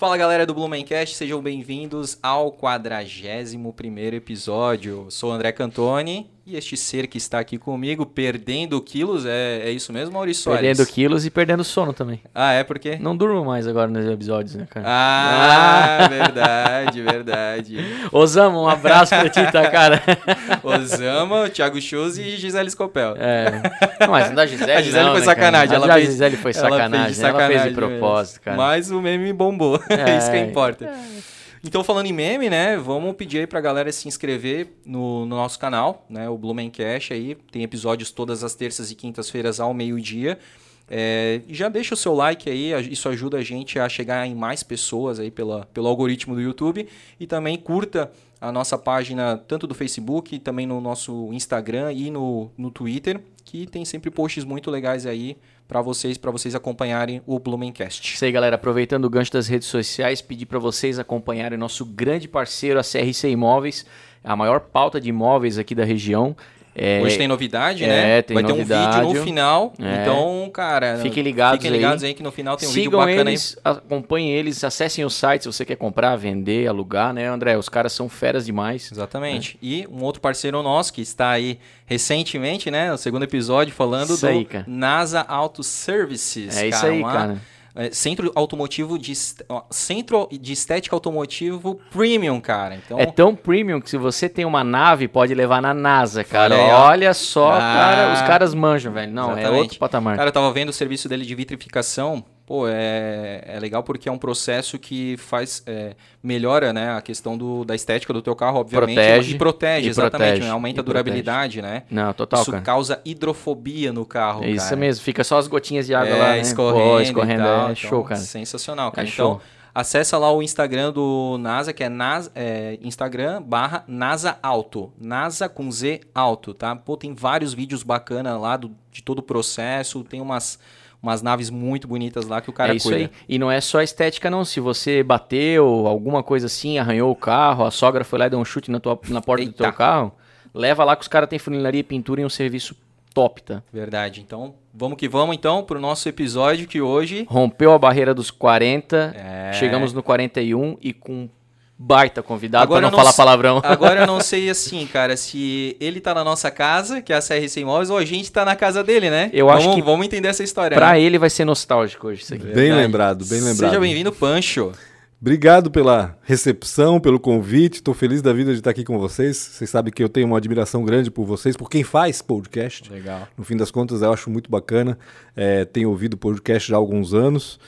Fala galera do Blumencast, sejam bem-vindos ao 41 episódio. Sou André Cantoni e este ser que está aqui comigo, perdendo quilos, é, é isso mesmo, Maurício Soares? Perdendo quilos e perdendo sono também. Ah, é? Por quê? Não durmo mais agora nos episódios, né, cara? Ah, ah. verdade, verdade. Osama, um abraço pra ti, tá, cara? Osama, Thiago Chuz e Gisele Scopel. É. Não, mas não da Gisele, A Gisele não, foi né, sacanagem. Ela a fez, Gisele foi sacanagem. Ela fez, de sacanagem ela fez de propósito, cara. Mas o meme bombou. É, isso que É. Então, falando em meme, né? Vamos pedir aí pra galera se inscrever no, no nosso canal, né? O Blumencast aí. Tem episódios todas as terças e quintas-feiras ao meio-dia. É, já deixa o seu like aí, isso ajuda a gente a chegar em mais pessoas aí pela, pelo algoritmo do YouTube. E também curta a nossa página tanto do Facebook, também no nosso Instagram e no, no Twitter, que tem sempre posts muito legais aí para vocês, para vocês acompanharem o Blumencast. Isso aí, galera. Aproveitando o gancho das redes sociais, pedir para vocês acompanharem nosso grande parceiro, a CRC Imóveis, a maior pauta de imóveis aqui da região. É, Hoje tem novidade, é, né? tem Vai ter um novidade. vídeo no final. É. Então, cara, Fiquem ligados fiquem aí. ligados aí. que no final tem um vídeo Sigam bacana eles, acompanhem eles, acessem o site se você quer comprar, vender, alugar, né, André? Os caras são feras demais. aí. Exatamente. E um outro parceiro nosso que está aí recentemente, né? No segundo episódio, falando Isso do aí, cara. NASA Auto Services. É isso aí, uma- cara. É, Centro automotivo de ó, centro de estética automotivo premium, cara. Então, É tão premium que se você tem uma nave, pode levar na NASA, cara. Olha. Olha só, Ah. cara, os caras manjam, velho. Não, é Exatamente. outro patamar. Cara, eu tava vendo o serviço dele de vitrificação. Pô, é, é legal porque é um processo que faz. é, melhora né, a questão do, da estética do teu carro, obviamente. Protege. E protege, E exatamente. protege. né, Aumenta a durabilidade, né? Não, total, Isso cara. causa hidrofobia no carro. É isso cara. mesmo, fica só as gotinhas de água É, lá, né? escorrendo, Pô, e escorrendo, tal, é então, show, cara. Sensacional, cara. É então, show. acessa lá o Instagram do NASA, que é, NASA, é Instagram barra NASA Auto. NASA com Z Auto, tá? Pô, tem vários vídeos bacanas lá do, de todo o processo, tem umas, umas naves muito bonitas lá que o cara é isso cuida. aí. E não é só estética, não. Se você bateu, alguma coisa assim, arranhou o carro, a sogra foi lá e deu um chute na, tua, na porta do teu carro, leva lá que os caras têm funilaria e pintura e um serviço top, tá? Verdade. Então, vamos que vamos então pro nosso episódio que hoje... Rompeu a barreira dos 40, É. chegamos no 41 e com baita convidado Agora pra não não falar sei- palavrão. Agora eu não sei assim, cara, se ele tá na nossa casa, que é a CRC Imóveis, ou a gente tá na casa dele, né? Eu vamos, acho que Vamos entender essa história, né? Pra ele vai ser nostálgico hoje isso aqui. Bem Verdade. lembrado, bem lembrado. Seja bem-vindo, Pancho. Obrigado pela recepção, pelo convite. Estou feliz da vida de estar aqui com vocês. Vocês sabem que eu tenho uma admiração grande por vocês, por quem faz podcast. Legal. No fim das contas, eu acho muito bacana. É, tenho ouvido podcast já há alguns anos,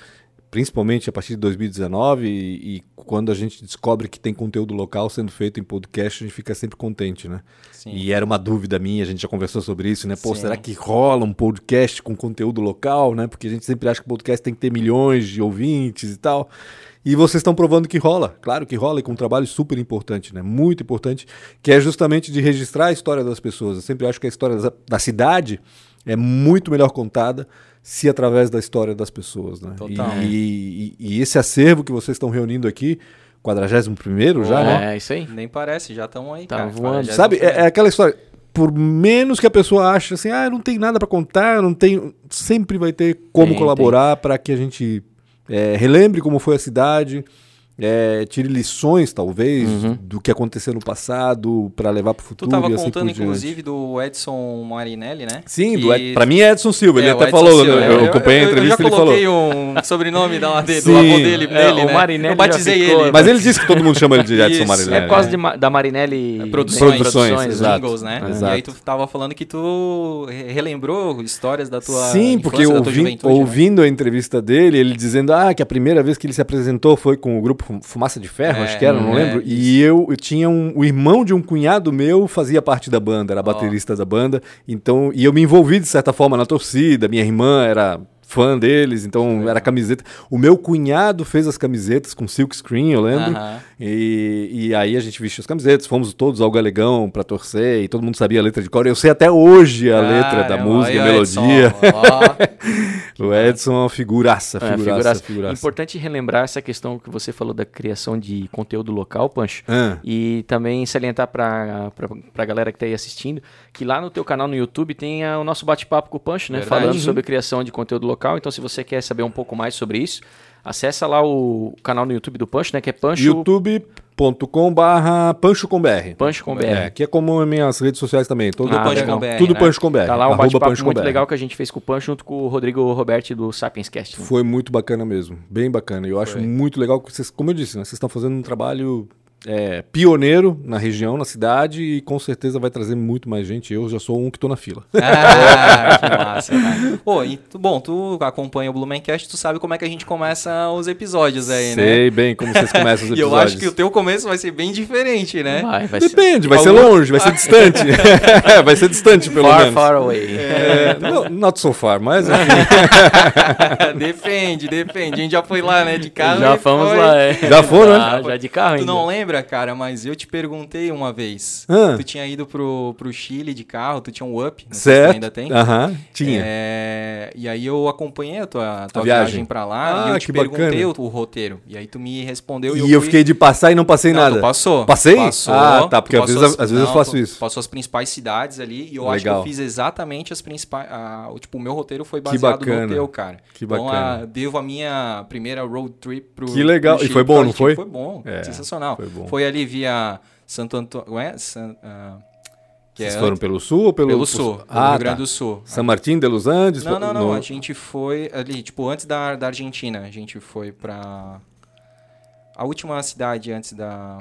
principalmente a partir de 2019. E, e quando a gente descobre que tem conteúdo local sendo feito em podcast, a gente fica sempre contente, né? Sim. E era uma dúvida minha, a gente já conversou sobre isso, né? Pô, Sim. será que rola um podcast com conteúdo local, né? Porque a gente sempre acha que o podcast tem que ter milhões de ouvintes e tal. E vocês estão provando que rola, claro que rola, e com um trabalho super importante, né? Muito importante, que é justamente de registrar a história das pessoas. Eu sempre acho que a história da, da cidade é muito melhor contada se através da história das pessoas, né? Total. E, e- e esse acervo que vocês estão reunindo aqui, 41 já, né? É, isso aí. Nem parece, já estamos aí, Tá cara. voando. Sabe, é, é aquela história. Por menos que a pessoa ache assim, ah, não tem nada pra contar, não tem. Sempre vai ter como Tem, colaborar para que a gente é, relembre como foi a cidade, é, tire lições, talvez, Uhum. do que aconteceu no passado para levar pro Tu futuro. tava e assim contando, inclusive, do Edson Marinelli, né? Sim, Que- do Ed, pra mim é Edson Silva, ele É, o até Edson falou, Silva, eu, né? acompanhei a entrevista Eu ele já falou. coloquei um sobrenome da, do Sim. avô dele, É, dele o né? Marinelli Eu batizei ficou- ele. Mas ele disse que todo mundo chama ele de Edson. Marinelli. É por causa né? de da Marinelli É, Produções, Produções, exato. Jingles, né? Exato. E aí tu tava falando que tu re- relembrou histórias da tua Sim, porque ouvi- né? ouvindo a entrevista dele, ele dizendo ah, que a primeira vez que ele se apresentou foi com o grupo Fumaça de Ferro, É, acho que era, não é, lembro. E eu, eu tinha um. O irmão de um cunhado meu fazia parte da banda, era baterista da banda. Então, e eu me envolvi de certa forma na torcida, minha irmã era fã deles, então era camiseta. O meu cunhado fez as camisetas com silk screen, eu lembro. Aham. E, e aí a gente vestiu as camisetas, fomos todos ao Galegão pra torcer, e todo mundo sabia a letra de cor. Eu sei até hoje a letra da Caramba, música, a aí, ó, Edson, melodia. ó. O Edson é uma figuraça, É, figuraça, figuraça. figuraça. Importante relembrar essa questão que você falou da criação de conteúdo local, Pancho. Ah, E também salientar para a galera que está aí assistindo que lá no teu canal no YouTube tem ah, o nosso bate-papo com o Pancho, né? Verdade. Falando Uhum. sobre criação de conteúdo local. Então, se você quer saber um pouco mais sobre isso, Acessa lá o canal no YouTube do Pancho, né? Que é Pancho. youtube.com barra Pancho com BR. Pancho com BR. É, que é como as minhas redes sociais também. Todo Ah, Pancho legal. com BR, Tudo né? Pancho com BR. Tá lá um bate-papo muito legal que a gente fez com o Pancho junto com o Rodrigo Roberti do Sapiens Cast. né? Foi muito bacana mesmo, bem bacana. Eu acho Foi. muito legal que vocês, como eu disse, né, vocês estão fazendo um trabalho é, pioneiro na região, na cidade e com certeza vai trazer muito mais gente. Eu já sou um que estou na fila. Ah, que massa, cara. Pô, e, tu- bom, tu acompanha o Blumencast, tu sabe como é que a gente começa os episódios aí, né? Sei bem como vocês começam os E eu episódios. acho que o teu começo vai ser bem diferente, né? Vai, vai ser Depende, vai ser longe, vai ser distante. É, vai ser distante pelo far, menos. far away. É, not so far, mas enfim. depende, depende. A gente já foi lá, né? De carro. já e fomos foi. lá, é. Já foram, né? Ah, já de carro Tu ainda. não lembra, cara, mas eu te perguntei uma vez. Ah. Tu tinha ido pro, pro Chile de carro, tu tinha um up, não sei se tu certo. ainda tem. Aham, tinha. É, e aí eu acompanhei a tua, tua viagem. viagem. pra lá Ah, e eu te perguntei o, o roteiro. E aí tu me respondeu e, E eu fui- fiquei de passar e não passei Não, nada. tu passou. Passei? Passou. Ah, tá, porque às vezes, passou às vezes eu não, faço tu isso. Passou as principais cidades ali e eu acho que Legal. eu fiz exatamente as principais. o tipo, o meu roteiro foi baseado no teu, cara. Que Então, bacana. ah, devo a minha primeira road trip pro. Que legal. pro E Chile foi por bom, não foi? Foi bom. É, sensacional. foi bom. Foi ali via Santo Antônio. É? San, ah, que Vocês é foram pelo sul ou pelo... pelo sul, pelo Ah, Rio Grande tá. do Sul. São Martin de Los Andes? Não, não, não. no- A gente foi ali, tipo, antes da, da Argentina. A gente foi pra. A última cidade antes da.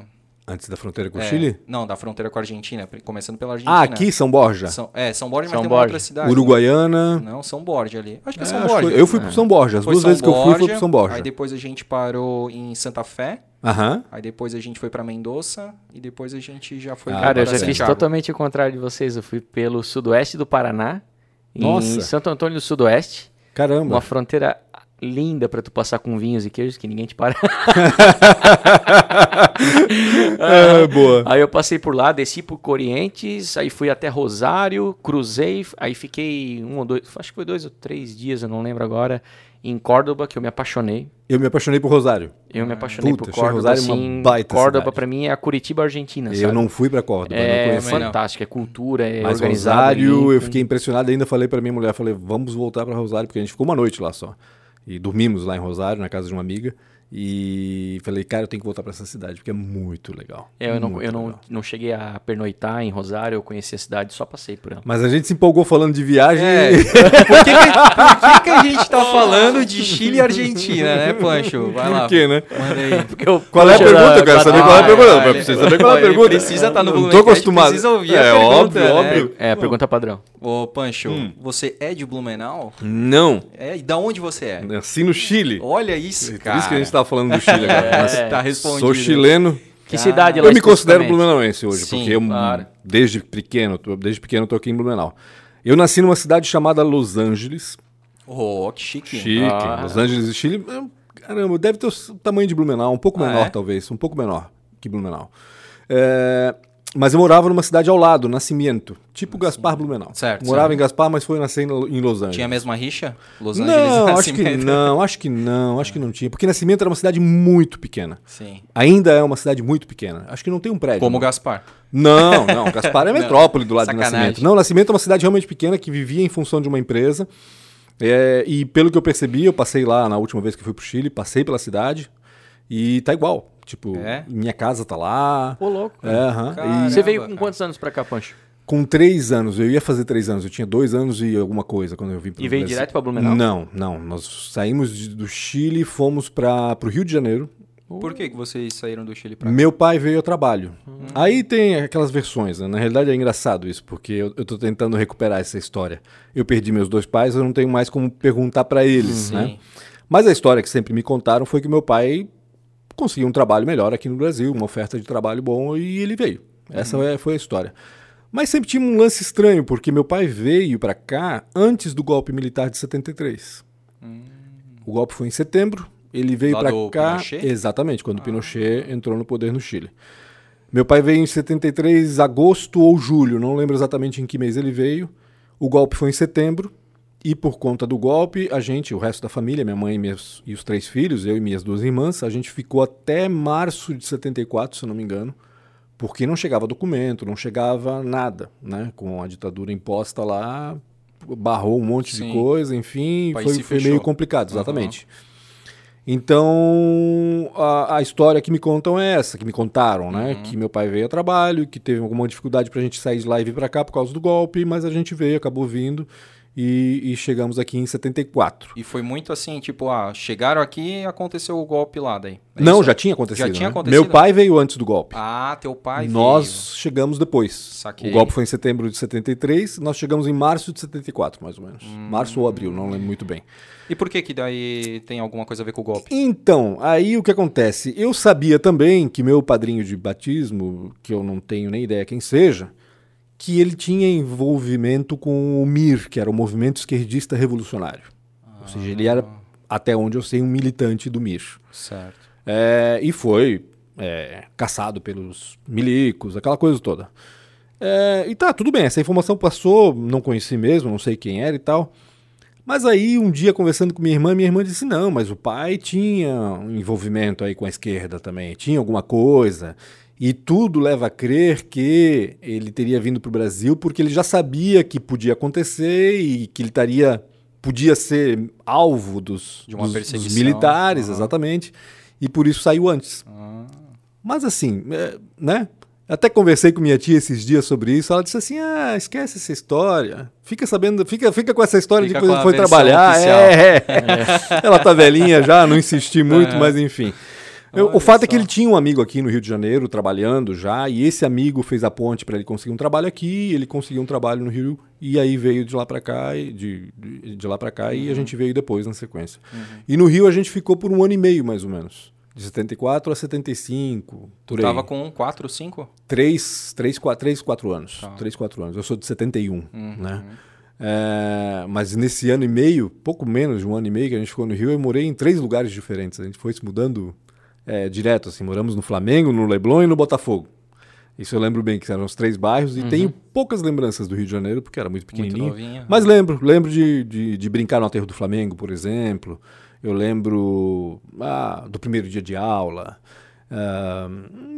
Antes da fronteira com o é, Chile? Não, da fronteira com a Argentina. Começando pela Argentina. Ah, aqui, São Borja. São, é, São Borja, mas São tem uma Borja. outra cidade. Uruguaiana. Não, São Borja ali. Acho que é, É, São Borja. foi- eu fui pro São Borja. As Foi duas São vezes que eu fui, foi Borja, pro São Borja. Aí depois a gente parou em Santa Fé. Aham. Aí depois a gente foi pra Mendoza. E depois a gente já foi Ah, pra Cara, eu Para já fiz Santiago. totalmente o contrário de vocês. Eu fui pelo sudoeste do Paraná, em Nossa. Santo Antônio do Sudoeste, Caramba. uma fronteira linda pra tu passar com vinhos e queijos que ninguém te para. É, boa. Aí eu passei por lá, desci por Corrientes, aí fui até Rosário, cruzei, aí fiquei um ou dois, acho que foi dois ou três dias, eu não lembro agora, em Córdoba, que eu me apaixonei. Eu me apaixonei por Rosário. Eu me apaixonei Puta, por Córdoba, Rosário uma assim, baita Córdoba pra mim é a Curitiba Argentina, Eu sabe? não fui pra Córdoba, É não. fantástico, é cultura, é Mas. Rosário, limpo. eu fiquei impressionado. Ainda falei pra minha mulher, falei, vamos voltar pra Rosário, porque a gente ficou uma noite lá só. E dormimos lá em Rosário, na casa de uma amiga. E falei, cara, eu tenho que voltar pra essa cidade, porque é muito legal. É, eu não, eu não, legal. não cheguei a pernoitar em Rosário, eu conheci a cidade, só passei por ela. Mas a gente se empolgou falando de viagem. É, e- por, que, que, por que, que a gente tá falando de Chile e Argentina, né, Pancho? Vai lá. Por quê, né? Manda aí. Porque eu, Qual é a pergunta? Eu quero da- saber da- qual é a Ah, pergunta. é, Eu preciso saber qual é a pergunta. precisa estar no Não tô acostumado. precisa ouvir a é pergunta, óbvio, né? óbvio. É, a pergunta padrão. Ô, Pancho, Hum. você é de Blumenau? Não. É, e da onde você é? Nasci no Chile. Olha isso, Por cara. isso que a gente tava falando do Chile agora. É, Mas tá respondido. Sou chileno. Que Cara, cidade lá Eu me considero blumenauense hoje, Sim, porque eu, claro. desde pequeno, tô- desde pequeno eu tô aqui em Blumenau. Eu nasci numa cidade chamada Los Angeles. Oh, que chique. Chique. Ah. Los Angeles e Chile. Caramba, deve ter o tamanho de Blumenau, um pouco Ah, menor é? talvez, um pouco menor que Blumenau. É, mas eu morava numa cidade ao lado, Nascimento, tipo Gaspar Blumenau. Certo, Morava certo. em Gaspar, mas foi nascer em Los Angeles. Tinha a mesma rixa? Los Angeles Não, acho que Nascimento? não, acho que não, acho que não tinha. Porque Nascimento era uma cidade muito pequena. Sim. Ainda é uma cidade muito pequena. Acho que não tem um prédio. Como o Gaspar. Não, não. Gaspar é Não, metrópole do lado de sacanagem. Nascimento. Não, Nascimento é uma cidade realmente pequena que vivia em função de uma empresa. É, e pelo que eu percebi, eu passei lá na última vez que fui pro Chile, passei pela cidade e tá igual. Tipo, É? minha casa tá lá. Ô, louco. É, aham. Caramba. E Você veio com quantos anos pra cá, Pancho? com três anos, eu ia fazer três anos, eu tinha dois anos e alguma coisa quando eu vim pro E veio direto pra Blumenau? Não, não. Nós saímos de- do Chile e fomos para o Rio de Janeiro. Por que, que vocês saíram do Chile pra cá? Meu pai veio ao trabalho. Aí tem aquelas versões, né? Na realidade é engraçado isso, porque eu, eu tô tentando recuperar essa história. Eu perdi meus dois pais, eu não tenho mais como perguntar para eles, Sim. né? Mas a história que sempre me contaram foi que meu pai conseguiu um trabalho melhor aqui no Brasil, uma oferta de trabalho bom e ele veio. Essa é- foi a história. Mas sempre tinha um lance estranho, porque meu pai veio para cá antes do golpe militar de 73. O golpe foi em setembro, ele veio para cá Pinochet? exatamente quando Pinochet entrou no poder no Chile. Meu pai veio em 73, agosto ou julho, não lembro exatamente em que mês ele veio. O golpe foi em setembro e por conta do golpe, a gente, o resto da família, minha mãe e, meus, e os três filhos, eu e minhas duas irmãs, a gente ficou até março de 74, se não me engano, porque não chegava documento, não chegava nada, né? Com a ditadura imposta lá, barrou um monte Sim. de coisa, enfim, foi, foi meio complicado, exatamente. Então, a, a história que me contam é essa, que me contaram, né? Uhum. Que meu pai veio a trabalho, que teve alguma dificuldade pra gente sair de lá e vir pra cá por causa do golpe, mas a gente veio, acabou vindo e, e chegamos aqui em 74. E foi muito assim, tipo, ah, chegaram aqui e aconteceu o golpe lá daí. É Não, já tinha acontecido. Já tinha né? acontecido? Meu pai veio antes do golpe. Ah, teu pai nós chegamos depois. Saquei. O golpe foi em setembro de 73, nós chegamos em março de 74, mais ou menos. Hum. Março ou abril, não lembro muito bem. veio. E por que que daí tem alguma coisa a ver com o golpe? Então, aí o que acontece? Eu sabia também que meu padrinho de batismo, que eu não tenho nem ideia quem seja, que ele tinha envolvimento com o MIR, que era o Movimento Esquerdista Revolucionário. Ou seja, ele era, até onde eu sei, um militante do MIR. Certo. É, e foi é, caçado pelos milicos, aquela coisa toda. É, e tá, tudo bem, essa informação passou, não conheci mesmo, não sei quem era e tal. Mas aí, um dia, conversando com minha irmã, minha irmã disse: não, mas o pai tinha um envolvimento aí com a esquerda também, tinha alguma coisa. E tudo leva a crer que ele teria vindo para o Brasil porque ele já sabia que podia acontecer e que ele estaria, podia ser alvo dos, dos- dos militares, Aham. exatamente. E por isso saiu antes. Ah, Mas assim, é, né? Até conversei com minha tia esses dias sobre isso. Ela disse assim: ah, esquece essa história. Fica sabendo, fica, fica com essa história Fica de que foi trabalhar. oficial. É, Ela tá velhinha já, não insisti muito, mas enfim. Eu- o fato é que só. ele tinha um amigo aqui no Rio de Janeiro trabalhando já, e esse amigo fez a ponte para ele conseguir um trabalho aqui, ele conseguiu um trabalho no Rio, e aí veio de lá para cá, e de, de, lá para cá, e a gente veio depois na sequência. E no Rio a gente ficou por um ano e meio, mais ou menos. De 74 a 75, tu por aí. tava com 4, 5? Três, três, quatro, três, quatro anos. Tá. Três, quatro anos. Eu sou de 71, Uhum. né? É, mas nesse ano e meio, pouco menos de um ano e meio que a gente ficou no Rio, eu morei em três lugares diferentes. A gente foi se mudando é, direto, assim. Moramos no Flamengo, no Leblon e no Botafogo. Isso eu lembro bem, que eram os três bairros. E tenho poucas lembranças do Rio de Janeiro, porque era muito Uhum. Muito pequenininho. novinho. Mas lembro, lembro de, de, de brincar no aterro do Flamengo, por exemplo. Eu lembro ah, do primeiro dia de aula. ah,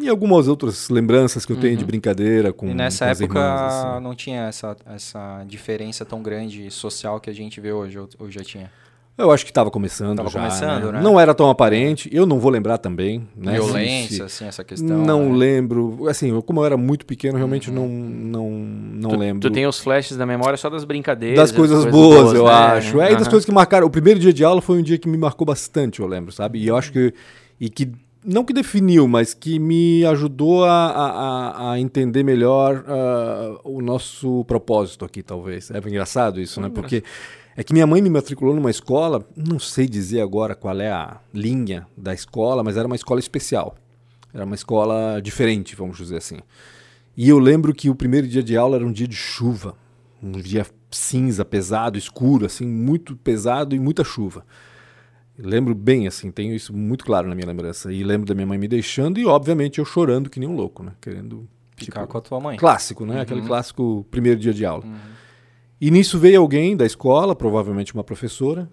e algumas outras lembranças que eu tenho de brincadeira com, Uhum. E nessa com época irmãs. assim. não tinha essa, essa diferença tão grande social que a gente vê hoje, ou já tinha? Eu acho que estava começando Tava já. começando, né? Não era tão aparente. Eu não vou lembrar também. Né? Violência, Se- assim, essa questão. Não né? lembro. Assim, eu, como eu era muito pequeno, realmente Uhum. não, não, não tu, lembro. tu tem os flashes da memória só das brincadeiras. das coisas, das boas, eu né? acho. É, e das coisas que marcaram. O primeiro dia de aula foi um dia que me marcou bastante, eu lembro, sabe? E eu acho que. E que não que definiu, mas que me ajudou a, a, a- entender melhor ah, o nosso propósito aqui, talvez. É engraçado isso, né? Porque é que minha mãe me matriculou numa escola, não sei dizer agora qual é a linha da escola, mas era uma escola especial. Era uma escola diferente, vamos dizer assim. E eu lembro que o primeiro dia de aula era um dia de chuva, um dia cinza, pesado, escuro, assim, muito pesado e muita chuva. Lembro bem, assim, tenho isso muito claro na minha lembrança. E lembro da minha mãe me deixando e, obviamente, eu chorando que nem um louco, né? Querendo. Ficar tipo, com a tua mãe. Clássico, né? Uhum. Aquele clássico primeiro dia de aula. E nisso veio alguém da escola, provavelmente uma professora,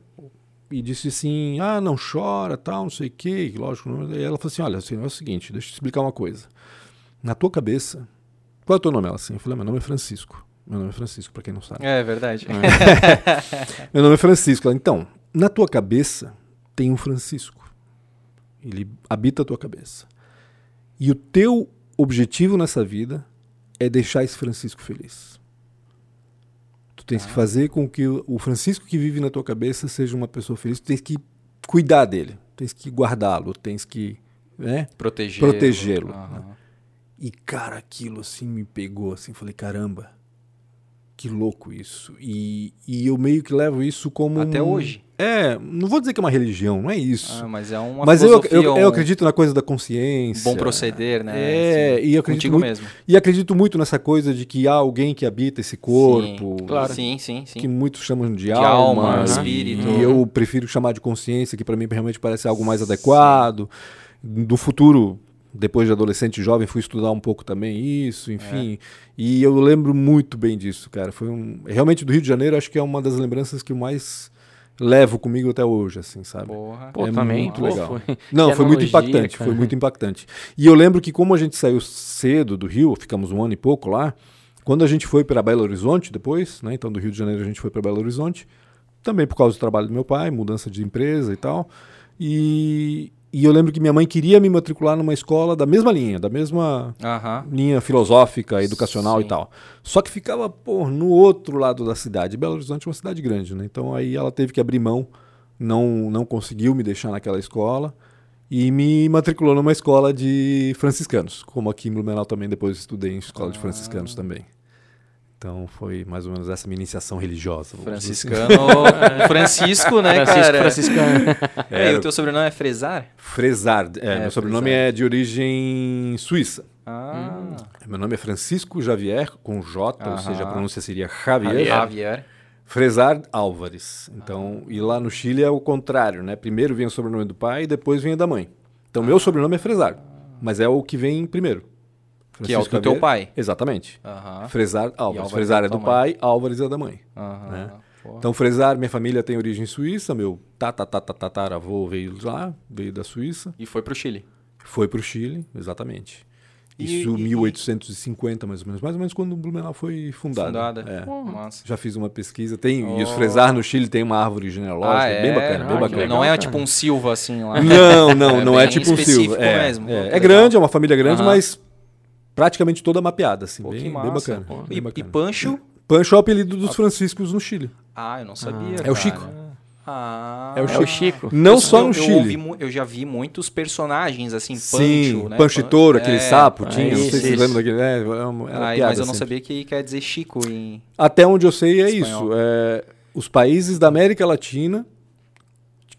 e disse assim: ah, não chora, tal, não sei o quê. E lógico, não... e ela falou assim: olha, assim, é o seguinte, deixa eu te explicar uma coisa. Na tua cabeça, qual é o teu nome? Ela assim, eu falei: meu nome é Francisco. Meu nome é Francisco, pra quem não sabe. É verdade. Meu nome é Francisco. Ela, então, na tua cabeça tem um Francisco. Ele habita a tua cabeça. E o teu objetivo nessa vida é deixar esse Francisco feliz. Tu tens que fazer com que o Francisco que vive na tua cabeça seja uma pessoa feliz. Tu tens que cuidar dele, tens que guardá-lo, tens que, né? Protegê-lo. Protegê-lo, Aham. E, cara, aquilo assim me pegou, assim, falei, caramba, que louco isso. E, e eu meio que levo isso como. Até um- hoje. É, não vou dizer que é uma religião, não é isso. Ah, mas é uma Mas eu, eu, eu acredito na coisa da consciência. bom proceder, né? É, Assim, e eu acredito contigo muito, mesmo. E acredito muito nessa coisa de que há alguém que habita esse corpo. Sim, Claro. Sim, sim, sim. Que muitos chamam de, alma, alma, e- espírito. E eu prefiro chamar de consciência, que para mim realmente parece algo mais adequado. Do futuro, depois de adolescente e jovem, fui estudar um pouco também isso, enfim. E eu lembro muito bem disso, cara. Foi um. Realmente do Rio de Janeiro, acho que é uma das lembranças que eu mais levo comigo até hoje, assim, sabe? Porra. Pô, É também, muito pô, legal. foi- Não, que foi muito impactante, cara. foi muito impactante. E eu lembro que como a gente saiu cedo do Rio, ficamos um ano e pouco lá, quando a gente foi para Belo Horizonte depois, né, então do Rio de Janeiro a gente foi para Belo Horizonte, também por causa do trabalho do meu pai, mudança de empresa e tal, E, e eu lembro que minha mãe queria me matricular numa escola da mesma linha, da mesma Aham. linha filosófica, educacional Sim. e tal. Só que ficava, pô, no outro lado da cidade. Belo Horizonte é uma cidade grande, né? Então aí ela teve que abrir mão, não, não conseguiu me deixar naquela escola e me matriculou numa escola de franciscanos, como aqui em Blumenau também depois estudei em escola de franciscanos também. Então foi mais ou menos essa minha iniciação religiosa. assim. Franciscano. Francisco, né, Francisco cara? Franciscano. É, e o teu sobrenome é Fresar? Fresar, é, É, meu sobrenome é de origem suíça. Ah. Meu nome é Francisco Javier, com J, ou seja, a pronúncia seria Javier. Javier. Fresar Álvares. Então, e lá no Chile é o contrário, né? Primeiro vem o sobrenome do pai e depois vem o da mãe. Então, meu sobrenome é Fresar, mas é o que vem primeiro. Que é o do teu álvares. Exatamente. Fresar Álvares. Álvares Fresar é é do tua pai, Álvares é da mãe. Né? Então, Fresar, minha família tem origem suíça, meu tataravô veio de lá, veio da Suíça, E foi pro Chile. foi para o Chile, exatamente. E- Isso e- 1850, mais ou menos. Mais ou menos quando o Blumenau foi fundado. Fundada. É. Já fiz uma pesquisa. Tem, E os Oh. Fresar no Chile tem uma árvore genealógica. Ah, Bem é? bacana, bem Ah, bacana. que Não é tipo um Silva assim lá. Não, não, É não é bem tipo um Silva. É, mesmo. É, é grande, é uma família grande, Aham. mas praticamente toda mapeada, assim. Pô, bem, que bem bacana. Pô. bem E, e bacana. Pancho? Pancho é o apelido dos franciscos no Chile. Ah, eu não sabia. É o. Chico. Ah, É o É o Chico. Não Eu- só eu- no eu Chile. mu- eu já vi muitos personagens assim, Sim, Pancho, né? Pancho e Pan- Touro, aquele é. sapo, ah, tinha. não sei isso, se vocês lembram daquele. É, uma- era Ai, piada mas eu não sempre. sabia que quer dizer Chico em. Até onde eu sei é Espanhol. isso. É, os países da América Latina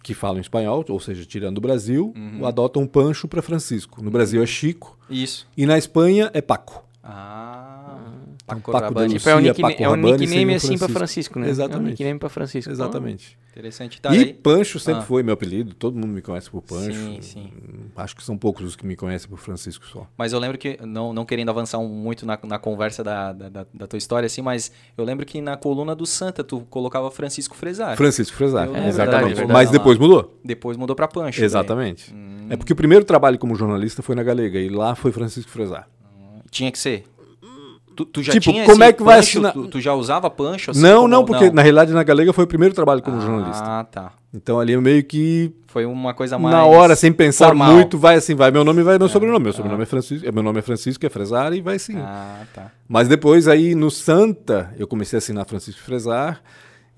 que falam espanhol, ou seja, tirando o Brasil, Uhum. adotam Pancho para Francisco. No Brasil é Chico Isso. e na Espanha é Paco. Ah. Então, Paco Paco Rabanne. Tipo, é um, nickname, Paco é um nickname assim pra Francisco. Né? É um Exatamente. nickname pra Francisco. Exatamente. Interessante. Tá, e aí- Pancho sempre Ah. foi meu apelido, todo mundo me conhece por Pancho. Sim, sim. Acho que são poucos os que me conhecem por Francisco só. Mas eu lembro que, não, não querendo avançar muito na, na conversa da, da, da- da tua história, assim, mas eu lembro que na coluna do Santa tu colocava Francisco Fresar. Francisco Fresar, lembro exatamente. verdade, verdade. Mas depois mudou. Depois mudou pra Pancho. Exatamente. Hum. É porque o primeiro trabalho como jornalista foi na Galega e lá foi Francisco Fresar. daí. Tinha que ser. Tu, tu já Tipo, tinha como é que vai Pancho? assinar- Tu, tu já usava Pancho? assim, não, como- não, porque na realidade na Galega foi o primeiro trabalho como jornalista. Ah, tá. Então ali eu meio que Foi uma coisa mais. na hora, sem pensar formal. muito, vai assim, vai meu nome e vai meu sobrenome. Meu sobrenome é Francisco, é- meu nome é Francisco, é Fresar e vai sim. Ah, tá. Mas depois aí no Santa, eu comecei a assinar Francisco Fresar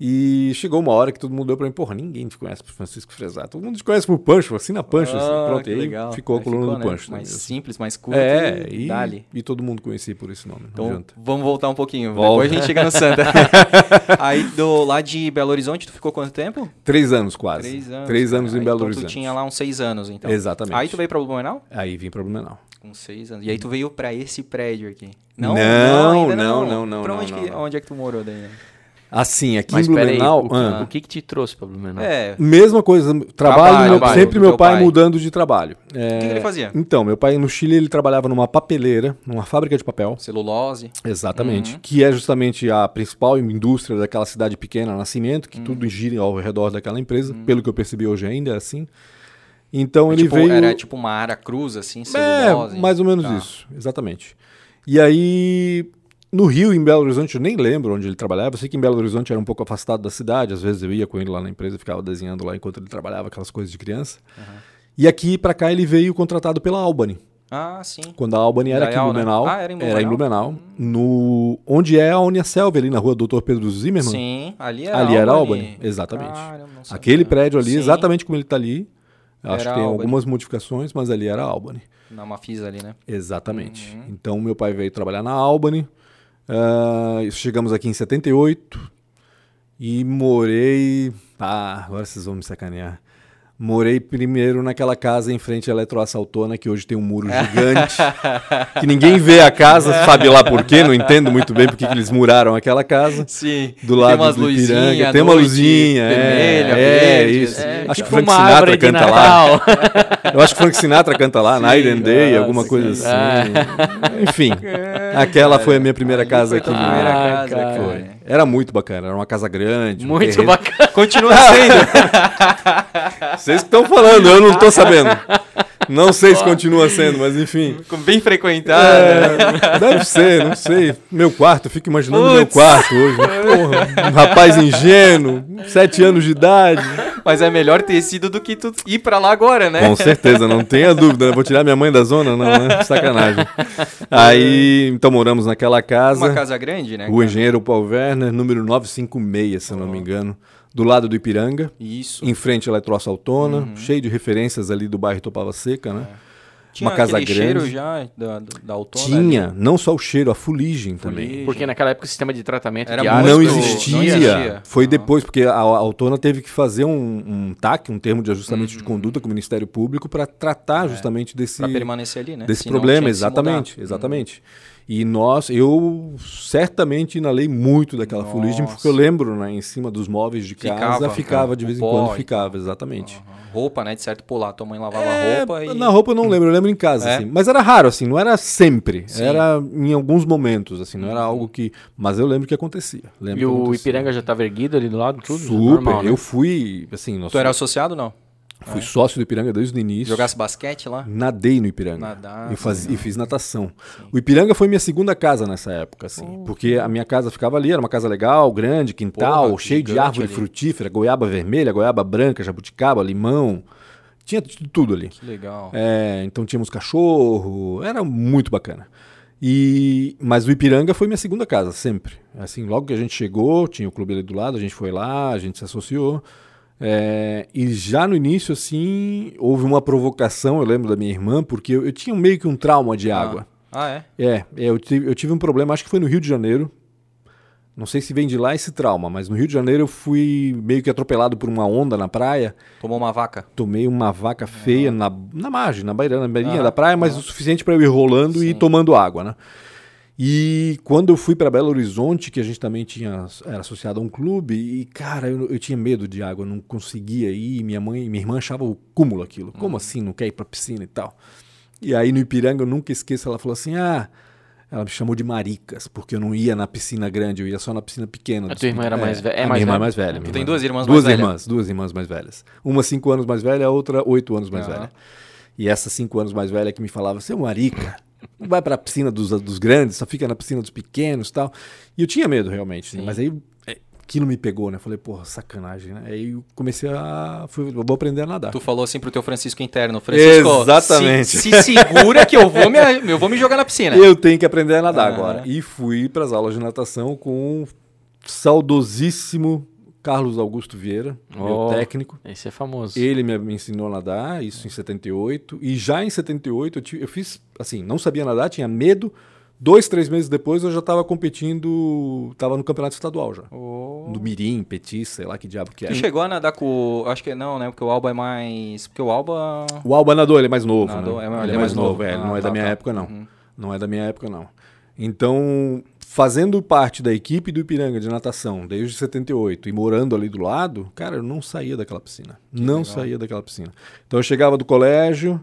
e chegou uma hora que todo mundo deu pra mim, porra, ninguém te conhece por Francisco Fresar. Todo mundo te conhece por Pancho, assina Pancho, assim, Ah, pronto. que E aí legal. ficou a Aí coluna ficou, do né? Pancho. Mais né? simples, mais curto. É, e e, e todo mundo conhecia por esse nome. não Então, vamos voltar um pouquinho. Volta. Depois a gente chega no Santa. Aí, do, lá de Belo Horizonte, tu ficou quanto tempo? Três anos quase. Três anos. Três anos em Aí, Belo então Horizonte. tu tinha lá uns seis anos, então. Exatamente. Aí tu veio pra Blumenau? Aí vim pra Blumenau. Com seis anos. E aí tu veio pra esse prédio aqui? Não, Não, ainda não, não, não, Pra não, onde, não, que- não. onde é que tu morou daí? né? Assim, aqui Mas em Blumenau. o, que, ah, o que que te trouxe pra Blumenau? É. Mesma coisa, trabalho, Trabalho, meu- trabalho, sempre meu pai, pai. mudando de trabalho. É, O que, que ele fazia? Então, meu pai no Chile ele trabalhava numa papeleira, numa fábrica de papel. Celulose. Exatamente. Uhum. Que é justamente a principal indústria daquela cidade pequena, Nascimento, Uhum. que tudo gira ao redor daquela empresa. Pelo que eu percebi hoje ainda é assim. Então ele tipo, veio. Era tipo uma área cruz, assim, É, celulose. mais ou menos Tá. isso, exatamente. E aí, no Rio, em Belo Horizonte, eu nem lembro onde ele trabalhava. Eu sei que em Belo Horizonte era um pouco afastado da cidade. Às vezes eu ia com ele lá na empresa, ficava desenhando lá enquanto ele trabalhava, aquelas coisas de criança. E aqui pra cá ele veio contratado pela Albany. Ah, sim. Quando a Albany era aqui em né? Blumenau. Ah, era em Era em Blumenau? Blumenau. No, onde é a Uniaselv, ali na rua Doutor Pedro Zimmermann. Sim, ali era Ali era Albany. Albany, exatamente. Sabia. Aquele prédio ali, Sim, exatamente como ele está ali. Acho Era que tem Albany. algumas modificações, mas ali era Albany. Na Mafisa ali, né? Exatamente. Uhum. Então, meu pai veio trabalhar na Albany. Ah, chegamos aqui em 78 e morei. Ah, agora vocês vão me sacanear. Morei primeiro naquela casa em frente à Eletroassaltona, que hoje tem um muro gigante. que ninguém vê a casa, sabe lá por quê, não entendo muito bem porque que eles muraram aquela casa. Sim. Do lado tem umas do Ipiranga. Tem uma luzinha, é, vermelha, é, verde, isso. É, Acho tipo que Frank Sinatra canta lá. Eu acho que Frank Sinatra canta lá, Night and Day, nossa, alguma coisa que- assim. Enfim, aquela foi a minha primeira casa aqui. primeira Blumenau. casa, cara. Foi. Era muito bacana, era uma casa grande. Muito terreno- bacana. Continua sendo. Vocês que estão falando, eu não estou sabendo. Não sei se continua sendo, mas enfim. Bem frequentado. É, deve ser, não sei. Meu quarto, eu fico imaginando meu Putz. quarto hoje. Porra, um rapaz ingênuo, sete anos de idade. Mas é melhor ter sido do que tu ir pra lá agora, né? Com certeza, não tenha dúvida. né? Vou tirar minha mãe da zona? Não, né? Sacanagem. Aí, então moramos naquela casa. Uma casa grande, né? Cara? Engenheiro Paul Werner, número 956, se eu não me engano. Do lado do Ipiranga. Isso. Em frente à Eletroça Autona, Uhum. cheio de referências ali do bairro Topava Seca, né? Tinha uma casa grande. cheiro já da, da, autona Tinha, ali? não só o cheiro, a fuligem também. Fuligem. Porque naquela época o sistema de tratamento Era de muito- água Não Não existia. existia. Foi Aham. depois, porque a, a Autona teve que fazer um, um TAC, um termo de ajustamento Uhum. de conduta com o Ministério Público para tratar justamente desse, Pra permanecer ali, né? desse Senão problema. Exatamente, mudar. Uhum. E nós, eu certamente inalei muito daquela Nossa. fuligem, porque eu lembro, né, em cima dos móveis de casa, Ficava, de vez em quando, ficava, exatamente. Aham. Roupa, né? De certo pular. Tua mãe lavava É, roupa e. Na roupa eu não lembro, eu lembro em casa, É? assim. Mas era raro, assim, não era sempre. Sim. Era em alguns momentos, assim, não era algo que. Mas eu lembro que acontecia. Lembro E que o acontecia. Ipiranga já estava erguido ali do lado, tudo? Super, Normal, né? eu fui, assim, nós Tu era associado não? Fui sócio do Ipiranga desde o início. Jogasse basquete lá? Nadei no Ipiranga. Nadar, e, faz- e fiz natação. O Ipiranga foi minha segunda casa nessa época, assim. porque a minha casa ficava ali, era uma casa legal, grande, quintal, Porra, cheio de árvore ali. frutífera, goiaba vermelha, goiaba branca, jabuticaba, limão. Tinha tu- tudo ali. Que legal. É, então tínhamos cachorro, era muito bacana. E, mas o Ipiranga foi minha segunda casa, sempre. Assim, logo que a gente chegou, tinha o clube ali do lado, a gente foi lá, a gente se associou. É, e já no início, assim, houve uma provocação, eu lembro da minha irmã, porque eu, eu tinha meio que um trauma de água. Ah, é? É, eu tive, eu tive um problema, acho que foi no Rio de Janeiro. Não sei se vem de lá esse trauma, mas no Rio de Janeiro eu fui meio que atropelado por uma onda na praia. Tomou uma vaca. Tomei uma vaca feia na, na margem, na beira, na beirinha Aham, da praia, mas o suficiente para eu ir rolando e ir tomando água, né? E quando eu fui para Belo Horizonte, que a gente também tinha era associado a um clube, e cara, eu, eu tinha medo de água, eu não conseguia ir. Minha mãe, minha irmã achava o cúmulo aquilo. Como assim, não quer ir para piscina e tal? E aí no Ipiranga eu nunca esqueço, ela falou assim: "Ah, ela me chamou de maricas, porque eu não ia na piscina grande, eu ia só na piscina pequena. A tua irmã era mais ve- é a mais minha irmã é velha? mais velha. Tu tem irmã- duas irmãs duas mais velhas? irmãs, duas irmãs mais velhas. Uma cinco anos mais velha, a outra oito anos mais Ah. velha. E essa cinco anos mais velha que me falava, seu marica, não vai pra piscina dos, dos grandes, só fica na piscina dos pequenos e tal. E eu tinha medo, realmente. Mas aí é, aquilo me pegou, né? Falei, porra, sacanagem, né? Aí eu comecei a... Fui, eu vou aprender a nadar. Tu falou assim pro teu Francisco interno. Francisco, Exatamente. Se, se segura que eu vou, me, eu vou me jogar na piscina. Eu tenho que aprender a nadar Ah. agora. E fui para as aulas de natação com o saudosíssimo Carlos Augusto Vieira, meu Oh. técnico. Esse é famoso. Ele me, me ensinou a nadar, isso em 78. E já em 78 eu, ti- eu fiz, assim, não sabia nadar, tinha medo. Dois, três meses depois eu já estava competindo, estava no campeonato estadual já. Oh. Do Mirim, Petit, sei lá que diabo que Tu é. chegou a nadar com. o- Acho que não, né? Porque o Alba é mais. Porque o Alba. O Alba nadou, ele é mais novo, Nadou, né? é, ele ele é mais novo, é, Ah, ele não é tá, da minha tá. época, não. Uhum. Não é da minha época, não. Então, fazendo parte da equipe do Ipiranga de natação desde 78 e morando ali do lado, cara, eu não saía daquela piscina. não legal. saía daquela piscina. Então eu chegava do colégio,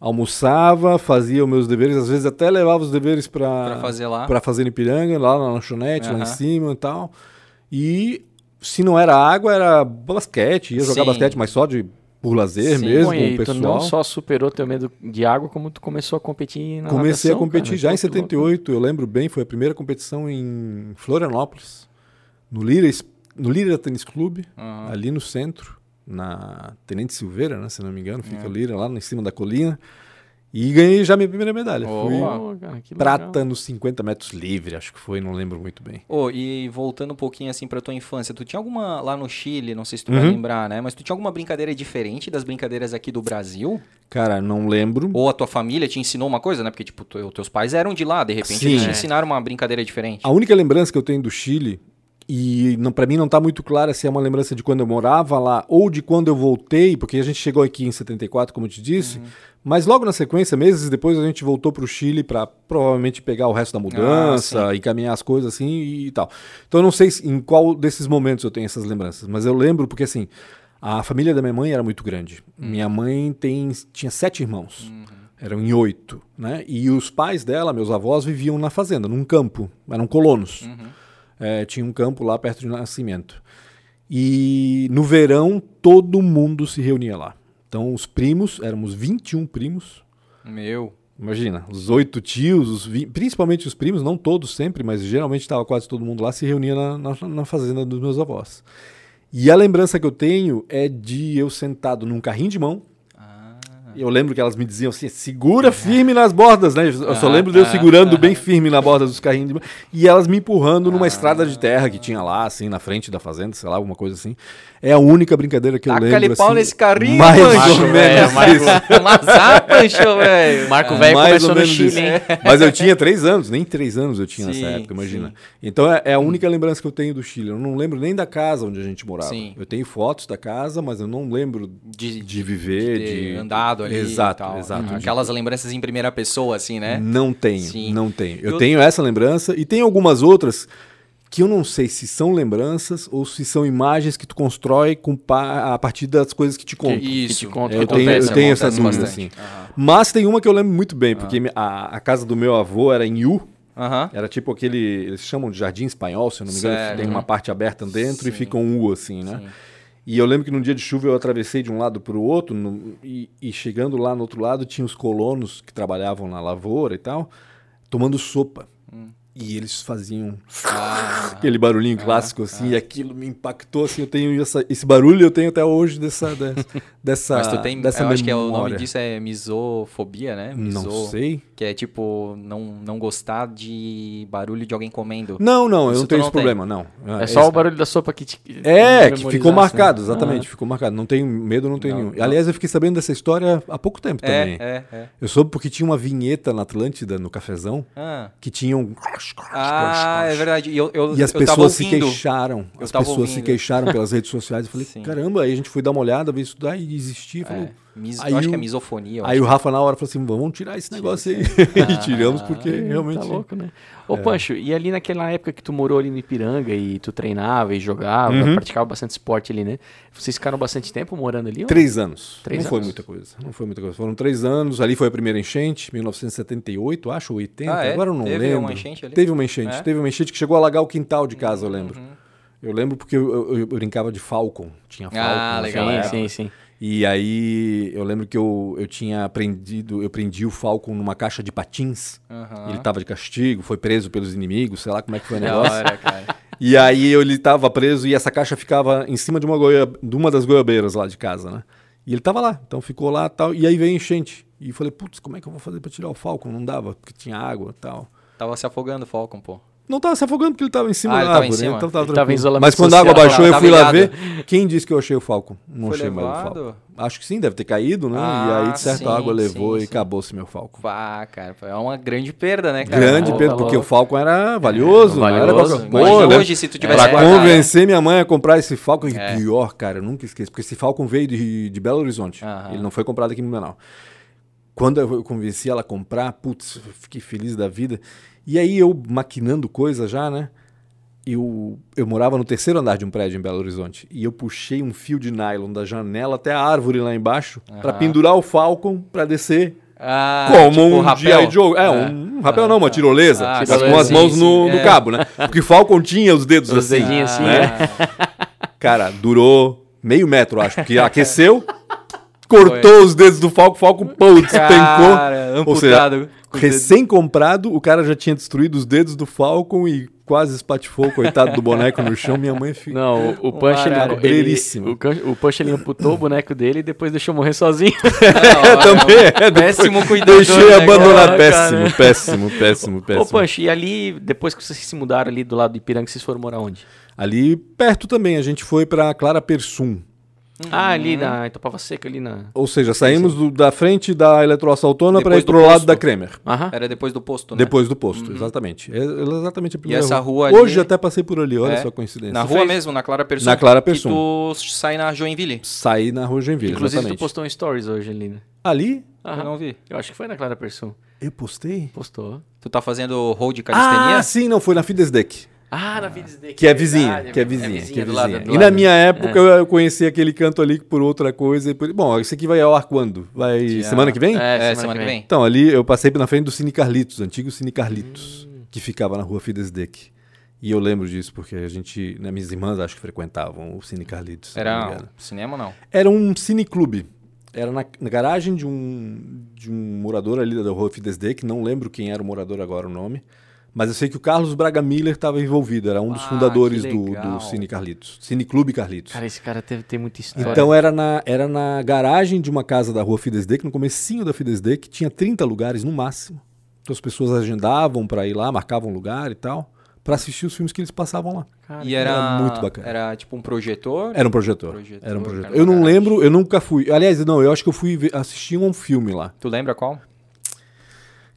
almoçava, fazia os meus deveres, às vezes até levava os deveres Pra para fazer lá. para fazer Ipiranga, lá na lanchonete, lá em cima e tal. E se não era água, era basquete, ia jogar Sim. basquete, mas só de por lazer Sim. mesmo, e o tu pessoal. não só superou teu medo de água, como tu começou a competir na Comecei natação, a competir cara. já em Pô, que louco. 78, eu lembro bem, foi a primeira competição em Florianópolis, no Lira, no Lira Tênis Clube, Aham. ali no centro, na Tenente Silveira, né, se não me engano, fica É. Lira, lá em cima da colina. E ganhei já minha primeira medalha. Oh. Fui cara, prata nos 50 metros livre, acho que foi, não lembro muito bem. Ô, e voltando um pouquinho assim pra tua infância, tu tinha alguma lá no Chile, não sei se tu vai Uhum. lembrar, né? Mas tu tinha alguma brincadeira diferente das brincadeiras aqui do Brasil? Cara, não lembro. Ou a tua família te ensinou uma coisa, né? Porque, tipo, tu- teus pais eram de lá, de repente Sim. eles te É. ensinaram uma brincadeira diferente. A única lembrança que eu tenho do Chile, e não, para mim não tá muito clara se é uma lembrança de quando eu morava lá ou de quando eu voltei, porque a gente chegou aqui em 74, como eu te disse, Uhum. Mas logo na sequência, meses depois, a gente voltou pro Chile para provavelmente pegar o resto da mudança, encaminhar as coisas assim e tal. Então eu não sei se- em qual desses momentos eu tenho essas lembranças, mas eu lembro porque assim, a família da minha mãe era muito grande. Minha mãe tem, tinha sete irmãos. Eram em oito, né? E os pais dela, meus avós, viviam na fazenda, num campo. Eram colonos. É, tinha um campo lá perto de Nascimento. E no verão todo mundo se reunia lá. Então, os primos, éramos 21 primos. Meu. Imagina, os oito tios, os principalmente os primos, não todos sempre, mas geralmente estava quase todo mundo lá, se reunia na, na, na fazenda dos meus avós. E a lembrança que eu tenho é de eu sentado num carrinho de mão. Ah. Eu lembro que elas me diziam assim: segura firme nas bordas, né? Eu só Ah, lembro de eu ah, segurando ah. bem firme na borda dos carrinhos de. E elas me empurrando numa estrada de terra que tinha lá, assim, na frente da fazenda, sei lá, alguma coisa assim. É a única brincadeira que eu Taca-lhe lembro. pau assim, nesse carrinho, mais Pancho, ou velho, menos Marco-. Mazar, Pancho, velho. Marco Velho Mais começou ou no menos Chile, isso. hein? Mas eu tinha três anos, nem três anos eu tinha Sim, nessa época, imagina. sim. Então é, é a única lembrança que eu tenho do Chile. Eu não lembro nem da casa onde a gente morava. Sim. Eu tenho fotos da casa, mas eu não lembro De, de viver, de, ter andado ali Exato, e tal. exato. Aquelas lembranças em primeira pessoa, assim, né? Não tenho, Sim. não tenho. Eu, Eu- tenho essa lembrança e tem algumas outras que eu não sei se são lembranças ou se são imagens que tu constrói com pa- a partir das coisas que te contam. Isso. te conta, Eu que tenho, eu tenho acontece essa dúvida, bastante. assim. Mas tem uma que eu lembro muito bem, porque me- a, a casa do meu avô era em U, Aham. Era tipo aquele. Eles chamam de jardim espanhol, se eu não me engano. que. Tem uma parte aberta dentro e Sim. fica um U assim, né? Sim. E eu lembro que num dia de chuva eu atravessei de um lado para o outro no- e, e chegando lá no outro lado tinha os colonos que trabalhavam na lavoura e tal, tomando sopa. E eles faziam Hum. Ah, aquele barulhinho clássico assim, e aquilo me impactou assim. Eu tenho essa- esse barulho eu tenho até hoje dessa de- dessa mas tu tem. dessa eu acho que é o nome memória. disso é misofobia, né? Não Miso- sei. Que é tipo, não, não gostar de barulho de alguém comendo. Não, não, eu Isso não tu tenho não esse tem. problema, não. É só o barulho da sopa que te. É, que ficou né? marcado, exatamente, ficou marcado. Não tenho medo, não tenho Não, nenhum. não. Aliás, eu fiquei sabendo dessa história há pouco tempo É, também. é, é. Eu soube porque tinha uma vinheta na Atlântida, no cafezão, Ah, que tinha um. Ah, é verdade. E, eu, eu, E as eu tava pessoas se queixaram. Eu As pessoas se queixaram pelas redes sociais. Eu falei, Sim. caramba, aí a gente foi dar uma olhada, ver estudar e existia. Falou, É, mis- Aí eu acho que é o- misofonia. Aí acho. o Rafa na hora falou assim: vamos tirar esse negócio aí. e tiramos porque É, realmente. Tá louco, né? Ô, Pancho, e ali naquela época que tu morou ali no Ipiranga e tu treinava e jogava, Uhum. praticava bastante esporte ali, né? Vocês ficaram bastante tempo morando ali? ou- Três anos. Três não foi anos? muita coisa. Não foi muita coisa. Foram três anos. Ali foi a primeira enchente, 1978, acho, 80. Ah, é? Agora eu não Teve lembro. uma enchente ali? Teve uma enchente. É? Teve uma enchente que chegou a alagar o quintal de casa, eu lembro. Uhum. Eu lembro porque eu, eu- eu brincava de Falcon. Tinha Falcon. Ah, legal, Sim, é. época. sim, sim. E aí eu lembro que eu, eu tinha aprendido, eu prendi o Falcon numa caixa de patins. Aham. Ele tava de castigo, foi preso pelos inimigos, sei lá como é que foi o negócio. hora, cara. E aí ele tava preso e essa caixa ficava em cima de uma, goia, de uma das goiabeiras lá de casa, né? E ele tava lá, então ficou lá tal. E aí veio enchente. E falei, putz, como é que eu vou fazer pra tirar o Falcon? Não dava, porque tinha água e tal. Tava se afogando o Falcon, pô. Não tava se afogando porque ele tava em cima Ah, da tava em árvore, né? cima. Então tava Ele tava em isolamento Mas quando a água baixou, eu fui lá ver. Quem disse que eu achei o Falcon? Não Foi achei mais o? Falcon. Acho que sim, deve ter caído, né? e Ah, aí, de certo, sim, a água levou sim, e acabou-se meu Falcon. Vá, cara. É uma grande perda, né, cara? Grande Pô, perda, porque o. Falcon era valioso, era valioso. coisa. né? hoje, se tu tivesse Pra guardado. convencer minha mãe a comprar esse Falcon, e É. pior, cara, eu nunca esqueço, porque esse Falcon veio de, de Belo Horizonte. Aham. Ele não foi comprado aqui no Menal. Quando eu convenci ela a comprar, putz, eu fiquei feliz da vida. E aí eu maquinando coisa já, né? Eu, eu morava no terceiro andar de um prédio em Belo Horizonte e eu puxei um fio de nylon da janela até a árvore lá embaixo pra Aham. pendurar o Falcon pra descer Ah, como tipo um rapel. Joe. É, um, um rapel não, uma tirolesa. Ah, mas sim, com as mãos no, no é. cabo, né? Porque Falcon tinha os dedos Os assim. dedinhos assim, né? Cara, durou meio metro, acho, porque aqueceu, cortou os dedos do Falcon, o Falcon, pô, despencou. Cara, Ou seja, amputado. com os recém-comprado, o cara já tinha destruído os dedos do Falcon e quase espatifou, coitado do boneco no chão. Minha mãe fica. Não, o, o Punch ele, ele, o, o Punch ele amputou o boneco dele e depois deixou morrer sozinho. Não, Também é, Péssimo cuidador. Deixei né, abandonar. cara? Péssimo, péssimo, péssimo, Ô, péssimo. Punch, e ali, depois que vocês se mudaram ali do lado do Ipiranga, vocês foram morar onde? Ali perto também, a gente foi pra Clara Persum. Ah, ali na Itapava Seca, ali na... Ou seja, saímos do- da frente da eletroassaltona para ir pro lado posto. da Kremer. Aham. Era depois do posto, né? Depois do posto, exatamente. É exatamente a primeira essa rua ali- Hoje até passei por ali, olha É. só a coincidência. Na rua fez- mesmo, na Clara Persum. Na Clara Persum. tu sai na Joinville. Saí na rua Joinville, Inclusive, tu exatamente. postou um stories hoje ali, né? Ali? Eu Aham. não vi. Eu acho que foi na Clara Persum. Eu postei? Postou. Tu tá fazendo hold calistenia? Ah, sim, não, foi na Fidesdeck. Ah, na Vides Day. Que é vizinha, que é vizinha, que é do lado, vizinha. do E lado. na minha época eu eu conheci aquele canto ali por outra coisa. e por- Bom, isso aqui vai ao ar quando? Vai Dia- semana que vem? É, É, semana que vem. Então, ali eu passei na frente do Cine Carlitos, antigo Cine Carlitos, que ficava na rua Fidesdeck. E eu lembro disso porque a gente, né, minhas irmãs acho que frequentavam o Cine Carlitos. se não Era engano. cinema ou não? Era um cineclube. era na, na garagem de um, de um morador ali da Rua Fidesde, que não lembro quem era o morador agora o nome. Mas eu sei que o Carlos Braga Miller estava envolvido, era um dos Ah, fundadores do, do Cine Carlitos. Cine Clube Carlitos. Cara, esse cara teve, tem muita história. Então era na, era na garagem de uma casa da rua Fidesde, que no comecinho da Fidesde, que tinha 30 lugares no máximo. Então as pessoas agendavam para ir lá, marcavam lugar e tal, para assistir os filmes que eles passavam lá. Cara, E era, era muito bacana. Era tipo um projetor. Era um projetor. Projetor, era um projetor. Eu não garagem. lembro, eu nunca fui. Aliás, não, eu acho que eu fui assistir um filme lá. Tu lembra qual?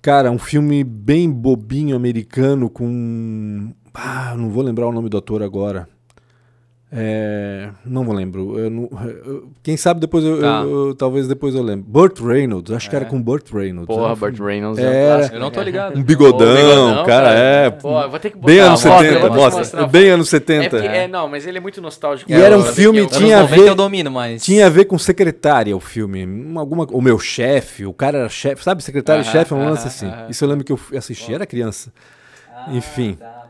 Cara, um filme bem bobinho americano com. Ah, não vou lembrar o nome do ator agora. É, não vou lembro. Eu não- eu- quem sabe depois eu, Tá. eu- eu- talvez depois eu lembro. Burt Reynolds, acho que era É. com Burt Reynolds. Porra, um Burt Reynolds Era. é um clássico, Eu não tô né? ligado. Um bigodão, bigodão, cara, é. Pô, eu vou ter que botar Bem anos foto, eu 70, vou te mostra. Bem anos 70. É, porque- é, não, mas ele é muito nostálgico. E era um Eu- eu- filme, tinha a 90 ver- eu domino, mas. Tinha a ver com secretária o filme. Um- Alguma, o meu chefe, o cara era chefe, sabe? Secretário e Aham, chefe é um lance assim. Isso eu lembro que eu fui assistir, era criança. Enfim. tá,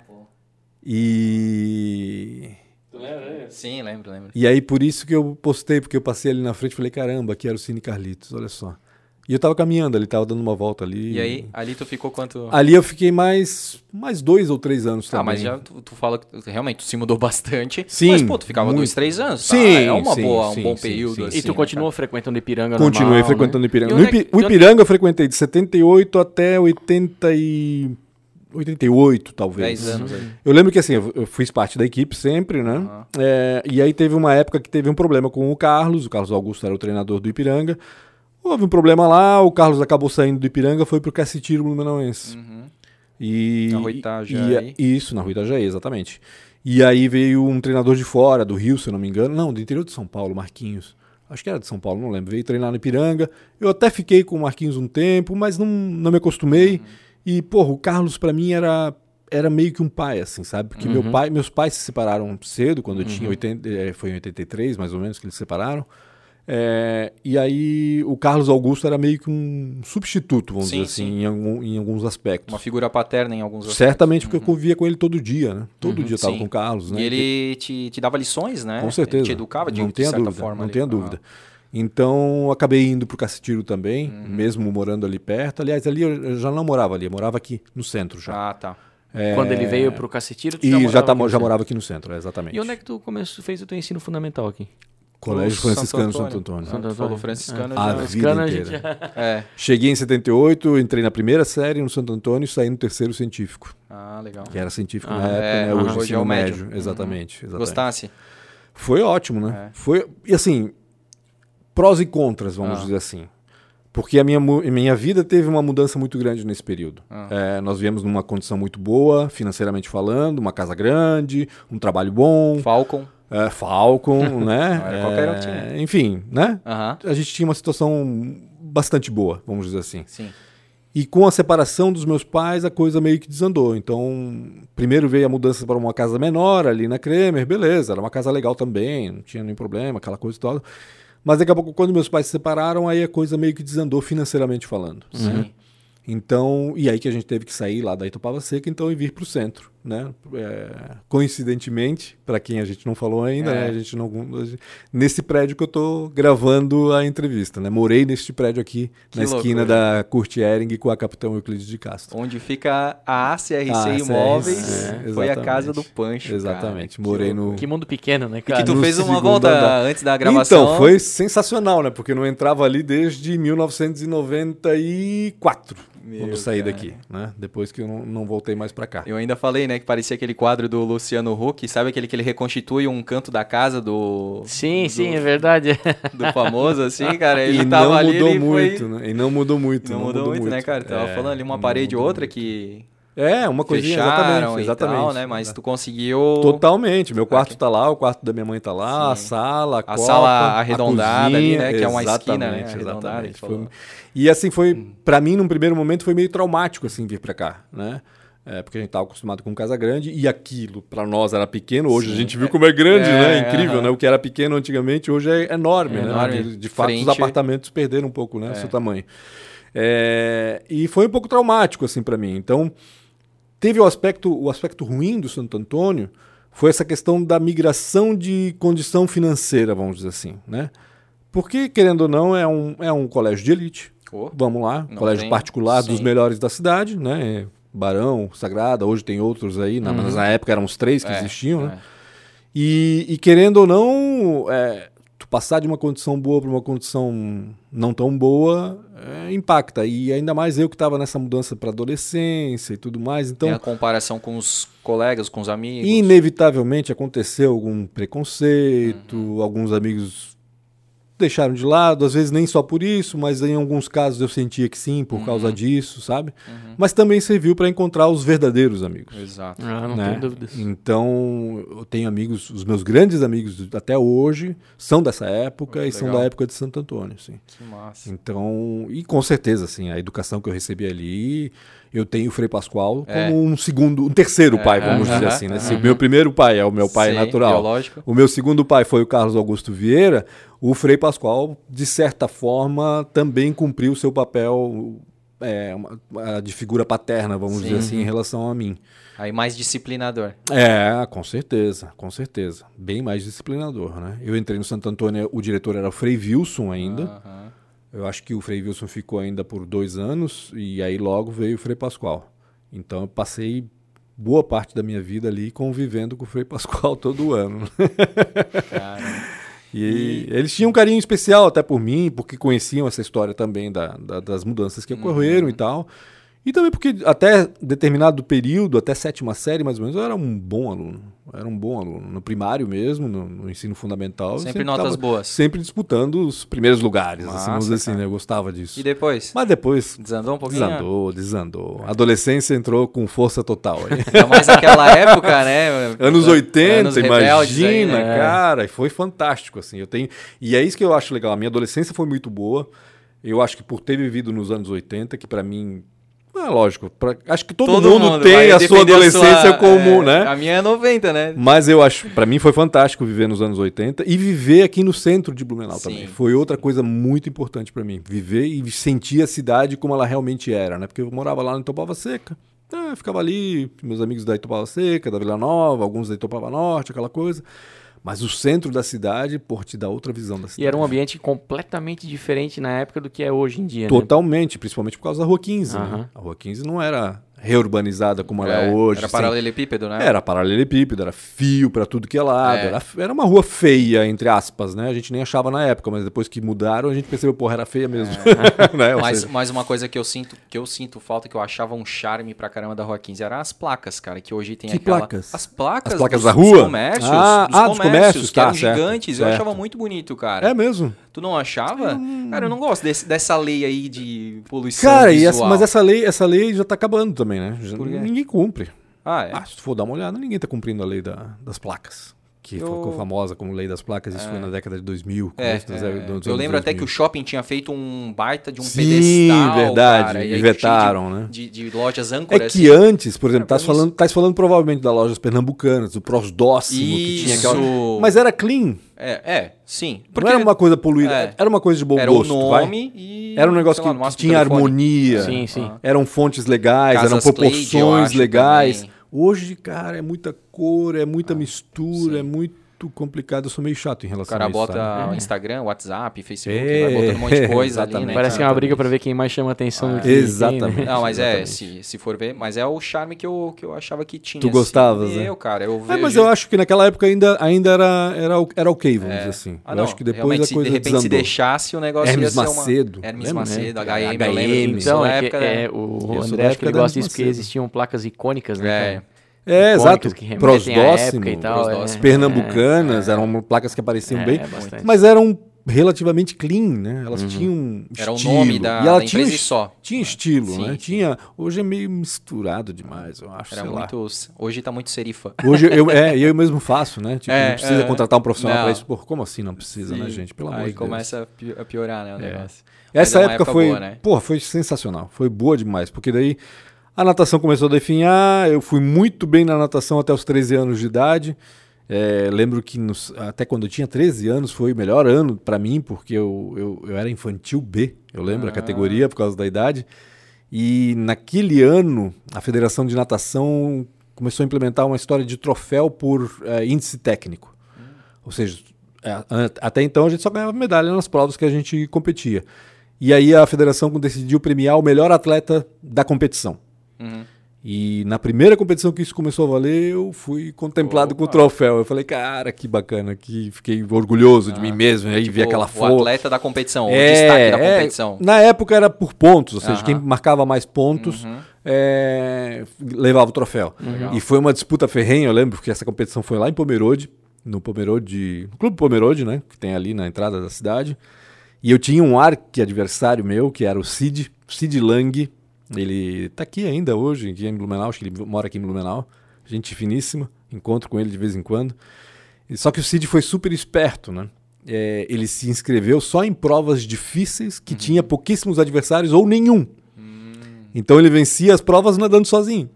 Sim, lembro, lembro. E aí, por isso que eu postei, porque eu passei ali na frente e falei, caramba, aqui era o Cine Carlitos, olha só. E eu tava caminhando ali, tava dando uma volta ali. E aí, ali tu ficou quanto. Ali eu fiquei mais, mais dois ou três anos também. Ah, mas já tu, tu fala que realmente tu se mudou bastante. Sim, Mas, pô, tu ficava muito. dois, três anos. tá? Sim, É uma sim, boa, um sim, bom sim, período. sim. assim, E tu né, continuou frequentando Ipiranga Continuei normal, frequentando né? Ipiranga. É o Ipiranga eu frequentei de 78 até 80 e... 88, talvez. 10 anos aí. Eu lembro que assim, eu fiz parte da equipe sempre, né? Aham. É, e aí teve uma época que teve um problema com o Carlos, o Carlos Augusto era o treinador do Ipiranga. Houve um problema lá, o Carlos acabou saindo do Ipiranga, foi pro Cacetiro Blumenauense. Uhum. E, Na Rua Itajaí. e- Isso, na Rua Itajaí, exatamente. E aí veio um treinador de fora, do Rio, se eu não me engano. Não, do interior de São Paulo, Marquinhos. Acho que era de São Paulo, não lembro. Veio treinar no Ipiranga. Eu até fiquei com o Marquinhos um tempo, mas não, não me acostumei. E, porra, o Carlos pra mim era, era meio que um pai, assim, sabe? Porque meu pai, meus pais se separaram cedo, quando eu tinha 80, eh, foi em 83, mais ou menos, que eles se separaram. É, e aí o Carlos Augusto era meio que um substituto, vamos Sim, dizer assim, sim. em, algum- em alguns aspectos. Uma figura paterna em alguns aspectos. Certamente porque eu convivia com ele todo dia, né? Todo dia eu tava Sim. com o Carlos, né? E ele te, te dava lições, né? Com certeza. Ele te educava de, não de certa dúvida, forma. Não ali. tenha Ah. Então, eu acabei indo pro Cacetiro também, Uhum. mesmo morando ali perto. Aliás, ali eu já não morava ali, eu morava aqui no centro já. Ah, tá. É, Quando ele veio pro Cacetiro, tu E já, morava tá, aqui no já morava aqui no centro, é, exatamente. E onde é que tu começou, fez o teu ensino fundamental aqui? Colégio O Franciscano Santo Santo Antônio. Santo tu Antônio. falou franciscano, A já... vida inteira. gente já- É. Cheguei em 78, entrei na primeira série no Santo Antônio e saí no terceiro científico. Ah, legal. Que era científico Ah, na época, é, né? Hoje, Hoje é o médio. médio. Exatamente, exatamente. Gostasse? Foi ótimo, né? É. Foi, e assim, prós e contras, vamos Ah. dizer assim. Porque a minha, minha vida teve uma mudança muito grande nesse período. Ah. É, nós viemos numa condição muito boa, financeiramente falando, uma casa grande, um trabalho bom, Falcon. é, Falcon, né? Não era qualquer um É, tinha. Enfim, né? A gente tinha uma situação bastante boa, vamos dizer assim. Sim. E com a separação dos meus pais, a coisa meio que desandou. Então, primeiro veio a mudança para uma casa menor ali na Kremer, beleza, era uma casa legal também, não tinha nenhum problema, aquela coisa tal. Mas daqui a pouco, quando meus pais se separaram, aí a coisa meio que desandou financeiramente falando. né? Sim. Então, e aí que a gente teve que sair lá da Itupava Seca, então, e vir para o centro, né? É, coincidentemente, para quem a gente não falou ainda, É. né? A gente não, a gente- nesse prédio que eu tô gravando a entrevista, né? Morei neste prédio aqui, Que na esquina da Kurt Ehring com a Capitão Euclides de Castro. Onde fica a ACRC Ah, Imóveis. CRC, foi a casa do Pancho. Exatamente, cara. morei Que no... Que mundo pequeno, né, E cara? que tu no fez uma volta andar. antes da gravação. Então, foi sensacional, né? Porque eu não entrava ali desde 1994, Meu, quando saí cara. daqui, né? Depois que eu não, não voltei mais para cá. Eu ainda falei, né, que parecia aquele quadro do Luciano Huck, sabe aquele que ele reconstitui um canto da casa do Sim, do- sim, é verdade. do famoso assim, cara, ele e tava não ali, mudou muito, foi... né? E não mudou muito. Não, mudou, muito, né, cara? Tava É, falando ali uma não parede ou mudou outra muito. que É, uma coisinha, exatamente, exatamente. tal, né? Mas tu conseguiu Totalmente. Meu quarto Aqui. tá lá, o quarto da minha mãe tá lá, a Sim. sala, a, A copa, sala a arredondada ali, cozinha, né, que é uma esquina, né, exatamente, arredondada. Foi- E assim foi, pra mim, num primeiro momento, foi meio traumático assim vir pra cá, né? É, porque a gente tava acostumado com casa grande e aquilo pra nós era pequeno. Hoje a gente viu como é grande, É, né? Incrível, né? O que era pequeno antigamente hoje é enorme, É né? enorme. De, de fato, os Frente- apartamentos perderam um pouco, né? É. Seu tamanho. É, e foi um pouco traumático assim pra mim. Então teve o aspecto, o aspecto ruim do Santo Antônio foi essa questão da migração de condição financeira, vamos dizer assim, né? Porque, querendo ou não, é um, é um colégio de elite. Oh, Vamos lá, colégio tem- particular dos sim. melhores da cidade, né? Barão, Sagrada, hoje tem outros aí, na- mas na época eram os três que é, existiam, né? é. E, e querendo ou não, é, passar de uma condição boa para uma condição não tão boa é, impacta. E ainda mais eu que estava nessa mudança para adolescência e tudo mais. Então, Tem a comparação com os colegas, com os amigos. inevitavelmente aconteceu algum preconceito, alguns amigos deixaram de lado, às vezes nem só por isso, mas em alguns casos eu sentia que sim, por causa disso, sabe? Mas também serviu para encontrar os verdadeiros amigos. Exato. Ah, não né? tenho dúvidas. Então, eu tenho amigos, os meus grandes amigos até hoje são dessa época Muito e são legal. da época de Santo Antônio, sim. Que massa. Então, e com certeza, assim, a educação que eu recebi ali, eu tenho o Frei Pascoal como É. um segundo, um terceiro pai, É, vamos dizer assim, né? Se o meu primeiro pai é o meu pai Sim, natural. biológico. O meu segundo pai foi o Carlos Augusto Vieira. O Frei Pascoal, de certa forma, também cumpriu o seu papel é, uma- de figura paterna, vamos Sim. dizer assim, em relação a mim. Aí mais disciplinador. É, com certeza, com certeza. Bem mais disciplinador, né? Eu entrei no Santo Antônio, o diretor era o Frei Wilson ainda. Aham. Eu acho que o Frei Wilson ficou ainda por dois anos e aí logo veio o Frei Pascoal. Então eu passei boa parte da minha vida ali convivendo com o Frei Pascoal todo ano. Cara, E, eles tinham um carinho especial até por mim, porque conheciam essa história também da, da- das mudanças que ocorreram e tal. E também porque até determinado período, até sétima série mais ou menos, eu era um bom aluno. Era um bom aluno. No primário mesmo, no, no ensino fundamental. eu Sempre notas boas. Sempre disputando os primeiros lugares, assim, vamos Massa, dizer assim, né? Eu gostava disso. e depois? Mas depois Desandou um pouquinho? desandou, desandou. A adolescência entrou com força total. Ainda mais naquela época, né? Anos 80, Anos rebeldes aí, imagina, né? cara, e foi fantástico, assim, eu tenho, e é isso que eu acho legal, a minha adolescência foi muito boa, eu acho que por ter vivido nos anos 80, que pra mim, é lógico, pra- acho que todo, mundo, vai tem a sua adolescência sua- como, é, né, A minha é 90, né? mas eu acho, pra mim foi fantástico viver nos anos 80 e viver aqui no centro de Blumenau Sim. também. Foi outra coisa muito importante pra mim, viver e sentir a cidade como ela realmente era, né? Porque eu morava lá em Itopava Seca. Ah, ficava ali, meus amigos da Itopava Seca, da Vila Nova, alguns da Itopava Norte, aquela coisa. Mas o centro da cidade, pô, te dá outra visão da cidade. E era um ambiente completamente diferente na época do que é hoje em dia, né? Totalmente, principalmente por causa da Rua 15. né? Aham. A Rua 15 não era reurbanizada como ela é, É, hoje. Era paralelepípedo, né? Era paralelepípedo, era fio pra tudo que é lado. É. Era, era uma rua feia, entre aspas, né? A gente nem achava na época, mas depois que mudaram, a gente percebeu, porra, era feia mesmo. né? Ou Mas, seja, mas uma coisa que eu sinto que eu sinto falta, que eu achava um charme pra caramba da Rua 15, eram as placas, cara, que hoje tem Que aquela... placas? As placas, As placas dos, da dos rua? comércios, Ah, dos ah, dos comércios, comércios, que eram tá, certo, gigantes, eu certo. achava muito bonito, cara. é mesmo. Tu não achava? Cara, eu não gosto desse- dessa lei aí de poluição Cara, visual. essa, mas essa lei, essa lei já tá acabando também, né? Já- ninguém cumpre. Ah, é? Ah, se tu for dar uma olhada, ninguém tá cumprindo a lei da- das placas. Que Eu- ficou famosa como lei das placas, isso foi na década de 2000. É, é, eu lembro até que 2000. o shopping tinha feito um baita de um Sim, pedestal. verdade, cara, e vetaram, cheio né? de, De, de lojas É âncoras. que antes, por exemplo, estás falando, tás falando provavelmente da lojas pernambucanas, do Prosdóximo, que tinha aquela... Isso. Mas era clean, É, é, sim. não era uma coisa poluída, É. era uma coisa de bom era gosto, o vai? nome e... Era um negócio lá, que, que tinha telefone. harmonia, Sim, sim. Ah. eram fontes legais, eram Casas eu proporções legais. também. Hoje, cara, é muita cor, é muita mistura, sim. é muito complicado. Eu sou meio chato em O relação cara a isso. bota sabe? Instagram, WhatsApp, Facebook, É, vai botando um monte de coisa ali, exatamente. né? Parece que é uma briga pra ver quem mais chama atenção do que Exatamente. quem, né? Não, mas é, Exatamente. se, se for ver, mas é o charme que eu, que eu achava que tinha. Tu assim. gostavas, né? Eu, cara, eu É, vejo... mas eu acho que naquela época ainda, ainda era, era, o- era ok, vamos dizer assim. Ah, eu não, acho que depois a se coisa de repente se desandou. deixasse o negócio Hermes ia ser Macedo, uma... Hermes lembra, Macedo, né? HM, HM. Então, na é, é, o André acho que ele gosta disso porque existiam placas icônicas, né? É. É, exato. que época e tal, é. Prosdóximo. pernambucanas, eram placas que apareciam É, bem, bastante. mas eram relativamente clean, né? Elas tinham Era o estilo. nome da- e ela da tinha, só. Tinha estilo, Sim, né? sim. Tinha, hoje é meio misturado demais, eu acho, Era sei lá. muito... Hoje tá muito serifa. Hoje eu, é, eu mesmo faço, né? Tipo, É, não precisa é. contratar um profissional para isso. Pô, como assim não precisa, né, Sim. gente? Pelo amor Aí de Deus. começa a pi- a piorar, né, o É. negócio. Essa é uma época, foi, boa, né? porra, foi sensacional. Foi boa demais, porque daí a natação começou a definhar, eu fui muito bem na natação até os 13 anos de idade. É, lembro que nos- até quando eu tinha 13 anos foi o melhor ano para mim, porque eu, eu, eu era infantil B, eu lembro a Ah. categoria por causa da idade. E naquele ano, a Federação de Natação começou a implementar uma história de troféu por eh, índice técnico. Ou seja, É, até então a gente só ganhava medalha nas provas que a gente competia. E aí a federação decidiu premiar o melhor atleta da competição. Uhum. E na primeira competição que isso começou a valer, eu fui contemplado com o troféu. Eu falei, cara, que bacana, que fiquei orgulhoso de mim mesmo. E aí vi Tipo, aquela o foto. atleta da competição, É, o destaque da é. competição. Na época era por pontos, ou seja, Aham. quem marcava mais pontos Uhum. é, levava o troféu. E foi uma disputa ferrenha, eu lembro, porque essa competição foi lá em Pomerode, no Pomerode, no Clube Pomerode, né, que tem ali na entrada da cidade. E eu tinha um arqui-adversário meu, que era o Cid, Cid Lang. Ele tá aqui ainda hoje, aqui em Blumenau, acho que ele mora aqui em Blumenau. Gente finíssima, encontro com ele de vez em quando. Só que o Cid foi super esperto, né? É, ele se inscreveu só em provas difíceis que tinha pouquíssimos adversários ou nenhum. Então ele vencia as provas nadando sozinho.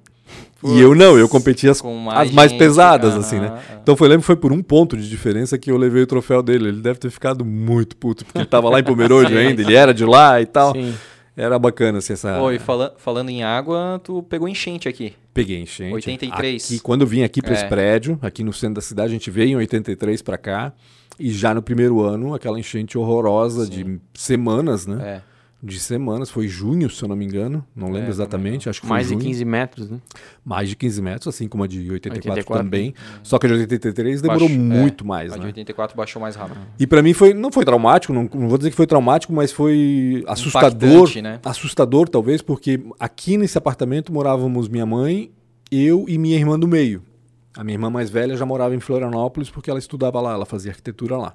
e eu não, eu competia as, mais as mais gente, pesadas, assim, né? Então foi, lembro foi por um ponto de diferença que eu levei o troféu dele. Ele deve ter ficado muito puto, porque ele tava lá em Pomerode ainda, ele era de lá e tal. Sim. Era bacana assim, essa. Oi, fala- falando em água, tu pegou enchente aqui. Peguei enchente. 83. Aqui, quando eu vim aqui para esse É. prédio, aqui no centro da cidade, a gente veio em 83 para cá. E já no primeiro ano, aquela enchente horrorosa de semanas, né? É. De semanas. Foi junho, se eu não me engano. Não lembro É, exatamente. Acho que Mais de junho. 15 metros, né? Mais de 15 metros, assim como a de 84, 84. também. Só que a de 83 demorou Baixo- muito é, mais, A de né? 84 baixou mais rápido. E para mim foi não foi traumático, não, não vou dizer que foi traumático, mas foi assustador, Impactante, né? assustador talvez, porque aqui nesse apartamento morávamos minha mãe, eu e minha irmã do meio. A minha irmã mais velha já morava em Florianópolis porque ela estudava lá, ela fazia arquitetura lá.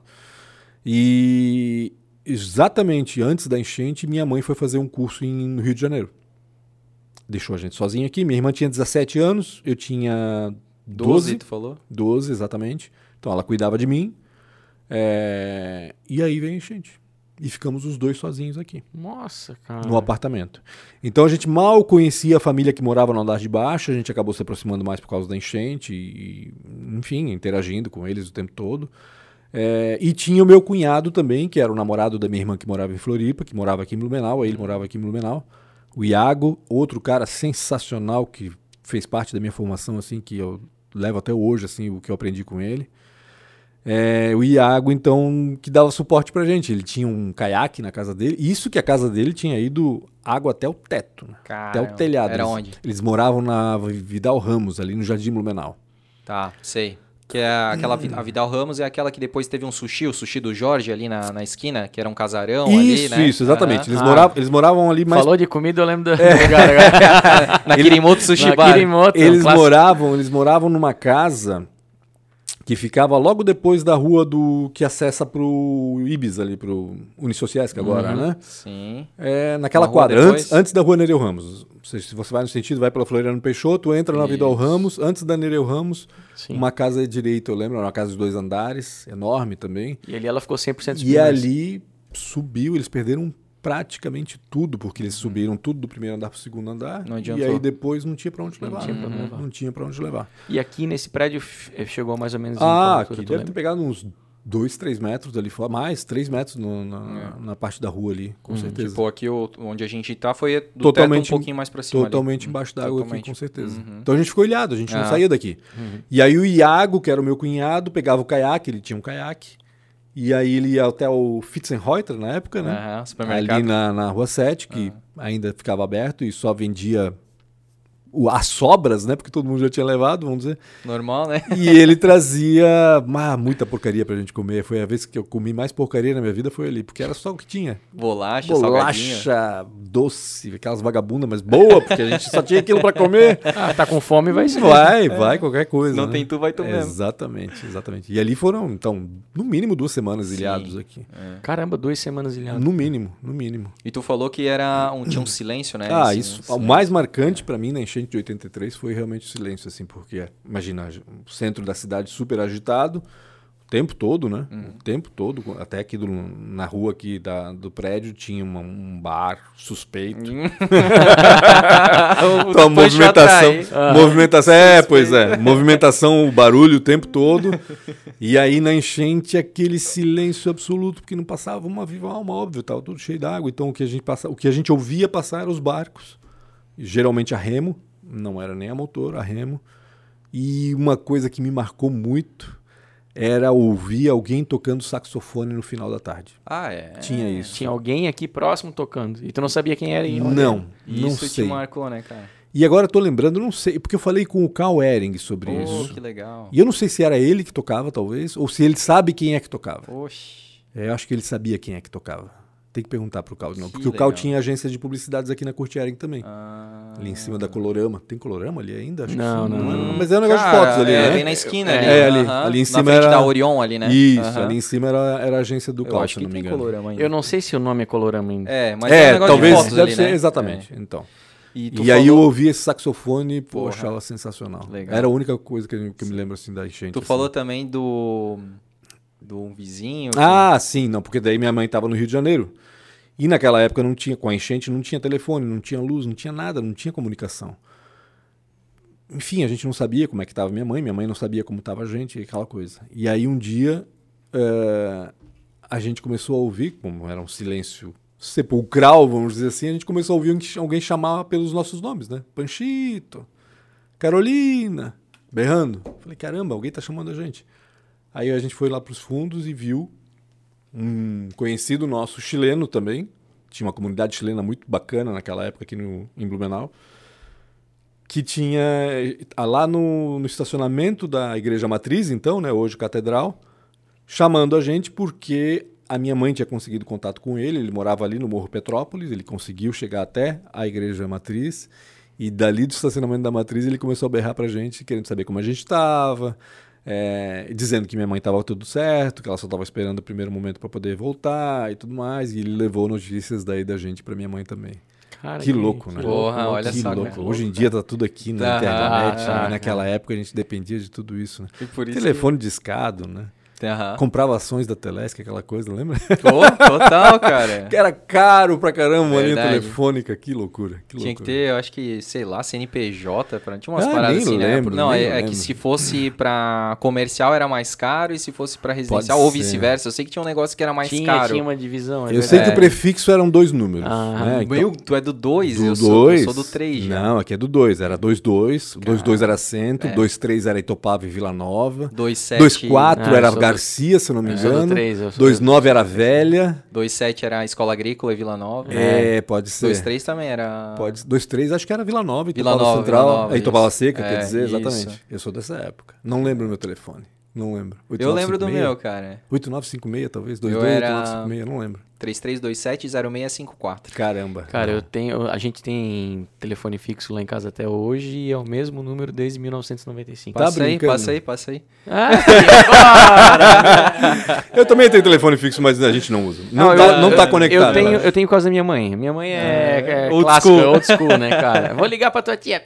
E exatamente antes da enchente, minha mãe foi fazer um curso em, no Rio de Janeiro. Deixou a gente sozinho aqui. Minha irmã tinha 17 anos, eu tinha 12, 12 tu falou? 12, exatamente. Então ela cuidava de mim. É, E aí veio a enchente. E ficamos os dois sozinhos aqui, Nossa, cara. no apartamento. Então a gente mal conhecia a família que morava no andar de baixo, a gente acabou se aproximando mais por causa da enchente, e, enfim, interagindo com eles o tempo todo. É, e tinha o meu cunhado também, que era o namorado da minha irmã que morava em Floripa, que morava aqui em Blumenau, aí ele morava aqui em Blumenau. O Iago, outro cara sensacional que fez parte da minha formação, assim, que eu levo até hoje, assim, o que eu aprendi com ele. É, o Iago, então, que dava suporte pra gente. Ele tinha um caiaque na casa dele. Isso que a casa dele tinha ido água até o teto, né? até o telhado. Era eles, onde? Eles moravam na Vidal Ramos, ali no Jardim Blumenau. Tá, sei. Que é aquela, Vi- a Vidal Ramos é aquela que depois teve um sushi, o sushi do Jorge ali na, na esquina, que era um casarão ali, isso, né? isso, exatamente. Eles, Ah. moravam, eles moravam ali mais Falou de comida, eu lembro do, É. do lugar agora. Na Kirimoto Sushi Na Bar. Kirimoto, eles clássico. moravam, eles moravam numa casa que ficava logo depois da rua do que acessa pro Ibis ali, pro Unisociesc agora, né? Sim. É, naquela quadra, antes, antes da rua Nereu Ramos. Seja, se você vai no sentido, vai pela Floriano Peixoto, entra na Vidal. Ramos, antes da Nereu Ramos, Sim. uma casa direita, eu lembro, era uma casa de dois andares, enorme também. E ali ela ficou 100% E submersa. ali subiu, eles perderam praticamente tudo, porque eles subiram tudo do primeiro andar pro segundo andar. Uhum. Não e aí depois não tinha pra onde levar. tinha onde Uhum. levar. Não tinha pra onde levar. E aqui nesse prédio eh, chegou mais ou menos Ah, aqui deve ter lembra? pegado uns dois, três metros ali fora, mais três metros no- na, na parte da rua ali, com certeza. Tipo, aqui o- onde a gente tá foi do Totalmente- teto um pouquinho mais pra cima. ali. Totalmente embaixo d'água aqui, Totalmente. com certeza. Uhum. Então a gente ficou ilhado, a gente não Ah. saía daqui. E aí o Iago, que era o meu cunhado, pegava o caiaque, ele tinha um caiaque. E aí ele ia até o Fitzenreuter na época, né? Aham, supermercado. Ali na, na rua 7, que ainda ficava aberto e só vendia as sobras, né? Porque todo mundo já tinha levado, vamos dizer. Normal, né? E ele trazia ah, muita porcaria pra gente comer. Foi a vez que eu comi mais porcaria na minha vida, foi ali, porque era só o que tinha. Bolacha. Bolacha doce, aquelas vagabundas, mas boa, porque a gente só tinha aquilo pra comer. Ah, tá com fome, vai ser. Vai, vai, qualquer coisa. Não né? tem tu, vai tu mesmo. Exatamente, exatamente. E ali foram, então, no mínimo duas semanas Sim. ilhados aqui. Caramba, duas semanas ilhado. No mínimo, no mínimo. E tu falou que era um, tinha um silêncio, né? Ah, Esse- isso. O mais marcante pra mim na enchente de 83 foi realmente o silêncio, assim, porque, imagina, o centro da cidade super agitado, o tempo todo, né? Uhum. O tempo todo. Até aqui do- na rua aqui da, do prédio tinha uma- um bar suspeito. Uhum. Então, a movimentação, Ah. movimentação, é, pois é, movimentação, o barulho o tempo todo. E aí na enchente aquele silêncio absoluto, porque não passava uma viva alma, óbvio, tava tudo cheio d'água. Então o que a gente passa, o que a gente ouvia passar eram os barcos, geralmente a remo, não era nem a motor, a remo. E uma coisa que me marcou muito era ouvir alguém tocando saxofone no final da tarde. Ah, é. Tinha isso. Tinha alguém aqui próximo tocando. E tu não sabia quem era? e Não, não Isso sei. te marcou, né, cara? E agora eu tô lembrando, não sei, porque eu falei com o Carl Ehring sobre Pô, isso. que legal. E eu não sei se era ele que tocava, talvez, ou se ele sabe quem é que tocava. Oxi. É, eu acho que ele sabia quem é que tocava. Tem que perguntar pro novo. Que Porque o Carl legal. tinha agência de publicidades aqui na Curti Ehring também. Ah. Ali em cima da Colorama. Tem Colorama ali ainda? Acho que Não, sim, não, é? não. Mas é um negócio Cara, de fotos ali, é, né? bem na esquina É, ali. é, ali. aham. Ali em Na cima frente era- da Orion ali, né? Isso, Aham. ali em cima era, era a agência do acho se que não me tem engano. colorama ainda. Eu não sei se o nome é Colorama ainda. É, mas é, um É, negócio talvez de fotos deve ali, ser, né? exatamente. Então. É. E, E, tu aí eu falou- ouvi esse saxofone, pô, Porra. achava sensacional. Legal. Era a única coisa que eu, que eu me lembro assim da enchente. Tu assim. falou também do. Do um vizinho. que- Ah, sim, não, porque daí minha mãe estava no Rio de Janeiro. E naquela época não tinha, com a enchente, não tinha telefone, não tinha luz, não tinha nada, não tinha comunicação. Enfim, a gente não sabia como é que estava minha mãe, minha mãe não sabia como estava a gente, aquela coisa. E aí um dia eh, a gente começou a ouvir, como era um silêncio sepulcral, vamos dizer assim, a gente começou a ouvir alguém chamar pelos nossos nomes, né? Panchito, Carolina, berrando. Falei, caramba, alguém tá chamando a gente. Aí a gente foi lá para os fundos e viu um conhecido nosso chileno também. Tinha uma comunidade chilena muito bacana naquela época aqui no, em Blumenau. Que tinha ah, lá no, no estacionamento da Igreja Matriz, então, né, hoje Catedral, chamando a gente porque a minha mãe tinha conseguido contato com ele. Ele morava ali no Morro Petrópolis, ele conseguiu chegar até a Igreja Matriz. E dali do estacionamento da Matriz ele começou a berrar pra gente, querendo saber como a gente estava, é, dizendo que minha mãe estava tudo certo, que ela só estava esperando o primeiro momento para poder voltar e tudo mais. E ele levou notícias daí da gente para minha mãe também. Cara, que louco, né? Porra, olha que só, louco. cara. Hoje em dia tá tudo aqui na Tá, internet. tá, né? Naquela época a gente dependia de tudo isso. Né? E por isso. Telefone discado, né? Aham. Comprava ações da Telesc, aquela coisa, lembra? Pô, total, cara. Que era caro pra caramba a linha telefônica. Que loucura. Que Tinha que loucura. ter, eu acho que, sei lá, CNPJ, pra... tinha umas Ah, paradas assim, né? lembro, Não, nem é, é que se fosse pra comercial era mais caro e se fosse pra residencial Pode ou vice-versa. Eu sei que tinha um negócio que era mais tinha, caro. tinha uma divisão. é Eu sei que o É. prefixo eram dois números. Ah, né? Então, Meu, tu é do 2, do eu, sou, eu 2. sou do 3 já. Não, aqui é do 2. Era 2-2. O 2-2 era centro. É. 2-3 era Itopava e Vila Nova. 2-7 2-4 Ah, era Garcia, se eu não me do engano. três, eu sou 2-9 era Velha. 2-7 era Escola Agrícola e Vila Nova. É, pode ser. 2-3 também era... Pode, 2-3 acho que era Vila Nova, Vila Itopava Nova, Central. Vila Nova, é, Itopava isso. Seca, É, quer dizer, isso. exatamente. Eu sou dessa época. Não lembro o meu telefone. Não lembro. Eu lembro do 8956? meu, cara. 8956, talvez. Eu 22, era- 8956, não lembro. 3327-0654. Caramba. Cara, eu tenho. A gente tem telefone fixo lá em casa até hoje e é o mesmo número desde 1995. Tá Passa aí, passa aí, passa aí. Ah, Eu também tenho telefone fixo, mas a gente não usa. Não, eu- tá, não tá eu- conectado. Eu tenho, né? eu tenho por causa da minha mãe. Minha mãe é, é old clássica, school. old school, né, cara? Vou ligar pra tua tia.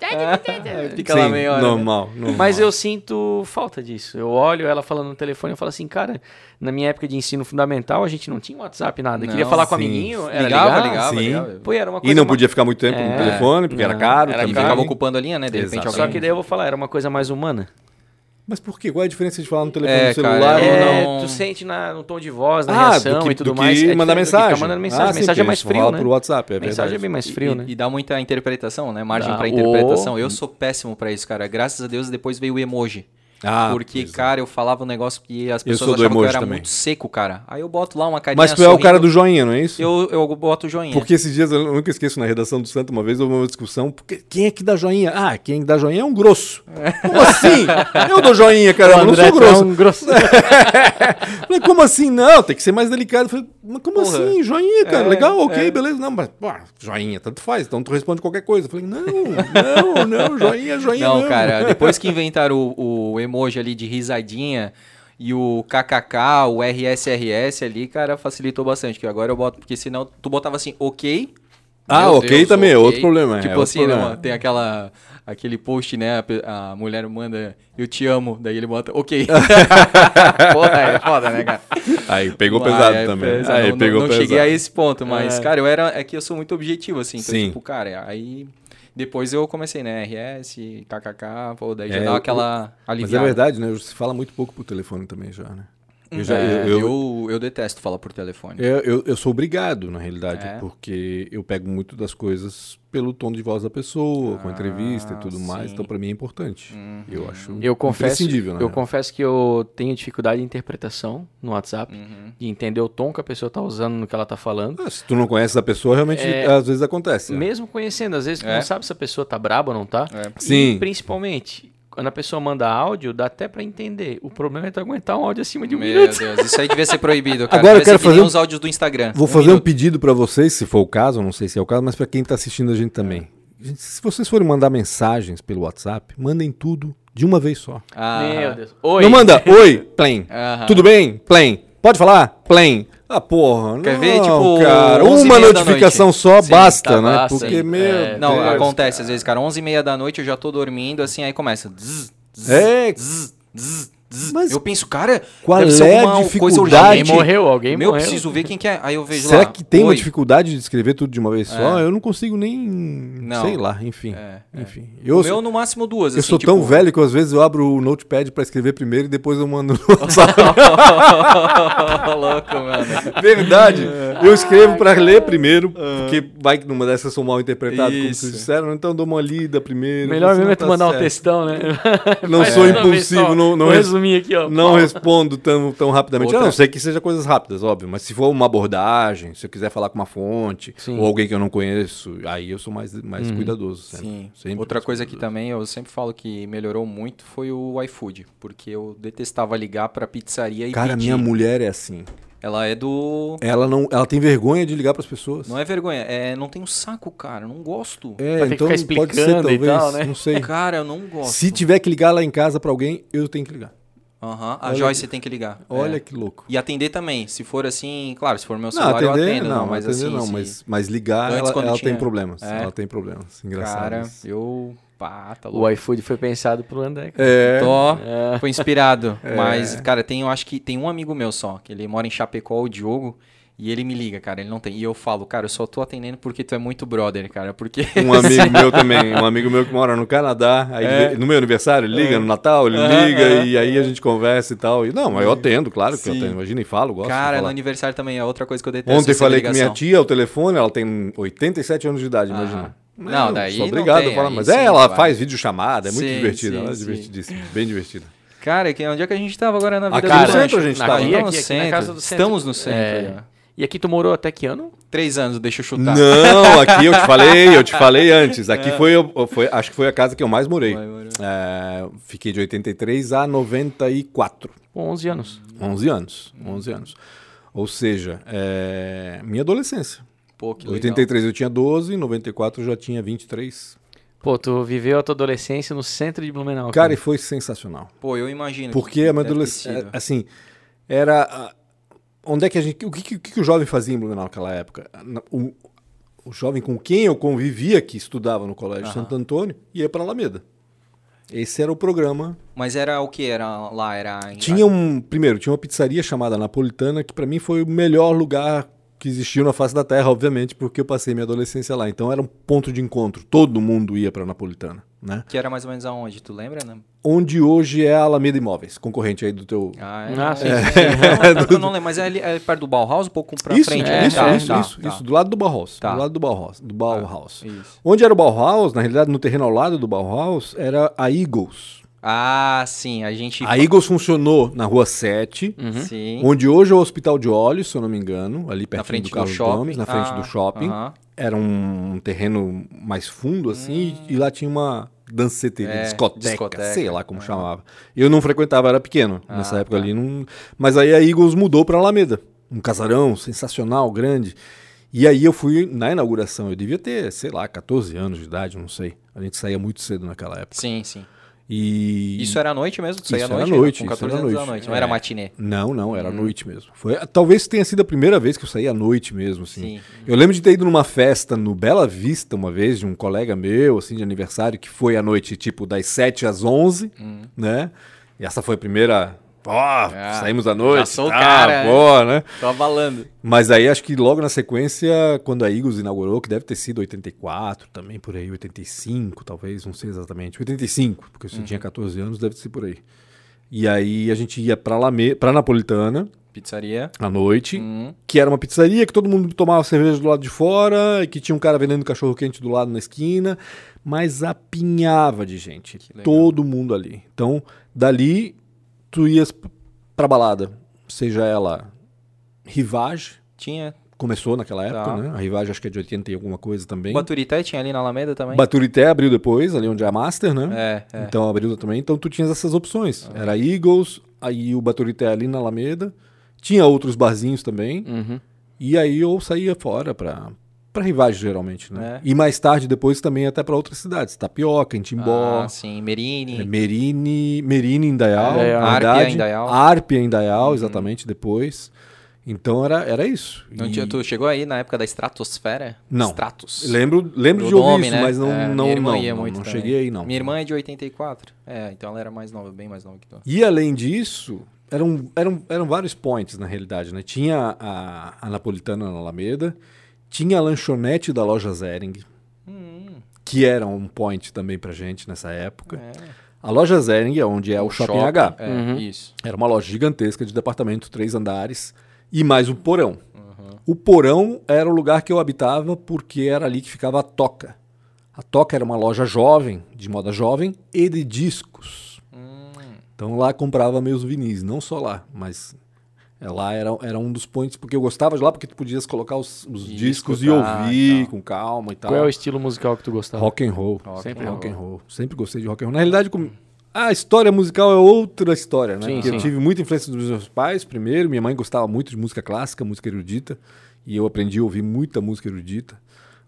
Fica lá Sim, meia hora. né? normal, normal. Mas eu sinto falta disso. Eu olho ela falando no telefone e falo assim, cara, na minha época de ensino fundamental a gente não tinha WhatsApp, nada. Queria Não, falar com o sim. amiguinho, era Ligava, ligava, sim. ligava. Pô, era uma coisa E não ma- podia ficar muito tempo no É, telefone, porque era não, caro era E também. ficava ocupando a linha, né? De repente Exato. alguém... Só que daí eu vou falar, era uma coisa mais humana. Mas por quê? Qual é a diferença de falar no telefone É, no celular cara, ou não? É, tu sente na, no tom de voz, na Ah, reação do que, e tudo do mais. que é mandar diferente do que mensagem. Ficar mandando mensagem. Ah, sim, mensagem é mais frio, né? por WhatsApp, é mensagem é verdade. bem mais E- frio, e, né? e dá muita interpretação, né? Margem Dá. pra interpretação. Eu sou péssimo pra isso, cara. Graças a Deus depois veio o emoji. Ah, porque, é. cara, eu falava um negócio que as pessoas achavam que eu era também. muito seco, cara. Aí eu boto lá uma carinha Mas tu é o cara do sorrindo, joinha, não é isso? Eu, eu boto o joinha. Porque esses dias eu nunca esqueço na redação do Santo, uma vez houve uma discussão. Porque quem é que dá joinha? Ah, quem dá joinha é um grosso. Como assim? Eu dou joinha, caramba, eu não sou grosso. um grosso. Falei, como assim? Não, tem que ser mais delicado. Falei, mas como Porra. assim? Joinha, cara. É, Legal, ok, é. beleza. Não, mas, pô, joinha, tanto faz. Então tu responde qualquer coisa. Falei, não, não, não, joinha, joinha. Não, mesmo. cara, depois que inventaram o, o emoji ali de risadinha e o KKK, o RSRS ali, cara, facilitou bastante. Que agora eu boto, porque senão tu botava assim, ok. Ah, ok Deus, também, é outro problema, é Tipo outro assim, problema. não, tem aquela, aquele post, né? A, a mulher manda, eu te amo, daí ele bota, ok. Porra, é foda, né, cara? Aí pegou Mas pesado é, também. pesa- Aí não, pegou não, não pesado. cheguei a esse ponto, mas, É. cara, eu era. É que eu sou muito objetivo, assim. Então, Sim. tipo, cara, aí. Depois eu comecei, né? RS, KKK, pô, daí já É, dá aquela Mas é aliviada. verdade, né? Se fala muito pouco por telefone também já, né? Eu, já, É, eu, eu, eu, eu, detesto falar por telefone. eu, eu- eu sou obrigado, na realidade, É? porque eu pego muito das coisas pelo tom de voz da pessoa, com a entrevista e tudo Ah, mais, sim. então pra mim é importante. Uhum. Eu acho Eu confesso, imprescindível, né? eu confesso que eu tenho dificuldade de interpretação no WhatsApp, Uhum. de entender o tom que a pessoa tá usando no que ela tá falando. Ah, se tu não conhece a pessoa, realmente É, às vezes acontece. né? Mesmo conhecendo, às vezes tu É. não sabe se a pessoa tá braba ou não tá. É. Sim. E, principalmente, quando a pessoa manda áudio, dá até pra entender. O problema é tu aguentar um áudio acima de um Meu minuto. Deus, isso aí devia ser proibido, cara. Agora eu Devia ser quero fazer um- os áudios do Instagram. Vou fazer um minuto. pedido pra vocês, se for o caso, eu não sei se é o caso, mas pra quem tá assistindo a gente também. Gente, se vocês forem mandar mensagens pelo WhatsApp, mandem tudo de uma vez só. Ah, Meu Deus. Oi. Não manda, oi, plain. Aham. Tudo bem? Plain. Pode falar? Plain. Ah, porra. Quer não, ver, tipo, cara, 11 uma notificação só Sim, basta, tá, né? basta, Porque, meu. É, Não, Deus. acontece às vezes, cara. 11 e meia da noite eu já tô dormindo, assim, aí começa. Zzz, zzz, É. zzz, zzz, zzz. Mas eu penso, cara, qual deve ser é a dificuldade? Alguém morreu, alguém Meu, morreu. preciso ver quem que é. Aí eu vejo Será lá. que tem uma Oi. dificuldade de escrever tudo de uma vez só? É. Eu não consigo nem. Não. Sei lá, enfim. É, é. Enfim. O Eu, meu, no máximo, duas. eu assim, sou tipo... tão velho que às vezes eu abro o notepad pra escrever primeiro e depois eu mando no WhatsApp. Louco, mano. Verdade. Eu escrevo pra ler primeiro, porque vai que numa dessas eu sou mal interpretado, como vocês disseram, então eu dou uma lida primeiro. Melhor mesmo é tu tá mandar um certo. textão, né? Não sou uma impulsivo, não, não, Vou res- resumir aqui, ó. não Pau. respondo tão, tão rapidamente. Outra- A não sei que seja coisas rápidas, óbvio, mas se for uma abordagem, se eu quiser falar com uma fonte, Sim. ou alguém que eu não conheço, aí eu sou mais, mais cuidadoso. sempre. Sim. Sempre Outra coisa que cuidadoso. também eu sempre falo que melhorou muito foi o iFood, porque eu detestava ligar pra pizzaria e Cara, pedir. minha mulher é assim. Ela é do Ela não, ela tem vergonha de ligar pras pessoas. não é vergonha, é não tem um saco, cara, não gosto. É, Vai que então ficar pode ser explicando e talvez, tal, né? não sei. Cara, eu não gosto. Se tiver que ligar lá em casa pra alguém, eu tenho que ligar. Aham, A Olha Joyce que- tem que ligar. Olha é. que louco. E atender também. Se for assim, claro, se for meu Não, celular eu atender, atendo, não, não, mas atender assim, não, se- mas, mas ligar, Antes, ela, ela tem problemas. É. Ela tem problemas. Engraçado. cara, isso. eu pá, tá O louco. iFood foi pensado pro André. cara. É. Tô, É. foi inspirado. Mas, cara, tem, eu acho que tem um amigo meu só, que ele mora em Chapecó, o Diogo, e ele me liga, cara, ele não tem. E eu falo, cara, eu só tô atendendo porque tu é muito brother, cara, porque... Um amigo meu também, um amigo meu que mora no Canadá, aí É. ele- no meu aniversário, ele liga, no Natal, ele Aham, liga e aí a gente conversa e tal. E, não, mas eu atendo, claro que eu Sim. atendo. Imagina e falo, gosto de Cara, no falar. aniversário também é outra coisa que eu detesto. Ontem falei com minha tia, o telefone, ela tem 87 anos de idade, Aham. imagina. Não, eu daí Sou não obrigado tem, a falar, mas sim, é, ela vai. faz videochamada, é muito Sim, divertida, sim, ela é sim. divertidíssima, bem divertida. Cara, que, onde é que a gente tava agora na vida Aqui do no rancho? centro a gente aqui, Não, aqui, no aqui centro. casa do centro. Estamos no centro. É. E aqui tu morou até que ano? Três anos, deixa eu chutar. Não, aqui eu te falei, eu te falei antes. Aqui foi, foi, acho que foi a casa que eu mais morei. Vai. É, fiquei de 83 a 94. Com 11 anos. 11 anos. 11 anos. Ou seja, é, minha adolescência. Pô, que Em legal. 83 eu tinha 12, em 94 eu já tinha 23. Pô, tu viveu a tua adolescência no centro de Blumenau. Cara, e foi sensacional. Pô, eu imagino. Porque que a minha adolescência, assim, era onde é que a gente, o que, que, o que o jovem fazia em Blumenau naquela época? O, o jovem com quem eu convivia, que estudava no Colégio Aham. Santo Antônio, ia para Alameda. Esse era o programa. Mas era o que? Era lá? Era em- Tinha um, primeiro, tinha uma pizzaria chamada Napolitana, que para mim foi o melhor lugar que existiu na face da Terra, obviamente, porque eu passei minha adolescência lá. Então era um ponto de encontro. Todo mundo ia para Napolitana, né? Que era mais ou menos aonde? Tu lembra, né? Onde hoje é a Alameda Imóveis, concorrente aí do teu Ah, Ah, sim, é. sim, Não, eu não lembro, mas é, ali, é perto do Bauhaus, um pouco pra isso, frente. é, né? isso, Tá, isso, tá, isso, tá. isso, do lado do Bauhaus, Tá. do lado do Bauhaus, do Bauhaus. Isso. Onde era o Bauhaus, na realidade, no terreno ao lado do Bauhaus, era a Eagles. Ah, sim, a gente... A Eagles funcionou na Rua 7, Sim. onde hoje é o Hospital de Olhos, se eu não me engano, ali perto na frente do do, Carlos shopping. Gomes, na frente Ah, do shopping. Era um terreno mais fundo, assim, e lá tinha uma danceteria, É, discoteca, discoteca. sei lá como chamava. Eu não frequentava, era pequeno nessa Ah, época tá. ali. Não... Mas aí a Eagles mudou para Alameda. Um casarão sensacional, grande. E aí eu fui na inauguração. Eu devia ter, sei lá, 14 anos de idade, não sei. A gente saía muito cedo naquela época. Sim, sim. E Isso era à noite mesmo? Isso à era noite? noite, Com isso 14 era anos da noite, não É. era matinê. Não, não, Hum. era à noite mesmo. Foi, talvez tenha sido a primeira vez que eu saí à noite mesmo, assim. Sim. Eu lembro de ter ido numa festa no Bela Vista uma vez, de um colega meu, assim, de aniversário, que foi à noite, tipo, das 7 às 11, Hum. né? E essa foi a primeira. Ó, Ah, saímos à noite. já sou o tá, cara, pô, né? Tô abalando. Mas aí acho que logo na sequência, quando a Eagles inaugurou, que deve ter sido 84, também por aí, 85, talvez, não sei exatamente. 85, porque Uhum. se eu tinha 14 anos, deve ser por aí. E aí a gente ia pra, Lame... pra Napolitana Pizzaria. à noite, Hum. que era uma pizzaria que todo mundo tomava cerveja do lado de fora e que tinha um cara vendendo cachorro quente do lado na esquina, mas apinhava de gente. Todo mundo ali. Então, dali tu ias pra balada, seja ela Rivage, Tinha. começou naquela época, Tá. né? A Rivage acho que é de 80 e alguma coisa também. Baturité tinha ali na Alameda também? Baturité abriu depois, ali onde é a Master, né? É, é. Então abriu também. Então tu tinhas essas opções. Era Eagles, aí o Baturité ali na Alameda. Tinha outros barzinhos também. Uhum. E aí eu saía fora pra, pra Rivage, geralmente, né? É. E mais tarde, depois, também até pra outras cidades. Tapioca, Timbó, Ah, sim. Merini. é, Merini, Merini em Dayal, Indaial. na Árpia verdade. em Dayal. Dayal, exatamente, depois. Então era, era isso. Não E- tu chegou aí na época da estratosfera? Não. Stratos. Lembro, lembro Do de ouvir nome, isso, né? mas não, É, não, não, não, não cheguei aí, não. Minha irmã é de 84. É, então ela era mais nova, bem mais nova que tu. E além disso, eram, eram, eram vários points na realidade, né? Tinha a, a Napolitana na Alameda, tinha a lanchonete da loja Zering, Hum, que era um point também pra gente nessa época. é. A loja Zering é onde é o, Shopping, H. É, Uhum. isso. Era uma loja gigantesca de departamento, três andares, e mais um porão. Uhum. O porão era o lugar que eu habitava porque era ali que ficava a Toca. A Toca era uma loja jovem, de moda jovem, e de discos. Hum, Então lá comprava meus vinis, não só lá, mas lá era, era um dos pontos, porque eu gostava de lá porque tu podias colocar os, os E discos e escutar ouvir e tal. com calma e tal. Qual é o estilo musical que tu gostava? Rock and roll. Rock Sempre and rock and roll. Sempre gostei de rock and roll. Na realidade, com- a história musical é outra história, né? Sim, Porque eu sim. tive muita influência dos meus pais, primeiro. Minha mãe gostava muito de música clássica, música erudita. E eu aprendi a ouvir muita música erudita.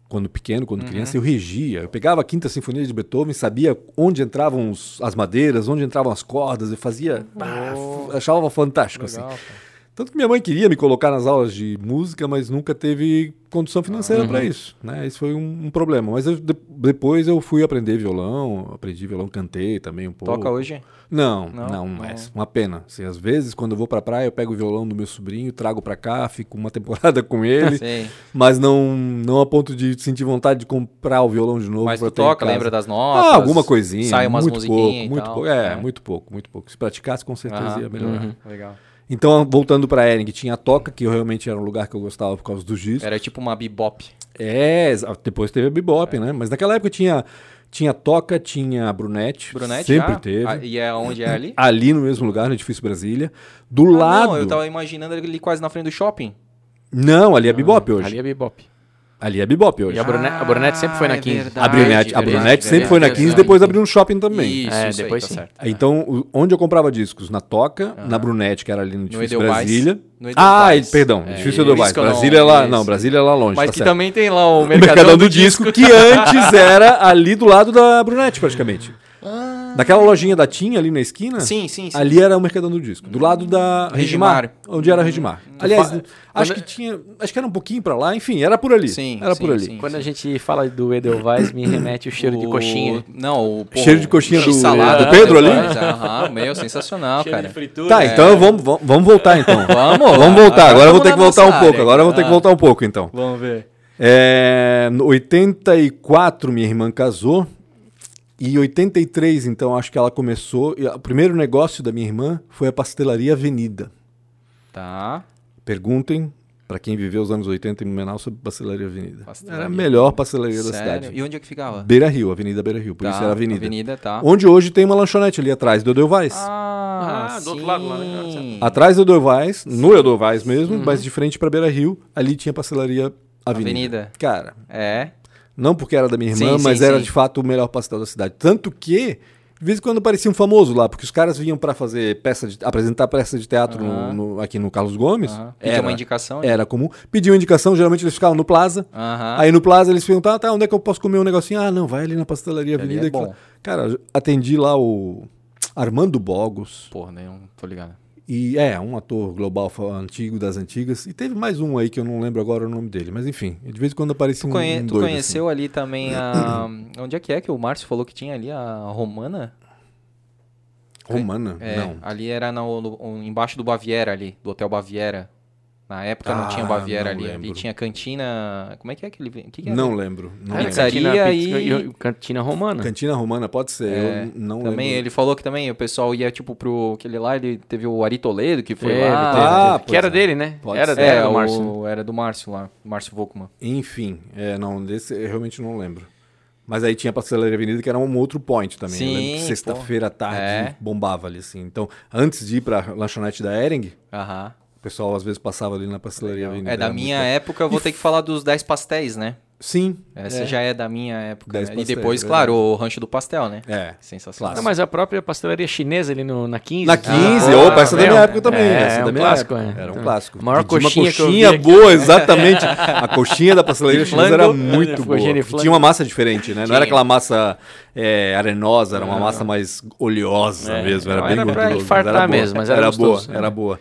Quando pequeno, quando Uhum. criança, eu regia. Eu pegava a quinta sinfonia de Beethoven, sabia onde entravam os- as madeiras, onde entravam as cordas. Eu fazia. Ah, f- achava fantástico, assim. legal, pô. Tanto que minha mãe queria me colocar nas aulas de música, mas nunca teve condição financeira para isso, né? Isso foi um, um problema. Mas eu- de- depois eu fui aprender violão, aprendi violão, cantei também um pouco. Toca hoje? Não, Não, não, não. mais. Uma pena. Assim, às vezes, quando eu vou pra praia, eu pego o violão do meu sobrinho, trago pra cá, fico uma temporada com ele, mas não, não a ponto de sentir vontade de comprar o violão de novo. Mas pra tu toca, lembra das notas? Ah, alguma coisinha. Sai umas muito musiquinhas pouco, e muito tal. pouco. É, muito pouco, muito pouco. Se praticasse, com certeza Aham. ia melhorar. Uhum. Legal. Então, voltando pra Ering, tinha a Toca, que realmente era um lugar que eu gostava por causa dos discos. Era tipo uma bebop. É, depois teve a Bebop, né? Mas naquela época tinha, tinha Toca, tinha a Brunete. Brunete Sempre já? teve. Ah, e é onde é ali? Ali no mesmo lugar, no edifício Brasília. Do Ah, lado. Não, eu tava imaginando ali quase na frente do shopping. Não, ali é Bebop hoje. Ali é bebop. Ali é Bebop hoje. E a Brunete, a Brunete sempre foi na é 15. verdade, A Brunete, a verdade, Brunete sempre verdade, foi na verdade. 15, depois abriu no shopping também. Isso, É, isso depois aí, sim. tá certo. Então, o- onde eu comprava discos? Na Toca, na Brunete, que era ali no edifício Edelweiss. Brasília. No Ah, perdão, É, edifício Edelweiss. não- Brasília é lá, não, Brasília é lá longe. Mas tá que certo. também tem lá o O Mercadão, Mercadão do, do Disco, que antes era ali do lado da Brunete, praticamente. Naquela lojinha da Tinha ali na esquina. Sim, sim, sim. Ali era o Mercadão do Disco, do lado da Regimar, Regimar. onde era a Regimar. Aliás, fa- acho quando- que tinha, acho que era um pouquinho pra lá, enfim, era por ali. Sim, era sim, por ali. sim. Quando a gente fala do Edelweiss, me remete o cheiro de O- coxinha. Não, o porra, Cheiro de coxinha do- do Pedro ali? Edelweiss, Aham, meu, sensacional, Cheiro cara. de fritura. Tá, então vamos, vamos, vamos voltar então. Vamos, vamos voltar. Agora eu vou ter que voltar um pouco. Agora eu vou ter que voltar um pouco então. Vamos ver. É, no 84 minha irmã casou e em 83 então acho que ela começou. e O primeiro negócio da minha irmã foi a pastelaria Avenida. Tá. Perguntem pra quem viveu os anos 80 em Blumenau sobre pastelaria Avenida. Pastelaria Era a melhor pastelaria da Sério? cidade. E onde é que ficava? Beira Rio, Avenida Beira Rio, por Tá, isso era Avenida. Avenida, tá. Onde hoje tem uma lanchonete ali atrás do Edelweiss. Ah, Ah, do outro lado lá, né? sim. Atrás do Edelweiss, no Edelweiss mesmo, mas de frente pra Beira Rio, ali tinha pastelaria Avenida. Avenida. Cara, É. não porque era da minha irmã, Sim, mas sim, era sim. de fato o melhor pastel da cidade. Tanto que, de vez em quando parecia um famoso lá, porque os caras vinham pra fazer peça de, apresentar peça de teatro no- no- aqui no Carlos Gomes. Pedia Era, uma indicação. né? era comum. Pediam indicação, geralmente eles ficavam no Plaza. Aí no Plaza eles perguntavam, tá, onde é que eu posso comer um negocinho? Ah, não, vai ali na pastelaria Ali Avenida. é Cara, atendi lá o Armando Bogos. Porra, nenhum, tô ligado. E é, um ator global antigo das antigas. E teve mais um aí que eu não lembro agora o nome dele. Mas enfim, de vez em quando aparecia Tu, um, conhe- um tu doido, conheceu ali também a. Onde é que é que o Márcio falou que tinha ali a Romana? assim. Romana? É, Não. ali era no, no- embaixo do Baviera ali, do Hotel Baviera. Na época não Ah, tinha Baviera não ali. Ali lembro. tinha cantina. Como é que é aquele. Que que é Não lembro. Não Ah, lembro. pizzaria cantina, e- cantina romana. Cantina Romana, pode ser. É, eu não também lembro. ele falou que também o pessoal ia tipo pro aquele lá, ele teve o Ari Toledo que foi Teve, lá. teve, Ah, teve. que era é. dele, né? Pode era ser. dele, É, do o, Márcio. era do Márcio lá, Márcio Volkman. Enfim, é, não, desse eu realmente não lembro. Mas aí tinha a Pastelaria Avenida, que era um outro point também. eu lembro que Sim, sexta-feira à tarde É. bombava ali, assim. Então, antes de ir pra lanchonete da Ering, Aham. O pessoal às vezes passava ali na Pastelaria. É da minha muito- época, eu vou ter que falar dos 10 pastéis, né? Sim. Essa é. já é da minha época. 10 né? E pastéis, depois, verdade. claro, o rancho do pastel, né? É. Sensacional. Não, mas a própria pastelaria chinesa ali no, na 15. Na 15, Ah, opa, essa é da meu. minha época também. É, essa é é da um minha clássico, época. é. Era um Então, clássico. a maior Pedi uma coxinha coxinha boa, exatamente. A coxinha da pastelaria chinesa era muito boa. coxinha. Tinha uma massa diferente, né? Não era aquela massa é, arenosa, era uma massa mais oleosa É, mesmo. Era bem era pra gorduroso, infartar era boa. mesmo, mas era era boa, gostoso, era boa.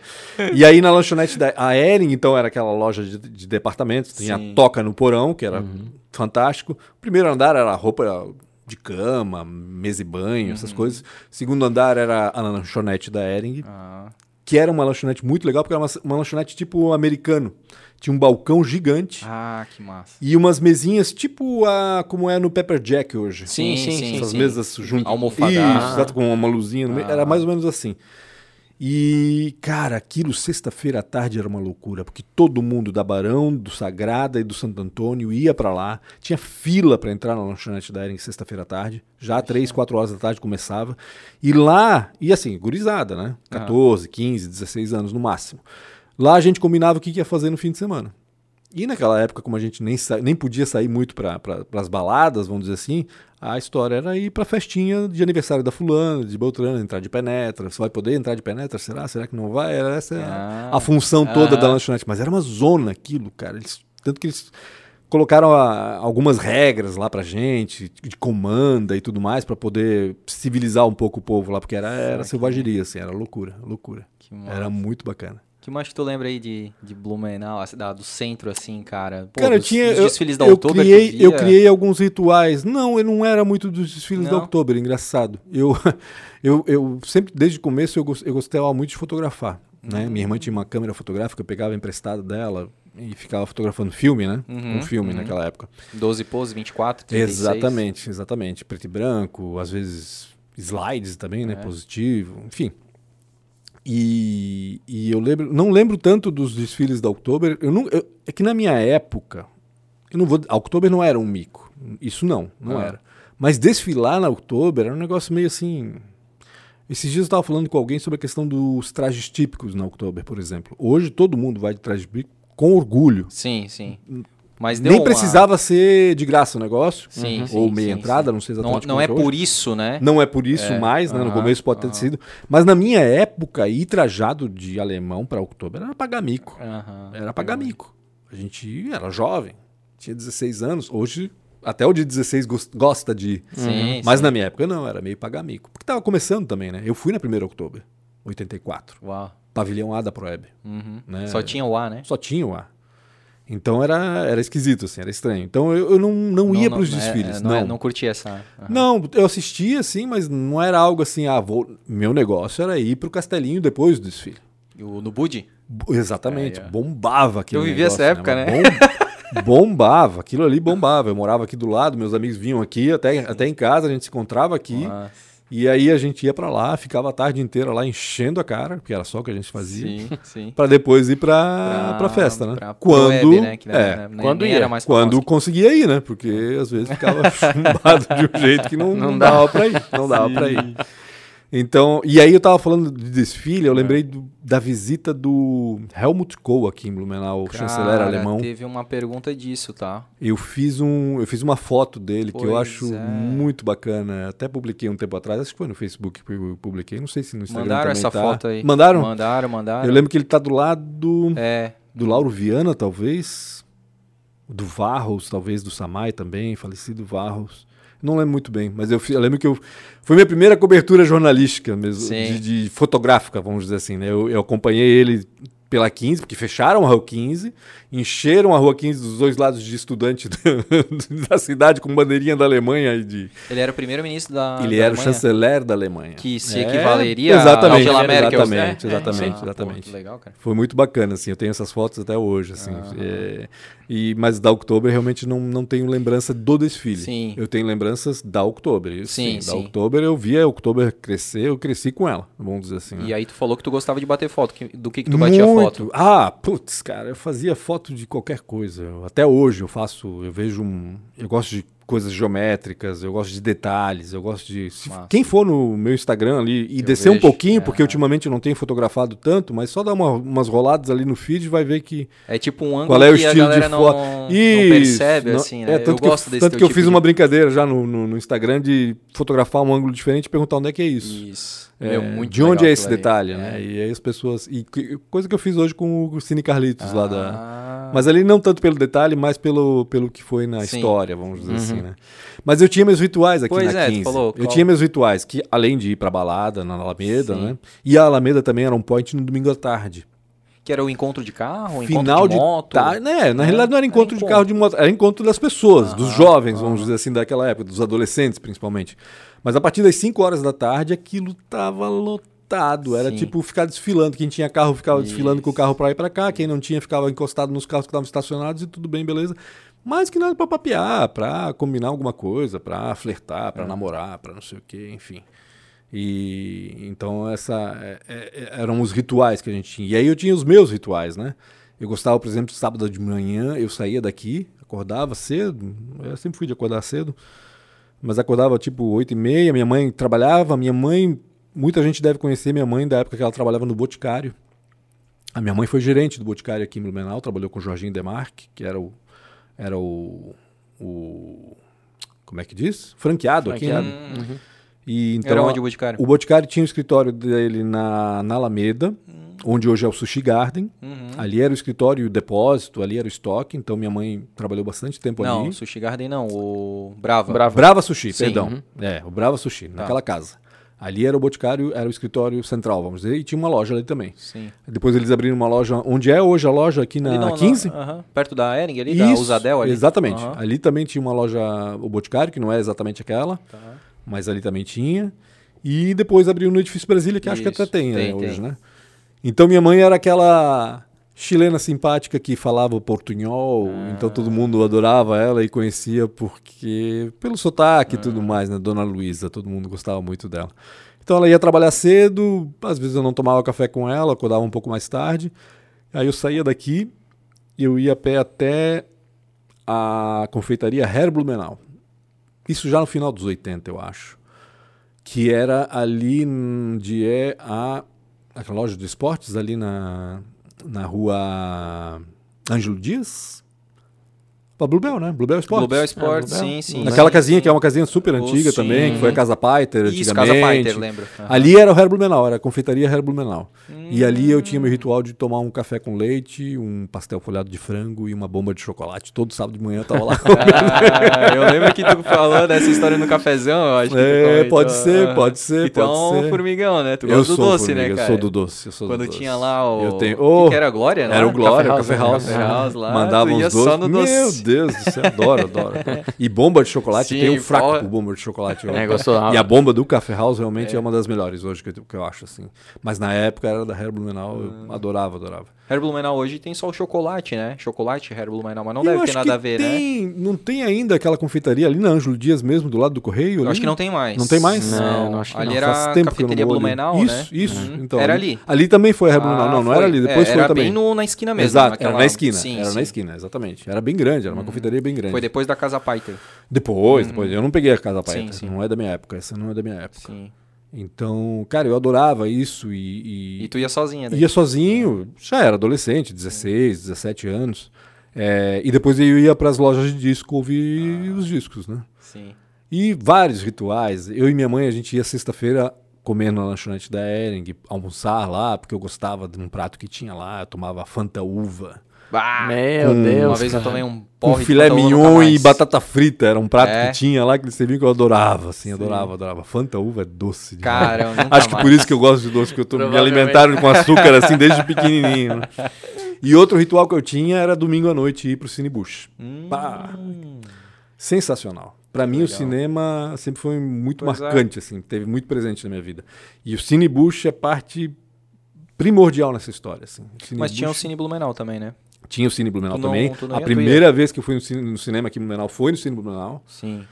E aí na lanchonete da a Ering, então, era aquela loja de, de departamentos, tinha a toca no porão, que era Uhum. fantástico. O primeiro andar era roupa de cama, mesa e banho, essas Uhum. coisas. O segundo andar era a lanchonete da Ering Ah, que era uma lanchonete muito legal, porque era uma, uma lanchonete tipo americano. Tinha um balcão gigante ah, que massa. e umas mesinhas tipo a como é no Pepper Jack hoje. Sim, sim, sim. Essas sim. mesas juntas. Almofadadas. Isso, exato, com uma luzinha no meio. Ah. Era mais ou menos assim. E, cara, aquilo sexta-feira à tarde era uma loucura, porque todo mundo da Barão, do Sagrada e do Santo Antônio ia pra lá. Tinha fila pra entrar na lanchonete da Ering sexta-feira à tarde. Já três, quatro horas da tarde começava. E lá, e assim, gurizada, né? 14, 15, 16 anos no máximo. Lá a gente combinava o que ia fazer no fim de semana. E naquela época, como a gente nem, nem podia sair muito para pra, as baladas, vamos dizer assim, a história era ir pra festinha de aniversário da fulana, de Beltrano, entrar de penetra. Você vai poder entrar de penetra? Será? Será que não vai? Era essa Ah. a, função toda Ah. da lanchonete. Mas era uma zona aquilo, cara. Eles- tanto que eles colocaram a- algumas regras lá pra gente, de comanda e tudo mais, pra poder civilizar um pouco o povo lá, porque era, era selvageria, assim, era loucura, loucura. Era muito bacana. Que mais que tu lembra aí de, de Blumenau, assim, da- do centro, assim, cara? Pô, Cara, eu dos- tinha. dos Eu, desfiles da eu criei, eu criei alguns rituais. Não, eu não era muito dos desfiles da Não? Oktober, engraçado. Eu, eu, eu sempre, desde o começo, eu, eu gostava muito de fotografar. Né? Hum. Minha irmã tinha uma câmera fotográfica, eu pegava emprestado dela e ficava fotografando filme, né? Uhum, um filme uhum. naquela época. 12 poses, 24, 36. Exatamente, exatamente. Preto e branco, às vezes slides também, né? É. Positivo, enfim. E, e eu lembro, não lembro tanto dos desfiles da Oktober. Eu não, eu- é que na minha época, eu não vou, a Oktober não era um mico. Isso não, não Ah. era. Mas desfilar na Oktober era um negócio meio assim. Esses dias eu estava falando com alguém sobre a questão dos trajes típicos na Oktober, por exemplo. Hoje todo mundo vai de traje típico com orgulho. Sim, sim. Mas Nem uma- precisava ser de graça o negócio. Sim, ou sim, meia sim, entrada, não sei Não, exatamente não como é que hoje. por isso, né? Não é por isso É, mais, né? No começo pode ter sido. Mas na minha época, ir trajado de alemão para outubro era pagar mico. Era pagar mico. A gente era jovem, tinha 16 anos. Hoje, até o de 16 gos- gosta de ir. Sim, Mas na minha época não, era meio pagar mico. Porque tava começando também, né? Eu fui na 1 outubro, 84. Uau. Pavilhão A da Proeb. Uhum. Né? Só tinha o A, né? Só tinha o A. Então era, era esquisito, assim, era estranho. Então eu, eu não, não, ia para os é- desfiles. é, não, é- não curti essa. aham. Não, eu assistia, assim, mas não era algo assim, ah, vou... meu negócio era ir pro Castelinho depois do desfile. O- no Budi? Exatamente, É, é. bombava aquilo. Eu vivi essa época, né? bombava, aquilo ali bombava. Eu morava aqui do lado, meus amigos vinham aqui, até, até em casa, a gente se encontrava aqui. Nossa. E aí a gente ia pra lá, ficava a tarde inteira lá enchendo a cara, porque era só o que a gente fazia. Sim, sim. Pra depois ir pra, pra festa, né? pra quando, Proeb, né? Que é, né, nem- quando nem ia. era mais quando famosa. conseguia ir, né? Porque às vezes ficava chumbado de um jeito que não, não, Não dá. dava pra ir. Não dava pra ir. Então, e aí eu tava falando de desfile, eu lembrei do- da visita do Helmut Kohl aqui em Blumenau, o chanceler alemão. Teve uma pergunta disso, tá? Eu fiz um, eu fiz uma foto dele que eu Pois acho é. muito bacana. Até publiquei um tempo atrás, acho que foi no Facebook que eu publiquei, não sei se no Instagram Mandaram essa tá. foto aí. Mandaram? Mandaram, mandaram. Eu lembro que ele tá do lado É, do Lauro Viana, talvez. Do Varros, talvez, do Samai também, falecido Varros. Não lembro muito bem, mas eu, eu lembro que eu, foi minha primeira cobertura jornalística mesmo, de, de fotográfica, vamos dizer assim. Né? Eu, eu acompanhei ele pela 15, porque fecharam a Rua 15, encheram a Rua 15 dos dois lados de estudante da cidade com bandeirinha da Alemanha e de Ele era o primeiro-ministro da ele da era o Alemanha, chanceler da Alemanha. Que se É, equivaleria exatamente, a Angela Merkel. Exatamente, É, é, exatamente, Ah, pô, exatamente. que legal, cara. Foi muito bacana, assim. Eu tenho essas fotos até hoje, assim. É, e, mas da Oktober realmente não, não tenho lembrança do desfile. Sim. Eu tenho lembranças da Oktober. Sim, Da sim. Oktober eu via a Oktober crescer, eu cresci com ela, vamos dizer assim. E né? aí tu falou que tu gostava de bater foto. que- Do que, que tu batia Muito. Foto? Ah, putz, cara, eu fazia foto de qualquer coisa. Eu- Até hoje eu faço, eu vejo um. Eu gosto de coisas geométricas, eu gosto de detalhes, eu gosto de. se- quem for no meu Instagram ali e descer um vejo, pouquinho, é. porque ultimamente eu não tenho fotografado tanto, mas só dar uma- umas roladas ali no feed vai ver que. É tipo um ângulo Qual é o estilo de galera não, foto? não Isso, percebe, não- assim, né? É, tanto eu que gosto eu, desse tanto que eu tipo fiz de- uma brincadeira já no, no- no Instagram de fotografar um ângulo diferente e perguntar onde é que é isso. Isso. É, Meu, muito de onde é esse detalhe, É. né? E aí as pessoas. E coisa que eu fiz hoje com o Cine Carlitos lá da. Ah, Mas ali não tanto pelo detalhe, mas pelo, pelo que foi na Sim. história, vamos dizer assim, né? Mas eu tinha meus rituais aqui Pois na é, tu 15. falou, eu qual? tinha meus rituais, que além de ir pra balada na Alameda, Sim. né? E a Alameda também era um point no domingo à tarde. Que era o encontro de carro, o Final encontro de de moto. tarde, né? Na É, realidade não era era encontro de encontro. carro de moto, era encontro das pessoas, dos Aham, jovens, vamos aham. dizer assim, daquela época, dos adolescentes principalmente. Mas a partir das 5 horas da tarde aquilo tava lotado, era Sim. tipo ficar desfilando, quem tinha carro ficava desfilando com o Isso. carro para ir para cá, quem não tinha ficava encostado nos carros que estavam estacionados e tudo bem, beleza. Mas que nada para papear, para combinar alguma coisa, para flertar, É. para namorar, para não sei o que, enfim. E então essa é, é, eram os rituais que a gente tinha. E aí eu tinha os meus rituais, né? Eu gostava, por exemplo, sábado de manhã, eu saía daqui, acordava cedo, eu sempre fui de acordar cedo, mas acordava tipo 8 e meia, minha mãe trabalhava, minha mãe, muita gente deve conhecer minha mãe da época que ela trabalhava no Boticário. A minha mãe foi gerente do Boticário aqui em Blumenau, trabalhou com o Jorginho Demarque, que era o era o, o como é que diz? Franqueado, aqui, Franqueado. né? Hum, E então era onde o Boticário? o Boticário tinha o escritório dele na, na Alameda, onde hoje é o Sushi Garden. Uhum. Ali era o escritório e o depósito, ali era o estoque. Então minha mãe trabalhou bastante tempo Não, ali. Sushi Garden não, o Brava. Brava. Brava Sushi, Sim. perdão. Uhum. É, o Brava Sushi, Tá. naquela casa. Ali era o Boticário, era o escritório central, vamos dizer, e tinha uma loja ali também. Sim. Depois eles abriram uma loja, onde é hoje a loja, aqui na não, 15. não, aham, perto da Ering ali, da Isso, Usadel ali. Exatamente. Aham. Ali também tinha uma loja, o Boticário, que não é exatamente aquela, Tá. mas ali também tinha. E depois abriu no Edifício Brasília, que acho que Isso, até tem, né, tem, hoje, tem. né? Então minha mãe era aquela chilena simpática que falava portunhol, Ah. então todo mundo adorava ela e conhecia porque pelo sotaque e Ah. tudo mais, né? Dona Luísa, todo mundo gostava muito dela. Então ela ia trabalhar cedo, às vezes eu não tomava café com ela, acordava um pouco mais tarde. Aí eu saía daqui e eu ia a pé até a confeitaria Her Blumenau. Isso já no final dos 80, eu acho. Que era ali onde é a aquela loja de esportes ali na, na rua Ângelo Dias. Pra Bluebell, né? Bluebell Esportes. Bluebell Sport, É, Bluebell. sim, sim. Naquela sim, casinha sim. que é uma casinha super Oh, antiga sim. também, que foi a Casa Paiter Isso, antigamente. Casa Paiter, lembro. Aham. Ali era o Her Blumenau, era a confeitaria Her Blumenau. E ali eu Hum. tinha meu ritual de tomar um café com leite, um pastel folhado de frango e uma bomba de chocolate. Todo sábado de manhã eu tava lá. Ah, eu lembro que tu falou dessa história no cafezão, eu acho que tu é, comentou. pode ser, pode ser, Então, pode ser. formigão, né? Tu eu gosta do sou doce, formiga, né, cara? Eu sou do doce. Eu sou do Quando doce. tinha lá o... Eu tenho... Oh, que que era Glória, né? Era o Glória, o Café House, né? Mandava uns doces. só no doce. Meu Deus do céu, adoro, adoro. E bomba de chocolate, Sim, tem um fraco pro bomba de chocolate. É, gostou. E a bomba do Café House realmente é, uma das melhores hoje que eu, que eu acho, assim. Mas na época era da Hair Blumenau, eu Hum. adorava, adorava. Her Blumenau hoje tem só o chocolate, né? Chocolate Her Blumenau, mas não eu deve ter nada que a ver, né? tem, Não tem ainda aquela confeitaria ali na Ângelo Dias mesmo, do lado do Correio? Eu acho que não tem mais. Não tem mais? Não, não acho que ali não. era Faz tempo que eu não cafeteria vou ali. Blumenau, isso, né? Isso, Uhum. Então, Era ali. Ali também foi a Hair Blumenau. Ah, Não, não era foi. ali, depois É, foi era também. bem no- na esquina mesmo. Exato, naquela- era na esquina. Sim, era sim. na esquina, exatamente. Era bem grande, era uma confeitaria bem grande. Foi depois da Casa Paiter. Depois, depois. Eu não peguei a Casa sim. não é da minha época, essa não é da minha época. Sim. Então, cara, eu adorava isso e, E e tu ia sozinha daí. ia sozinho, já era adolescente, 16, 17 anos. É, e depois eu ia para as lojas de disco ouvir Ah. os discos, né? Sim. E vários rituais. Eu e minha mãe, a gente ia sexta-feira comer na lanchonete da Ering, almoçar lá, porque eu gostava de um prato que tinha lá, eu tomava Fanta Uva. Bah, Meu com- Deus. uma vez eu cara. tomei um porre de filé mignon e batata frita. Era um prato É. que tinha lá que eles serviam que eu adorava, assim, adorava, adorava. Fanta uva é doce. demais. Cara, eu nunca Acho que mais. por isso que eu gosto de doce, porque eu tô, me alimentaram com açúcar assim desde pequenininho. né? E outro ritual que eu tinha era domingo à noite ir pro Cine Bush. Hum, Pá. Sensacional. Pra mim, o cinema sempre foi muito Pois é. marcante, assim, teve muito presente na minha vida. E o Cine Bush é parte primordial nessa história. Assim. Mas tinha o Bush- Cine Blumenau também, né? Tinha o Cine Blumenau não- também. A primeira vez que eu fui no, cine- no cinema aqui em Blumenau foi no Cine Blumenau. Sim.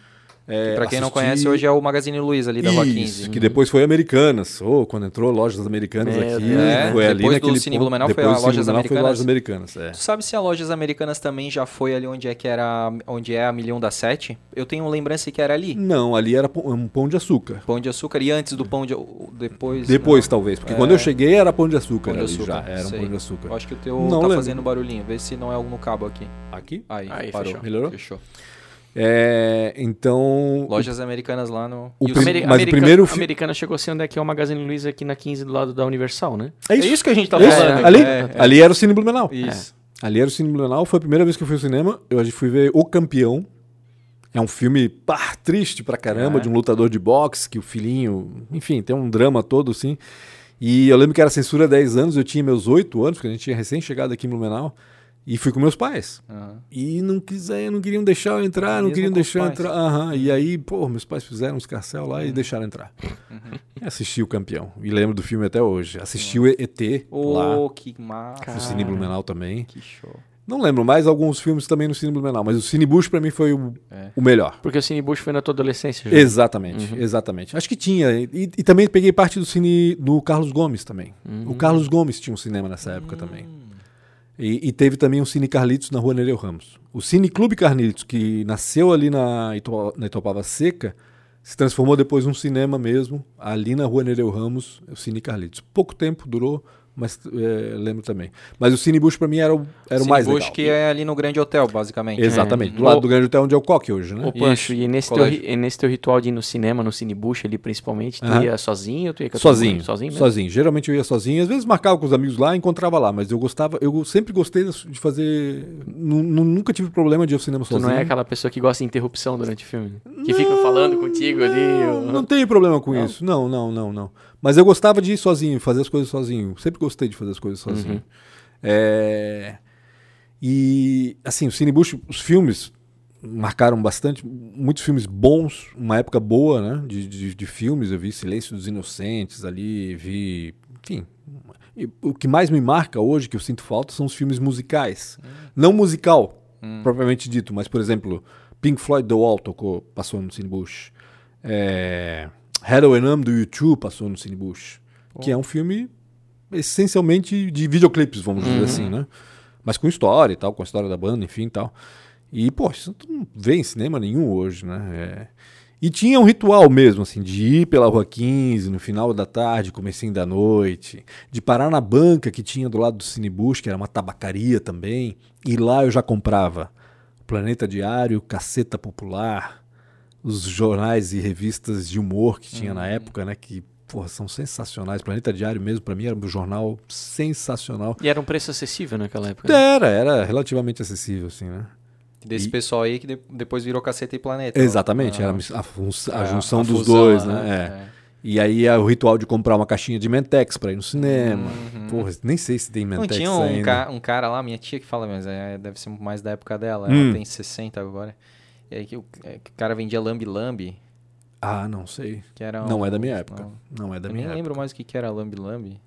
É, pra quem não conhece, hoje é o Magazine Luiza ali da Rua Isso, 15. que depois foi Americanas. Oh, quando entrou lojas americanas Meu aqui. É, foi ali depois do naquele Cine ponto. Blumenau foi a Lojas Blumenau foi Americanas? lojas americanas. É. Tu sabe se a Lojas Americanas também já foi ali onde é que era onde é a Milhão da Sete? Eu tenho lembrança que era ali. Não, ali era um pão de açúcar. Pão de açúcar e antes do pão de depois Depois, não. talvez, porque quando eu cheguei era pão de açúcar Pão de ali açúcar, já. Era um pão de açúcar. Eu acho que o teu Não tá lembro. fazendo barulhinho. Vê se não é algum cabo aqui. Aqui? Aí, Aí, parou. fechou. Melhorou? Fechou. É, então. Lojas Americanas lá no. O E prim- Ameri- mas o primeiro fi- Americana chegou assim onde é que é o Magazine Luiza aqui na 15 do lado da Universal, né? É É isso que a gente tá É isso. falando. ali, É, é. ali era o Cine Blumenau. Isso. Ali era o Cine Blumenau. Foi a primeira vez que eu fui ao cinema. Eu fui ver O Campeão. É um filme pá, triste pra caramba, É. de um lutador de boxe, que o filhinho. Enfim, tem um drama todo assim. E eu lembro que era censura há 10 anos, eu tinha meus 8 anos, porque a gente tinha recém chegado aqui em Blumenau. E fui com meus pais. Aham. E não quiser, não queriam deixar eu entrar, não Mesmo queriam deixar entrar. Aham. E aí, pô, meus pais fizeram uns carcel lá e deixaram entrar. Uhum. E assisti o campeão. E lembro do filme até hoje. Assisti o ET lá Ô, que massa. no Cine Blumenau também. Que show. Não lembro mais alguns filmes também no Cine Blumenau, mas o Cine Bush pra mim foi o, É. o melhor. Porque o Cine Bush foi na tua adolescência. já. Exatamente, exatamente. Acho que tinha. E, e também peguei parte do cine do Carlos Gomes também. O Carlos Gomes tinha um cinema nessa época também. E, e teve também um Cine Carlitos na rua Nereu Ramos. O Cine Clube Carlitos, que nasceu ali na, Ito, na Itopava Seca, se transformou depois num cinema mesmo, ali na rua Nereu Ramos, o Cine Carlitos. Pouco tempo durou, mas é, lembro também. Mas o Cine Bush pra mim era o, era o mais Bush, legal. que é ali no Grande Hotel, basicamente. Exatamente, É. do lado O- do Grande Hotel onde é o Coque hoje, né? Ô, Pancho, e nesse teu, colégio. e nesse teu ritual de ir no cinema, no Cine Bush ali principalmente, tu ia sozinho ou tu ia com Sozinho? Sozinho, né? sozinho. Geralmente eu ia sozinho. Às vezes marcava com os amigos lá e encontrava lá. Mas eu gostava, eu sempre gostei de fazer. nu- nu- Nunca tive problema de ir ao cinema Tu sozinho. não é aquela pessoa que gosta de interrupção durante o filme? Que fica falando contigo ali. Não, ou- não tenho problema com Não? isso. Não, não, não, não. Mas eu gostava de ir sozinho, fazer as coisas sozinho. Sempre gostei de fazer as coisas sozinho. Uhum. É, E, assim, o Cine Bush, os filmes marcaram bastante. Muitos filmes bons, uma época boa, né? De, de, de filmes. Eu vi Silêncio dos Inocentes ali, vi. Enfim. E o que mais me marca hoje, que eu sinto falta, são os filmes musicais. Não musical, propriamente dito, mas, por exemplo, Pink Floyd The Wall tocou, passou no Cine Bush. É, Hello and I'm do YouTube passou no Cine Bush. Que é um filme essencialmente de videoclipes, vamos dizer assim, né? Mas com história e tal, com a história da banda, enfim e tal. E, pô, isso não vê em cinema nenhum hoje, né? É. E tinha um ritual mesmo, assim, de ir pela Rua 15 no final da tarde, comecinho da noite, de parar na banca que tinha do lado do Cinebush, que era uma tabacaria também, e lá eu já comprava Planeta Diário, Caceta Popular, os jornais e revistas de humor que tinha na época, né, que porra, são sensacionais. Planeta Diário mesmo, para mim, era um jornal sensacional. E era um preço acessível naquela época. Era, era relativamente acessível, assim, né? Desse E- pessoal aí que de- depois virou Caceta e Planeta. Exatamente, Ah. era a, fun- a É, junção a dos fusão, dois, né? né? É. E aí é o ritual de comprar uma caixinha de Mentex pra ir no cinema. Uhum. Porra, nem sei se tem Não Mentex tinha um, ainda. ca- um cara lá, minha tia que fala, mas é, deve ser mais da época dela. Hum. Ela tem 60 agora. E aí que o, é, que o cara vendia Lambi Lambi, Ah, não sei. que era. Não um- é da minha época. Não, Não é da eu minha nem época. lembro mais o que, que era Lambi Lambi.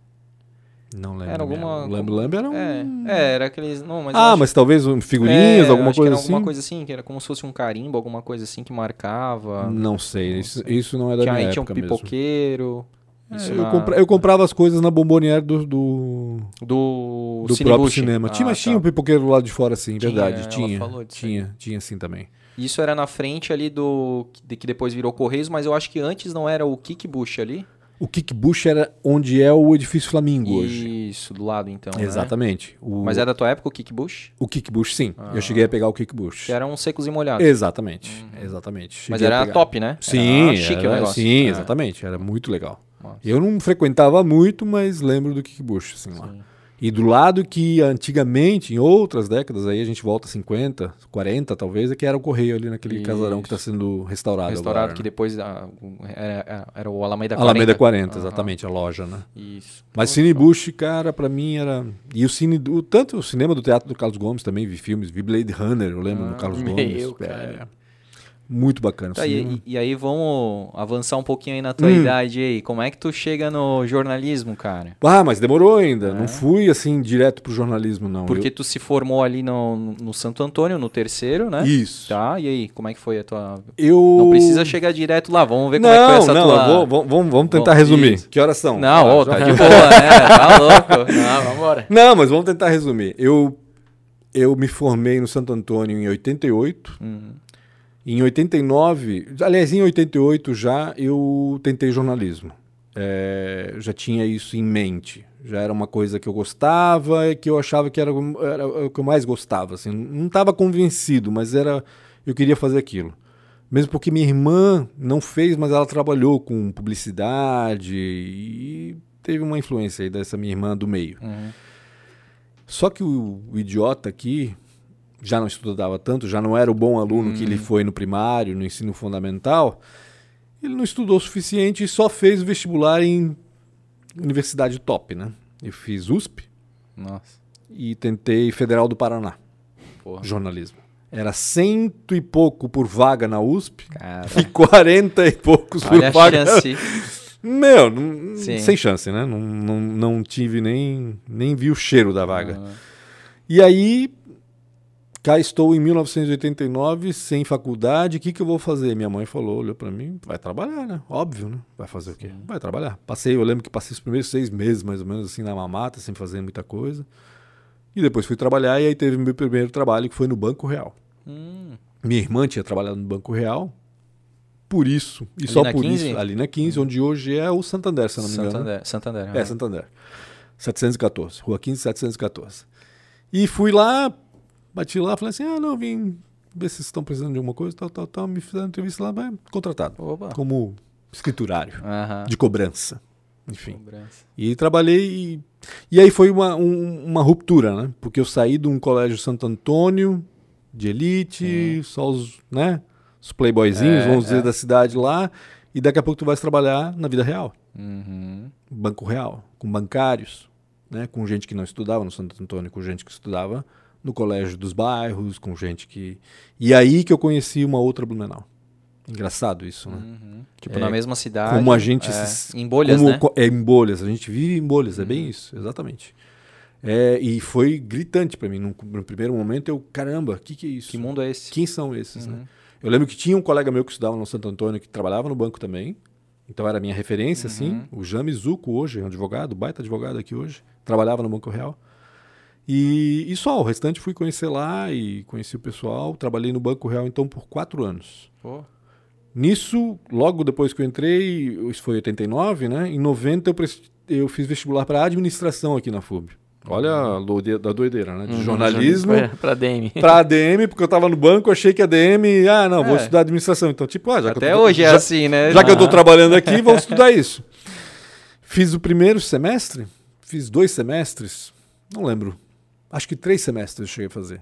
Não lembro. Era alguma. época. Lamb Lamb era um... É, é, era aqueles. Não, mas ah, acho- mas talvez um figurinhas, é, alguma que coisa assim? Alguma coisa assim, que era como se fosse um carimbo, alguma coisa assim que marcava. Não sei, isso, isso não é da tinha, minha aí tinha um pipoqueiro. É, eu, na- compra- eu comprava as coisas na bomboniere do, do, do, do próprio cinema. Ah, tinha, mas tá. tinha um pipoqueiro do lado de fora, sim, Tinha, verdade. Tinha, falou disso aí. tinha, tinha sim também. Isso era na frente ali do. que depois virou Correios, mas eu acho que antes não era o Kick Bush ali. O Kickbush era onde é o edifício Flamingo hoje. Isso, do lado então. né? Exatamente. O, Mas é da tua época o Kick Bush? o Kickbush, sim. Ah. Eu cheguei a pegar o Kickbush. Que eram secos e molhados. Exatamente, exatamente. Mas Cheguei a era top, né? Sim, era chique era- o negócio. sim, É. exatamente. Era muito legal. Nossa. Eu não frequentava muito, mas lembro do Kickbush, assim, lá. E do lado que antigamente, em outras décadas, aí a gente volta 50, 40 talvez, é que era o Correio ali naquele Isso. casarão que está sendo restaurado. Restaurado agora, que né? depois ah, o- era, era o Alameda 40. Alameda 40, Aham. exatamente, a loja, né? Isso. Mas Cine Bush, cara, pra mim era. E o cine. do- Tanto o cinema do teatro do Carlos Gomes também, vi filmes, vi Blade Runner, eu lembro, Ah, no Carlos meu, Gomes. cara. É, muito bacana. Tá, e, e aí vamos avançar um pouquinho aí na tua Hum. idade aí. Como é que tu chega no jornalismo, cara? Ah, mas demorou ainda. É. Não fui assim direto pro jornalismo, não. Porque tu se formou ali no, no Santo Antônio, no terceiro, né? Eu... Isso. Tá, e aí, como é que foi a tua... Eu. Não precisa chegar direto lá, vamos ver como Não, é que foi essa não, tua... eu vou- vamos, vamos, vamos tentar Bom, resumir. isso. Que horas são? Não, Ah, ô, já- tá de boa, né? Tá louco. Não, vambora. Não, mas vamos tentar resumir. Eu, eu me formei no Santo Antônio em 88. Hum, Em 89, aliás, em 88 já eu tentei jornalismo. É, já tinha isso em mente. Já era uma coisa que eu gostava e que eu achava que era, era o que eu mais gostava. Assim. Não estava convencido, mas era eu queria fazer aquilo. Mesmo porque minha irmã não fez, mas ela trabalhou com publicidade e teve uma influência aí dessa minha irmã do meio. uhum. Só que o, o idiota aqui já não estudava tanto, já não era o bom aluno que ele foi no primário, no ensino fundamental. Ele não estudou o suficiente e só fez o vestibular em universidade top, né? Eu fiz USP Nossa, e tentei Federal do Paraná, porra. jornalismo. Era cento e pouco por vaga na USP Cara, e quarenta e poucos por olha a vaga. chance. Meu, não- sem chance, né? Não, não, não tive nem, nem vi o cheiro da vaga. Ah, E aí, cá estou em 1989, sem faculdade, o que, que eu vou fazer? Minha mãe falou, olhou pra mim, vai trabalhar, né? Óbvio, né? Vai fazer o quê? Vai trabalhar. Passei, eu lembro que passei os primeiros seis meses, mais ou menos, assim, na mamata, sem fazer muita coisa. E depois fui trabalhar, e aí teve meu primeiro trabalho, que foi no Banco Real. hum, Minha irmã tinha trabalhado no Banco Real, por isso, e Ali só por 15? isso, ali na 15, onde hoje é o Santander, se eu não me engano. Santander. Santander. É, aham. Santander. 714, Rua 15, 714. E fui lá, bati lá, falei assim: ah, não, vim ver se vocês estão precisando de alguma coisa, tal, tal, tal. Me fizeram entrevista lá, vai, contratado. Opa. Como escriturário, Aham. de cobrança. Enfim. Cobrança. E trabalhei. E, e aí foi uma, um- uma ruptura, né? Porque eu saí de um colégio Santo Antônio, de elite, só os, né? Os playboyzinhos, É, vamos dizer, é. da cidade lá. E daqui a pouco tu vais trabalhar na vida real. Uhum. Banco Real, com bancários, né, com gente que não estudava no Santo Antônio, com gente que estudava no colégio dos bairros, com gente que. E aí que eu conheci uma outra Blumenau. Engraçado isso, né? Uhum. Tipo, É, na mesma cidade. como a gente é, se- Em bolhas, Como né? É em bolhas, a gente vive em bolhas, é Uhum. bem isso, exatamente. É, e foi gritante pra mim. No, no primeiro momento eu, caramba, o que, que é isso? Que mundo é esse? Quem são esses, né? Uhum. Eu lembro que tinha um colega meu que estudava no Santo Antônio, que trabalhava no banco também. Então era minha referência, assim. Uhum. O James Zuco hoje, é um advogado, baita advogado aqui hoje. Trabalhava no Banco Real. E, e só, o restante fui conhecer lá e conheci o pessoal. Trabalhei no Banco Real, então, por quatro anos. Pô. Nisso, logo depois que eu entrei, isso foi 89, né? Em 90 eu, eu fiz vestibular para administração aqui na FUB. Olha a doide- da doideira, né? De Uhum, jornalismo Pra, pra DM. para ADM, porque eu tava no banco, achei que ADM, ah, não, vou É. estudar administração. Então, tipo, ah, já que Até eu tô, hoje é já, assim, né? já que eu tô Ah. trabalhando aqui, vamos estudar isso. Fiz o primeiro semestre, fiz dois semestres, não lembro. Acho que três semestres eu cheguei a fazer.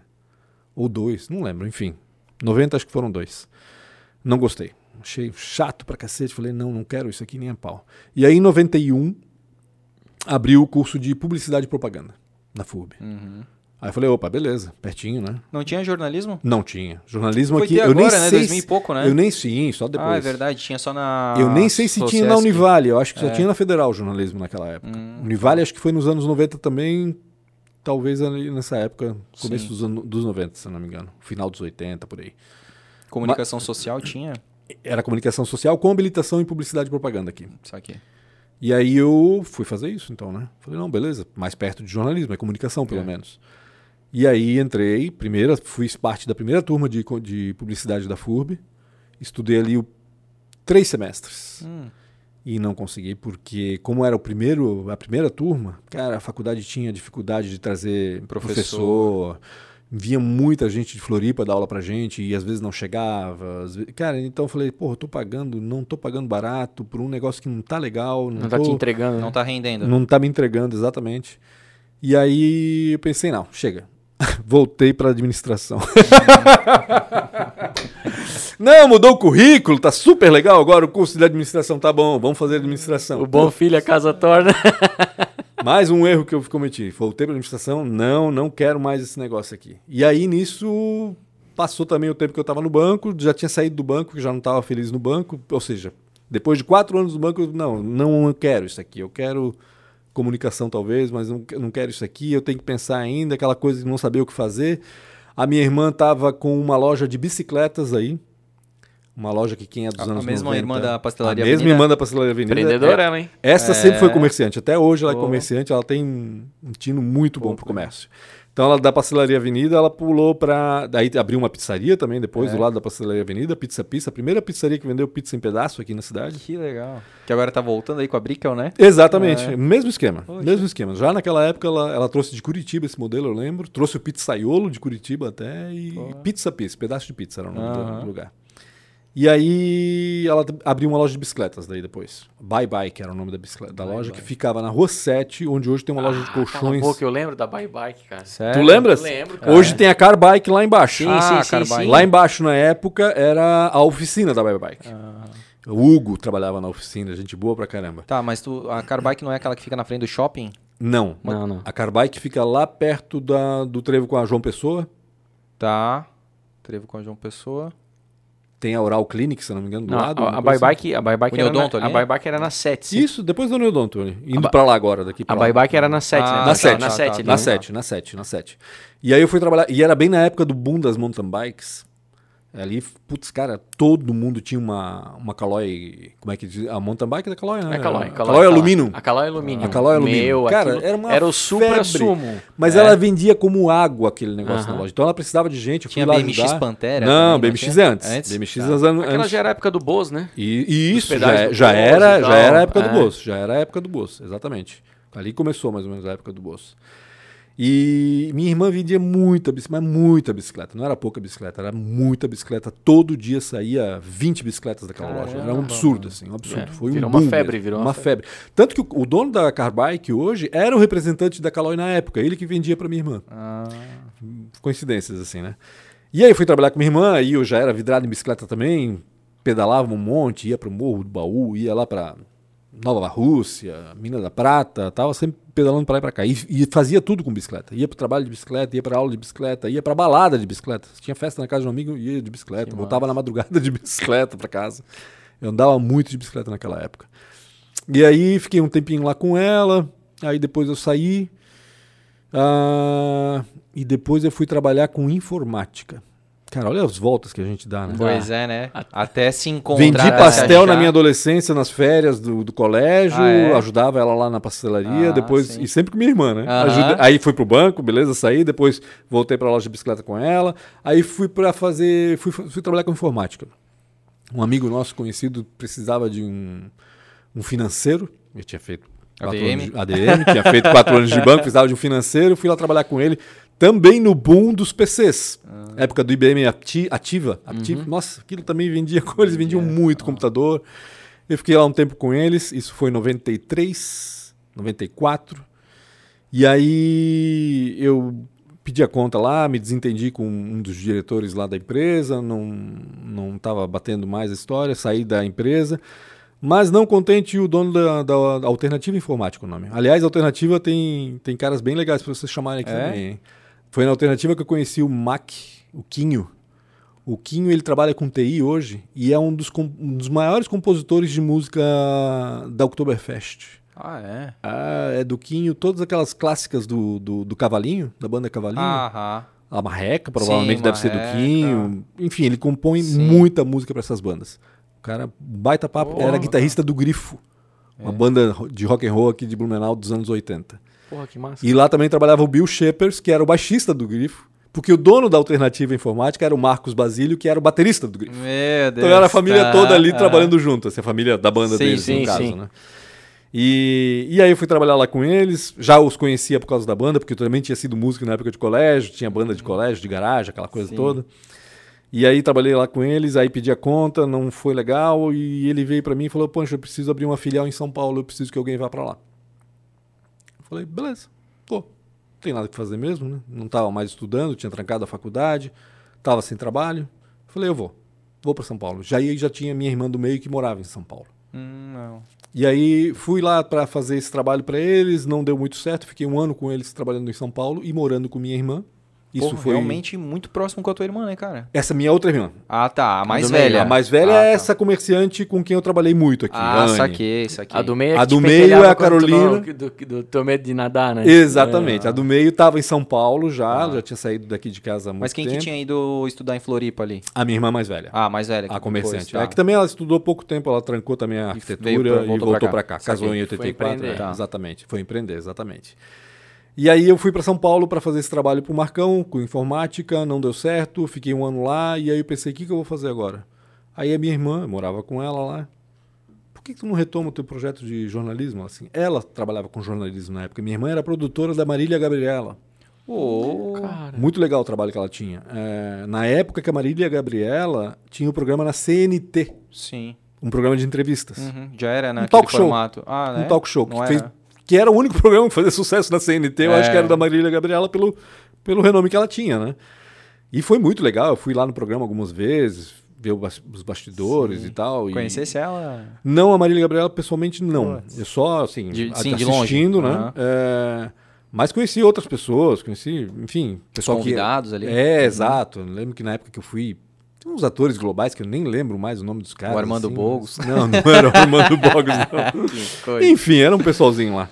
Ou dois, não lembro, enfim. 90 acho que foram dois. Não gostei. Achei chato pra cacete. Falei, não, não quero isso aqui nem a pau. E aí, em 91, abriu o curso de publicidade e propaganda na FUB. Uhum. Aí eu falei, opa, beleza, pertinho, né? Não tinha jornalismo? Não tinha. Jornalismo Foi aqui, ter eu nem agora, né? sei 2000 e pouco, né? Eu nem sim, só depois. Ah, é verdade. Tinha só na... Eu nem sei se tinha na. Univale, eu acho que só É. tinha na Federal jornalismo naquela época. Hum. Univale acho que foi nos anos 90 também, talvez ali nessa época, começo dos, anos, dos 90, se não me engano. Final dos 80, por aí. Comunicação social tinha? Era comunicação social com habilitação em publicidade e propaganda aqui. Isso aqui. E aí eu fui fazer isso, então, né? Falei, não, beleza, mais perto de jornalismo, é comunicação, pelo É. menos. E aí entrei, primeira, fui parte da primeira turma de, de publicidade da FURB, estudei ali o, três semestres. Hum. E não consegui, porque como era o primeiro, a primeira turma, cara, a faculdade tinha dificuldade de trazer Professor. professor. Vinha muita gente de Floripa dar aula pra gente e às vezes não chegava. às ve- Cara, então eu falei, porra, eu tô pagando, não tô pagando barato por um negócio que não tá legal, não, Não tá tô, te entregando. Não né? tá rendendo. não tá me entregando exatamente. E aí eu pensei, não, chega. Voltei para administração. não, mudou o currículo, tá super legal. Agora o curso de administração tá bom, vamos fazer administração. O bom filho a casa torna. Mais um erro que eu cometi. Voltei para administração, não, não quero mais esse negócio aqui. E aí nisso passou também o tempo que eu estava no banco, já tinha saído do banco, já não estava feliz no banco. Ou seja, depois de quatro anos no banco, eu, não, não quero isso aqui. Eu quero comunicação talvez, mas não, não quero isso aqui. Eu tenho que pensar ainda, aquela coisa de não saber o que fazer. A minha irmã estava com uma loja de bicicletas aí. Uma loja que quem é dos A- a anos mesma 90, irmã da Pastelaria A mesma Avenida? irmã da Pastelaria Avenida. Empreendedora É- ela, hein? essa É. sempre foi comerciante. Até hoje ela é comerciante, ela tem um tino muito bom pro comércio. Então ela da Pastelaria Avenida, ela pulou para daí abriu uma pizzaria também depois É. do lado da Pastelaria Avenida, Pizza Pizza, a primeira pizzaria que vendeu pizza em pedaço aqui na cidade. Que legal. Que agora tá voltando aí com a Brickel, né? Exatamente, É. mesmo esquema, Poxa. mesmo esquema. Já naquela época ela, ela trouxe de Curitiba esse modelo, eu lembro, trouxe o pizzaiolo de Curitiba até e Pô. Pizza Pizza, pedaço de pizza era o nome Aham. do lugar. E aí ela abriu uma loja de bicicletas daí depois. Bye Bye, que era o nome da, bicicleta, da Bye loja, Bye. que ficava na Rua 7, onde hoje tem uma loja de colchões. Pô, que eu lembro da Bye Bike, cara. Sério? Tu lembras? Eu lembro, cara. Hoje tem a Car Bike lá embaixo. Sim, Ah, sim, sim, Carbike. sim. Lá embaixo, na época, era a oficina da Bye Bike. Ah. O Hugo trabalhava na oficina, gente boa pra caramba. Tá, mas tu, a Carbike não é aquela que fica na frente do shopping? Não. Não, não. A Car Bike fica lá perto da, do trevo com a João Pessoa. Tá. Trevo com a João Pessoa. Tem a Oral Clinic, se eu não me engano, do Não, lado. a, a assim. Bike, a Bike O era na, a Bike era na 7. Isso, depois do Neodonto, ali, indo pra lá agora, daqui pra A lá. Bye Bike era na 7, Ah, né? Na Tá, 7, na tá, 7. tá, ali, Na né? 7, na 7, na 7. E aí eu fui trabalhar, e era bem na época do boom das mountain bikes. Ali, putz, cara, todo mundo tinha uma, uma Caloi, como é que diz? A mountain bike da Caloi, né? É Caloi, Caloi. Alumínio. A Caloi Alumínio. A Caloi Alumínio. Meu, Cara, era uma Era o febre. supra-sumo. Mas É. ela vendia como água aquele negócio Aham. na loja. Então ela precisava de gente. Eu Tinha fui lá BMX ajudar. Pantera Não, também, não BMX é antes. Antes? BMX Tá. anos anos Aquela antes. já era a época do Boz, né? E, e isso, já, pedais é- do já Bozo era, já era a época do É. Bozo. Já era a época do Bozo, exatamente. Ali começou mais ou menos a época do Bozo. E minha irmã vendia muita bicicleta, mas muita bicicleta. Não era pouca bicicleta, era muita bicicleta. Todo dia saía 20 bicicletas daquela Caramba, loja. Era um absurdo, assim, um absurdo. É, Foi um virou uma boom febre, mesmo, virou uma uma febre. Tanto que o, o dono da Carbike hoje era o representante da Caloi na época, ele que vendia para minha irmã. Ah, Coincidências, assim, né? E aí eu fui trabalhar com minha irmã, aí eu já era vidrado em bicicleta também, pedalava um monte, ia pro Morro do Baú, ia lá pra Nova Rússia, Minas da Prata, tava sempre pedalando pra lá e pra cá. E, e fazia tudo com bicicleta. Ia pro trabalho de bicicleta, ia pra aula de bicicleta, ia pra balada de bicicleta. Tinha festa na casa de um amigo, ia de bicicleta. Que Voltava na madrugada de bicicleta pra casa. Eu andava muito de bicicleta naquela época. E aí fiquei um tempinho lá com ela, aí depois eu saí. ah, e depois eu fui trabalhar com informática. Cara, olha as voltas que a gente dá, né? pois é, né? Até se encontrar. Vendi pastel na minha adolescência, nas férias do, do colégio, Ah, é? ajudava ela lá na pastelaria, Ah, depois, sim. e sempre com minha irmã, né? Aham. Ajuda- aí fui pro banco, beleza, saí, depois voltei pra loja de bicicleta com ela, aí fui para fazer, fui, fui trabalhar com informática. Um amigo nosso conhecido precisava de um, um financeiro, eu tinha feito quatro ADM. anos de, ADM, tinha feito quatro anos de banco, precisava de um financeiro, fui lá trabalhar com ele, também no boom dos PCs. Ah. Época do IBM Acti- Ativa. Uhum. Nossa, aquilo também vendia com eles, vendiam muito computador. Eu fiquei lá um tempo com eles, isso foi em 93, 94. E aí eu pedi a conta lá, me desentendi com um dos diretores lá da empresa, não não estava batendo mais a história, saí da empresa. Mas não contente o dono da, da- da Alternativa Informática, o nome. Aliás, a Alternativa tem, tem caras bem legais para vocês chamarem aqui É? também. hein? Foi na Alternativa que eu conheci o Mac, o Quinho. O Quinho ele trabalha com TI hoje e é um dos, um dos maiores compositores de música da Oktoberfest. Ah, é? Ah, é do Quinho, todas aquelas clássicas do, do, do Cavalinho, da banda Cavalinho. Aham. A Marreca, provavelmente Sim, deve ser do. Quinho. Enfim, ele compõe Sim. muita música para essas bandas. O cara, baita papo, Porra. era guitarrista do Grifo, uma É. banda de rock and roll aqui de Blumenau dos anos 80. Porra, que massa. E lá também trabalhava o Bill Shepers, que era o baixista do Grifo, porque o dono da Alternativa Informática era o Marcos Basílio, que era o baterista do Grifo. Meu Deus. Então era a família tá. toda ali Ah. trabalhando junto, assim, a família da banda Sim, deles, sim, no caso, sim. né? E, e aí eu fui trabalhar lá com eles, já os conhecia por causa da banda, porque eu também tinha sido músico na época de colégio, tinha banda de colégio, de garagem, aquela coisa Sim. toda. E aí trabalhei lá com eles, aí pedi a conta, não foi legal, e ele veio pra mim e falou, Pancho, eu preciso abrir uma filial em São Paulo, eu preciso que alguém vá pra lá. Falei, beleza, pô. tem nada que fazer mesmo, né? Não estava mais estudando, tinha trancado a faculdade, estava sem trabalho. Falei, eu vou, vou para São Paulo. Já aí já tinha minha irmã do meio que morava em São Paulo. Hum, não. E aí fui lá para fazer esse trabalho para eles, não deu muito certo, fiquei um ano com eles trabalhando em São Paulo e morando com minha irmã. Isso Porra, foi realmente muito próximo com a tua irmã, né, cara? essa minha outra irmã. Ah, tá. A mais do meio, velha. A mais velha Ah, é tá. essa comerciante com quem eu trabalhei muito aqui. Ah, Anne. saquei, saquei. A do meio, é A do meio é a Carolina. não- Do, do, do teu medo de nadar, né? Exatamente. É. A do meio estava em São Paulo já, já tinha saído daqui de casa há muito Mas quem tempo. que tinha ido estudar em Floripa ali? A minha irmã mais velha. Ah, mais velha. que a comerciante. depois, tá. É que também ela estudou pouco tempo, ela trancou também a arquitetura veio pra- e voltou voltou pra para cá. cá. Casou em Foi 84. empreender. é, Tá. Exatamente. Foi empreender, exatamente. E aí eu fui para São Paulo para fazer esse trabalho pro Marcão, com informática, não deu certo, fiquei um ano lá e aí eu pensei, o que, que eu vou fazer agora? Aí a minha irmã, eu morava com ela lá, por que, que tu não retoma o teu projeto de jornalismo? Assim, ela trabalhava com jornalismo na época, minha irmã era produtora da Marília Gabriela. Ô, Cara. Muito legal o trabalho que ela tinha. É, na época que a Marília Gabriela tinha o programa na CNT, sim. um programa de entrevistas. Uhum, Já era, né? Um talk show. formato. Ah, né? Um talk show. Não Que, era... fez- que era o único programa que fazia sucesso na CNT, eu É. acho que era da Marília Gabriela pelo, pelo renome que ela tinha, né? E foi muito legal. Eu fui lá no programa algumas vezes, ver os bastidores Sim. e tal. e- Conhecesse ela? Não, a Marília Gabriela pessoalmente não. Eu só, assim, De- sim, longe. assistindo, né? Aham. É, mas conheci outras pessoas, conheci, enfim, pessoal que... Convidados ali? É, Uhum. exato. Eu lembro que na época que eu fui, uns atores globais que eu nem lembro mais o nome dos caras. Armando assim, Bogos. mas- Não, não era o Armando Bogos, não. Enfim, era um pessoalzinho lá.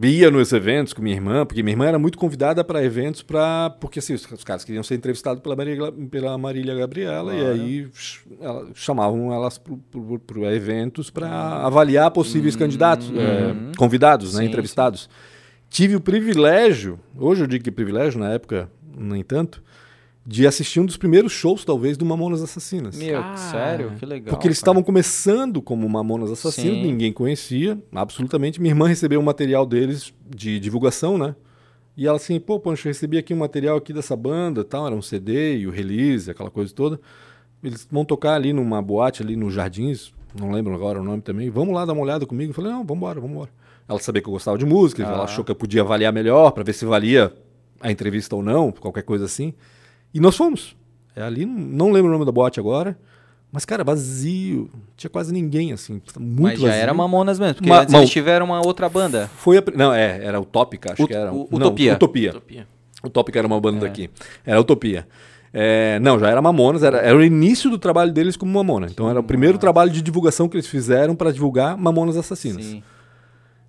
Ia nos eventos com minha irmã, porque minha irmã era muito convidada para eventos para porque assim, os, os caras queriam ser entrevistados pela Marília, pela Marília Gabriela e Claro. aí ch- ela- chamavam elas para eventos para avaliar possíveis candidatos, é, convidados, né, Sim, entrevistados. Tive o privilégio, hoje eu digo que privilégio, na época nem tanto, de assistir um dos primeiros shows, talvez, do Mamonas Assassinas. Meu, Cara. sério? Que legal. Porque eles estavam começando como Mamonas Assassinos, Sim. ninguém conhecia, absolutamente. Minha irmã recebeu um material deles de divulgação, né? E ela assim, pô, Pancho, eu recebi aqui um material aqui dessa banda, tal, era um CD e o release, aquela coisa toda. Eles vão tocar ali numa boate ali nos Jardins, não lembro agora o nome também. Vamos lá dar uma olhada comigo. Eu falei, não, vamos embora, vamos embora. Ela sabia que eu gostava de música, Ah. ela achou que eu podia avaliar melhor para ver se valia a entrevista ou não, qualquer coisa assim. E nós fomos. É ali, não lembro o nome da boate agora. Mas, cara, vazio. Não tinha quase ninguém, assim. Muito Mas já vazio. era Mamonas mesmo, porque Ma- antes ma- eles tiveram uma outra banda. Foi a... Não, é, era Utópica, acho Ut- que era. u- Não, Utopia. Utopia. Utopia. Utópica era uma banda É. daqui. Era Utopia. É, não, já era Mamonas, era, era o início do trabalho deles como Mamona. Então era o primeiro trabalho de divulgação que eles fizeram para divulgar Mamonas Assassinas. Sim.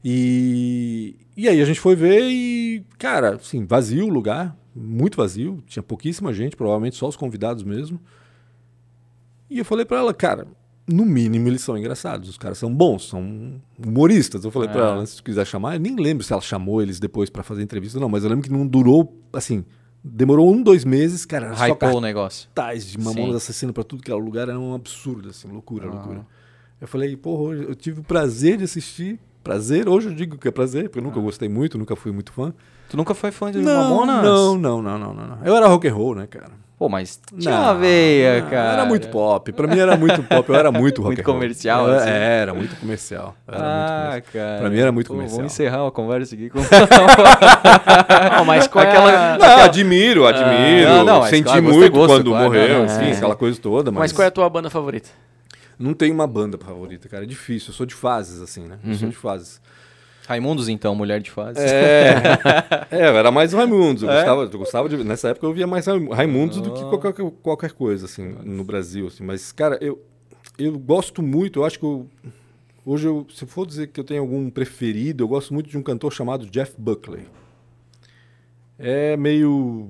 E, e aí a gente foi ver e, cara, assim, vazio o lugar, muito vazio, tinha pouquíssima gente, provavelmente só os convidados mesmo. E eu falei pra ela, cara, no mínimo eles são engraçados, os caras são bons, são humoristas. Eu falei pra É. ela, se quiser chamar, eu nem lembro se ela chamou eles depois pra fazer entrevista, não, mas eu lembro que não durou, assim, demorou um, dois meses, cara, Hypou o negócio. cartaz de Mamonas. Assassino pra tudo que era lugar, era um absurdo, assim, loucura, Aham. loucura. Eu falei, porra, eu tive o prazer de assistir. Prazer, hoje eu digo que é prazer, porque eu nunca gostei muito, nunca fui muito fã. Tu nunca foi fã de Não, Mamonas? não, não, não, não, não, não. Eu era rock and roll, né, cara? Pô, mas tinha Não, uma veia, não, cara. Era muito pop. Pra mim era muito pop, eu era muito rock Muito roll. comercial, Eu- assim. é, Era muito comercial. Era muito Ah, comercial. cara. Pra mim era muito Pô, comercial. Vamos encerrar uma conversa aqui com... Não, mas qual é Aquela- a- Não, admiro, admiro. Não, não, Senti claro, é muito gosto, quando claro, morreu, assim, é. aquela coisa toda. Mas, Mas qual é a tua banda favorita? Não tem uma banda favorita, cara. É difícil. Eu sou de fases, assim, né? Eu Uhum. sou de fases. Raimundos, então, Mulher de Fase. É, é, era mais Raimundos. Eu, É? gostava, eu gostava de. Nessa época eu via mais Raim- Raimundos do que Oh. qualquer, qualquer coisa, assim, no Brasil. Assim. Mas, cara, eu, eu gosto muito, eu acho que eu, hoje, eu, se for dizer que eu tenho algum preferido, eu gosto muito de um cantor chamado Jeff Buckley. É meio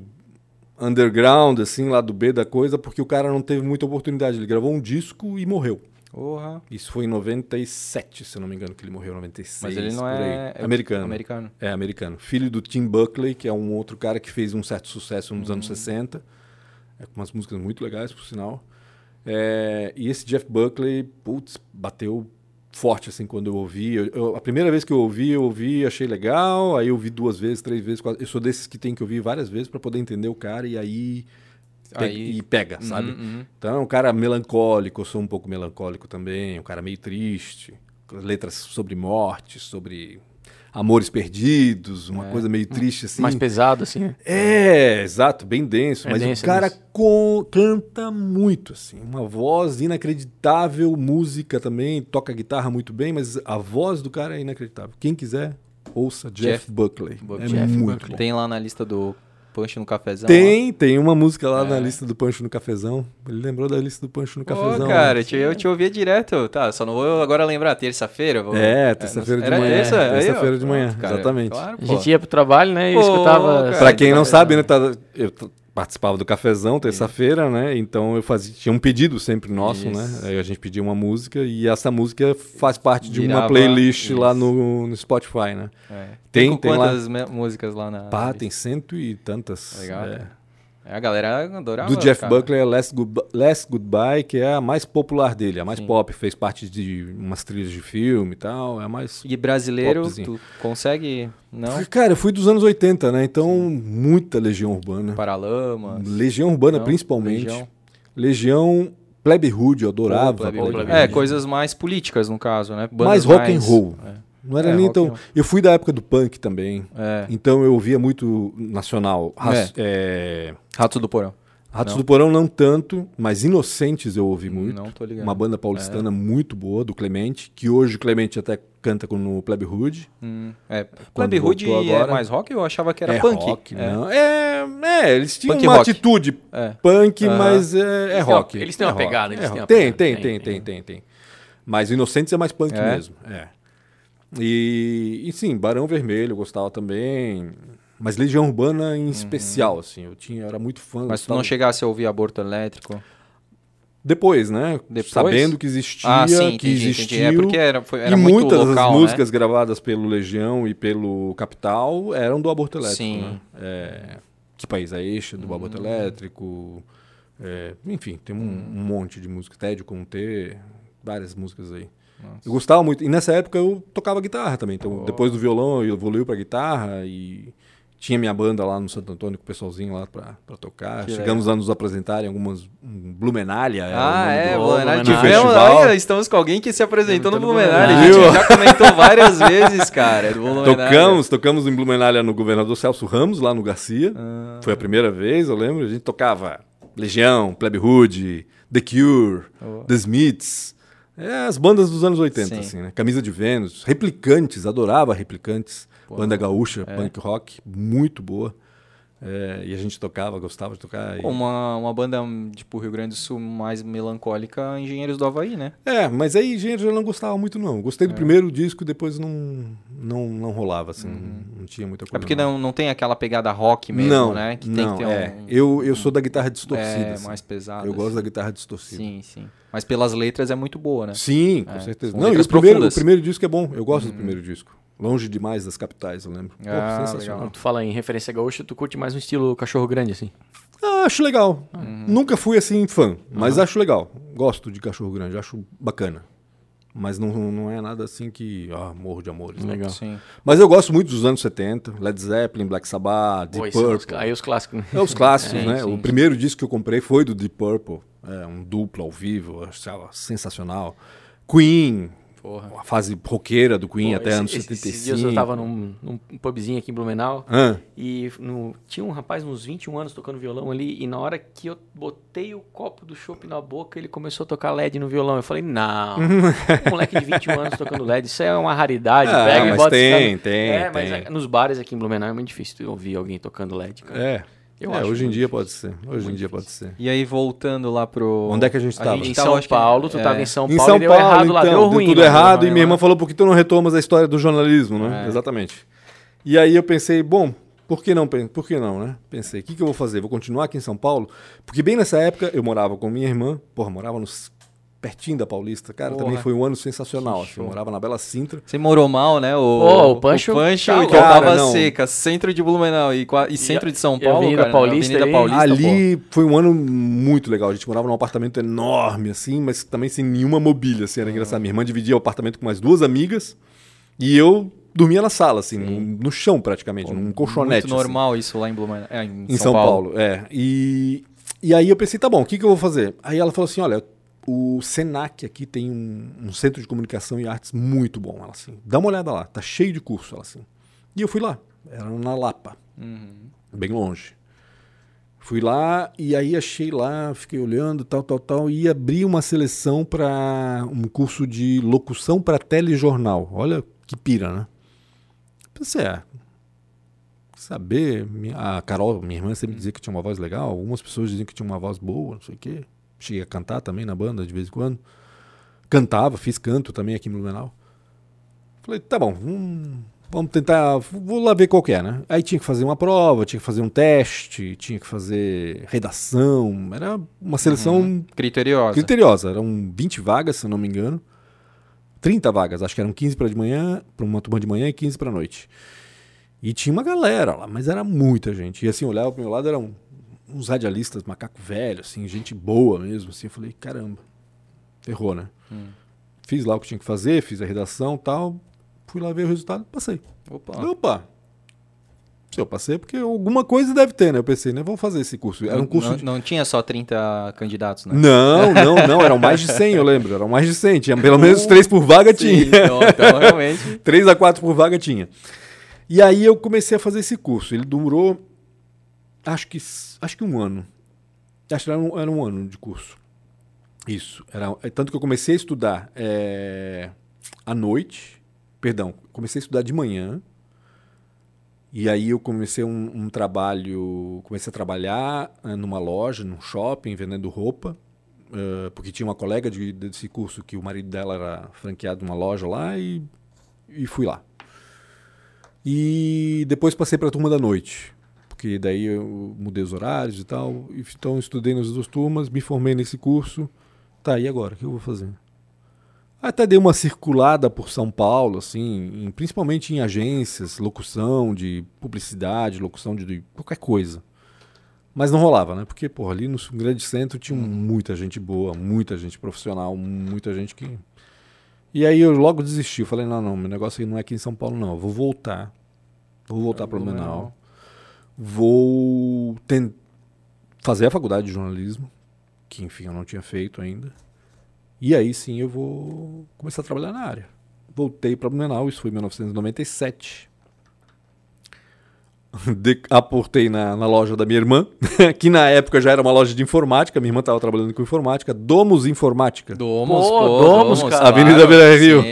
underground, assim, lá do B da coisa, porque o cara não teve muita oportunidade. Ele gravou um disco e morreu. Porra. Isso foi em 97, se eu não me engano, que ele morreu, 96. Mas ele não é... é Americano. Americano. É, americano. Filho do Tim Buckley, que é um outro cara que fez um certo sucesso nos Uhum. anos 60. É, com umas músicas muito legais, por sinal. É, e esse Jeff Buckley, putz, bateu forte assim quando eu ouvi. Eu- eu- a primeira vez que eu ouvi, eu ouvi, achei legal. Aí eu ouvi duas vezes, três vezes. Quatro. Eu sou desses que tem que ouvir várias vezes para poder entender o cara e aí, pe- Aí- e pega, sabe? Uhum, uhum. Então é um cara melancólico, eu sou um pouco melancólico também, um cara meio triste, letras sobre morte, sobre Amores Perdidos, uma coisa meio triste assim. Mais pesado, assim. né? É, exato, bem denso. É mas denso, o cara é com- canta muito, assim. Uma voz inacreditável, música também, toca guitarra muito bem, mas a voz do cara é inacreditável. Quem quiser, ouça Jeff, Jeff Buckley. Buckley. É Jeff muito Buckley. bom. Tem lá na lista do Punch no Cafezão. Tem, tem uma música lá É. na lista do Pancho no Cafezão. Ele lembrou da lista do Pancho no Pô, Cafezão. cara, né? eu te, eu te ouvia direto. Tá, só não vou agora lembrar. Terça-feira? vou- É, terça-feira de Era manhã. ó, Terça-feira de manhã, pronto, cara. exatamente. Claro, A pô. gente ia pro trabalho, né? E eu Pô, escutava. cara. Pra quem não Cafezão. sabe, né, tá- eu participava do cafezão terça-feira, né? Então eu fazia tinha um pedido sempre nosso, Isso. né? Aí a gente pedia uma música e essa música faz parte de uma Virava- playlist lá isso. no, no Spotify, né? É. Tem- tem lá- quantas me- músicas lá na. Pá, tem cento e tantas. Legal, é. É, a galera adorava. Do Jeff cara. Buckley é Last, Good- Last Goodbye, que é a mais popular dele, a mais Sim. pop. Fez parte de umas trilhas de filme e tal. É a mais. E brasileiro, Popzinho. tu consegue. Não? Cara, eu fui dos anos 80, né? Então, muita Legião Urbana. Paralamas. Legião Urbana, Não? principalmente. Legião. Legião, Plebe Hood, eu adorava. Pô, Plebe Plebe Hood. É, coisas mais políticas, no caso, né? Bandas Mais rock and roll. É. Não era É, nem tão. Eu fui da época do punk também. É. Então eu ouvia muito nacional. Ras- é, Ratos do Porão. Ratos Não. do Porão não tanto, mas Inocentes eu ouvi muito. Não tô ligado. Uma banda paulistana muito boa, do Clemente, que hoje o Clemente até canta com- no Plebe Hood. Hum, é. Plebe Hood é agora- mais rock? Eu achava que era é punk. rock, é. não. É, é, eles tinham Punk uma rock. atitude É. punk, mas é, é rock. eles têm É uma pegada, eles é têm Tem, tem, pegada. tem, Tem, tem, tem, tem. Mas Inocentes é mais punk É? mesmo. É. E, e sim, Barão Vermelho eu gostava também. Mas Legião Urbana em especial, assim. Eu tinha, era muito fã. Uhum. Mas tu não chegasse a ouvir aborto elétrico? Depois, né? Depois? Sabendo que existia, ah, sim, que entendi, existiu. entendi. É porque era, foi, era e muito muitas local, das né? músicas gravadas pelo Legião e pelo Capital eram do Aborto Elétrico. Sim. Né? É, que País é Este, do Aborto Hum. Elétrico. é, enfim, tem um, um monte de música. Tédio com T, várias músicas aí. Eu gostava muito. E nessa época eu tocava guitarra também. Então, depois do violão, eu evoluí pra guitarra e tinha minha banda lá no Santo Antônio com o pessoalzinho lá pra, pra tocar. Que Chegamos a nos apresentarem algumas. Um Blumenália. o Ah, é, do- do Blumenau. Tivemos, olha, estamos com alguém que se apresentou no Blumenau. A gente já comentou várias vezes, cara, Blumenau. Tocamos, tocamos em Blumenau no governador Celso Ramos, lá no Garcia. Ah. Foi a primeira vez, eu lembro. A gente tocava Legião, Plebe Hood, The Cure, Oh. The Smiths. É, as bandas dos anos 80, Sim. assim, né? Camisa de Vênus, Replicantes, adorava Replicantes. Pô, banda gaúcha, é. punk rock, muito boa. É, e a gente tocava, gostava de tocar. e- Uma, uma banda, tipo, Rio Grande do Sul mais melancólica, Engenheiros do Havaí, né? É, mas aí, gente, eu não gostava muito, não. Gostei É. do primeiro disco, depois não, não, não rolava, assim, não, não tinha muita coisa. É porque não, não tem aquela pegada rock mesmo, não, né? Que não, tem que ter é. um... Eu, eu sou da guitarra distorcida. é, assim. mais pesado. Eu gosto assim. da guitarra distorcida. Sim, sim. Mas pelas letras é muito boa, né? Sim, com É, certeza. são Não, e o letras primeiro, o profundas. primeiro disco é bom. Eu gosto do primeiro disco. Longe demais das capitais, eu lembro. Pô, Ah, sensacional. Quando tu fala em referência gaúcha, tu curte mais um estilo cachorro grande, assim. Ah, acho legal. Uhum. Nunca fui assim fã, mas acho legal. Gosto de cachorro grande, acho bacana. Mas não, não é nada assim que. Ah, morro de amores. não. Legal. Sim. Mas eu gosto muito dos anos 70, Led Zeppelin, Black Sabbath, Deep esses são os- Purple. aí os clássicos. né? É os clássicos, Sim, né? sim, o primeiro disco que eu comprei foi do Deep Purple. É, um duplo ao vivo, eu achava sensacional. Queen, Porra. a fase roqueira do Queen Pô, até esse- anos esse- 75. Esses dias eu tava num, num pubzinho aqui em Blumenau Ah, e no- tinha um rapaz uns 21 anos tocando violão ali e na hora que eu botei o copo do chopp na boca, ele começou a tocar LED no violão. Eu falei, não, um moleque de 21 anos tocando LED, isso é uma raridade. Ah, pega e mas bota esse tem, tem, É, mas tem. é- nos bares aqui em Blumenau é muito difícil ouvir alguém tocando LED, cara. é. Eu É, acho hoje em dia difícil. pode ser. Hoje em dia pode ser. E aí, voltando lá pro... Onde é que a gente tava? Em tava, São Paulo, tu é, tava em São Em Paulo São e deu Paulo, errado lá, então, deu ruim. tudo lá, errado. E minha irmã falou, por que tu não retomas a história do jornalismo, né? É. Exatamente. E aí eu pensei, bom, por que não, por que não, né? Pensei, o que, que eu vou fazer? Vou continuar aqui em São Paulo? Porque bem nessa época eu morava com minha irmã, porra, morava nos, pertinho da Paulista. Cara, Porra. também foi um ano sensacional. Que Assim, eu morava na Bela Sintra. Você morou mal, né? O, Pô, o Pancho Pancho tá e. Tava Cara, não. Seca, centro de Blumenau e, e centro de São e a Paulo, Avenida cara, Paulista Avenida ali? Paulista, Ali foi um ano muito legal. A gente morava num apartamento enorme, assim, mas também sem nenhuma mobília, assim, era engraçado. Minha irmã dividia o apartamento com mais duas amigas e eu dormia na sala, assim, no, no chão praticamente, num pô. colchonete. Muito assim. normal isso lá em Blumenau, é, em, Em São, Paulo. é. E, e aí eu pensei, tá bom, o que, que eu vou fazer? Aí ela falou assim: olha, o Senac aqui tem um, um centro de comunicação e artes muito bom. Ela assim, dá uma olhada lá, tá cheio de curso. Ela assim. E eu fui lá, era na Lapa, bem longe. Fui lá e aí achei lá, fiquei olhando, tal, tal, tal, e abri uma seleção para um curso de locução para telejornal. Olha que pira, né? Pensei, é, saber, a Carol, minha irmã, sempre dizia que tinha uma voz legal, algumas pessoas diziam que tinha uma voz boa, não sei o quê. Cheguei a cantar também na banda de vez em quando. Cantava, fiz canto também aqui em Blumenau. Falei, tá bom, hum, vamos tentar, vou lá ver qual é, né? Aí tinha que fazer uma prova, tinha que fazer um teste, tinha que fazer redação, era uma seleção Criteriosa. criteriosa. Eram 20 vagas, se não me engano. 30 vagas, acho que eram 15 para de manhã, para uma turma de manhã e 15 para noite. E tinha uma galera lá, mas era muita gente. E assim, olhava pro meu lado, eram uns radialistas, macaco velho, assim, gente boa mesmo, assim. Eu falei, caramba, errou, né? Fiz lá o que tinha que fazer, fiz a redação e tal. Fui lá ver o resultado, passei. Opa. Opa! Se eu passei, porque alguma coisa deve ter, né? Eu pensei, né? Vamos fazer esse curso. Era um curso não, de não tinha só 30 candidatos, né? não, não, não, eram mais de 100, eu lembro. Eram mais de 100. Tinha pelo menos três por vaga, Sim, tinha. então, então, realmente. Três a quatro por vaga tinha. E aí eu comecei a fazer esse curso. Ele durou, acho que, acho que um ano. Acho que era um, era um ano de curso. Isso. Era, é tanto que eu comecei a estudar é, à noite. Perdão, comecei a estudar de manhã. E aí eu comecei um, um trabalho, comecei a trabalhar eh, numa loja, num shopping, vendendo roupa, eh, porque tinha uma colega de- desse curso que o marido dela era franqueado numa loja lá e, e fui lá. E depois passei para a turma da noite, porque daí eu mudei os horários e tal. E, então estudei nas duas turmas, me formei nesse curso. Tá, e agora? O que eu vou fazer? Até dei uma circulada por São Paulo, assim, em- principalmente em agências, locução de publicidade, locução de, de qualquer coisa. Mas não rolava, né? Porque, porra, ali no grande centro tinha muita gente boa, muita gente profissional, muita gente que. E aí eu logo desisti. Falei, não, não, meu negócio aí não é aqui em São Paulo, não. Eu vou voltar. Vou voltar para o Blumenau. Vou fazer a faculdade de jornalismo, que enfim eu não tinha feito ainda. E aí sim eu vou começar a trabalhar na área. Voltei para Blumenau, isso foi em 1997. De- aportei na, na loja da minha irmã, que na época já era uma loja de informática. Minha irmã estava trabalhando com informática, Domus Informática. Domus, Pô, pô, Domus, Domus, cara. Avenida Beira Rio. Sim,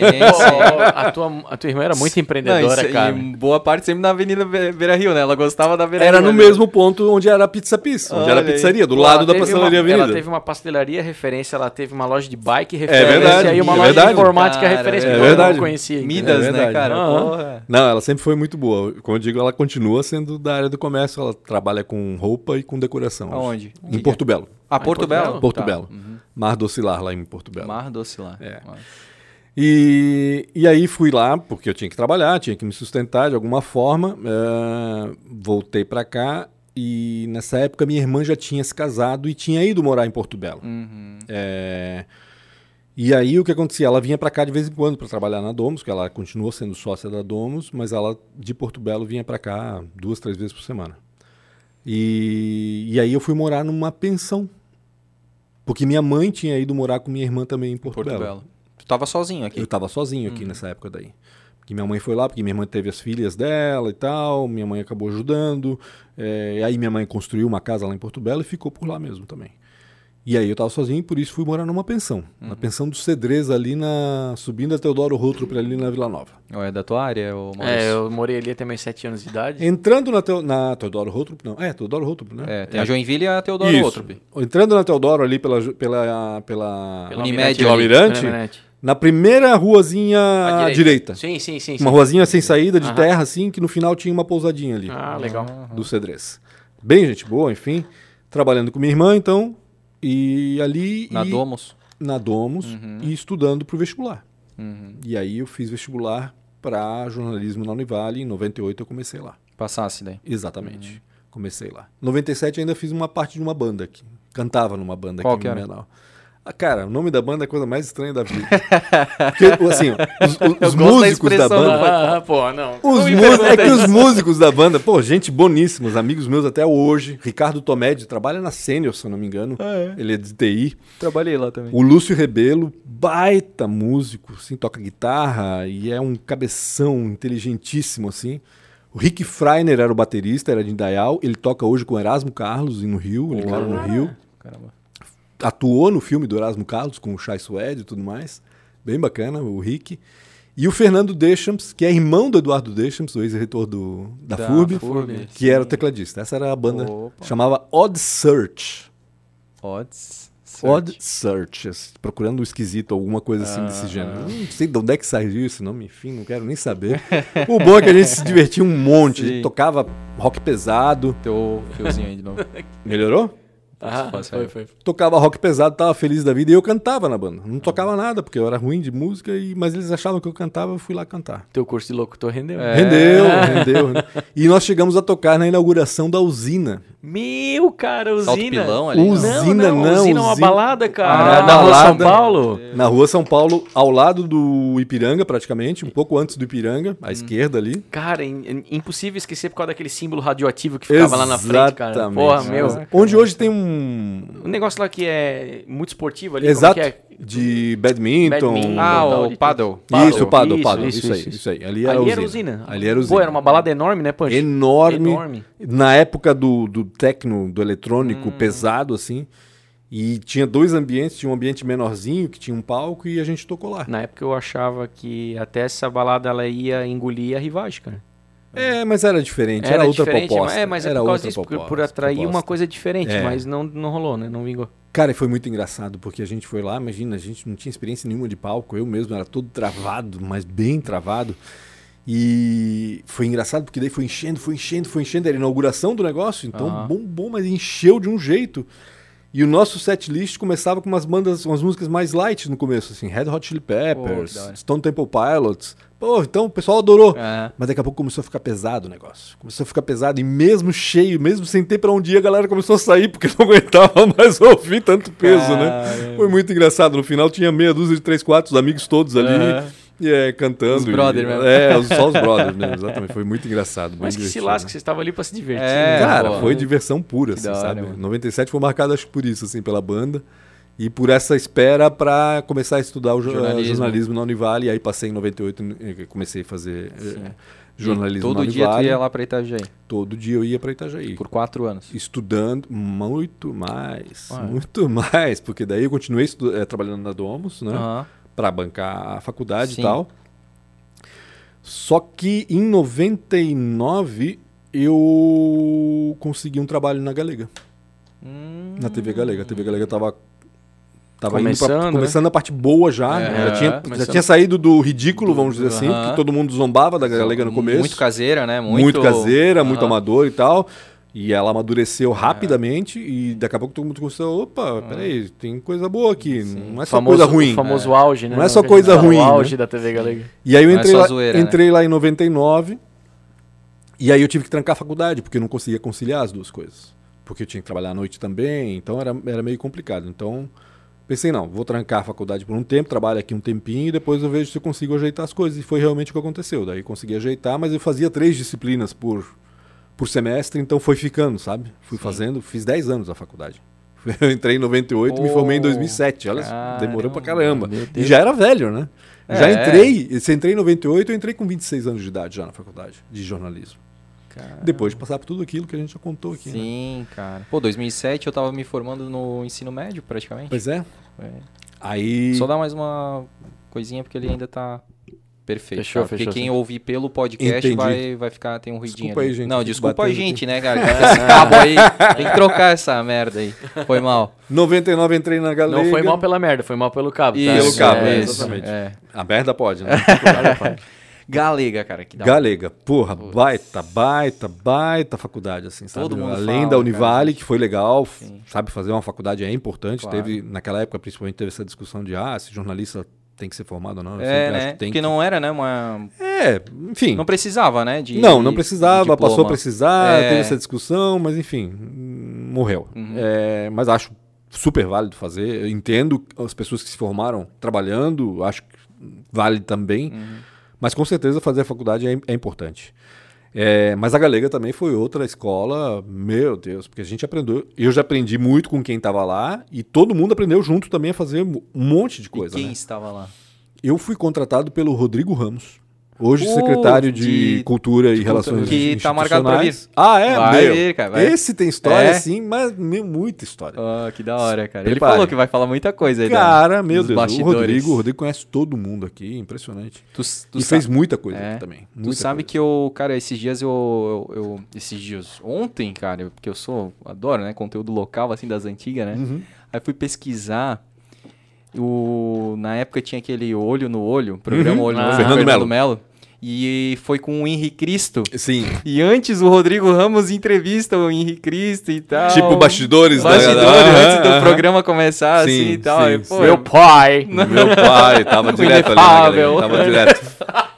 a, tua, a tua irmã era muito Não, empreendedora, isso- cara. E boa parte sempre na Avenida Be- Beira Rio, né? Ela gostava da Beira Era Rio. no né? mesmo ponto onde era a Pizza Pizza, onde era a Olha pizzaria, do Pô, lado da pastelaria uma- Avenida. Ela teve uma pastelaria referência, ela teve uma loja de bike referência verdade, e uma é loja verdade. de informática Cara, referência é que eu verdade. não conhecia. Midas, É né, verdade. cara? Não, ela sempre foi muito boa. Como eu digo, ela continua sendo da área do comércio. Ela trabalha com roupa e com decoração. Aonde? Em Porto Belo. Ah, Porto Porto Belo? Porto Tá. Belo. Mar do Oscilar, lá em Porto Belo. Mar Doce lá. É. Mar. E, e aí fui lá, porque eu tinha que trabalhar, tinha que me sustentar de alguma forma. eh, voltei pra cá e nessa época minha irmã já tinha se casado e tinha ido morar em Porto Belo. Uhum. É, e aí o que acontecia? Ela vinha pra cá de vez em quando para trabalhar na Domus, que ela continuou sendo sócia da Domus, mas ela de Porto Belo vinha pra cá duas, três vezes por semana. E, e aí eu fui morar numa pensão. Porque minha mãe tinha ido morar com minha irmã também em Porto, Porto Belo. Belo. Tu tava sozinho aqui. Eu estava sozinho aqui nessa época daí. Porque minha mãe foi lá, porque minha irmã teve as filhas dela e tal, minha mãe acabou ajudando. é, aí minha mãe construiu uma casa lá em Porto Belo e ficou por lá mesmo também. E aí eu estava sozinho e por isso fui morar numa pensão. Na pensão do Cedrez ali na. subindo a Teodoro Rotrup ali na Vila Nova. Ou é da tua área, Maurício? É, eu morei ali até meus sete anos de idade. Entrando na, Teo, na Teodoro Rotrup, não. É, Teodoro Rotrup, né? É, tem a Joinville e a Teodoro Isso. Entrando na Teodoro ali pela. pela, pela, Pela Unimed. Almirante, na primeira ruazinha à direita. Sim, sim, sim. Uma sim. ruazinha sem saída de Aham. terra, assim, que no final tinha uma pousadinha ali. Ah, legal. Do Cedrez. Bem gente boa, enfim. Trabalhando com minha irmã, então. E ali. Na e, Domus. Na Domus. E estudando pro vestibular. Uhum. E aí eu fiz vestibular para jornalismo na Univale. Em 98 eu comecei lá. Passasse daí. Exatamente. Comecei lá. Em 97 ainda fiz uma parte de uma banda aqui. Cantava numa banda Qual aqui que em era? Ah, Cara, o nome da banda é a coisa mais estranha da vida. Porque, assim, os, os- da músicos da expressão banda. Ah, pô, não. Os Não é que os músicos da banda, pô, gente boníssimos, amigos meus até hoje. Ricardo Tomedi trabalha na Sênior, se eu não me engano. Ele é de TI. Trabalhei lá também. O Lúcio Rebelo, baita músico, assim, toca guitarra e é um cabeção inteligentíssimo, assim. O Rick Freiner era o baterista, era de Indaial. Ele toca hoje com o Erasmo Carlos no Rio, ele mora no Rio. Caramba. Atuou no filme do Erasmo Carlos com o Chai Suede e tudo mais. Bem bacana, o Rick. E o Fernando Deschamps, que é irmão do Eduardo Deschamps, o ex-reitor do, da, Da FURB, FURB, que era o tecladista. Essa era a banda, Opa. chamava Odd Search. Odds. Odd Search, procurando o esquisito, alguma coisa assim desse Ah, gênero. Não sei de onde é que saiu esse nome, enfim, não quero nem saber. o bom é que a gente se divertia um monte, a gente Sim. tocava rock pesado. Teu fiozinho aí de novo. Melhorou? Ah, foi, foi. Tocava rock pesado, tava feliz da vida e eu cantava na banda. Não tocava nada, porque eu era ruim de música, e, mas eles achavam que eu cantava, eu fui lá cantar. Teu curso de locutor rendeu. É. Rendeu, rendeu, rendeu. E nós chegamos a tocar na inauguração da usina. Meu, cara, Salto usina. pilão ali. Usina, não, não, não, usina é uma usina. balada, cara. Ah, na rua São. Paulo. Na rua São Paulo, ao lado do Ipiranga, praticamente, um pouco antes do Ipiranga, à esquerda ali. Cara, im- impossível esquecer por causa daquele símbolo radioativo que ficava lá na frente, cara. Exatamente. Porra, meu. Caraca. Onde hoje tem um. O negócio lá que é muito esportivo ali, Exato. como que é? De badminton. Badminton. Ah, o de- paddle. Isso, o paddle, Isso, paddle. isso, Isso, aí, isso, isso aí. Ali era ali a era usina. usina. Ali era a usina. Pô, era uma balada enorme, né, Pancho? enorme, Enorme. Na época do, do techno, do eletrônico Hum. pesado, assim. E tinha dois ambientes, tinha um ambiente menorzinho, que tinha um palco, e a gente tocou lá. Na época eu achava que até essa balada ela ia engolir a rivagem, cara. É, mas era diferente, era, outra diferente, proposta. É, mas é era por causa outra disso, proposta, por atrair uma proposta. coisa diferente, É. mas não, não rolou, né? Não vingou. Cara, e foi muito engraçado, porque a gente foi lá, imagina, a gente não tinha experiência nenhuma de palco, eu mesmo era todo travado, mas bem travado. E foi engraçado porque daí foi enchendo, foi enchendo, foi enchendo, era a inauguração do negócio, então Aham. bombou, mas encheu de um jeito. E o nosso set list começava com umas bandas, umas músicas mais light no começo, assim, Red Hot Chili Peppers, hora. Stone Temple Pilots. Pô, então o pessoal adorou. É. Mas daqui a pouco começou a ficar pesado o negócio. Começou a ficar pesado e mesmo cheio, mesmo sem ter pra onde ir, a galera começou a sair porque não aguentava mais ouvir tanto peso, né? Foi muito engraçado. No final tinha meia dúzia de três, quatro, os amigos todos ali É. é, cantando. Os brother e, mesmo. É, só os brothers mesmo, exatamente. Foi muito engraçado. Mas que se lasca, vocês estavam ali pra se divertir. É, né? Cara, pô. foi diversão pura, assim, hora, sabe? mano. 97 foi marcado, acho que por isso, assim, pela banda. E por essa espera pra começar a estudar o jo- Jornalismo. jornalismo, na Univale. E aí passei em 98 e comecei a fazer eh, Sim. jornalismo E na todo dia tu ia lá pra Itajaí. Todo dia eu ia pra Itajaí. Por quatro anos. Estudando muito mais, Ah, é. muito mais, porque daí eu continuei eh, trabalhando na Domus, né? Aham. Pra bancar a faculdade Sim. e tal. Só que em 99 eu consegui um trabalho na Galega, Hum. na TV Galega. A TV Galega tava tava indo pra- Começando, né? começando a parte boa já, É, já, tinha, já começando. tinha saído do ridículo, vamos dizer assim, Aham. porque todo mundo zombava da Galega no começo. Muito caseira, né? muito, Muito, caseira, muito Aham. amador e tal. E ela amadureceu rapidamente e daqui a pouco todo mundo começou, opa, peraí, tem coisa boa aqui, não é só famoso, coisa ruim. O famoso auge, né? Não é só coisa ruim, O auge né? da TV Galega. E aí eu é entrei, só lá, zoeira, né? entrei lá em 99 e aí eu tive que trancar a faculdade porque eu não conseguia conciliar as duas coisas. Porque eu tinha que trabalhar à noite também, então era, era meio complicado. Então pensei, não, vou trancar a faculdade por um tempo, trabalho aqui um tempinho e depois eu vejo se eu consigo ajeitar as coisas. E foi realmente o que aconteceu. Daí consegui ajeitar, mas eu fazia três disciplinas por, por semestre, então foi ficando, sabe? Fui Sim. fazendo, fiz 10 anos a faculdade. Eu entrei em 98 e me formei em Oh, 2007. Olha, só, demorou pra caramba. E já era velho, né? Já É. entrei, se entrei em 98, eu entrei com 26 anos de idade já na faculdade de jornalismo. Cara. Depois de passar por tudo aquilo que a gente já contou aqui, né? Sim, cara. Pô, 2007 eu tava me formando no ensino médio, praticamente. Pois é. É. Aí. Só dá mais uma coisinha porque ele ainda tá perfeito. Fechou, cara. Porque fechou, quem sim. ouvir pelo podcast Entendi. vai, vai ficar, tem um ruidinho Desculpa aí, ali. gente, Não, desculpa a gente, aqui. né, cara? Esse cabo aí, tem que trocar essa merda aí. Foi mal. 99 entrei na Galega. Não foi mal pela merda, foi mal pelo cabo. tá? Pelo cabo, é, isso, exatamente. é. A merda pode, né? Galega, cara, que dá Galega, porra, baita, baita, baita faculdade, assim, sabe? Todo mundo Além fala, da Univale, cara. que foi legal, Sim. sabe, fazer uma faculdade é importante. Claro. Teve, naquela época, principalmente, teve essa discussão de, ah, se jornalista tem que ser formado ou não. É, né? que Porque que- não era, né, uma... É, enfim. Não precisava, né, de não, não precisava, passou a precisar, É. teve essa discussão, mas enfim, morreu. Uhum. É, mas acho super válido fazer. Eu entendo as pessoas que se formaram trabalhando, acho que vale também. Mas com certeza fazer a faculdade é, é importante. É, mas a Galega também foi outra escola, meu Deus, porque a gente aprendeu. Eu já aprendi muito com quem estava lá e todo mundo aprendeu junto também a fazer um monte de coisa. e quem né? estava lá? Eu fui contratado pelo Rodrigo Ramos. Hoje Pô, secretário de, de- Cultura e de Relações cultura. Que tá marcado pra vir. Ah, é? Vai meu. vir, cara, vai. Esse tem história, É? sim, mas meu, muita história. Ah, que da hora, cara. Ele Prepare. falou que vai falar muita coisa aí. da- Cara, meu dos Deus, o bastidores. Rodrigo, o Rodrigo conhece todo mundo aqui, impressionante. Tu, tu e sa- fez muita coisa É. aqui também. Tu sabe coisa. que eu, cara, esses dias eu, eu, eu- Esses dias. Ontem, cara, porque eu sou. Adoro, né? Conteúdo local, assim, das antigas, né? Uhum. Aí fui pesquisar. O, na época tinha aquele Olho no Olho, programa Uhum. Olho no Ah. Olho, Fernando do Melo. Melo. E foi com o Henri Cristo. Sim, E antes o Rodrigo Ramos entrevista o Henri Cristo e tal. tipo bastidores, da- Bastidores, Aham, antes do aham. programa começar, Sim, assim e tal. sim, Aí, pô. Meu pai. Meu pai tava direto ali na galega. inefável. Tava direto.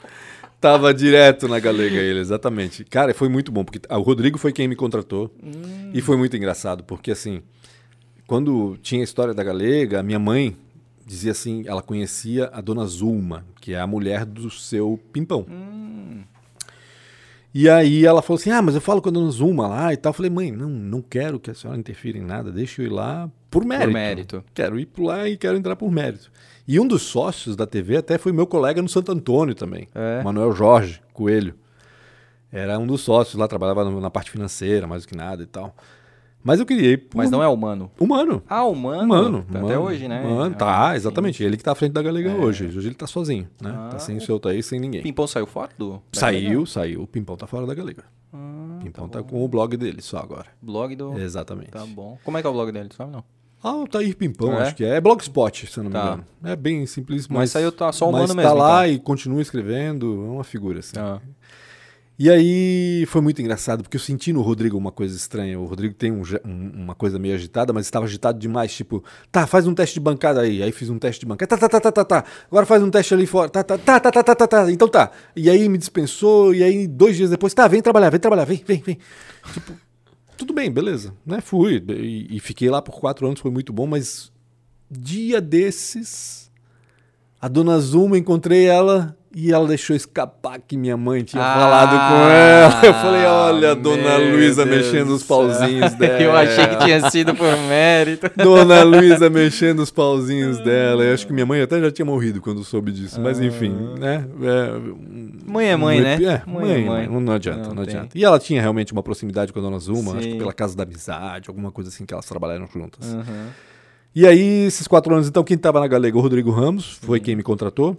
tava direto na galega ele, exatamente. Cara, foi muito bom, porque ah, o Rodrigo foi quem me contratou. Hum. E foi muito engraçado, porque assim, quando tinha a história da galega, a minha mãe dizia assim, ela conhecia a dona Zulma, que é a mulher do seu Pimpão. Hum. E aí ela falou assim: Ah, mas eu falo com a dona Zulma lá e tal. Eu falei, mãe, não, não quero que a senhora interfira em nada, deixa eu ir lá por mérito. mérito. Quero ir por lá e quero entrar por mérito. E um dos sócios da TV até foi meu colega no Santo Antônio também, É. Manuel Jorge Coelho. Era um dos sócios lá, trabalhava na parte financeira, mais do que nada e tal. Mas eu ir por Mas não é humano. humano. Ah, humano? Humano. Tá Até humano, hoje, né? Humano, Ah, tá, sim, exatamente. sim. Ele que tá à frente da galega hoje. Hoje ele tá sozinho, né? Ah, tá sem o seu Thaís, sem ninguém. Pimpão saiu fora do. Saiu, saiu. O Pimpão tá fora da galega. Ah, Pimpão tá, com o blog dele só agora. Blog do. Exatamente. Tá bom. Como é que é o blog dele? tu Sabe não? Ah, o Tair Pimpão, É? acho que é. É Blogspot, se eu não me Tá. engano. É bem simples, mas... Mas saiu tá só humano mas mesmo, tá lá então. e continua escrevendo, é uma figura, assim. Ah. E aí foi muito engraçado, porque eu senti no Rodrigo uma coisa estranha. O Rodrigo tem um um- uma coisa meio agitada, mas estava agitado demais. Tipo, tá, faz um teste de bancada aí. Aí fiz um teste de bancada. Tá, tá, tá, tá, tá, tá. Agora faz um teste ali fora. Tá, tá, tá, tá, tá, tá, tá, tá. Então tá. E aí me dispensou, e aí dois dias depois, tá, vem trabalhar, vem trabalhar, vem, vem, vem. Tipo, tudo bem, beleza. Né? Fui. E, e fiquei lá por quatro anos, foi muito bom, mas dia desses, a dona Zuma, encontrei ela e ela deixou escapar que minha mãe tinha Ah, falado com ela. Eu falei, olha, dona Luísa mexendo do os pauzinhos dela. Eu achei que tinha sido por mérito. Dona Luísa mexendo os pauzinhos dela. Eu acho que minha mãe até já tinha morrido quando soube disso. Mas enfim, né? É, Mãe é mãe, um né? É, Mãe mãe, é mãe. mãe. Não adianta, Não não, tem. adianta. E ela tinha realmente uma proximidade com a Dona Zuma, acho que Sim. pela Casa da Amizade, alguma coisa assim que elas trabalharam juntas. Uhum. E aí, esses quatro anos, então, quem estava na Galega? O Rodrigo Ramos, foi quem me contratou.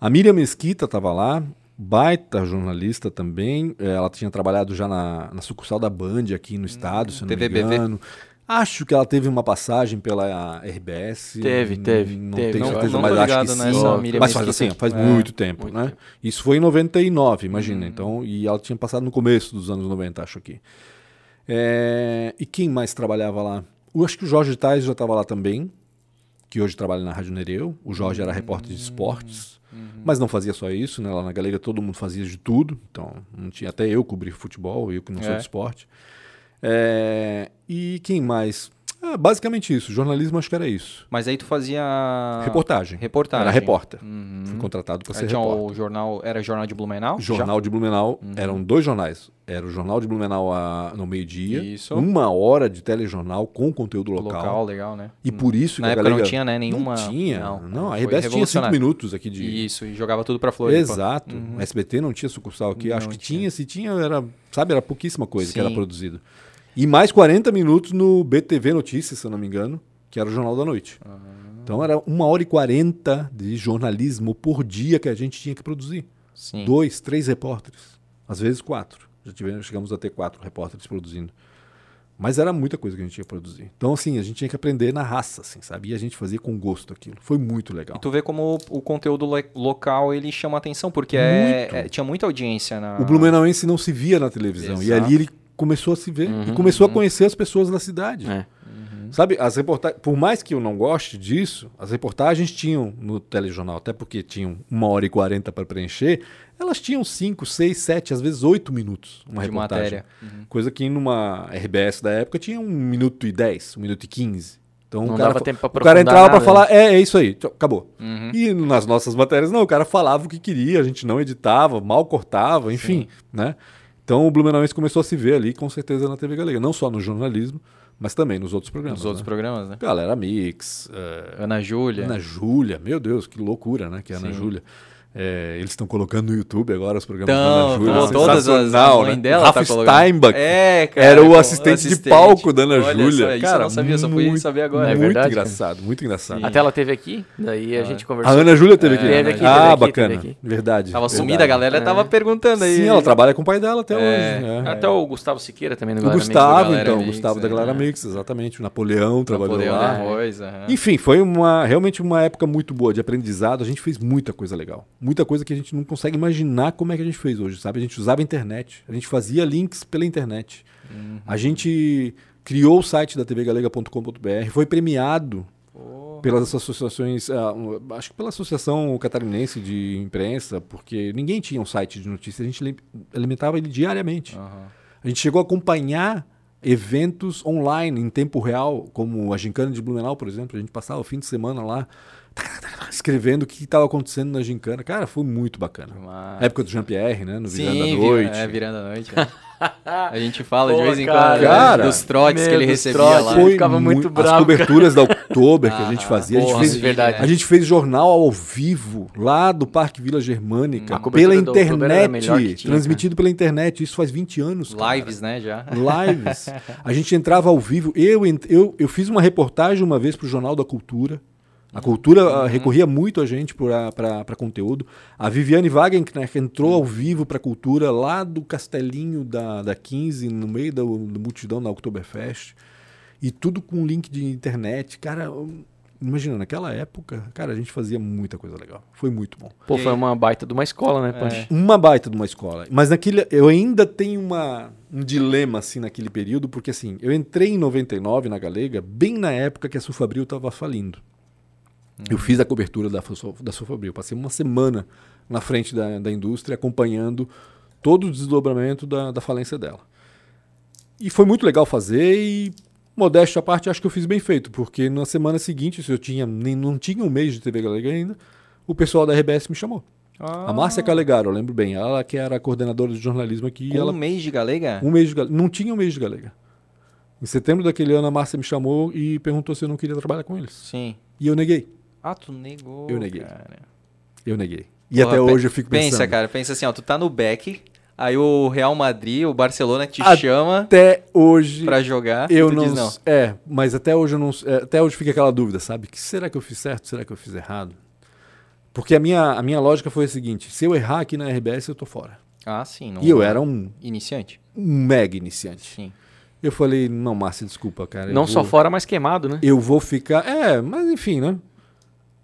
A Miriam Mesquita estava lá, baita jornalista também. Eh, Ela tinha trabalhado já na, na sucursal da Band aqui no estado, se não TVBV. me engano. Acho que ela teve uma passagem pela RBS. Teve, teve, Não teve. tenho Não- certeza, não mas acho que sim. nessa Miriam mas faz Mesquita. assim, faz É, muito tempo, muito né? tempo. Isso foi em 99, imagina. Então, e ela tinha passado no começo dos anos 90, acho aqui. É, e quem mais trabalhava lá? Eu acho que o Jorge Tais já estava lá também, que hoje trabalha na Rádio Nereu. O Jorge era repórter de esportes, mas não fazia só isso, né? Lá na Galega todo mundo fazia de tudo, então não tinha até eu cobri futebol, eu que não sou É. de esporte. É, e quem mais? Ah, basicamente isso. Jornalismo acho que era isso. Mas aí tu fazia. Reportagem. Reportagem. Era repórter. Uhum. Fui contratado para ser tinha repórter. o jornal. Era jornal de Blumenau? Jornal de Blumenau, Uhum. eram dois jornais. Era o Jornal de Blumenau a- no meio-dia, Isso. uma hora de telejornal com conteúdo Já? local. Local, legal, né? E por isso Na que a época Galega... não tinha, né, nenhuma. Não tinha. Não, Não, a RBS tinha cinco minutos aqui de... Isso, e jogava tudo pra Floripa. Exato. O SBT não tinha sucursal aqui. Acho Não que tinha. tinha. se tinha, era, sabe, era pouquíssima coisa que era Sim. produzido. E mais 40 minutos no BTV Notícias, se eu não me engano, que era o Jornal da Noite. Ah. Então era uma hora e 40 de jornalismo por dia que a gente tinha que produzir. Sim. Dois, três repórteres. Às vezes quatro. Já tivemos, chegamos a ter quatro repórteres produzindo. Mas era muita coisa que a gente tinha que produzir. Então, assim, a gente tinha que aprender na raça, assim, sabe? E a gente fazia com gosto aquilo. Foi muito legal. E tu vê como o, o conteúdo lo- local ele chama atenção, porque é, é- tinha muita audiência na. O Blumenauense não se via na televisão. E Exato. ali ele começou a se ver. Uhum, e começou a conhecer as pessoas da cidade. É. Sabe, as reportagens, por mais que eu não goste disso, as reportagens tinham no telejornal, até porque tinham uma hora e quarenta para preencher, elas tinham cinco, seis, sete, às vezes oito minutos uma de reportagem. matéria. Uhum. Coisa que numa RBS da época tinha um minuto e dez, um minuto e quinze. Então Não o cara, dava tempo pra o cara entrava pra nada, falar, é, é isso aí, acabou. Uhum. E nas nossas matérias, não, o cara falava o que queria, a gente não editava, mal cortava, enfim, né? Então o Blumenauense começou a se ver ali, com certeza, na TV Galega. Não só no jornalismo, mas também nos outros programas. Nos outros né? programas, né? Galera Mix, é, Ana Júlia. Ana Júlia, meu Deus, que loucura, né? Que é Ana. Júlia. É, eles estão colocando no YouTube agora os programas da Então, Ana Júlia. todas as, mães né? dela Rafa tá colocando. Steinbach É, cara. era o como assistente, de palco da Ana Olha Júlia. Só, isso cara, eu não sabia, só fui muito, saber agora. É muito verdade, engraçado, muito engraçado. Sim. Até ela teve aqui, daí a Ah. gente A conversou. Ana Júlia teve É, aqui. teve aqui, ah, teve aqui, bacana. teve aqui. Verdade. Tava verdade. sumida, a galera É. tava perguntando aí. Sim, ela trabalha com o pai dela até É. hoje. é. Até o Gustavo Siqueira também no O Galera. Gustavo, então, Gustavo da é. Galera Mix, exatamente. O Napoleão trabalhou Napoleão lá. Enfim, foi uma realmente uma época muito boa de aprendizado. A gente fez muita coisa legal. Muita coisa que a gente não consegue imaginar como é que a gente fez hoje, sabe? A gente usava a internet. A gente fazia links pela internet. Uhum. A gente criou o site da tvgalega.com.br, foi premiado pelas associações, um, acho que pela Associação Catarinense de Imprensa, porque ninguém tinha um site de notícias, a gente ali- alimentava ele diariamente. Aham. A gente chegou a acompanhar eventos online em tempo real, como a Gincana de Blumenau, por exemplo. A gente passava o fim de semana lá escrevendo o que estava acontecendo na Gincana. Cara, foi muito bacana. Mas- Época do Jean-Pierre, né? No Virando Sim, da Noite. é, virando a noite. é. A gente fala de Pô, vez em cara, quando né, cara, dos trotes que ele recebia trotes. lá. Foi- Foi ficava muito As bravo, coberturas da Oktober que a gente Ah, fazia. A gente, porra, fez, verdade. a gente fez jornal ao vivo lá do Parque Vila Germânica, pela internet, tinha, transmitido pela internet. Isso faz 20 anos. cara. Lives, né, já. lives. A gente entrava ao vivo. Eu, eu, eu fiz uma reportagem uma vez para o Jornal da Cultura. A cultura ah, recorria muito a gente para conteúdo. A Viviane Wagenknecht entrou ao vivo para a cultura lá do castelinho da, da 15, no meio da, multidão da Oktoberfest. E tudo com link de internet. Cara, imagina, naquela época, cara, a gente fazia muita coisa legal. Foi muito bom. Pô, foi uma baita de uma escola, né, Pancho? Uma baita de uma escola. Mas naquele. Eu ainda tenho uma, um dilema assim naquele período, porque assim, eu entrei em 99 na Galega, bem na época que a Sufabril estava falindo. Eu fiz a cobertura da, da Sufabril. Passei uma semana na frente da, da indústria acompanhando todo o desdobramento da, da falência dela. E foi muito legal fazer e, modéstia à parte, acho que eu fiz bem feito, porque na semana seguinte, se eu tinha, nem, não tinha um mês de TV Galega ainda, o pessoal da RBS me chamou. A Márcia Calegaro, eu lembro bem, ela que era coordenadora de jornalismo aqui, Com ela um mês de galega? um mês de galega. Não tinha um mês de galega. Em setembro daquele ano, a Márcia me chamou e perguntou se eu não queria trabalhar com eles. Sim. E eu neguei. Ah, tu negou. Eu neguei. Cara. Eu neguei. E Pô, até hoje eu fico pensando. Pensa, cara, pensa assim, ó, tu tá no back, aí o Real Madrid, o Barcelona te Até chama Até hoje. pra jogar, eu e tu não, diz não. É, mas até hoje eu não. é, até hoje fica aquela dúvida, sabe? Que será que eu fiz certo? Será que eu fiz errado? Porque a minha, a minha lógica foi a seguinte: se eu errar aqui na RBS, eu tô fora. Ah, sim. Não E eu era um, Iniciante? um mega iniciante. Sim. Eu falei, não, Márcia, desculpa, cara. Não vou- só fora, mas queimado, né? Eu vou ficar. É, mas enfim, né?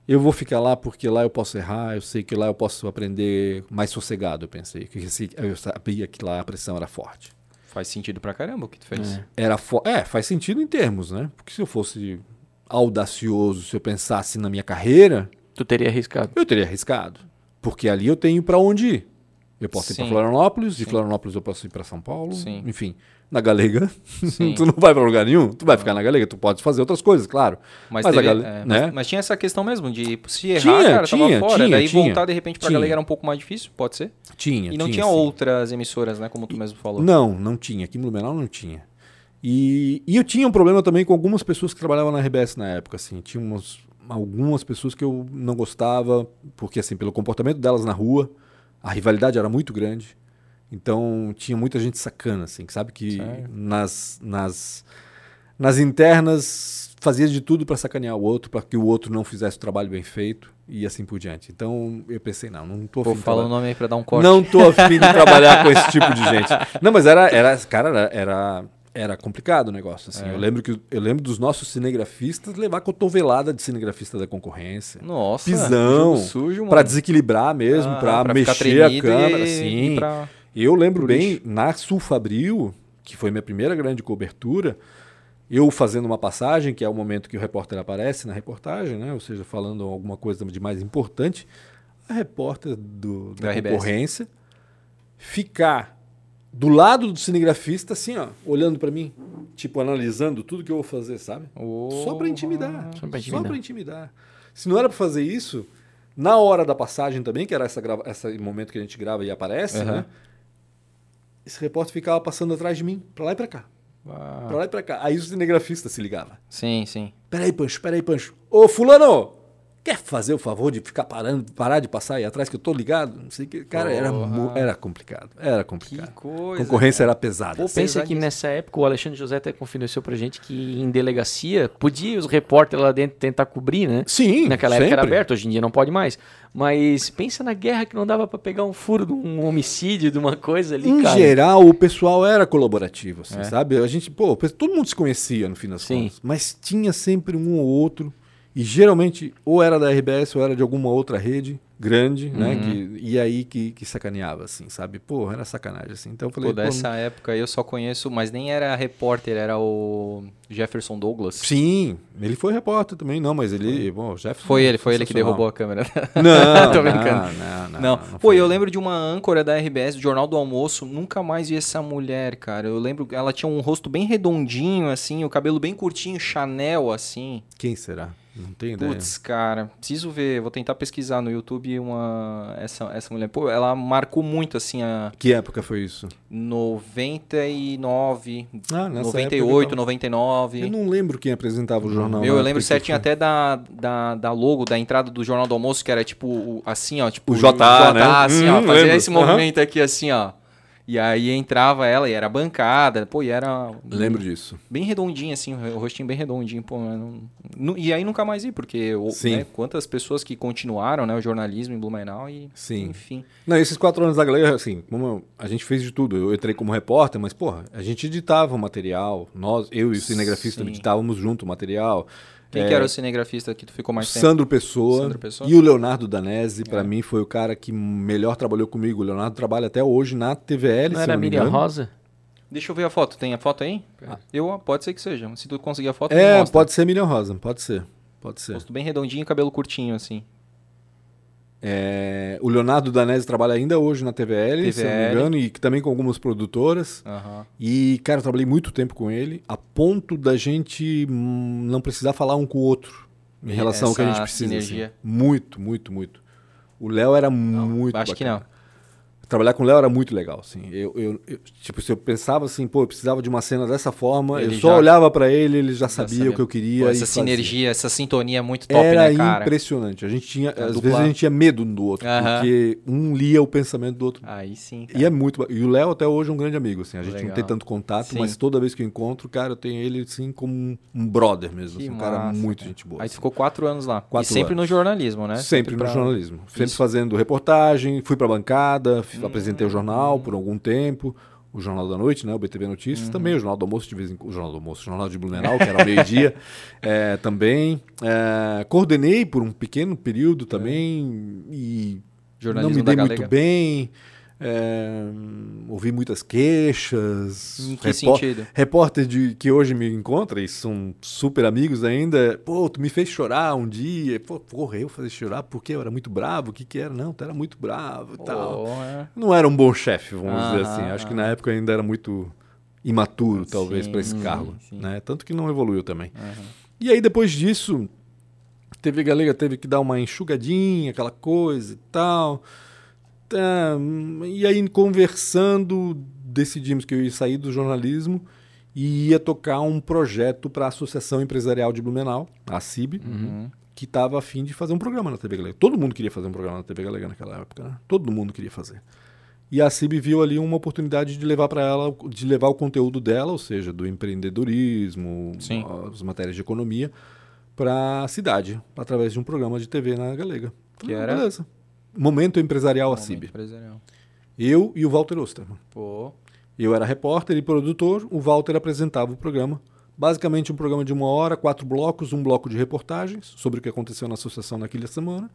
Eu vou ficar lá porque lá eu posso errar, eu sei que lá eu posso aprender mais sossegado, eu pensei. Que eu sabia que lá a pressão era forte. Faz sentido pra caramba o que tu fez. É. Era é, faz sentido em termos, né? Porque se eu fosse audacioso, se eu pensasse na minha carreira, Tu teria arriscado. eu teria arriscado. Porque ali eu tenho para onde ir. Eu posso ir Sim. para Florianópolis, de Sim. Florianópolis eu posso ir para São Paulo, Sim. enfim. Na Galega, tu não vai para lugar nenhum, tu vai ficar na Galega, tu pode fazer outras coisas, claro. Mas, Mas a teve- gale- é, né? mas, mas tinha essa questão mesmo de se errar, Tinha, cara, tinha, tava fora. tinha, daí tinha. voltar de repente pra Tinha. galega era um pouco mais difícil, pode ser? Tinha, E não tinha, sim. outras emissoras, né, como tu mesmo falou. Não, não tinha. Aqui em Blumenau não tinha. E, e eu tinha um problema também com algumas pessoas que trabalhavam na RBS na época, assim. Tinha umas, algumas pessoas que eu não gostava, porque assim, pelo comportamento delas na rua, a rivalidade era muito grande. Então tinha muita gente sacana, assim, que sabe que Sério? nas, nas, nas internas fazia de tudo para sacanear o outro, para que o outro não fizesse o trabalho bem feito e assim por diante. Então eu pensei, não, não tô afim de falar o nome aí pra dar um corte. não tô afim de trabalhar com esse tipo de gente. Não, mas era, era cara, era, era, complicado o negócio. Assim. É. Eu, lembro que, eu lembro dos nossos cinegrafistas levar cotovelada de cinegrafista da concorrência. Nossa, Pisão, sujo, mano. Pra desequilibrar mesmo, Ah, pra, mexer a câmera. e- sim. e pra- Eu lembro pro bem, lixo. na Sulfabril, que foi minha primeira grande cobertura, eu fazendo uma passagem, que é o momento que o repórter aparece na reportagem, né? ou seja, falando alguma coisa de mais importante, a repórter do, da Da RBS. concorrência ficar do lado do cinegrafista, assim, ó, olhando pra mim, tipo, analisando tudo que eu vou fazer, sabe? Só pra intimidar. Só Só intimidar. intimidar. Se não era pra fazer isso, na hora da passagem também, que era essa grava- esse momento que a gente grava e aparece, Aham. né? Esse repórter ficava passando atrás de mim, pra lá e pra cá. Ah, Pra lá e pra cá. Aí o cinegrafista se ligava. sim, sim. Peraí, Pancho, peraí, Pancho. Ô, fulano! Quer fazer o favor de ficar parando, parar de passar aí atrás que eu tô ligado? Não sei o que. Cara, era, era complicado. Era complicado. Que coisa, concorrência cara. era pesada. Pô. Pensa que nessa época o Alexandre José até confidenciou pra gente que em delegacia podia os repórteres lá dentro tentar cobrir, né? Sim, Naquela época era aberto, hoje em dia não pode mais. Mas pensa na guerra que não dava pra pegar um furo de um homicídio, de uma coisa ali, Em cara. geral, o pessoal era colaborativo, assim, É. sabe? A gente, pô, todo mundo se conhecia no fim das Sim. contas, mas tinha sempre um ou outro, e geralmente ou era da RBS ou era de alguma outra rede grande, né? Uhum. Que, e aí que, que sacaneava, assim, sabe? Pô, era sacanagem, assim. Então eu falei, Pô, pô, dessa época aí eu só conheço, mas nem era repórter, era o Jefferson Douglas. Sim, ele foi repórter também, não, mas ele, bom, o Jefferson Foi ele, foi ele que derrubou a câmera. Não, Tô não, brincando. Não, não, Não, não pô, foi eu lembro de uma âncora da RBS, do Jornal do Almoço, nunca mais vi essa mulher, cara. Eu lembro, ela tinha um rosto bem redondinho, assim, o cabelo bem curtinho, Chanel, assim. Quem será? Não tenho ideia. Putz, cara, preciso ver, vou tentar pesquisar no YouTube uma essa, essa mulher. Pô, ela marcou muito, assim, a Que época foi isso? 99, Ah, nessa 98, época, 99. Eu não lembro quem apresentava o jornal. Meu, eu lembro certinho até da, da, da logo, da entrada do Jornal do Almoço, que era tipo o- assim, ó, tipo O JA, né? assim, ó, Hum, fazia lembro. esse movimento aqui assim, ó. E aí entrava ela e era bancada, pô, e era Lembro disso. bem redondinho assim, o rostinho bem redondinho, pô, não- nu- e aí nunca mais vi, porque o- Sim. né, quantas pessoas que continuaram, né, o jornalismo em Blumenau e Sim. enfim. Não, esses quatro anos da galera, assim, como a gente fez de tudo. Eu entrei como repórter, mas, porra, a gente editava o material. Nós, eu e o cinegrafista Sim. editávamos junto o material. Quem É, que era o cinegrafista que tu ficou mais tempo? Sandro Pessoa, Sandro Pessoa? e o Leonardo Danese, pra É. mim, foi o cara que melhor trabalhou comigo. O Leonardo trabalha até hoje na TVL, Não se era a não Miriam engano. Rosa? Deixa eu ver a foto, tem a foto aí? Eu, pode ser que seja, se tu conseguir a foto, É, pode ser Miriam Rosa, pode ser. Pode ser. Rosto bem redondinho, cabelo curtinho assim. É, o Leonardo Danese trabalha ainda hoje na TVL, se eu não me TVL. engano, e também com algumas produtoras. Aham. E, cara, eu trabalhei muito tempo com ele, a ponto da gente hum, não precisar falar um com o outro em relação ao que a gente essa precisa. assim. Muito, muito, muito. O Léo era muito acho que bacana. Trabalhar com o Léo era muito legal, assim. Eu, eu- eu- tipo, se eu pensava assim, pô, eu precisava de uma cena dessa forma, Ele eu só já- olhava pra ele, ele já sabia sabia. o que eu queria. Pô, essa sinergia, essa sintonia é muito top, Era né, cara? impressionante. A gente tinha, às dupla- vezes a gente tinha medo um do outro, Aham. porque um lia o pensamento do outro. Aí sim, cara. E é muito. E o Léo até hoje é um grande amigo, assim. A gente não Legal. tem tanto contato, Sim. mas toda vez que eu encontro, cara, eu tenho ele assim como um, um brother mesmo. Assim, um cara massa, muito cara. gente boa. Aí assim. ficou quatro anos lá. Quatro e sempre anos. no jornalismo, né? Sempre no pra- jornalismo. Sempre Isso. fazendo reportagem, fui pra bancada, Hum. apresentei o jornal por algum tempo. O Jornal da Noite, né? O BTV Uhum. Notícias. Também o Jornal do Almoço, de vez em quando. O Jornal do Almoço, o Jornal de Blumenau, que era ao meio-dia. é, também. É, coordenei por um pequeno período também. E É. Jornalismo não me dei muito bem. É, ouvi muitas queixas. Em que repó- sentido? Repórter de, que hoje me encontra e são super amigos ainda. Pô, tu me fez chorar um dia. Pô, porra, eu fazer chorar porque eu era muito bravo. O que que era? Não, tu era muito bravo e tal. Oh, é. Não era um bom chefe, vamos dizer Aham, assim. Acho que na época ainda era muito imaturo, talvez, para esse cargo. sim. Né? Tanto que não evoluiu também. Aham. E aí, depois disso, TV Galega teve que dar uma enxugadinha, aquela coisa e tal. Tá, e aí, conversando, decidimos que eu ia sair do jornalismo e ia tocar um projeto para a Associação Empresarial de Blumenau, a CIB, Uhum. que estava afim de fazer um programa na TV Galega. Todo mundo queria fazer um programa na TV Galega naquela época, né? Todo mundo queria fazer. E a CIB viu ali uma oportunidade de levar para ela, de levar o conteúdo dela, ou seja, do empreendedorismo, Sim. as matérias de economia, para a cidade, através de um programa de TV na Galega. Que ah, era? Beleza. Momento Empresarial a Momento CIB. empresarial. Eu e o Walter Osterman. Pô, Eu era repórter e produtor, o Walter apresentava o programa. Basicamente um programa de uma hora, quatro blocos, um bloco de reportagens sobre o que aconteceu na associação naquela semana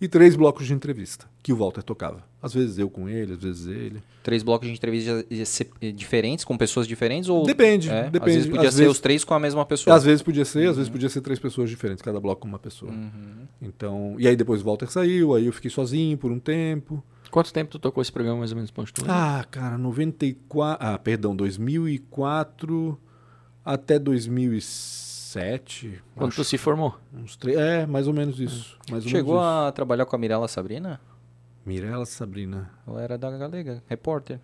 e três blocos de entrevista, que o Walter tocava. Às vezes eu com ele, às vezes ele. três blocos de ser, eh, diferentes, com pessoas diferentes? Ou... Depende, É, depende. Às vezes podia Às ser vezes- os três com a mesma pessoa. Às vezes podia ser, às vezes podia ser três pessoas diferentes, cada bloco com uma pessoa. Uhum. Então, e aí depois o Walter saiu, aí eu fiquei sozinho por um tempo. Quanto tempo tu tocou esse programa mais ou menos, Ponte? Ah, cara, 94. Ah, perdão, 2004 até 2007. Quando acho. tu se formou? Uns três, é, mais ou menos isso. Mais ou Chegou menos a trabalhar com a Mirella Sabrina? Mirella Sabrina. Ela era da Galega, repórter.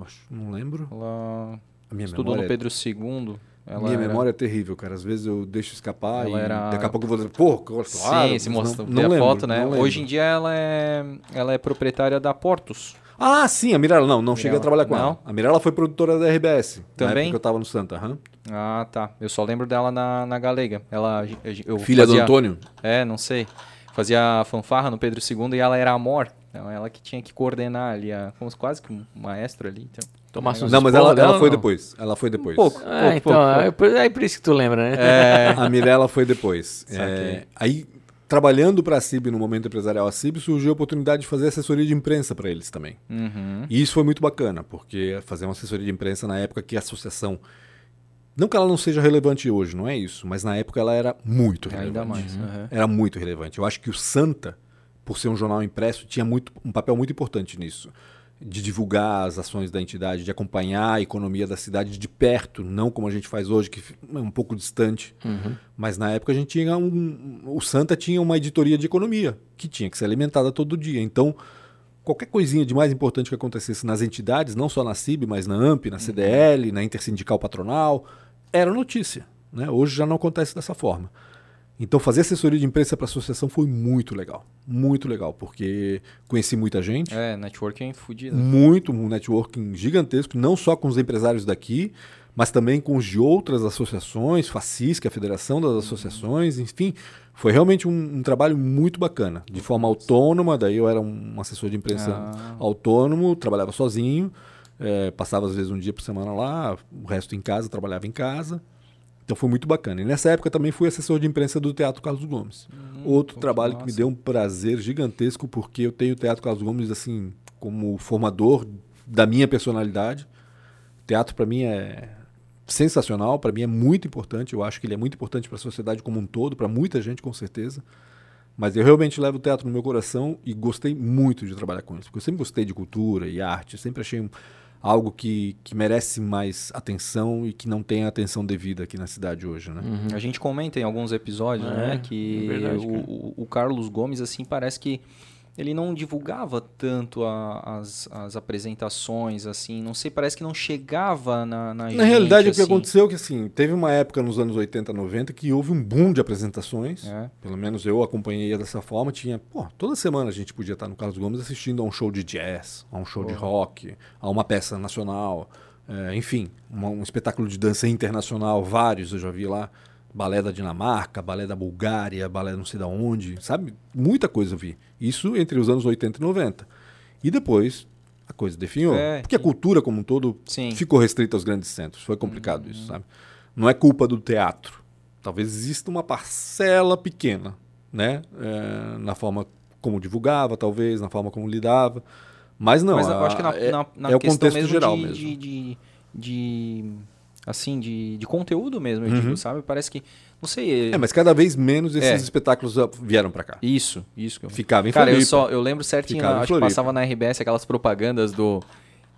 Acho, não lembro. Ela estudou no Pedro II. Ela minha era- memória é terrível, cara. Às vezes eu deixo escapar Ela e era- daqui a pouco eu vou dizer, pô, claro, Sim, se mostra não, não a lembro, foto, né? Hoje em dia ela é, ela é proprietária da Portos. Ah, sim, a Mirella. Não, não cheguei a Mirella, trabalhar com não? ela. A Mirella foi produtora da RBS. Na Também? época que eu tava no Santa. aham. Ah, tá. Eu só lembro dela na, na Galega. Ela, eu Filha fazia, do Antônio. É, não sei. Fazia fanfarra no Pedro II e ela era amor. Então ela que tinha que coordenar ali, a, como quase que um maestro ali. Então, Tomasse Não, mas ela, ela foi não? depois. Ela foi depois. pouco. Ah, pouco, então, pouco, é por- é por isso que tu lembra, né? É, A Mirella foi depois. É, aí, trabalhando para a CIB no momento empresarial, a CIB surgiu a oportunidade de fazer assessoria de imprensa para eles também. uhum. E isso foi muito bacana, porque fazer uma assessoria de imprensa na época que a associação. Não que ela não seja relevante hoje, não é isso, mas na época ela era muito relevante. Ainda mais. aham. Era muito relevante. Eu acho que o Santa, por ser um jornal impresso, tinha muito, um papel muito importante nisso. De divulgar as ações da entidade, de acompanhar a economia da cidade de perto, não como a gente faz hoje, que é um pouco distante. Mas na época a gente tinha um. O Santa tinha uma editoria de economia, que tinha que ser alimentada todo dia. Então, qualquer coisinha de mais importante que acontecesse nas entidades, não só na CIB, mas na AMP, na CDL, na Intersindical Patronal, era notícia. Né? Hoje já não acontece dessa forma. Então fazer assessoria de imprensa para a associação foi muito legal. Muito legal, porque conheci muita gente, É, networking fudido. muito um networking gigantesco, não só com os empresários daqui, mas também com os de outras associações, FACIS, que é a Federação das Associações, enfim, foi realmente um, um trabalho muito bacana, de forma autônoma, daí eu era um assessor de imprensa Ah. autônomo, trabalhava sozinho, eh, passava às vezes um dia por semana lá, o resto em casa, trabalhava em casa. Então foi muito bacana. E nessa época também fui assessor de imprensa do Teatro Carlos Gomes. Outro pô, que trabalho que me deu um prazer gigantesco, porque eu tenho o Teatro Carlos Gomes assim como formador da minha personalidade. Teatro para mim é sensacional, para mim é muito importante. Eu acho que ele é muito importante para a sociedade como um todo, para muita gente com certeza. Mas eu realmente levo o teatro no meu coração e gostei muito de trabalhar com isso. Porque eu sempre gostei de cultura e arte, sempre achei um- algo que, que merece mais atenção e que não tem a atenção devida aqui na cidade hoje, né? A gente comenta em alguns episódios, É, né, que é verdade, o, o- o Carlos Gomes, assim, parece que ele não divulgava tanto a- as, as apresentações, assim, não sei, parece que não chegava na, na, Na realidade, o que assim. aconteceu é que assim, teve uma época nos anos 80, 90 que houve um boom de apresentações. É. Pelo menos eu acompanhei dessa forma. Tinha, pô, toda semana a gente podia estar no Carlos Gomes assistindo a um show de jazz, a um show de rock, a uma peça nacional, é, enfim, uma- um espetáculo de dança internacional, vários eu já vi lá. Balé da Dinamarca, balé da Bulgária, balé não sei da onde, sabe? Muita coisa eu vi. Isso entre os anos 80 e 90. E depois a coisa definhou. É, porque a cultura como um todo Sim. ficou restrita aos grandes centros. Foi complicado isso, sabe? Não é culpa do teatro. Talvez exista uma parcela pequena, né? É, na forma como divulgava, talvez, na forma como lidava. Mas não. Mas eu a- acho que na, é, na, na é o contexto mesmo geral de, mesmo. De, de, de, assim, de, de conteúdo mesmo, eu Uhum. digo, sabe? Parece que, não sei... É, mas cada vez menos esses É. espetáculos ah, vieram pra cá. Isso, isso. Que eu... Ficava em Cara, eu, Floripa. só, eu lembro certinho, Ficava em acho que passava na RBS aquelas propagandas do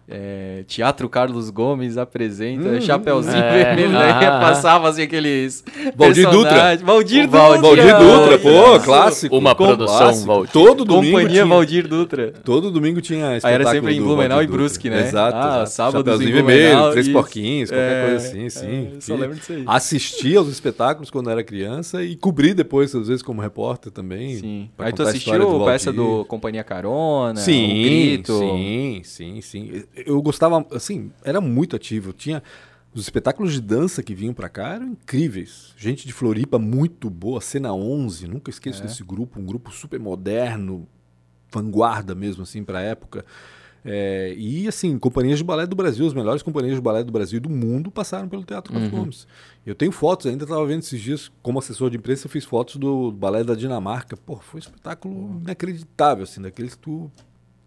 é, Teatro Carlos Gomes apresenta Hum, Chapeuzinho é, Vermelho, aham. passava assim aqueles Valdir Dutra. Valdir Dutra. Valdir Dutra, pô, clássico. Uma Com- produção, clássico. Valdir. Todo domingo Companhia tinha, Valdir Dutra. Todo domingo tinha Aí era sempre em Blumenau e Brusque, né? Exato. Ah, exato. sábados em Chapeuzinho Blumenau, vermelho, três porquinhos, qualquer É, coisa assim, sim. é, só lembro disso aí. Assistia aos espetáculos quando era criança e cobri depois, às vezes, como repórter também. Sim. Aí tu assistiu a peça do Companhia Carona, Sim, sim, sim, sim. Eu gostava, assim, era muito ativo. Tinha os espetáculos de dança que vinham pra cá eram incríveis. Gente de Floripa muito boa, Cena 11, nunca esqueço É. desse grupo, um grupo super moderno, vanguarda mesmo assim pra época. É, e assim, companhias de balé do Brasil, as melhores companhias de balé do Brasil e do mundo passaram pelo Teatro Carlos Gomes. Eu tenho fotos, ainda estava vendo esses dias, como assessor de imprensa, eu fiz fotos do balé da Dinamarca. Pô, foi um espetáculo inacreditável, assim, daqueles que tu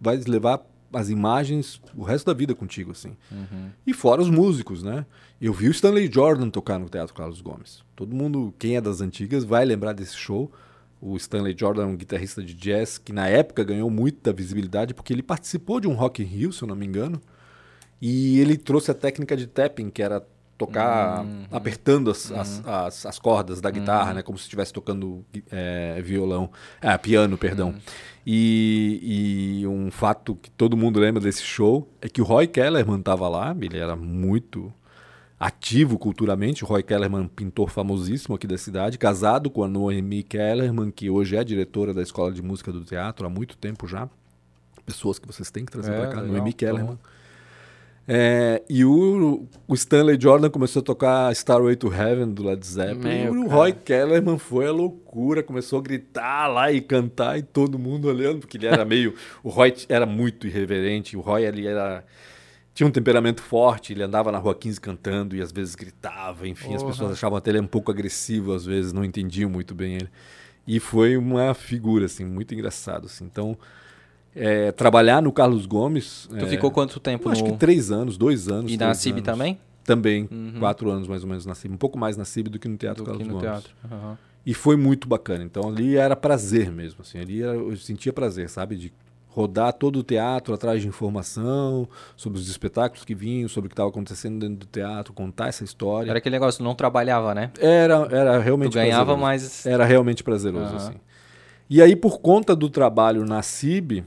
vai levar as imagens o resto da vida contigo, assim. E fora os músicos, né? Eu vi o Stanley Jordan tocar no Teatro Carlos Gomes. Todo mundo, quem é das antigas, vai lembrar desse show. O Stanley Jordan, um guitarrista de jazz, que na época ganhou muita visibilidade porque ele participou de um Rock in Rio, se eu não me engano. E ele trouxe a técnica de tapping, que era tocar Uhum. apertando as, as, as, as cordas da guitarra, né? Como se estivesse tocando é, violão. Ah, piano, perdão. E, e um fato que todo mundo lembra desse show é que o Roy Kellerman estava lá, ele era muito ativo culturalmente. O Roy Kellerman, pintor famosíssimo aqui da cidade, casado com a Noemi Kellerman, que hoje é diretora da Escola de Música do Teatro há muito tempo já. Pessoas que vocês têm que trazer É, para cá. legal. Noemi Kellerman. É, e o, o Stanley Jordan começou a tocar Starway to Heaven do Led Zeppelin. Meu, e o cara. Roy Kellerman foi a loucura, começou a gritar lá e cantar e todo mundo olhando, porque ele era meio. o Roy era muito irreverente, o Roy ele era. Tinha um temperamento forte, ele andava na rua 15 cantando e às vezes gritava, enfim, as pessoas achavam até ele um pouco agressivo, às vezes não entendiam muito bem ele. E foi uma figura, assim, muito engraçado, assim. Então, é, trabalhar no Carlos Gomes... Tu é, ficou quanto tempo acho no... que três anos, dois anos. E na CIB também? Também, Uhum. quatro anos mais ou menos na CIB. Um pouco mais na CIB do que no Teatro Do Carlos que no Gomes. teatro. Aham. E foi muito bacana. Então ali era prazer mesmo. Assim, ali era- eu sentia prazer, sabe? De rodar todo o teatro atrás de informação sobre os espetáculos que vinham, sobre o que estava acontecendo dentro do teatro, contar essa história. Era aquele negócio, não trabalhava, né? Era, era realmente Tu ganhava, prazeroso. mas... Era realmente prazeroso, Aham. assim. E aí, por conta do trabalho na CIB,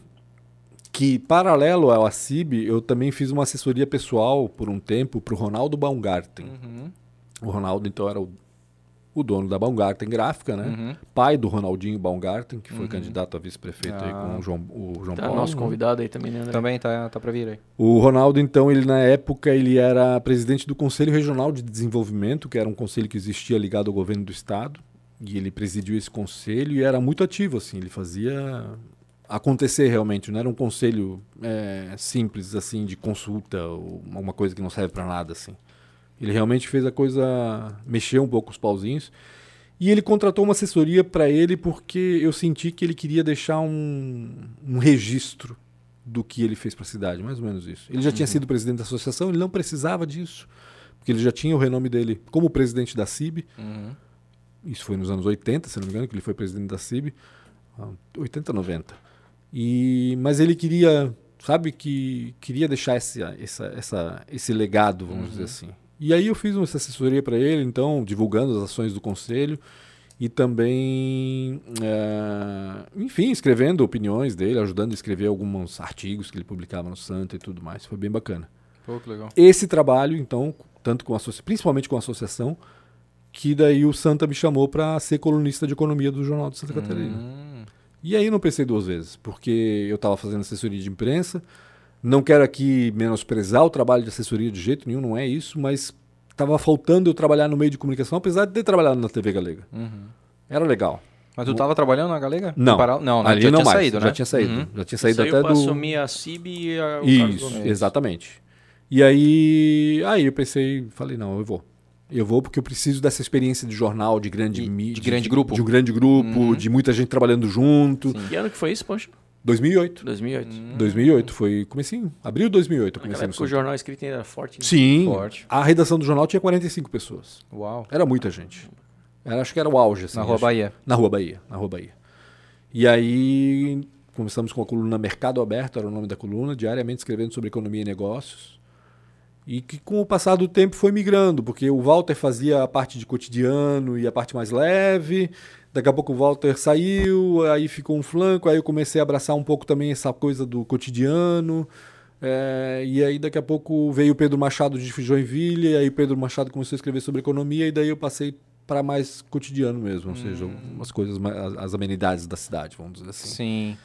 que paralelo ao CIB, eu também fiz uma assessoria pessoal por um tempo para o Ronaldo Baumgarten. Uhum, O Ronaldo, então, era o, o dono da Baumgarten Gráfica, né? uhum. Pai do Ronaldinho Baumgarten, que foi Uhum. candidato a vice-prefeito aí Ah. com o João, o João Tá, Paulo. nosso convidado aí também, né, André? Também tá, tá pra vir aí. O Ronaldo, então, ele na época ele era presidente do Conselho Regional de Desenvolvimento, que era um conselho que existia ligado ao governo do estado, e ele presidiu esse conselho e era muito ativo, assim, ele fazia acontecer realmente, não era um conselho é, simples, assim, de consulta ou alguma coisa que não serve para nada, assim. Ele realmente fez a coisa mexer um pouco os pauzinhos. E ele contratou uma assessoria para ele porque eu senti que ele queria deixar um, um registro do que ele fez para a cidade, mais ou menos isso. Ele já tinha sido presidente da associação, ele não precisava disso, porque ele já tinha o renome dele como presidente da CIB. Uhum. Isso foi nos anos 80, se não me engano, que ele foi presidente da CIB. Ah, 80, 90. E, mas ele queria, sabe, que queria deixar esse, essa, essa, esse legado, vamos dizer assim. E aí eu fiz uma assessoria para ele, então, divulgando as ações do conselho e também, eh, enfim, escrevendo opiniões dele, ajudando a escrever alguns artigos que ele publicava no Santa e tudo mais. Foi bem bacana. Pô, que legal. Esse trabalho, então, tanto com a principalmente com a associação, que daí o Santa me chamou para ser colunista de economia do Jornal de Santa Catarina. Hum. E aí não pensei duas vezes, porque eu estava fazendo assessoria de imprensa. Não quero aqui menosprezar o trabalho de assessoria de jeito nenhum, não é isso, mas estava faltando eu trabalhar no meio de comunicação, apesar de ter trabalhado na TV Galega. Uhum. Era legal. Mas tu tava trabalhando na Galega? Não, Em Paral- Não, ali já não tinha mais. saído, já né? tinha saído. Uhum. Já tinha saído até do assumir a CIB e a, o Carlos Isso, exatamente. E aí, aí eu pensei, falei, não, eu vou. Eu vou porque eu preciso dessa experiência de jornal, de grande mídia. de grande grupo. De um grande grupo, Uhum. de muita gente trabalhando junto. Sim. Que ano que foi isso, Poncho? 2008. 2008. Hum. 2008, foi comecinho, abril de 2008 eu Naquela comecei época o jornal escrito ainda era forte. né? Sim, Forte. a redação do jornal tinha 45 pessoas. Uau. Era muita gente. Era, acho que era o auge. Assim, Na Rua acho. Bahia. Na Rua Bahia, na Rua Bahia. E aí começamos com a coluna Mercado Aberto, era o nome da coluna, diariamente escrevendo sobre economia e negócios. E que com o passar do tempo foi migrando, porque o Walter fazia a parte de cotidiano e a parte mais leve. Daqui a pouco o Walter saiu, aí ficou um flanco, aí eu comecei a abraçar um pouco também essa coisa do cotidiano. É, e aí daqui a pouco veio o Pedro Machado de Joinville, e aí o Pedro Machado começou a escrever sobre economia, e daí eu passei para mais cotidiano mesmo, ou seja, umas coisas, as amenidades da cidade, vamos dizer assim. Sim.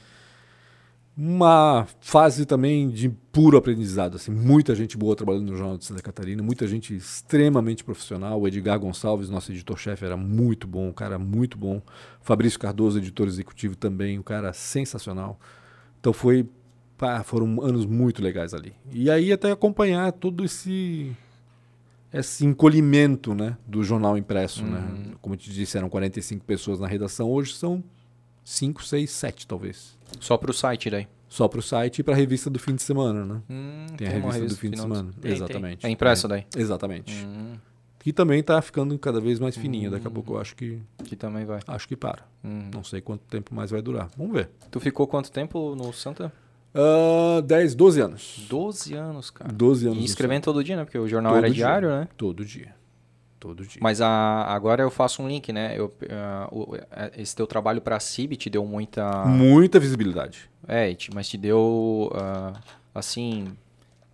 Uma fase também de puro aprendizado, assim, muita gente boa trabalhando no Jornal de Santa Catarina, muita gente extremamente profissional. O Edgar Gonçalves, nosso editor-chefe, era muito bom, um cara muito bom. Fabrício Cardoso, editor executivo também, um cara sensacional. Então foi, pá, foram anos muito legais ali. E aí até acompanhar todo esse esse encolhimento, né, do jornal impresso, né? Como eu te disse, eram 45 pessoas na redação, hoje são 5, 6, 7 talvez. Só pro site daí. Só para o site e para a revista do fim de semana, né? Hum, Tem a uma revista, do fim de semana. Tem, tem. Exatamente. É impressa daí? Exatamente. Hum. Que também tá ficando cada vez mais fininha. Daqui a pouco eu acho que Que também vai. acho que para. Hum. Não sei quanto tempo mais vai durar. Vamos ver. Tu ficou quanto tempo no Santa? Ah, 10, 12 anos. 12 anos, cara. 12 anos. E escrevendo todo dia, né? Porque o jornal Todo era dia. diário, né? Todo dia. Todo dia. Mas a, agora eu faço um link, né? Eu, o- eh, esse teu trabalho pra CIB te deu muita. Muita visibilidade. É, te- mas te deu, ah, assim,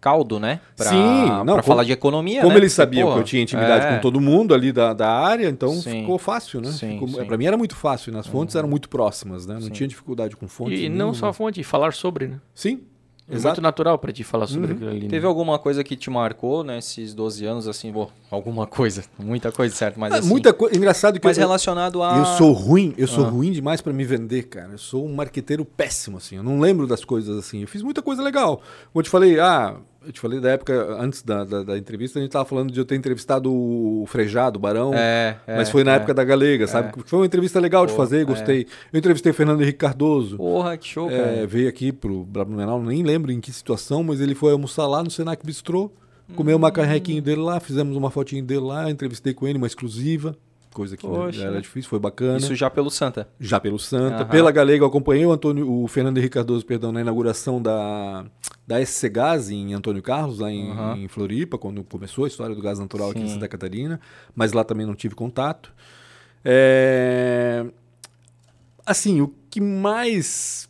caldo, né? Pra, Sim, não, pra como- falar de economia, Como né? eles Porque, sabiam pô, que eu tinha intimidade é, com todo mundo ali da, da área, então Sim. ficou fácil, né? Sim, Ficou, sim. Pra mim era muito fácil, né? As fontes eram muito próximas, né? Não Sim. tinha dificuldade com fontes. E não nenhuma. só a fonte, falar sobre, né? Sim, exato. muito natural pra ti falar sobre Uhum. aquilo ali. né? Teve alguma coisa que te marcou nesses 12 anos, assim, bom, alguma coisa, muita coisa, certo? Mas Ah, assim, muita coisa. Engraçado que mas eu, relacionado a... eu sou ruim, eu sou Ah. ruim demais pra me vender, cara. Eu sou um marqueteiro péssimo, assim. Eu não lembro das coisas assim. Eu fiz muita coisa legal. Como eu te falei, ah, eu te falei da época, antes da, da, da entrevista, a gente tava falando de eu ter entrevistado o Frejado, o Barão. É, é, Mas foi na é. época da Galega, sabe? Foi uma entrevista legal de fazer, é. gostei. Eu entrevistei o Fernando Henrique Cardoso. Porra, que show, É, cara. veio aqui pro Blumenau, nem lembro em que situação, mas ele foi almoçar lá no Senac Bistrô, comeu uma carrequinho dele lá, fizemos uma fotinho dele lá, entrevistei com ele, uma exclusiva, coisa que Poxa. era difícil, foi bacana. Isso já pelo Santa. Já pelo Santa. Aham. Pela Galega eu acompanhei o, Antônio, o Fernando Henrique Cardoso, perdão, na inauguração da, da SC Gás em Antônio Carlos, lá em, Aham. em Floripa, quando começou a história do gás natural aqui em Sim. Santa Catarina, mas lá também não tive contato. É, Assim, o que mais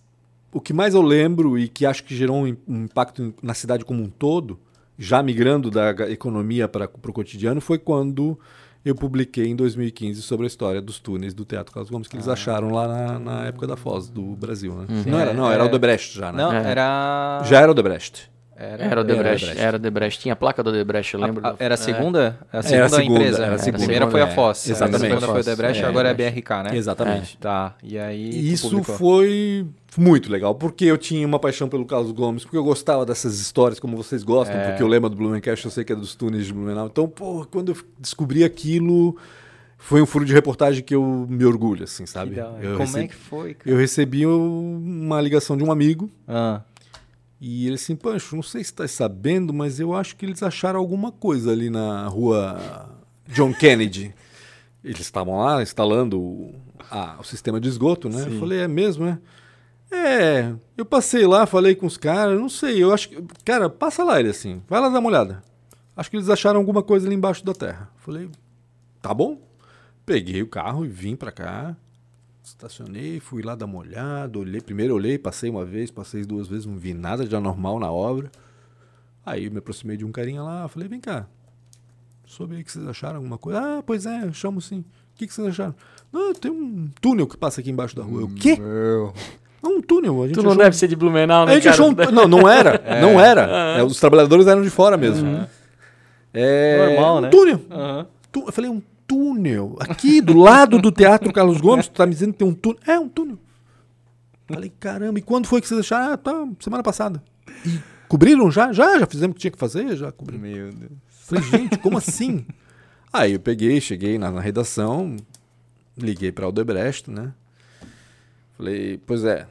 o que mais eu lembro e que acho que gerou um, um impacto na cidade como um todo, já migrando da economia para o cotidiano, foi quando eu publiquei em 2015 sobre a história dos túneis do Teatro Carlos Gomes, que eles acharam lá na, na época da Foz do Brasil. Né? Não era, não, era É, o Debrecht já, né? Não, É. era... Já era o Debrecht. Era o Debrecht, era o Debrecht. Tinha a placa do Debrecht, eu lembro. A- a- era a é. segunda? A Era segunda, a segunda, empresa. era a A segunda. primeira foi a É, Foz. exatamente. A segunda foi o Debrecht, É, agora é a. BRK, né? Exatamente. Tá, e aí isso publicou. foi muito legal, porque eu tinha uma paixão pelo Carlos Gomes, porque eu gostava dessas histórias como vocês gostam, É. porque o lema do Blumencast eu sei que é dos túneis de Blumenau. Então, pô, quando eu descobri aquilo, foi um furo de reportagem que eu me orgulho, assim, sabe? Como recebi, é que foi, cara? eu recebi uma ligação de um amigo, Ah, e ele assim, Pancho, não sei se está sabendo, mas eu acho que eles acharam alguma coisa ali na rua John Kennedy. Eles estavam lá instalando o, a- o sistema de esgoto, né? Eu falei, é mesmo, é? É, eu passei lá, falei com os caras, não sei, eu acho que. Cara, passa lá ele assim, vai lá dar uma olhada. Acho que eles acharam alguma coisa ali embaixo da terra. Falei, tá bom. Peguei o carro e vim pra cá. Estacionei, fui lá dar uma olhada, olhei. Primeiro olhei, passei uma vez, passei duas vezes, não vi nada de anormal na obra. Aí eu me aproximei de um carinha lá, falei, vem cá. Soube aí que vocês acharam alguma coisa? Ah, pois é, achamos sim. O que, que vocês acharam? Não, tem um túnel que passa aqui embaixo da rua. O quê? Não, um túnel. A gente Tu não achou- deve ser de Blumenau, né, a gente cara? achou um... Não, não era. Não era. É, os trabalhadores eram de fora mesmo. É... Normal, um né? túnel. aham. Tu- Eu falei, um túnel. Aqui, do lado do Teatro Carlos Gomes, tu tá me dizendo que tem um túnel. É, um túnel. Falei, caramba, e quando foi que vocês acharam? Ah, tá, semana passada. E cobriram já? Já, já fizemos o que tinha que fazer, já cobrimos. Meu Deus. Falei, gente, como assim? Aí eu peguei, cheguei na, na redação, liguei para Aldebrecht, né? Falei, pois é,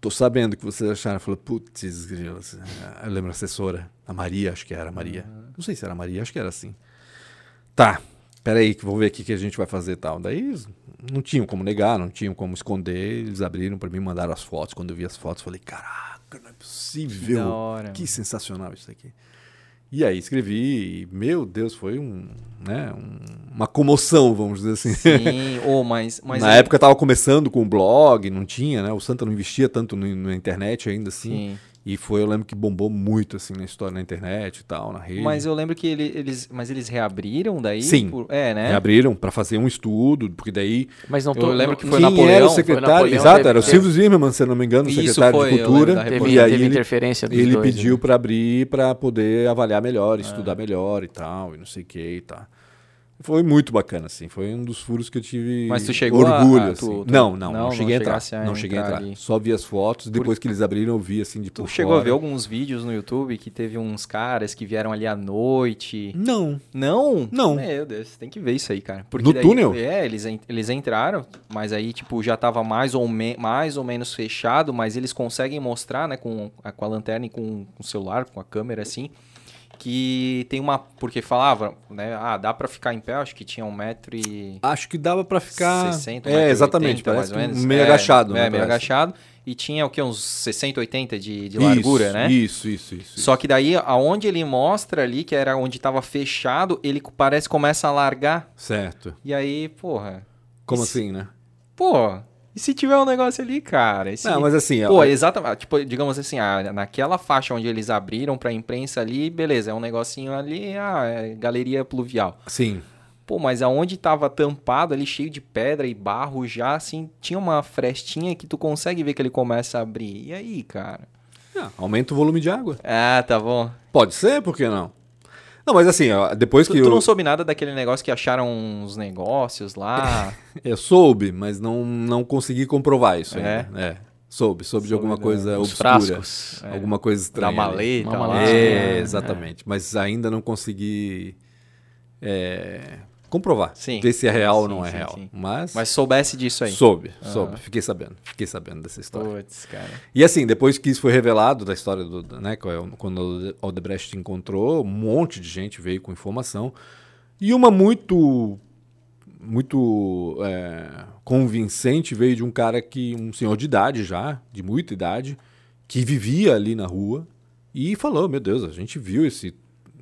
tô sabendo que vocês acharam. Falei, putz, grilo, assim, eu lembro a assessora, a Maria, acho que era a Maria. Não sei se era a Maria, acho que era assim. Tá, peraí, que vou ver o que a gente vai fazer e tal. Daí não tinham como negar, não tinham como esconder, eles abriram para mim, mandaram as fotos. Quando eu vi as fotos, falei, caraca, não é possível. da hora, que sensacional isso aqui. E aí escrevi, e, meu Deus, foi um, né, um- uma comoção, vamos dizer assim. Sim, oh, mas, mas Na época eu tava começando com o blog, não tinha, né? O Santa não investia tanto no- na internet ainda assim. Sim. E foi, eu lembro que bombou muito assim na história na internet e tal, na rede. Mas eu lembro que ele- eles, mas eles reabriram daí? Sim. por- é, né? Reabriram para fazer um estudo, porque daí Mas não Eu tô, lembro não- que foi Napoleão, era o foi secretário, Napoleão, exato, teve- era o Silvio Zimmermann, se eu não me engano, o Isso secretário foi, de eu cultura. lembro Teve, E aí teve ele, interferência dos ele dois, pediu né? para abrir para poder avaliar melhor, estudar melhor e tal, e não sei o que e tal. Foi muito bacana, assim. Foi um dos furos que eu tive Mas tu chegou a- orgulho. a- assim. tu- tu- não, não, não, não, não cheguei a entrar. a não cheguei a entrar. Só vi as fotos, depois que eles abriram, eu vi assim de Tu por chegou a fora. ver alguns vídeos no YouTube que teve uns caras que vieram ali à noite? Não. Não? Não. Meu Deus, tem que ver isso aí, cara. Porque No daí- túnel? É, eles, eles entraram, mas aí, tipo, já tava mais ou, me- mais ou menos fechado, mas eles conseguem mostrar, né, com a, com a lanterna e com, com o celular, com a câmera, assim, que tem uma. Porque falava, né? Ah, dá pra ficar em pé, acho que tinha um metro e. Acho que dava pra ficar. 60, é, exatamente. 80, Parece mais ou menos. meio É, agachado. É, né, meio parece. agachado. E tinha o que? Uns 60, 80 de, de largura, isso, né? Isso, isso, isso. Só que daí, aonde ele mostra ali, que era onde tava fechado, ele parece que começa a largar. Certo. E aí, porra. Como se- assim, né? Pô, e se tiver um negócio ali, cara? E se- Não, mas assim, Pô, ó, exatamente. Tipo, digamos assim, ah, naquela faixa onde eles abriram pra imprensa ali, beleza, é um negocinho ali, ah, é galeria pluvial. sim. Pô, mas aonde tava tampado ali, cheio de pedra e barro já, assim, tinha uma frestinha que tu consegue ver que ele começa a abrir. E aí, cara? Ah, aumenta o volume de água. Ah, tá bom. Pode ser, por que não? Não, mas assim, ó, depois Tu, que tu eu, não soube nada daquele negócio que acharam uns negócios lá? eu soube, mas não, não consegui comprovar isso É? ainda. É. Soube, soube de Soube alguma da- coisa Os obscura. frascos. É. Alguma coisa da estranha. ali. maleta Uma maleta. É, É, exatamente. Mas ainda não consegui é, comprovar. Sim. Ver se é real ou Sim, não é sim, real. sim. Mas, Mas soubesse disso aí. soube, soube. Fiquei sabendo. Fiquei sabendo dessa história. Putz, cara. E assim, depois que isso foi revelado da história do, né, quando o Odebrecht encontrou, um monte de gente veio com informação. E uma muito muito é, convincente veio de um cara que um senhor de idade já, de muita idade, que vivia ali na rua e falou: "Meu Deus, a gente viu esse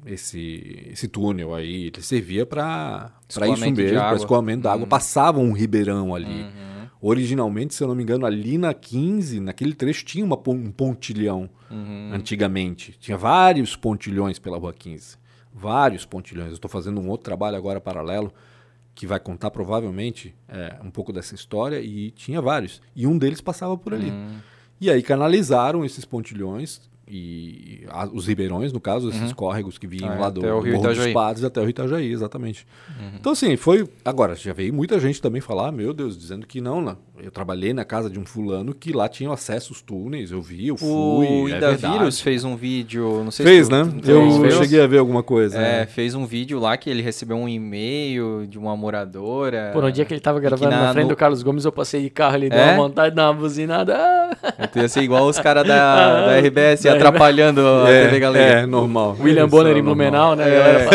esse esse túnel aí, ele servia para isso mesmo, para escoamento da água, passava um ribeirão ali. Uhum. Originalmente, se eu não me engano, ali na 15, naquele trecho, tinha uma um pontilhão Uhum. antigamente. Tinha vários pontilhões pela Rua 15. Vários pontilhões. Eu estou fazendo um outro trabalho agora paralelo que vai contar provavelmente é, um pouco dessa história e tinha vários. E um deles passava por ali. Uhum. E aí canalizaram esses pontilhões e a- os ribeirões, no caso, esses córregos que vinham Ah, lá do, até o do Rio Morro dos Itajaí. Padres até o Rio Itajaí, exatamente. Uhum. Então, assim, foi. Agora, já veio muita gente também falar, meu Deus, dizendo que não, não. Eu trabalhei na casa de um fulano que lá tinha acesso aos túneis, eu vi, eu fui. O é. Vírus fez um vídeo, não sei Fez, se né? tu- Eu fez, fez. cheguei a ver alguma coisa. É, né? fez um vídeo lá que ele recebeu um e-mail de uma moradora. Por um dia que ele tava gravando na- na, frente no- do Carlos Gomes, eu passei de carro ali, deu É? uma vontade de dar uma buzinada. Ah! Tu ia ser igual os caras da, da RBS Da atrapalhando a É, TV Galera. é, normal. William Isso Bonner é em. Blumenau, né? É.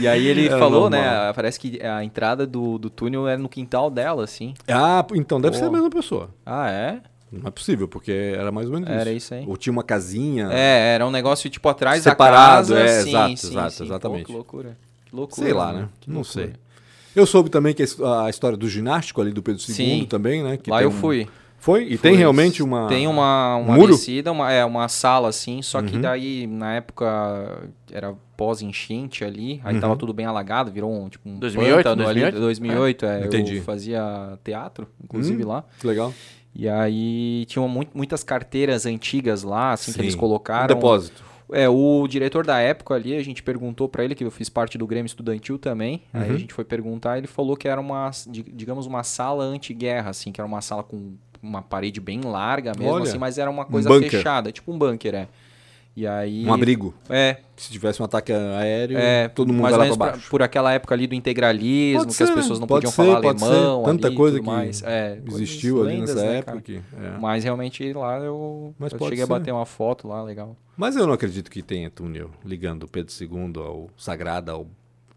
E aí ele É falou, normal. né? Parece que a entrada do, do túnel era no quintal dela, assim. Ah, então deve Pô. ser a mesma pessoa. Ah, é? Não é possível, porque era mais ou menos Era isso. isso aí. Ou tinha uma casinha. É, era um negócio tipo atrás Separado, da casa. é, sim, exato, sim, exato, sim. exatamente. Pô, que loucura. Que loucura. Sei lá, né? Que Não loucura. sei. Eu soube também que a his- a história do ginástico ali do Pedro II Sim. também, né? Que Lá tem eu um- fui. Foi? E Fui. tem realmente uma. Tem uma, uma muro? descida, uma, é, uma sala assim, só que Uhum. daí, na época, era pós-enchente ali, aí Uhum. tava tudo bem alagado, virou um, tipo um 2008, pântano ali, 2008? 2008, é, Entendi. eu fazia teatro, inclusive Hum. lá, Que legal. e aí tinham mu- muitas carteiras antigas lá, assim, que eles Sim. colocaram. Um depósito. É, o diretor da época ali, a gente perguntou pra ele, que eu fiz parte do Grêmio Estudantil também. Aí Uhum. a gente foi perguntar, ele falou que era uma, di- digamos, uma sala anti-guerra, assim, que era uma sala com uma parede bem larga mesmo, Olha, assim, mas era uma coisa bunker. fechada, tipo um bunker, é. E aí. Um abrigo. É, Se tivesse um ataque aéreo, é. todo mundo mais lá pra pra- baixo. por aquela época ali do integralismo, Pode que as ser, pessoas não podiam ser, falar alemão. Tanta ali coisa que mais. É, Existiu ali lendas, nessa né, época. que- é. Mas realmente lá eu, eu cheguei ser. a bater uma foto lá, legal. Mas eu não acredito que tenha túnel ligando o Pedro II ao Sagrada, ao,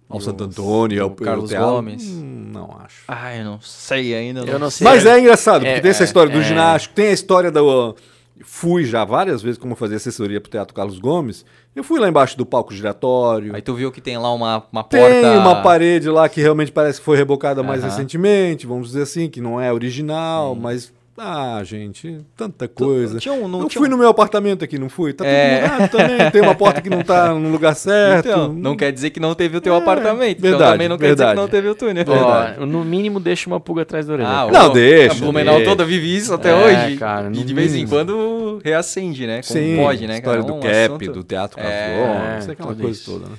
ao Santo o- Antônio, ao o Carlos teatro. Gomes? Hum, não acho. Ah, eu não sei ainda. Eu não sei. Mas é engraçado, porque É, tem essa história do é. ginástico, tem a história do. Fui já várias vezes, como eu fazia assessoria pro Teatro Carlos Gomes. Eu fui lá embaixo do palco giratório. Aí tu viu que tem lá uma, uma Tem porta. uma parede lá que realmente parece que foi rebocada mais recentemente, vamos dizer assim, que não é original, mas. Ah, gente, tanta coisa. Tinha um, não eu tinha fui um- no meu apartamento aqui, não fui? Tá É. tudo mudado também. Tem uma porta que não tá no lugar certo. Então, não quer dizer que não teve o teu É, apartamento. então verdade, também não quer dizer que não teve o túnel. Verdade. Ó, no mínimo deixa uma pulga atrás da orelha. Ah, Não, deixa, A Blumenau deixa. toda vive isso até É, hoje. cara, e de vez em quando reacende, né? Como Sim, pode, né, cara? história do Um cap, assunto- do Teatro É, Gomes, é, aquela coisa isso. toda, né?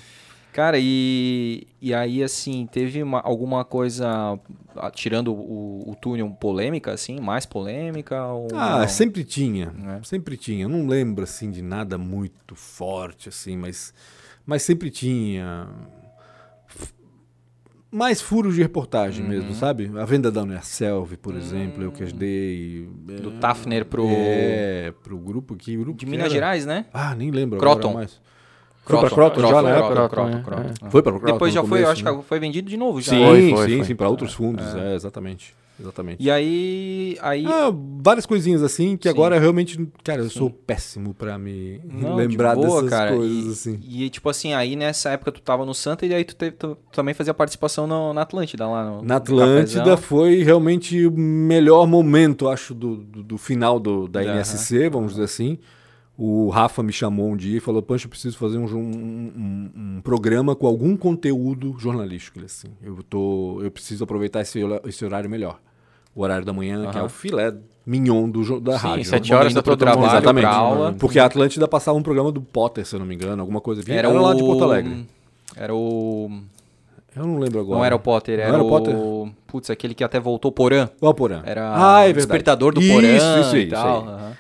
Cara, e, e aí, assim, teve uma- alguma coisa, ah, tirando o, o túnel, polêmica, assim, mais polêmica? Ah, não? sempre tinha, É. sempre tinha. Eu não lembro, assim, de nada muito forte, assim, mas, mas sempre tinha. mais furos de reportagem Uhum. mesmo, sabe? A venda da Unerselv, por exemplo, eu que ajudei. Do é, Tafner pro. É, pro grupo que grupo De que Minas era? Gerais, né? Ah, nem lembro Croton. agora mais. Foi pra Croton já na época? Croton, Croton, é, Croton. Foi pra Croton Depois já foi, eu começo, acho né? que foi vendido de novo já. Sim, Foi, foi, sim, foi. sim, para outros fundos, é, exatamente. Exatamente. E aí. aí Ah, várias coisinhas assim que Sim. agora realmente, cara, eu sou péssimo pra me Não, lembrar de boa, dessas cara. coisas e, assim. E, tipo assim, aí nessa época tu tava no Santa e aí tu, teve- tu também fazia participação no- na Atlântida lá no. Na Atlântida foi realmente o melhor momento, acho, do, do, do final do, da Aham. NSC, vamos dizer assim. O Rafa me chamou um dia e falou: Pancho, eu preciso fazer um, um, um- um programa com algum conteúdo jornalístico. Ele assim, eu, tô, eu preciso aproveitar esse, esse horário melhor. O horário da manhã, que é o filé mignon do, da Sim, rádio. sete horas todo mundo. trabalho, Exatamente. pra aula. Porque a Atlântida passava um programa do Potter, se eu não me engano, alguma coisa. Vinha- Era, era o... lá de Porto Alegre. Era o. Eu não lembro agora. Não era o Potter, era, era o. Potter? Putz, aquele que até voltou Porã. Qual Porã? Era ah, é o despertador do isso, Porã Isso, aí, e tal. Isso aí. aham.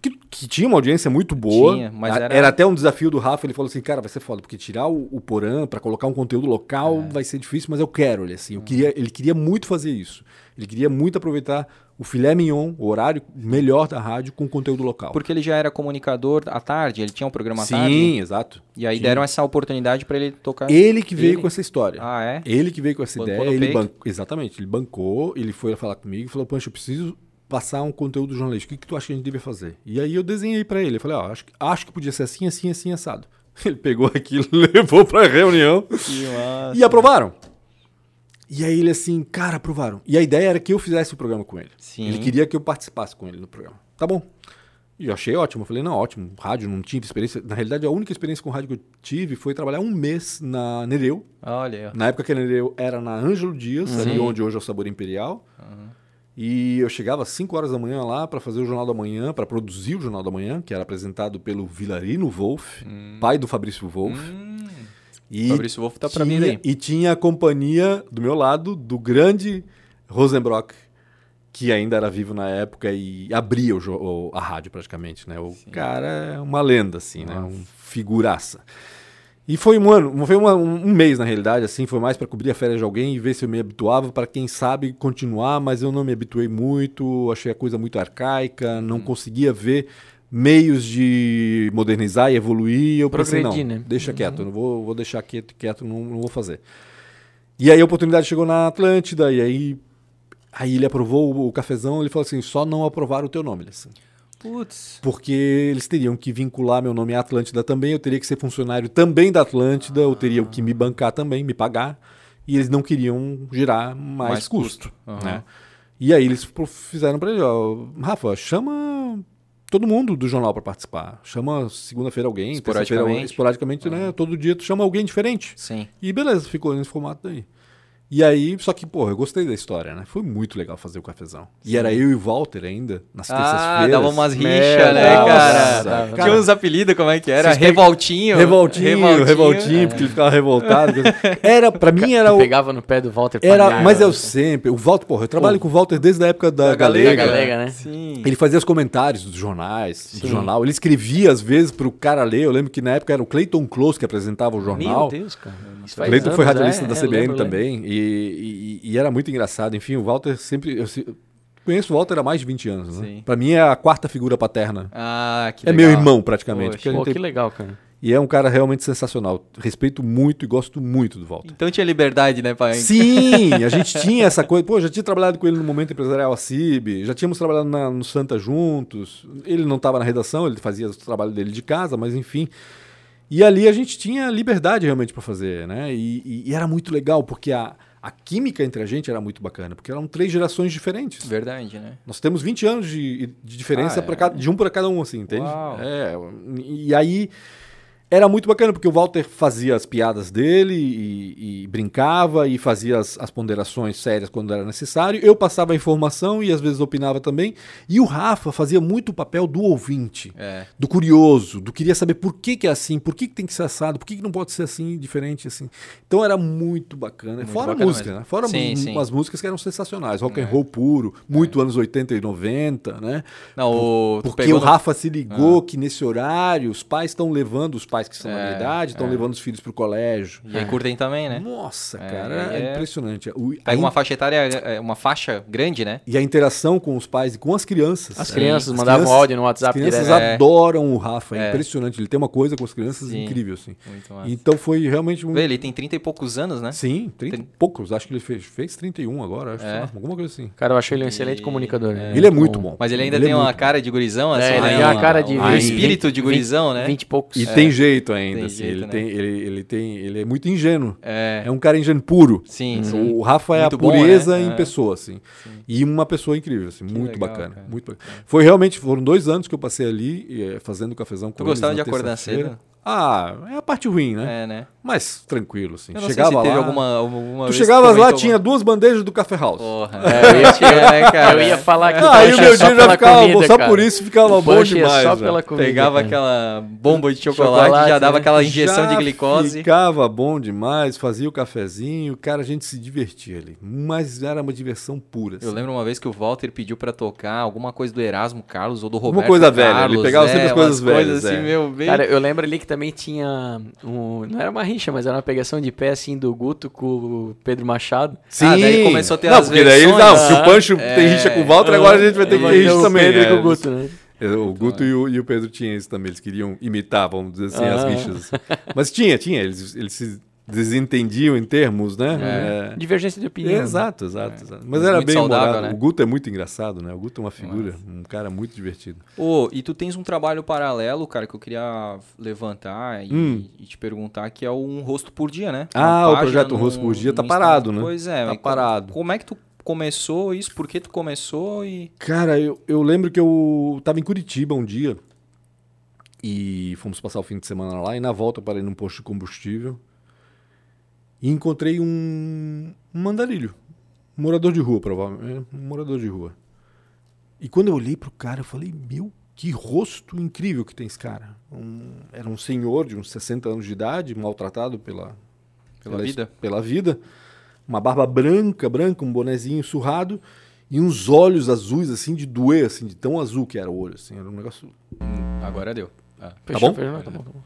Que, que tinha uma audiência muito boa. Tinha, mas A- era- até um desafio do Rafa. Ele falou assim: cara, vai ser foda, porque tirar o, o Porã pra colocar um conteúdo local É. vai ser difícil, mas eu quero ele assim. Eu queria, ele queria muito fazer isso. Ele queria muito aproveitar o filé mignon, o horário melhor da rádio com conteúdo local. Porque ele já era comunicador à tarde, ele tinha um programa à Sim, tarde. exato. E aí Sim. deram essa oportunidade pra ele tocar. Ele que veio Ele? com essa história. Ah, é? Ele que veio com essa Bancou ideia, ele bancou, exatamente, ele bancou, ele foi falar comigo e falou, Pancho, eu preciso passar um conteúdo jornalístico, o que, que tu acha que a gente devia fazer? E aí eu desenhei pra ele, eu falei, ó, acho, que- acho que podia ser assim, assim, assim, assado. Ele pegou aquilo, levou pra reunião e aprovaram. E aí ele assim, cara, aprovaram. E a ideia era que eu fizesse o programa com ele. Sim. Ele queria que eu participasse com ele no programa. Tá bom. E eu achei ótimo. Eu falei, não, ótimo. Rádio, não tive experiência. Na realidade, a única experiência com rádio que eu tive foi trabalhar um mês na Nereu, Olha na época que a Nereu era na Ângelo Dias, ali Sim. onde hoje é o Sabor Imperial. E eu chegava às 5 horas da manhã lá para fazer o Jornal da Manhã, para produzir o Jornal da Manhã, que era apresentado pelo Vilarino Wolf, pai do Fabrício Wolf. Hum, E Fabrício Wolff tá tinha- mim aí. E tinha a companhia do meu lado do grande Rosenbrock, que ainda era vivo na época e abria o a rádio praticamente, né? O cara é uma lenda, assim, né? Um figuraça. E foi um ano, foi uma- um, um mês na realidade, assim, foi mais para cobrir a férias de alguém e ver se eu me habituava para quem sabe continuar, mas eu não me habituei muito, achei a coisa muito arcaica, não conseguia ver meios de modernizar e evoluir. Eu pensei, não, né? deixa quieto, eu não vou, vou deixar quieto, quieto não, não vou fazer. E aí a oportunidade chegou na Atlântida e aí aí ele aprovou o, o cafezão, ele falou assim, só não aprovaram o teu nome, assim. Putz. Porque eles teriam que vincular meu nome à Atlântida também, eu teria que ser funcionário também da Atlântida, eu teria que me bancar também, me pagar, e eles não queriam gerar mais, Mais custo. custo. Aham. Né? E aí eles fizeram para ele, ó, Rafa, chama todo mundo do jornal para participar. Chama segunda-feira alguém, terça-feira alguém, Esporadicamente. esporadicamente, né? Todo dia tu chama alguém diferente. Sim. E beleza, ficou nesse formato daí. E aí, só que, porra, eu gostei da história, né? Foi muito legal fazer o cafezão. E era eu e o Walter ainda, nas Ah, terças-feiras. dava umas rixas, né, nossa, cara? dava. Tinha uns apelidos, como é que era? Pe- Revoltinho. Revoltinho, revoltinho, é. porque ele ficava revoltado. Era, pra mim era o... pegava no pé do Walter Era, mas eu sempre, o Walter, porra, eu trabalho com o Walter desde a época da, Da Galega. Da Galega, né? Sim. Ele fazia os comentários dos jornais, do Sim. jornal. Ele escrevia às vezes pro cara ler. Eu lembro que na época era o Clayton Close que apresentava o jornal. Meu Deus, cara. Isso faz Cleiton foi anos, radialista é, da é, CBN lembro. também. E, e- e era muito engraçado. Enfim, o Walter sempre. Eu conheço o Walter há mais de 20 anos. Né? Pra mim é a quarta figura paterna. Ah, que é legal. meu irmão, praticamente. Poxa. Pô, que tem- legal, cara. E é um cara realmente sensacional. Respeito muito e gosto muito do Walter. Então tinha liberdade, né, pai? Sim, a gente tinha essa coisa. Pô, já tinha trabalhado com ele no Momento Empresarial ACIB, já tínhamos trabalhado na- no Santa juntos. Ele não estava na redação, ele fazia o trabalho dele de casa, mas enfim. E ali a gente tinha liberdade realmente para fazer, né? E, e- e era muito legal, porque a, a química entre a gente era muito bacana, porque eram três gerações diferentes. Verdade, né? Nós temos 20 anos de, de diferença Ah, é. cada- de um para cada um, assim, entende? Uau. É, e aí era muito bacana, porque o Walter fazia as piadas dele e, e brincava e fazia as, as ponderações sérias quando era necessário. Eu passava a informação e às vezes opinava também. E o Rafa fazia muito o papel do ouvinte, É. do curioso, do queria saber por que, que é assim, por que, que tem que ser assado, por que, que não pode ser assim, diferente assim. Então era muito bacana. Muito Fora bacana a música, mesmo. né? Fora Sim, sim. as músicas que eram sensacionais. Rock É. and roll puro, muito anos 80 e 90, né? Não, o, Porque o Rafa se ligou que nesse horário os pais estão levando os pais pais que são minha É, idade, estão é. levando os filhos pro colégio. E aí curtem também, né? Nossa, É, cara, é- é, impressionante. O- Pega a uma in- faixa etária, é, uma faixa grande, né? E a interação com os pais e com as crianças. As crianças As mandavam crianças- áudio no WhatsApp As crianças direto. É. adoram o Rafa, é, É. impressionante. Ele tem uma coisa com as crianças Sim. incrível, assim. Muito massa. Então foi realmente um. Vê, ele tem 30 e poucos anos, né? Sim, 30 e poucos. Acho que ele fez, fez 31 agora, acho, É. lá, alguma coisa assim. Cara, eu achei ele um excelente E- comunicador. né? Ele é muito bom. Mas ele ainda Ele é tem uma cara de gurizão, assim, É, ele né? tem uma cara de um espírito de gurizão, né? 20 e poucos. E tem jeito ainda, Tem assim, jeito, ele, né? tem, ele, ele tem, ele é muito ingênuo. É, É um cara ingênuo puro. sim, sim. O Rafa é Muito a bom, pureza né? em É. pessoa, assim. E uma pessoa incrível, assim, muito legal, bacana. cara. Muito bacana. Foi realmente, foram dois anos que eu passei ali eh, fazendo cafezão com Tu eles gostava de acordar cedo? Ah, é a parte ruim, né? É, né? Mas tranquilo, assim. Eu não Chegava sei se teve lá, alguma, alguma Tu chegavas lá, tinha duas bandejas do Café House. Porra. É, eu, ia, Tinha, né, cara? eu ia falar que Ah, aí o Poxa, meu é só dia já ficava comida, bom, só cara. por isso ficava bom Poxa, é demais. só pela comida. Pegava cara. aquela bomba de chocolate, Chocolate, já dava né? aquela injeção Já de glicose. Ficava bom demais, fazia o cafezinho, cara, a gente se divertia ali. Mas era uma diversão pura. Eu assim. lembro uma vez que o Walter pediu pra tocar alguma coisa do Erasmo Carlos ou do Alguma Roberto coisa velha, ele Carlos. pegava sempre é, as coisas velhas, assim, é. meu, bem... Cara, eu lembro ali que também tinha um, não era uma rixa, mas era uma pegação de pé assim do Guto com o Pedro Machado. Sim. Ah, daí começou a ter não, as porque daí eles, versões, não, se o ah, Pancho é, tem rixa com o Walter, agora a gente vai ter que ter rixa o também. Pedro é. com o Guto, né? É, O Guto e o, e o Pedro tinham isso também, eles queriam imitar, vamos dizer assim, as Ah. rixas. Mas tinha, tinha, eles, eles se desentendiam em termos, né? É. Divergência de opinião. né? Exato, exato, exato. Mas era muito bem saudável, humorado. né? O Guto é muito engraçado, né? O Guto é uma figura, um cara muito divertido. Ô, e tu tens um trabalho paralelo, cara, que eu queria levantar e, Hum. e te perguntar, que é o Um Rosto por Dia, né? Ah, o projeto Um no- Rosto por Dia tá Instagram. parado, né? Pois é. Tá parado. Como é que tu começou isso? Por que tu começou e... Cara, eu, eu lembro que eu tava em Curitiba um dia e fomos passar o fim de semana lá e na volta eu parei num posto de combustível e encontrei um, um mandarilho. Um morador de rua, provavelmente. Um morador de rua. E quando eu olhei pro cara, eu falei, meu, que rosto incrível que tem esse cara. Um- era um senhor de uns 60 anos de idade, maltratado pela, Pela vida? Pela vida. Uma barba branca, branca, um bonezinho surrado e uns olhos azuis, assim, de doer, assim, de tão azul que era o olho, assim. Era um negócio... Agora deu. Ah. Fechou, bom? fechou, tá bom, tá bom.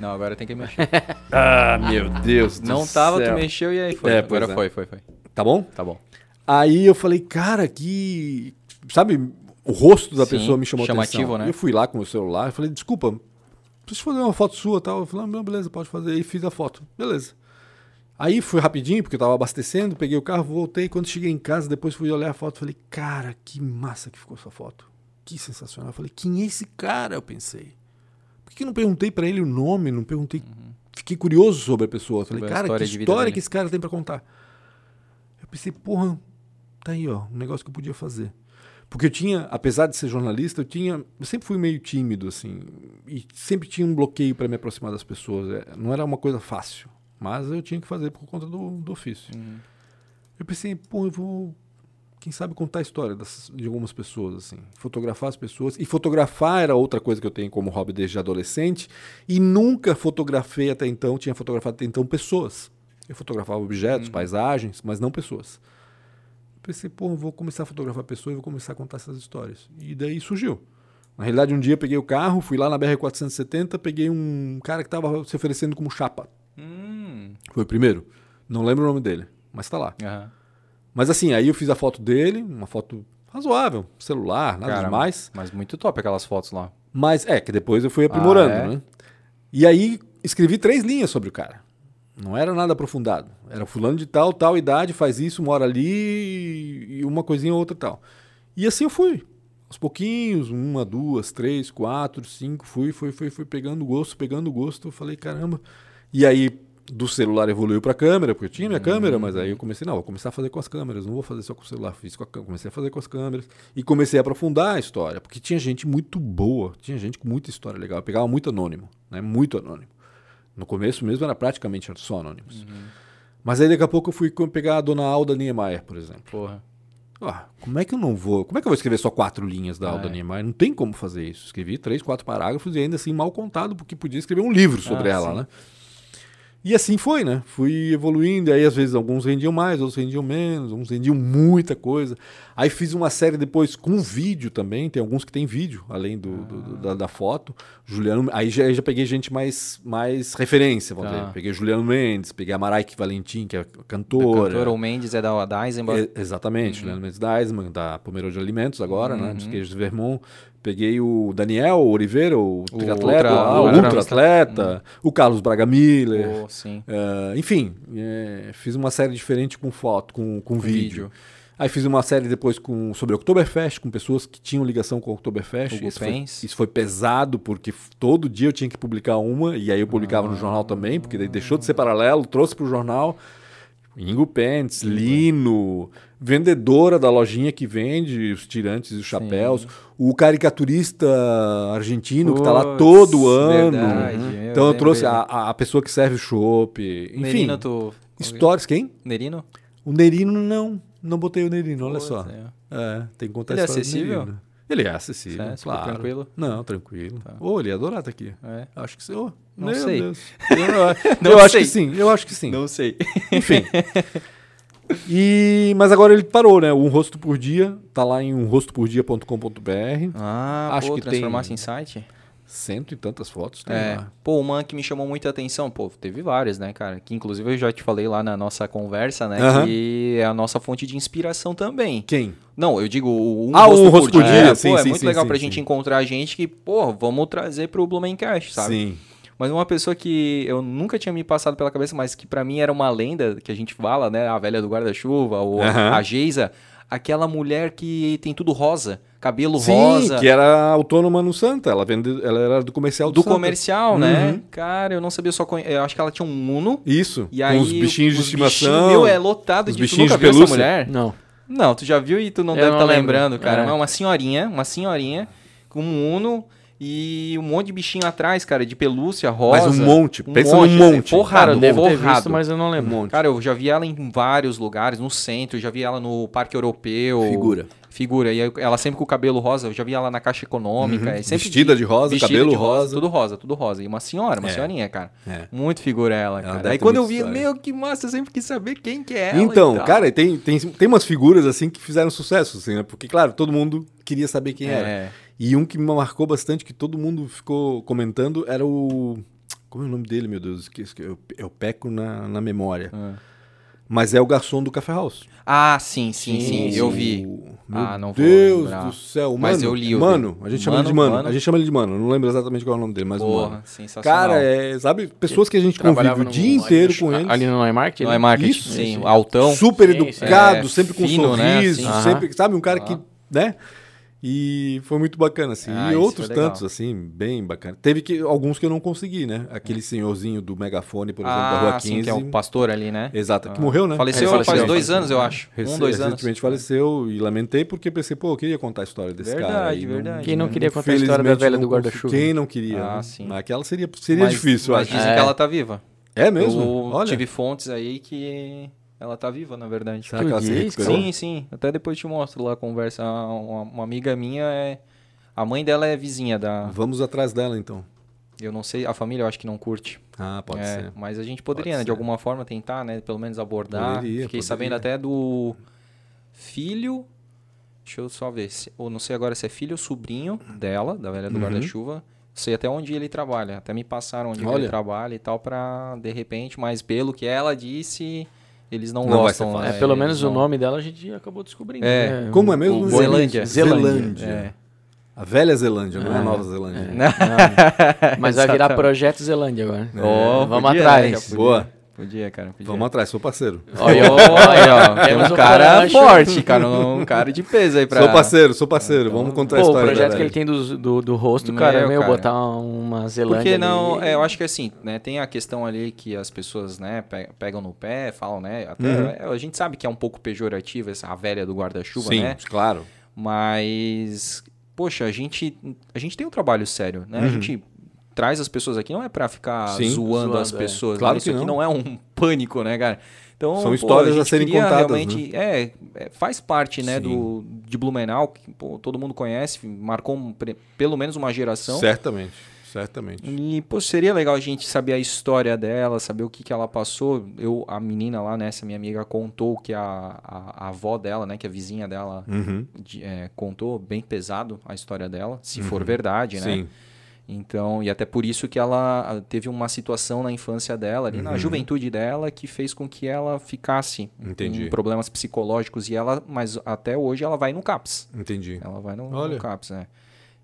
Não, agora tem que mexer. Ah, meu Deus do Não tava, céu. tu mexeu e aí foi. É, agora é. foi, foi, foi. Tá bom? Tá bom. Aí eu falei, cara, que... Sabe, o rosto da Sim, pessoa me chamou chamativo, atenção. né? Eu fui lá com o meu celular e falei, desculpa, preciso fazer uma foto sua e tal. Eu falei, ah, não, beleza, pode fazer. E fiz a foto. Beleza. Aí fui rapidinho, porque eu tava abastecendo, peguei o carro, voltei. Quando cheguei em casa, depois fui olhar a foto, falei, cara, que massa que ficou essa foto. Que sensacional. Eu falei, quem é esse cara? Eu pensei. Que não perguntei pra ele o nome? Não perguntei. Fiquei curioso sobre a pessoa. Falei, Uhum. Sobre a cara, história que história dele. que esse cara tem pra contar? Eu pensei, porra, tá aí, ó, um negócio que eu podia fazer. Porque eu tinha, apesar de ser jornalista, eu tinha, eu sempre fui meio tímido assim, e sempre tinha um bloqueio para me aproximar das pessoas. É, não era uma coisa fácil, mas eu tinha que fazer por conta do, do ofício. Eu pensei, pô, eu vou, quem sabe contar a história das- de algumas pessoas assim, fotografar as pessoas. E fotografar era outra coisa que eu tenho como hobby desde adolescente e nunca fotografei até então, tinha fotografado até então pessoas. Eu fotografava objetos, paisagens, mas não pessoas. Pensei, pô, eu vou começar a fotografar pessoas e vou começar a contar essas histórias. E daí surgiu. Na realidade, um dia eu peguei o carro, fui lá na BR-470, peguei um cara que estava se oferecendo como chapa. Hum. Foi o primeiro. Não lembro o nome dele, mas tá lá. Aham. Mas assim, aí eu fiz a foto dele, uma foto razoável, celular, nada Cara, demais. Mas muito top aquelas fotos lá. Mas é, que depois eu fui aprimorando, Ah, é? né? E aí escrevi três linhas sobre o cara. Não era nada aprofundado. Era fulano de tal, tal idade, faz isso, mora ali e uma coisinha ou outra tal. E assim eu fui. Aos pouquinhos, uma, duas, três, quatro, cinco, fui, fui, fui, fui pegando gosto, pegando gosto. Eu falei, caramba. E aí do celular evoluiu para câmera, porque eu tinha minha câmera, mas aí eu comecei, não, vou começar a fazer com as câmeras, não vou fazer só com o celular, fiz com a câmera, comecei a fazer com as câmeras e comecei a aprofundar a história, porque tinha gente muito boa, tinha gente com muita história legal, eu pegava muito anônimo, né, muito anônimo. No começo mesmo era praticamente só anônimos. Mas aí daqui a pouco eu fui pegar a dona Alda Niemeyer, por exemplo. Porra. Ah, como é que eu não vou? Como é que eu vou escrever só quatro linhas da Ah, Alda é. Niemeyer? Não tem como fazer isso. Escrevi três, quatro parágrafos e ainda assim mal contado, porque podia escrever um livro sobre Ah, ela, sim. né? E assim foi, né? Fui evoluindo, aí às vezes alguns vendiam mais, outros vendiam menos, uns vendiam muita coisa. Aí fiz uma série depois com vídeo também, tem alguns que tem vídeo, além do, do- do- da, da foto. Juliano, aí já, já peguei gente mais, mais referência, vamos Tá. dizer. Peguei Juliano Mendes, peguei a Maraike Valentim, que é A cantora. cantora, o Mendes é da, da Eisenbach. É, exatamente, Juliano Mendes Deisman, da Pomerode Alimentos agora, né? Uhum. Dos queijos Vermont. Peguei o Daniel Oliveira, o triatleta, o ultra- ultra atleta, o Carlos Braga Miller. Sim. É, enfim, é, fiz uma série diferente com foto, com, com, vídeo. vídeo. Aí fiz uma série depois com, sobre Oktoberfest, com pessoas que tinham ligação com o Oktoberfest. Isso foi, isso foi pesado, porque todo dia eu tinha que publicar uma, e aí eu publicava no jornal também, porque daí deixou de ser paralelo, trouxe para o jornal. Ingo Pence, Lino, vendedora da lojinha que vende os tirantes e os chapéus, o caricaturista argentino que está lá todo ano. Uhum. verdade, eu então eu trouxe a, a- pessoa que serve o chopp. Enfim, Nerino, tu... histórias. Quem? Nerino? O Nerino não. Não botei o Nerino, olha só. é. É, tem que contar Ele é história do acessível? Ele é acessível, É, claro. tranquilo? Não, tranquilo. Ô, ele ia adorar estar aqui. É. Acho que sim. Ô, Não sei. Deus. Eu, Não eu acho sei. que sim, eu acho que sim. Não sei. Enfim. E, mas agora ele parou, né? Um rosto por dia, tá lá em umrostopordia.com.br. Ah, Acho pô, que transformar tem- em site? Cento e tantas fotos tem É. lá. Pô, uma que me chamou muita atenção, pô, teve várias, né, cara? Que inclusive eu já te falei lá na nossa conversa, né? Aham. Que é a nossa fonte de inspiração também. Quem? Não, eu digo um Ah, o rosto por dia, É, sim, pô, é sim, muito sim, legal sim, pra gente encontrar gente que, pô, vamos trazer pro Blumencast, sabe? Sim. Mas uma pessoa que eu nunca tinha me passado pela cabeça, mas que pra mim era uma lenda que a gente fala, né? A velha do guarda-chuva, ou Aham. a Geisa, aquela mulher que tem tudo rosa, cabelo Sim, rosa. que era autônoma no Santa. Ela, vende, ela era do comercial do, do Santa. comercial, né? Uhum. Cara, eu não sabia só. conhe- Eu acho que ela tinha um Uno. Isso. E aí, com os bichinhos de estimação. meu, é lotado os de tu bichinhos nunca de viu essa mulher? Não. Não, tu já viu e tu não Eu deve não estar lembro. lembrando, cara. É. É uma senhorinha, uma senhorinha com um Uno e um monte de bichinho atrás, cara, de pelúcia, rosa. Mas um monte. Um Pensa monte, num é, monte. porrado, Cara, eu devo ter visto, mas eu não Um lembro. monte. Cara, eu já vi ela em vários lugares, no centro, já vi ela no Parque Europeu. Figura. Figura. E aí ela sempre com o cabelo rosa, eu já vi ela na Caixa Econômica. e sempre Uhum. Vestida de rosa, vestida cabelo de rosa. Tudo rosa, tudo rosa. E uma senhora, uma É. senhorinha, cara. É. Muito figura ela, Ela cara. Aí quando eu vi, história. meu, que massa, eu sempre quis saber quem que é ela. Então, e tal. cara, tem, tem, tem umas figuras assim que fizeram sucesso, assim, né? Porque, claro, todo mundo queria saber quem era. É. E um que me marcou bastante, que todo mundo ficou comentando, era o. Como é o nome dele, meu Deus? Esqueci, eu, eu peco na, na memória. Ah. Mas é o garçom do Café House. Ah, sim, sim, sim, Sim, eu O- vi. Meu Ah, não vou Deus lembrar. do céu. Mano, Mas eu li o Mano, a gente chama Mano, ele de mano. mano. A gente chama ele de mano. Não lembro exatamente qual é o nome dele, mas o Porra, mano. sensacional. Cara, é, sabe, pessoas que a gente convive o dia inteiro com eles. Ali no Não é Marketing? Não é né? marketing, Isso, sim. sim. Altão. super Sim, sim. educado, É, sempre com fino, né? sorriso, Assim. sempre, sabe, um cara que, Aham. né? E foi muito bacana, assim. Ah, e outros tantos, assim, bem bacana. Teve que, alguns que eu não consegui, né? Aquele senhorzinho do megafone, por exemplo, da Rua Ah, 15. sim, que é o pastor ali, né? Exato, que Ah. morreu, né? Faleceu, faleceu. faz dois Faleceu. anos, eu acho. Um, dois anos. recentemente faleceu e lamentei porque pensei, pô, eu queria contar a história desse Verdade, cara. não- verdade. Quem não queria contar a história da velha do guarda-chuva? Quem não queria? Ah, né? sim. Mas Aquela seria, seria Mas- difícil, eu mas acho. dizem É. que ela tá viva. É mesmo? Eu Olha. tive fontes aí que ela tá viva, na verdade. Será que ela se recuperou? Sim, sim. Até depois te mostro lá a conversa. Uma, uma amiga minha é. A mãe dela é vizinha da. Vamos atrás dela, então. Eu não sei, a família eu acho que não curte. Ah, pode É, ser. Mas a gente poderia, Pode né, de alguma forma, tentar, né? Pelo menos abordar. Poderia, Fiquei poderia. sabendo até do filho. Deixa eu só ver. Se, ou não sei agora se é filho ou sobrinho dela, da velha do Uhum. guarda-chuva. Sei até onde ele trabalha. Até me passaram onde Olha. ele trabalha e tal, pra de repente, mas pelo que ela disse, eles não, Não gostam. né, É, pelo menos o não- nome dela a gente acabou descobrindo. É. né? Como é mesmo? O- o- Zelândia. Zelândia. É. A velha Zelândia, não é a É. Nova Zelândia. Mas vai virar. Projeto Zelândia agora. Ó, Vamos podia, atrás. né. Boa. Podia, cara. Podia. Vamos atrás, sou parceiro. Olha, Olha, tem um um cara forte, cara. Um cara de peso aí pra... Sou parceiro, sou parceiro. Vamos contar a Pô, o história projeto da que ele tem do, do, do rosto, Meu, cara, meu, cara. botar uma Zelândia. Porque não, ali. é, eu acho que assim, né, tem a questão ali que as pessoas, né, pe- pegam no pé, falam, né, até, Uhum. é, a gente sabe que é um pouco pejorativa essa a velha do guarda-chuva, Sim, né, claro. mas, poxa, a gente, a gente tem um trabalho sério, né, a Uhum. gente traz as pessoas aqui, não é pra ficar Sim, zoando, zoando, as é. pessoas, Claro né? isso que aqui não. não é um pânico, né, cara. Então, São pô, histórias a gente serem queria contadas, Realmente, é, é, faz parte, né, Sim. do, de Blumenau, que pô, todo mundo conhece, marcou um pre- pelo menos uma geração. Certamente. certamente. E, pô, seria legal a gente saber a história dela, saber o que, que ela passou. Eu, a menina lá, né, essa minha amiga contou que a, a, a avó dela, né, que a vizinha dela Uhum. de- é, contou bem pesado a história dela, se for verdade, né? Sim. Então, e até por isso que ela teve uma situação na infância dela, ali Uhum. na juventude dela, que fez com que ela ficasse Entendi. com problemas psicológicos e ela, mas até hoje ela vai no CAPS. Entendi. Ela vai no, Olha. no CAPS, né?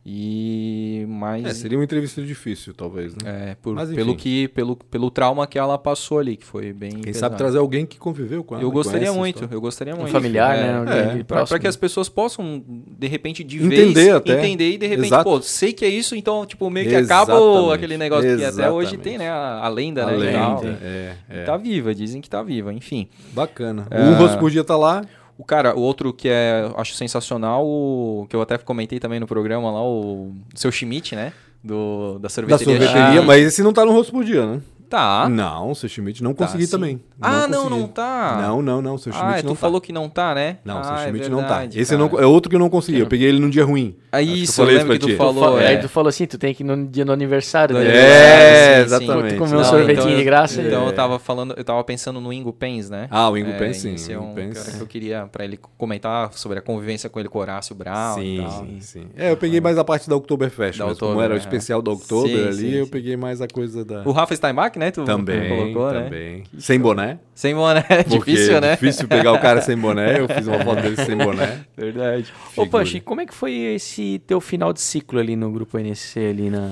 E mas É, seria uma entrevista difícil, talvez, né? é, por- Mas, pelo que pelo, pelo trauma que ela passou ali, que foi bem Quem pesado. sabe trazer alguém que conviveu com ela. Eu e gostaria a muito, eu gostaria muito. familiar, É, né? É, próximo. pra que as pessoas possam, de repente, de Entender vez, até. entender e de repente, Exato. pô, sei que é isso, então, tipo, meio que acaba Exatamente. aquele negócio que até hoje Exatamente. tem, né? A, a lenda, A né? e tal. lenda, é, é. Tá viva, dizem que tá viva, enfim. Bacana. É. O rosto por dia tá lá. O cara, o outro que é, acho sensacional, o, que eu até comentei também no programa lá, o seu Schmidt, né? Do, da Da sorveteria. sorveteria, Schmidt. mas esse não tá no rosto por dia, né? Tá. Não, o seu Schmidt não Tá, consegui sim. também. Ah, não, consegui. não tá. Não, não, não. O seu Schmidt Ah, tu não tá. falou que não tá, né? Não, o ah, seu é Schmidt não tá. verdade, Esse não, é outro que eu não consegui. Eu peguei ele num dia ruim. Ah, eu isso, eu falei lembro que tu ti. falou. Aí é. tu falou assim, tu tem que ir no dia do aniversário dele. É, sim, sim. exatamente. Tu comeu um sorvetinho então eu- de graça. Então É. eu tava falando, eu tava pensando no Ingo Pens, né? Ah, o Ingo É, Pence, sim. esse é o um cara que eu queria pra ele comentar sobre a convivência com ele com o Horácio Brown e Sim, tal. sim, sim. É, eu peguei mais a parte da Oktoberfest. Da mesmo. Como era o é. especial da Oktober ali, sim, eu sim. peguei mais a coisa da... O Rafa Steinbach, né? Tu Também, colocou, né? também. Sem boné. Sem boné, difícil, é né? difícil pegar o cara sem boné. Eu fiz uma foto dele sem boné. Verdade. Ô. Panchi, como é que foi esse teu final de ciclo ali no grupo NSC ali na...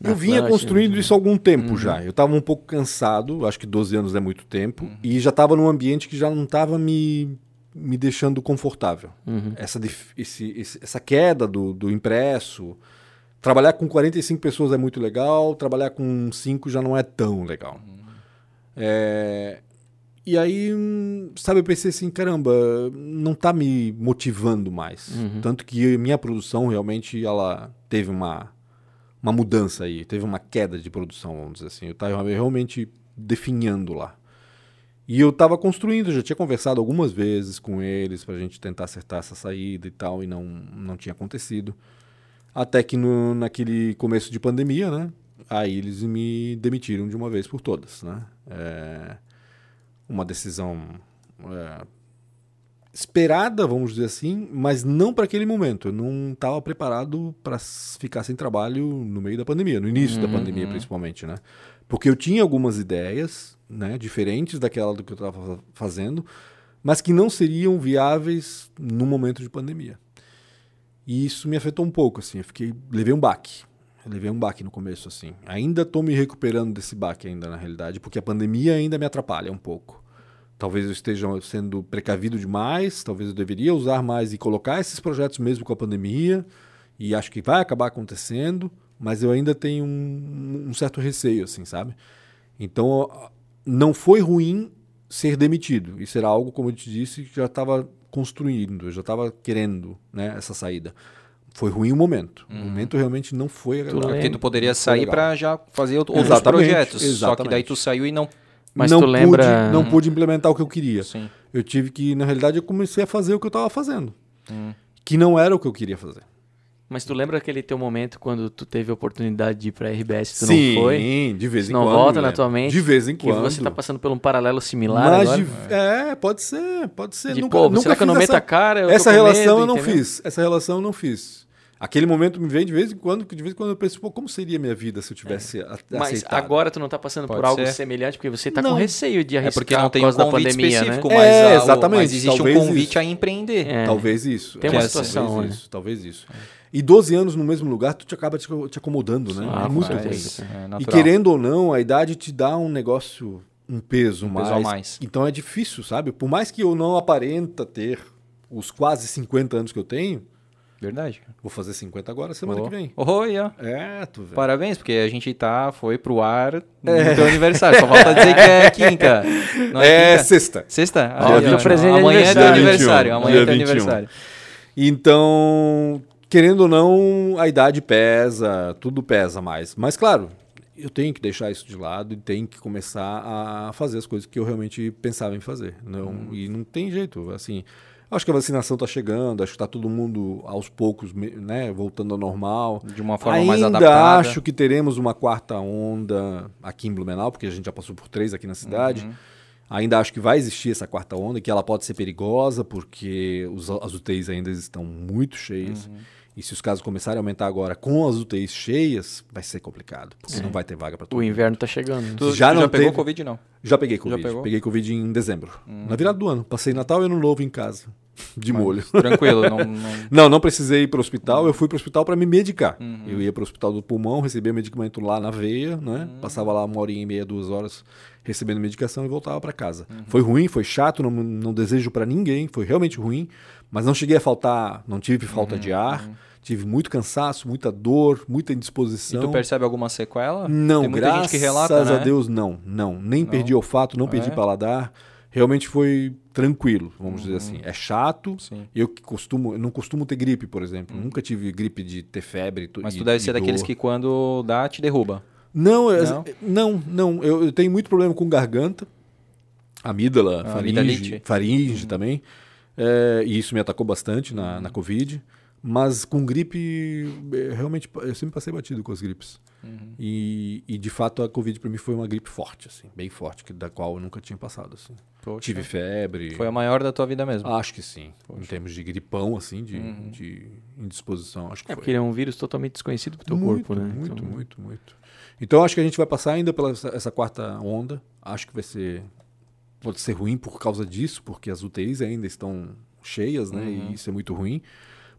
na Eu vinha Atlântida? construindo isso há algum tempo Uhum. já. Eu estava um pouco cansado, acho que 12 anos é muito tempo, e já estava num ambiente que já não estava me, me deixando confortável. Uhum. Essa, esse- esse- essa queda do, do impresso. Trabalhar com 45 pessoas é muito legal, trabalhar com 5 já não é tão legal. É, e aí, sabe, eu pensei assim, caramba, não tá me motivando mais. Uhum. Tanto que minha produção realmente ela teve uma, uma mudança aí, teve uma queda de produção, vamos dizer assim. Eu estava realmente definhando lá. E eu estava construindo, já tinha conversado algumas vezes com eles para a gente tentar acertar essa saída e tal, e não, não tinha acontecido. Até que no, naquele começo de pandemia, né? Aí eles me demitiram de uma vez por todas, né? É uma decisão é, esperada, vamos dizer assim, mas não para aquele momento. Eu não estava preparado para ficar sem trabalho no meio da pandemia, no início da pandemia principalmente, né? Porque eu tinha algumas ideias, né, diferentes daquela do que eu estava fazendo, mas que não seriam viáveis no momento de pandemia. E isso me afetou um pouco, assim. Eu fiquei, levei um baque. Levei um baque no começo, assim. Ainda estou me recuperando desse baque ainda, na realidade, porque a pandemia ainda me atrapalha um pouco. Talvez eu esteja sendo precavido demais, talvez eu deveria usar mais e colocar esses projetos mesmo com a pandemia, e acho que vai acabar acontecendo, mas eu ainda tenho um, um certo receio, assim, sabe? Então, não foi ruim ser demitido. Isso era algo, como eu te disse, que já estava construindo, eu já estava querendo né, essa saída. Foi ruim o momento. O momento realmente não foi agradável. Porque tu poderia sair pra já fazer outros Exatamente, projetos. Só que exatamente. daí tu saiu e não. Mas não tu lembra- Pude, não pude implementar o que eu queria. Sim. Eu tive que, na realidade, eu comecei a fazer o que eu estava fazendo. Hum. Que não era o que eu queria fazer. Mas tu lembra aquele teu momento quando tu teve a oportunidade de ir pra RBS e tu não foi? de vez em Não quando. volta me na tua mente De vez em Que quando. você tá passando por um paralelo similar Mas agora? de- é, pode ser, pode ser. De, nunca, pô, nunca será que eu não meto essa, a cara? Essa relação medo, eu não entendeu? fiz. Essa relação eu não fiz. Aquele momento me vem de vez em quando, de vez em quando eu penso, pô, como seria a minha vida se eu tivesse Mas aceitado? agora tu não tá passando por Pode algo ser. semelhante, porque você tá Não. com receio de É arriscar porque não tem por um causa da convite pandemia, específico, né? mas, É, exatamente, mas existe um talvez convite isso. a empreender. É. Talvez isso. Tem é, uma talvez situação, né? isso, talvez isso. E 12 anos no mesmo lugar, tu te acaba te, te acomodando, né? Ah, é muito certeza. ruim. É E querendo ou não, a idade te dá um negócio, um peso, Um mais. peso a mais. Então é difícil, sabe? Por mais que eu não aparenta ter os quase 50 anos que eu tenho, Verdade. vou fazer 50 agora, semana que vem. Oi, ó. É, tu vê. Parabéns, porque a gente tá, foi pro ar no É. teu aniversário. Só falta dizer que é quinta. Não É quinta? sexta. Sexta? Ah, 21. ó, presente de Amanhã é teu aniversário. aniversário. 21. Amanhã é teu Dia 21. aniversário. Então, querendo ou não, a idade pesa, tudo pesa mais. Mas claro, eu tenho que deixar isso de lado e tenho que começar a fazer as coisas que eu realmente pensava em fazer. Não, E não tem jeito, assim. Acho que a vacinação está chegando, acho que está todo mundo aos poucos né, voltando ao normal. De uma forma Ainda mais adaptada. acho que teremos uma quarta onda aqui em Blumenau, porque a gente já passou por três aqui na cidade. Uhum. Ainda acho que vai existir essa quarta onda, que ela pode ser perigosa, porque os, as UTIs ainda estão muito cheias. Uhum. E se os casos começarem a aumentar agora com as UTIs cheias, vai ser complicado, porque não vai ter vaga para todo O mundo. inverno tá chegando. Tu, Já tu não já pegou teve- Covid, não? Já peguei Covid. pegou? Hum. Peguei Covid em dezembro. Na virada do ano. Passei Natal e Ano Novo em casa. De molho. Tranquilo, não, não- Não, não precisei ir para o hospital. Uhum. Eu fui para o hospital para me medicar. Eu ia para o hospital do pulmão, recebia medicamento lá na veia, né? Uhum. Passava lá uma horinha e meia, duas horas recebendo medicação e voltava para casa. Uhum. Foi ruim, foi chato, não, não desejo para ninguém. Foi realmente ruim, mas não cheguei a faltar, não tive falta Uhum. de ar. Tive muito cansaço, muita dor, muita E indisposição. tu percebe alguma sequela? Não, Tem muita graças gente que relata, a né? Deus, não. Não, nem perdi olfato, não perdi é? paladar. Realmente foi tranquilo, vamos dizer assim. É chato. Uhum. Sim. Eu que costumo, eu não costumo ter gripe, por exemplo. Nunca tive gripe de ter febre. Mas e- tu deve e ser daqueles que quando dá, te derruba. Não, eu- Não? não, não. Eu, eu tenho muito problema com garganta, amígala, Ah, faringe, amidalite? Uhum. faringe também. É, e isso me atacou bastante na, na Covid. Mas com gripe, é, realmente, eu sempre passei batido com as gripes. Uhum. E, e, de fato a Covid para mim foi uma gripe forte, assim, bem forte, que, da qual eu nunca tinha passado. Assim. Poxa. Tive febre. Foi a maior da tua vida mesmo. Acho que sim. Em termos de gripão, assim, de, Uhum. de indisposição, acho que É foi. porque ele é um vírus totalmente desconhecido pro teu muito, corpo, né? Muito, Então, muito, muito. Então acho que a gente vai passar ainda pela essa, essa quarta onda. Acho que vai ser. Pode ser ruim por causa disso, porque as UTIs ainda estão cheias, né? Uhum. E isso é muito ruim.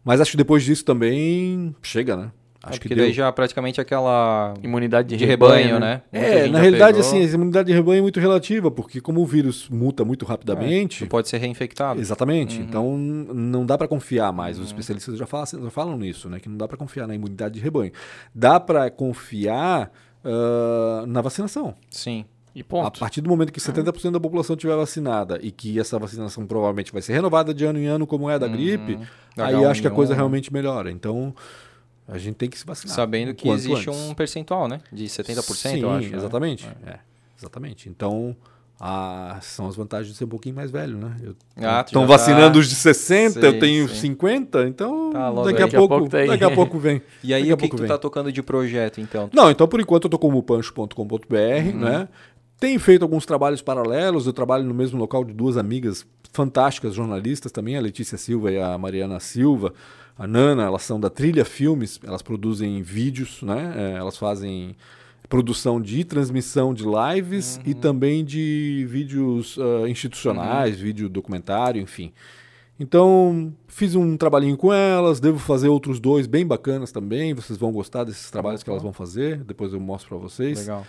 Mas acho que depois disso também chega, né? É Acho que porque deu. daí já praticamente aquela Imunidade de, de rebanho, né? né? Muita É, na realidade, pegou, assim, a imunidade de rebanho é muito relativa, porque como o vírus muta muito rapidamente. tu pode ser reinfectado. Exatamente. Uhum. Então não dá para confiar mais. Os especialistas já falam, já falam nisso, né? Que não dá para confiar na imunidade de rebanho. Dá para confiar ah, na vacinação. Sim. E A ponto. partir do momento que 70% da população estiver vacinada e que essa vacinação provavelmente vai ser renovada de ano em ano, como é da gripe, Uhum. Da aí acho que a coisa H1N1, realmente melhora. Então a gente tem que se vacinar. Sabendo que existe antes. um percentual, né? De 70%, Sim, eu acho. né? exatamente. É, exatamente. Então, a- são as vantagens de ser um pouquinho mais velho, né? Ah, Estão já vacinando tá- os de 60, Sei, eu tenho sei. 50, então Tá daqui, a a pouco, pouco tá daqui a pouco vem. E aí, a o que, que tu vem. tá tocando de projeto, então? Não, então por enquanto eu tô como pancho.com.br, Uhum. né? Tenho feito alguns trabalhos paralelos, eu trabalho no mesmo local de duas amigas fantásticas jornalistas também, a Letícia Silva e a Mariana Silva. A Nana, elas são da Trilha Filmes, elas produzem vídeos, né? É, elas fazem produção de transmissão de lives Uhum. e também de vídeos ah, institucionais, vídeo documentário, enfim. Então, fiz um trabalhinho com elas, devo fazer outros dois bem bacanas também. Vocês vão gostar desses trabalhos que elas vão fazer, depois eu mostro para vocês. Legal.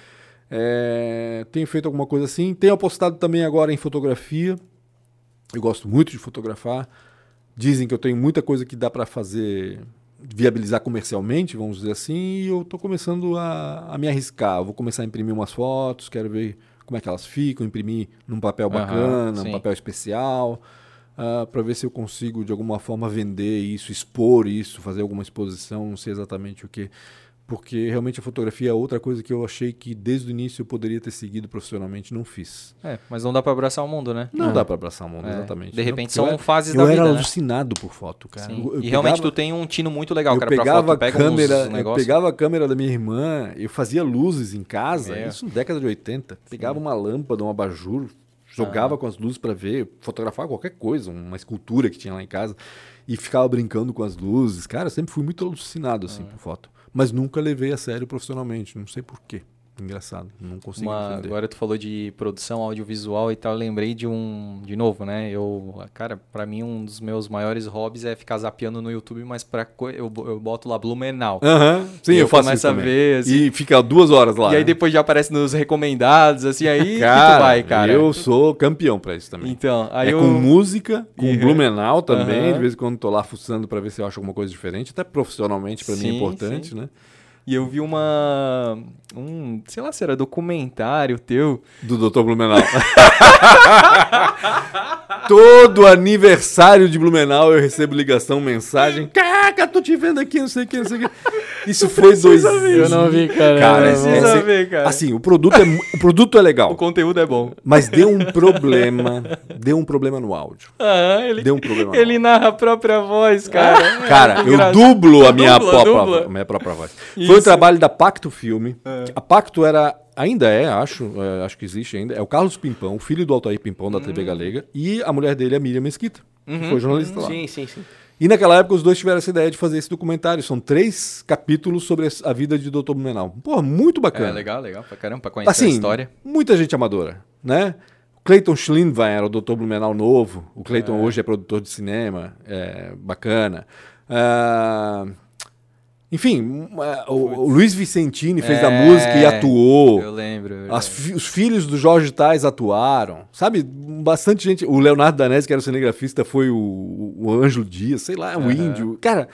É, tenho feito alguma coisa assim. Tenho apostado também agora em fotografia. Eu gosto muito de fotografar. Dizem que eu tenho muita coisa que dá para fazer, viabilizar comercialmente, vamos dizer assim, e eu estou começando a, a me arriscar. Eu vou começar a imprimir umas fotos, quero ver como é que elas ficam, imprimir num papel bacana, sim. um papel especial, para ver se eu consigo de alguma forma vender isso, expor isso, fazer alguma exposição, não sei exatamente o que. Porque realmente a fotografia é outra coisa que eu achei que desde o início eu poderia ter seguido profissionalmente, não fiz. É, mas não dá pra abraçar o mundo, né? Não É. dá para abraçar o mundo, É, exatamente. De Não, repente porque são eu era- fases eu da era vida, né? alucinado por foto, cara. Sim. Eu- eu e realmente pegava- tu tem um tino muito legal, eu cara, pra pegava foto. Tu a pega câmera, eu pegava a câmera da minha irmã, eu fazia luzes em casa, É. isso na década de 80. Pegava uma lâmpada, um abajur, jogava com as luzes para ver, fotografava qualquer coisa, uma escultura que tinha lá em casa e ficava brincando com as luzes. Cara, eu sempre fui muito alucinado assim por foto, mas nunca levei a sério profissionalmente, não sei por quê. Engraçado, não consigo Uma- entender. agora tu falou de produção audiovisual e tal, eu lembrei de um, de novo, né? Eu, cara, pra mim um dos meus maiores hobbies é ficar zapeando no YouTube, mas para eu, eu boto lá Blumenau. Aham, sim, E eu, eu faço isso a também. ver, assim. E fica duas horas lá. e aí né? depois já aparece nos recomendados, assim, aí cara, tu vai, cara. eu sou campeão pra isso também. Então, aí é eu... com música, com Uhum. Blumenau também. De vez em quando tô lá fuçando pra ver se eu acho alguma coisa diferente. Até profissionalmente pra mim é Sim, importante, sim. né? E eu vi uma. Um, sei lá se era documentário teu. Do Dr. Blumenau. Todo aniversário de Blumenau eu recebo ligação, mensagem. Caraca, tô te vendo aqui, não sei o que, não sei o que. Isso foi dois. Eu não vi, cara. Cara, Eu Precisa esse- ver, cara. Assim, o produto é, o produto é legal, O conteúdo é bom. mas deu um problema. Deu um problema no áudio. Aham, ele, Deu um problema. no ele narra a própria voz, cara. Cara, eu Engraçado. dublo a minha, Dubla, própria, dubla. a minha própria voz. Isso. Foi o trabalho da Pacto Filme. A Pacto era, ainda é, acho, é, acho que existe ainda. É o Carlos Pimpão, filho do Altair Pimpão da Hum. TV Galega, e a mulher dele, a Miriam Mesquita, Uhum. que foi jornalista lá. Sim, sim, sim. E naquela época os dois tiveram essa ideia de fazer esse documentário. São três capítulos sobre a vida de Dr. Blumenau. Porra, muito bacana. É legal, legal pra caramba, pra conhecer Assim, a história. muita gente amadora, né? O Clayton Schlindwein era o Dr. Blumenau novo. O Clayton hoje é produtor de cinema, é bacana. Ah, enfim, ah, o, o Luiz Vicentini fez a É, música e atuou. Eu lembro. eu As lembro. os filhos do Jorge Tais atuaram. Sabe, bastante gente. O Leonardo Danese, que era o cinegrafista, foi o, o Ângelo Dias, sei lá, o Aham. Índio. Cara,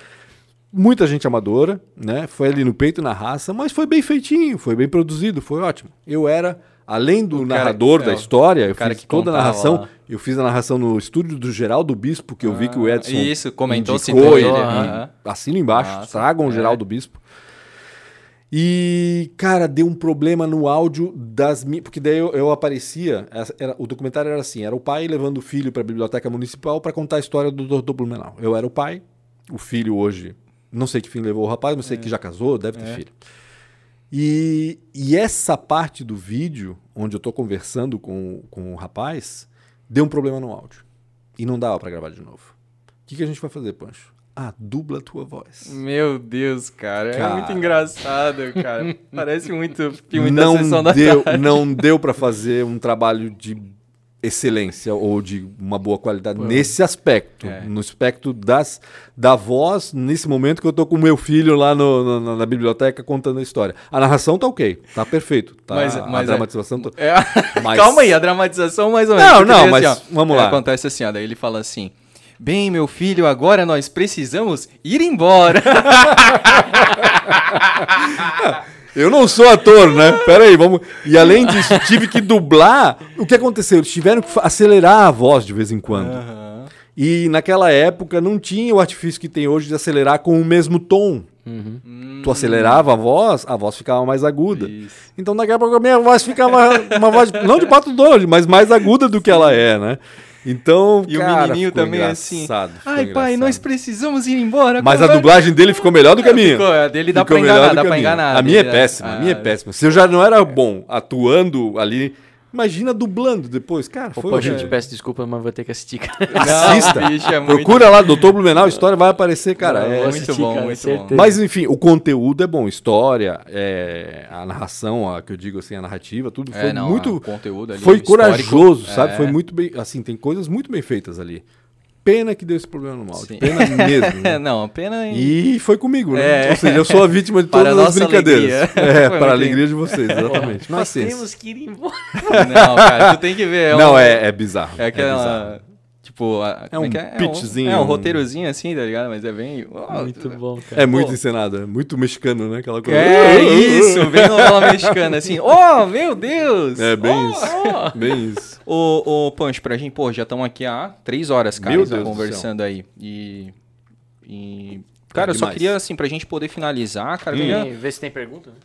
muita gente amadora, né? Foi ali no peito e na raça, mas foi bem feitinho, foi bem produzido, foi ótimo. Eu era, além do O narrador é, da o história, eu cara fiz que toda a narração. lá. Eu fiz a narração no estúdio do Geraldo Bispo, que eu vi que o Edson. Ah, Isso, comentou, indicou ele. aham. Assina embaixo, Massa. tragam o É. Geraldo Bispo. E, cara, deu um problema no áudio das minhas. Porque daí eu, eu aparecia. era- o documentário era assim: era o pai levando o filho para a biblioteca municipal para contar a história do Dr. Blumenau. Eu era o pai, o filho hoje. Não sei que fim levou o rapaz, mas sei que já casou, deve ter É. filho. E, e essa parte do vídeo, onde eu tô conversando com, com o rapaz, deu um problema no áudio. E não dava para gravar de novo. O que, que a gente vai fazer, Pancho? Ah, dubla a tua voz. Meu Deus, cara. Cara. É muito engraçado, cara. Parece muito filme da não sessão da deu, tarde. não deu para fazer um trabalho de excelência ou de uma boa qualidade nesse aspecto, É. no aspecto das da voz nesse momento que eu tô com o meu filho lá no- no- na biblioteca contando a história. A narração tá ok, tá perfeito, tá, Mas- a mas é- dramatização tá... É, Mas- Calma aí, a dramatização mais ou menos. Não, não, mas assim, ó, vamos é, lá. Acontece assim, ó, daí ele fala assim: Bem, meu filho, agora nós precisamos ir embora. Eu não sou ator, né? Pera aí, vamos. E além disso, tive que dublar. O que aconteceu? Eles tiveram que acelerar a voz de vez em quando. Aham. E naquela época não tinha o artifício que tem hoje de acelerar com o mesmo tom. Tu acelerava a voz, a voz ficava mais aguda. Isso. Então daqui a pouco a minha voz ficava uma voz, não de pato Donald, mas mais aguda do que ela é, né? Então, E cara, o menininho também assim. engraçado, ficou Ai, pai, engraçado. nós precisamos ir embora. Mas a agora." dublagem dele ficou melhor do que a minha. Ficou, a dele dá Ficou pra enganar, dá pra enganar. A minha é dele, péssima, a minha é Ah, péssima. Se eu já não era bom atuando ali, imagina dublando depois. Cara, foi Pô, gente, horrível. peço desculpa, mas vou ter que assistir. cara. Assista. Não, bicho, é muito- Procura lá, Doutor Blumenau, a história vai aparecer, cara. Não, é- vou muito assistir, bom, cara, muito certeza. bom. Mas enfim, o conteúdo é bom, história, é, a narração, a que eu digo assim, a narrativa, tudo foi É, não, muito o conteúdo ali, foi corajoso, sabe? é. Foi muito bem, assim, tem coisas muito bem feitas ali. Pena que deu esse problema no áudio, Sim. pena mesmo. né? não, pena em... E foi comigo, né? É. Ou seja, eu sou a vítima de Para todas as brincadeiras. alegria. É, Foi para a alegria de vocês, exatamente. Nós Paciência. temos que ir embora. Não, cara, tu tem que ver. Não, um- é, é bizarro. É aquela. bizarro. Tipo, a- como um que é? pitchzinho, É um, um- roteirozinho assim, tá ligado? Mas é bem. oh, Muito bom, cara. É muito Pô. encenado, é muito mexicano, né? Aquela coisa. É isso, bem novela mexicana, assim. Oh, meu Deus! É bem Oh, isso. oh. Bem isso. Ô, ô, Punch, pra gente, pô, já estamos aqui há três horas, cara, Meu Deus do conversando aí. E. e- Cara, eu só demais. queria, assim, pra gente poder finalizar, cara, queria- Tem- Vê se tem pergunta. né?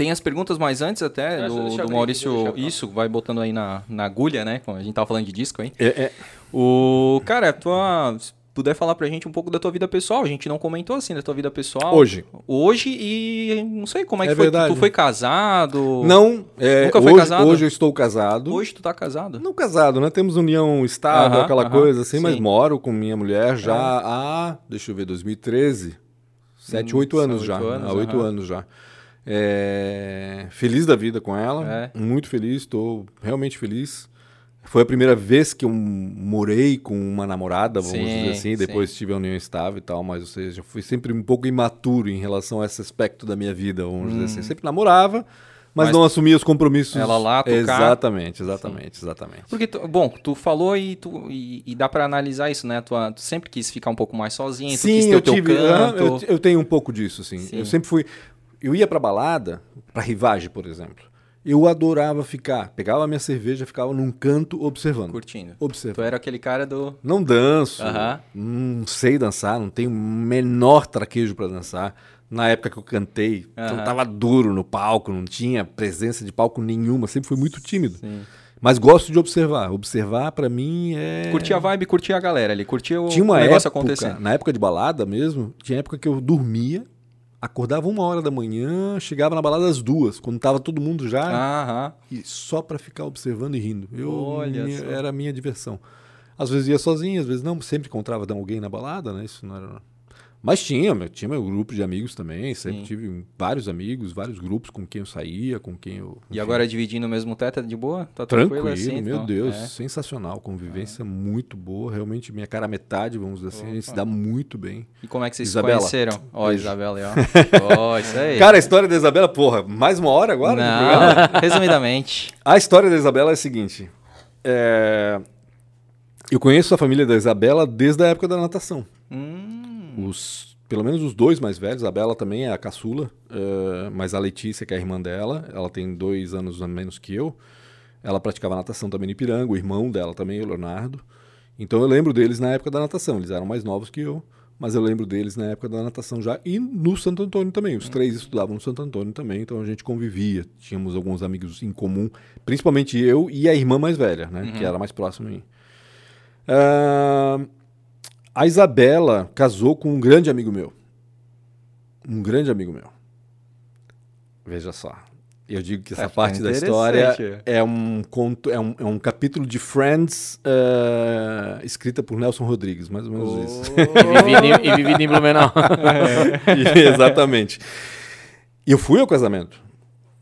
Tem as perguntas mais antes até do, do Maurício. Isso, vai botando aí na, na agulha, né? Como a gente tava falando de disco aí. É, é, O. Cara, tua. Se puder falar pra gente um pouco da tua vida pessoal, a gente não comentou assim da tua vida pessoal. Hoje. Hoje e não sei como é que É foi. verdade. Tu foi casado? Não, é, Nunca foi hoje, casado? hoje eu estou casado. Hoje tu tá casado? Não casado, né? Temos união estável, Aham, aquela aham, coisa assim, mas sim. moro com minha mulher já há, deixa eu ver, 2013. Sete, Hum, oito são anos oito já. anos, há oito aham. anos já. É, feliz da vida com ela. É. Muito feliz, estou realmente feliz. Foi a primeira vez que eu morei com uma namorada, vamos Sim, dizer assim. Depois sim. tive a união estável e tal, mas ou seja, fui sempre um pouco imaturo em relação a esse aspecto da minha vida, vamos dizer assim. Sempre namorava, mas, Hum. Mas não assumia os compromissos. ela lá, cá. Exatamente, exatamente, exatamente. Porque, tu- bom, tu falou e, tu, e, e dá pra analisar isso, né? Tu, tu sempre quis ficar um pouco mais sozinho, tu quis Sim, ter eu o teu tive. canto. eu, eu tenho um pouco disso, sim. Sim. Eu sempre fui. Eu ia pra balada, pra rivagem, por exemplo. Eu adorava ficar. Pegava a minha cerveja, ficava num canto observando. Curtindo. Observando. Tu era aquele cara do. Não danço, não sei dançar, não tenho o menor traquejo pra dançar. Na época que eu cantei, eu tava duro no palco, não tinha presença de palco nenhuma, sempre fui muito tímido. Sim. Mas gosto de observar. Observar, pra mim, é. Curtia a vibe, curtia a galera ali, curtia o, Tinha uma o negócio época, acontecendo. na época de balada mesmo, tinha época que eu dormia, acordava uma hora da manhã, chegava na balada às duas, quando tava todo mundo já, e só pra ficar observando e rindo. Eu, Olha minha- era a minha diversão. Às vezes ia sozinho, às vezes não, sempre encontrava alguém na balada, né? Isso não era. Mas tinha, tinha meu grupo de amigos também, sempre Sim. tive vários amigos, vários grupos com quem eu saía, com quem eu. E enfim, agora dividindo o mesmo teto, é de boa? Tá Tranquilo, tranquilo, assim? meu então? Deus, É. sensacional, convivência muito boa, realmente minha cara metade, vamos dizer assim, a gente se dá muito bem. E como é que vocês Isabela. se conheceram? Ó, Beijo. Isabela aí, ó. Ó, isso aí. Cara, a história da Isabela, porra, mais uma hora agora? Não, resumidamente. A história da Isabela é a seguinte: é, eu conheço a família da Isabela desde a época da natação. Hum, Os, pelo menos os dois mais velhos, a Bela também é a caçula, é, mas a Letícia, que é a irmã dela, ela tem dois anos a menos que eu. Ela praticava natação também no Ipiranga, o irmão dela também, o Leonardo. Então eu lembro deles na época da natação, eles eram mais novos que eu, mas eu lembro deles na época da natação já e no Santo Antônio também. Os três estudavam no Santo Antônio também, então a gente convivia, tínhamos alguns amigos em comum, principalmente eu e a irmã mais velha, né, que era mais próxima a mim. Ah, a Isabela casou com um grande amigo meu. Um grande amigo meu. Veja só. Eu digo que essa Tá parte da história é um conto, é um, é um capítulo de Friends eh, escrita por Nelson Rodrigues, mais ou menos isso. E vivido, em- Blumenau. Exatamente. E eu fui ao casamento.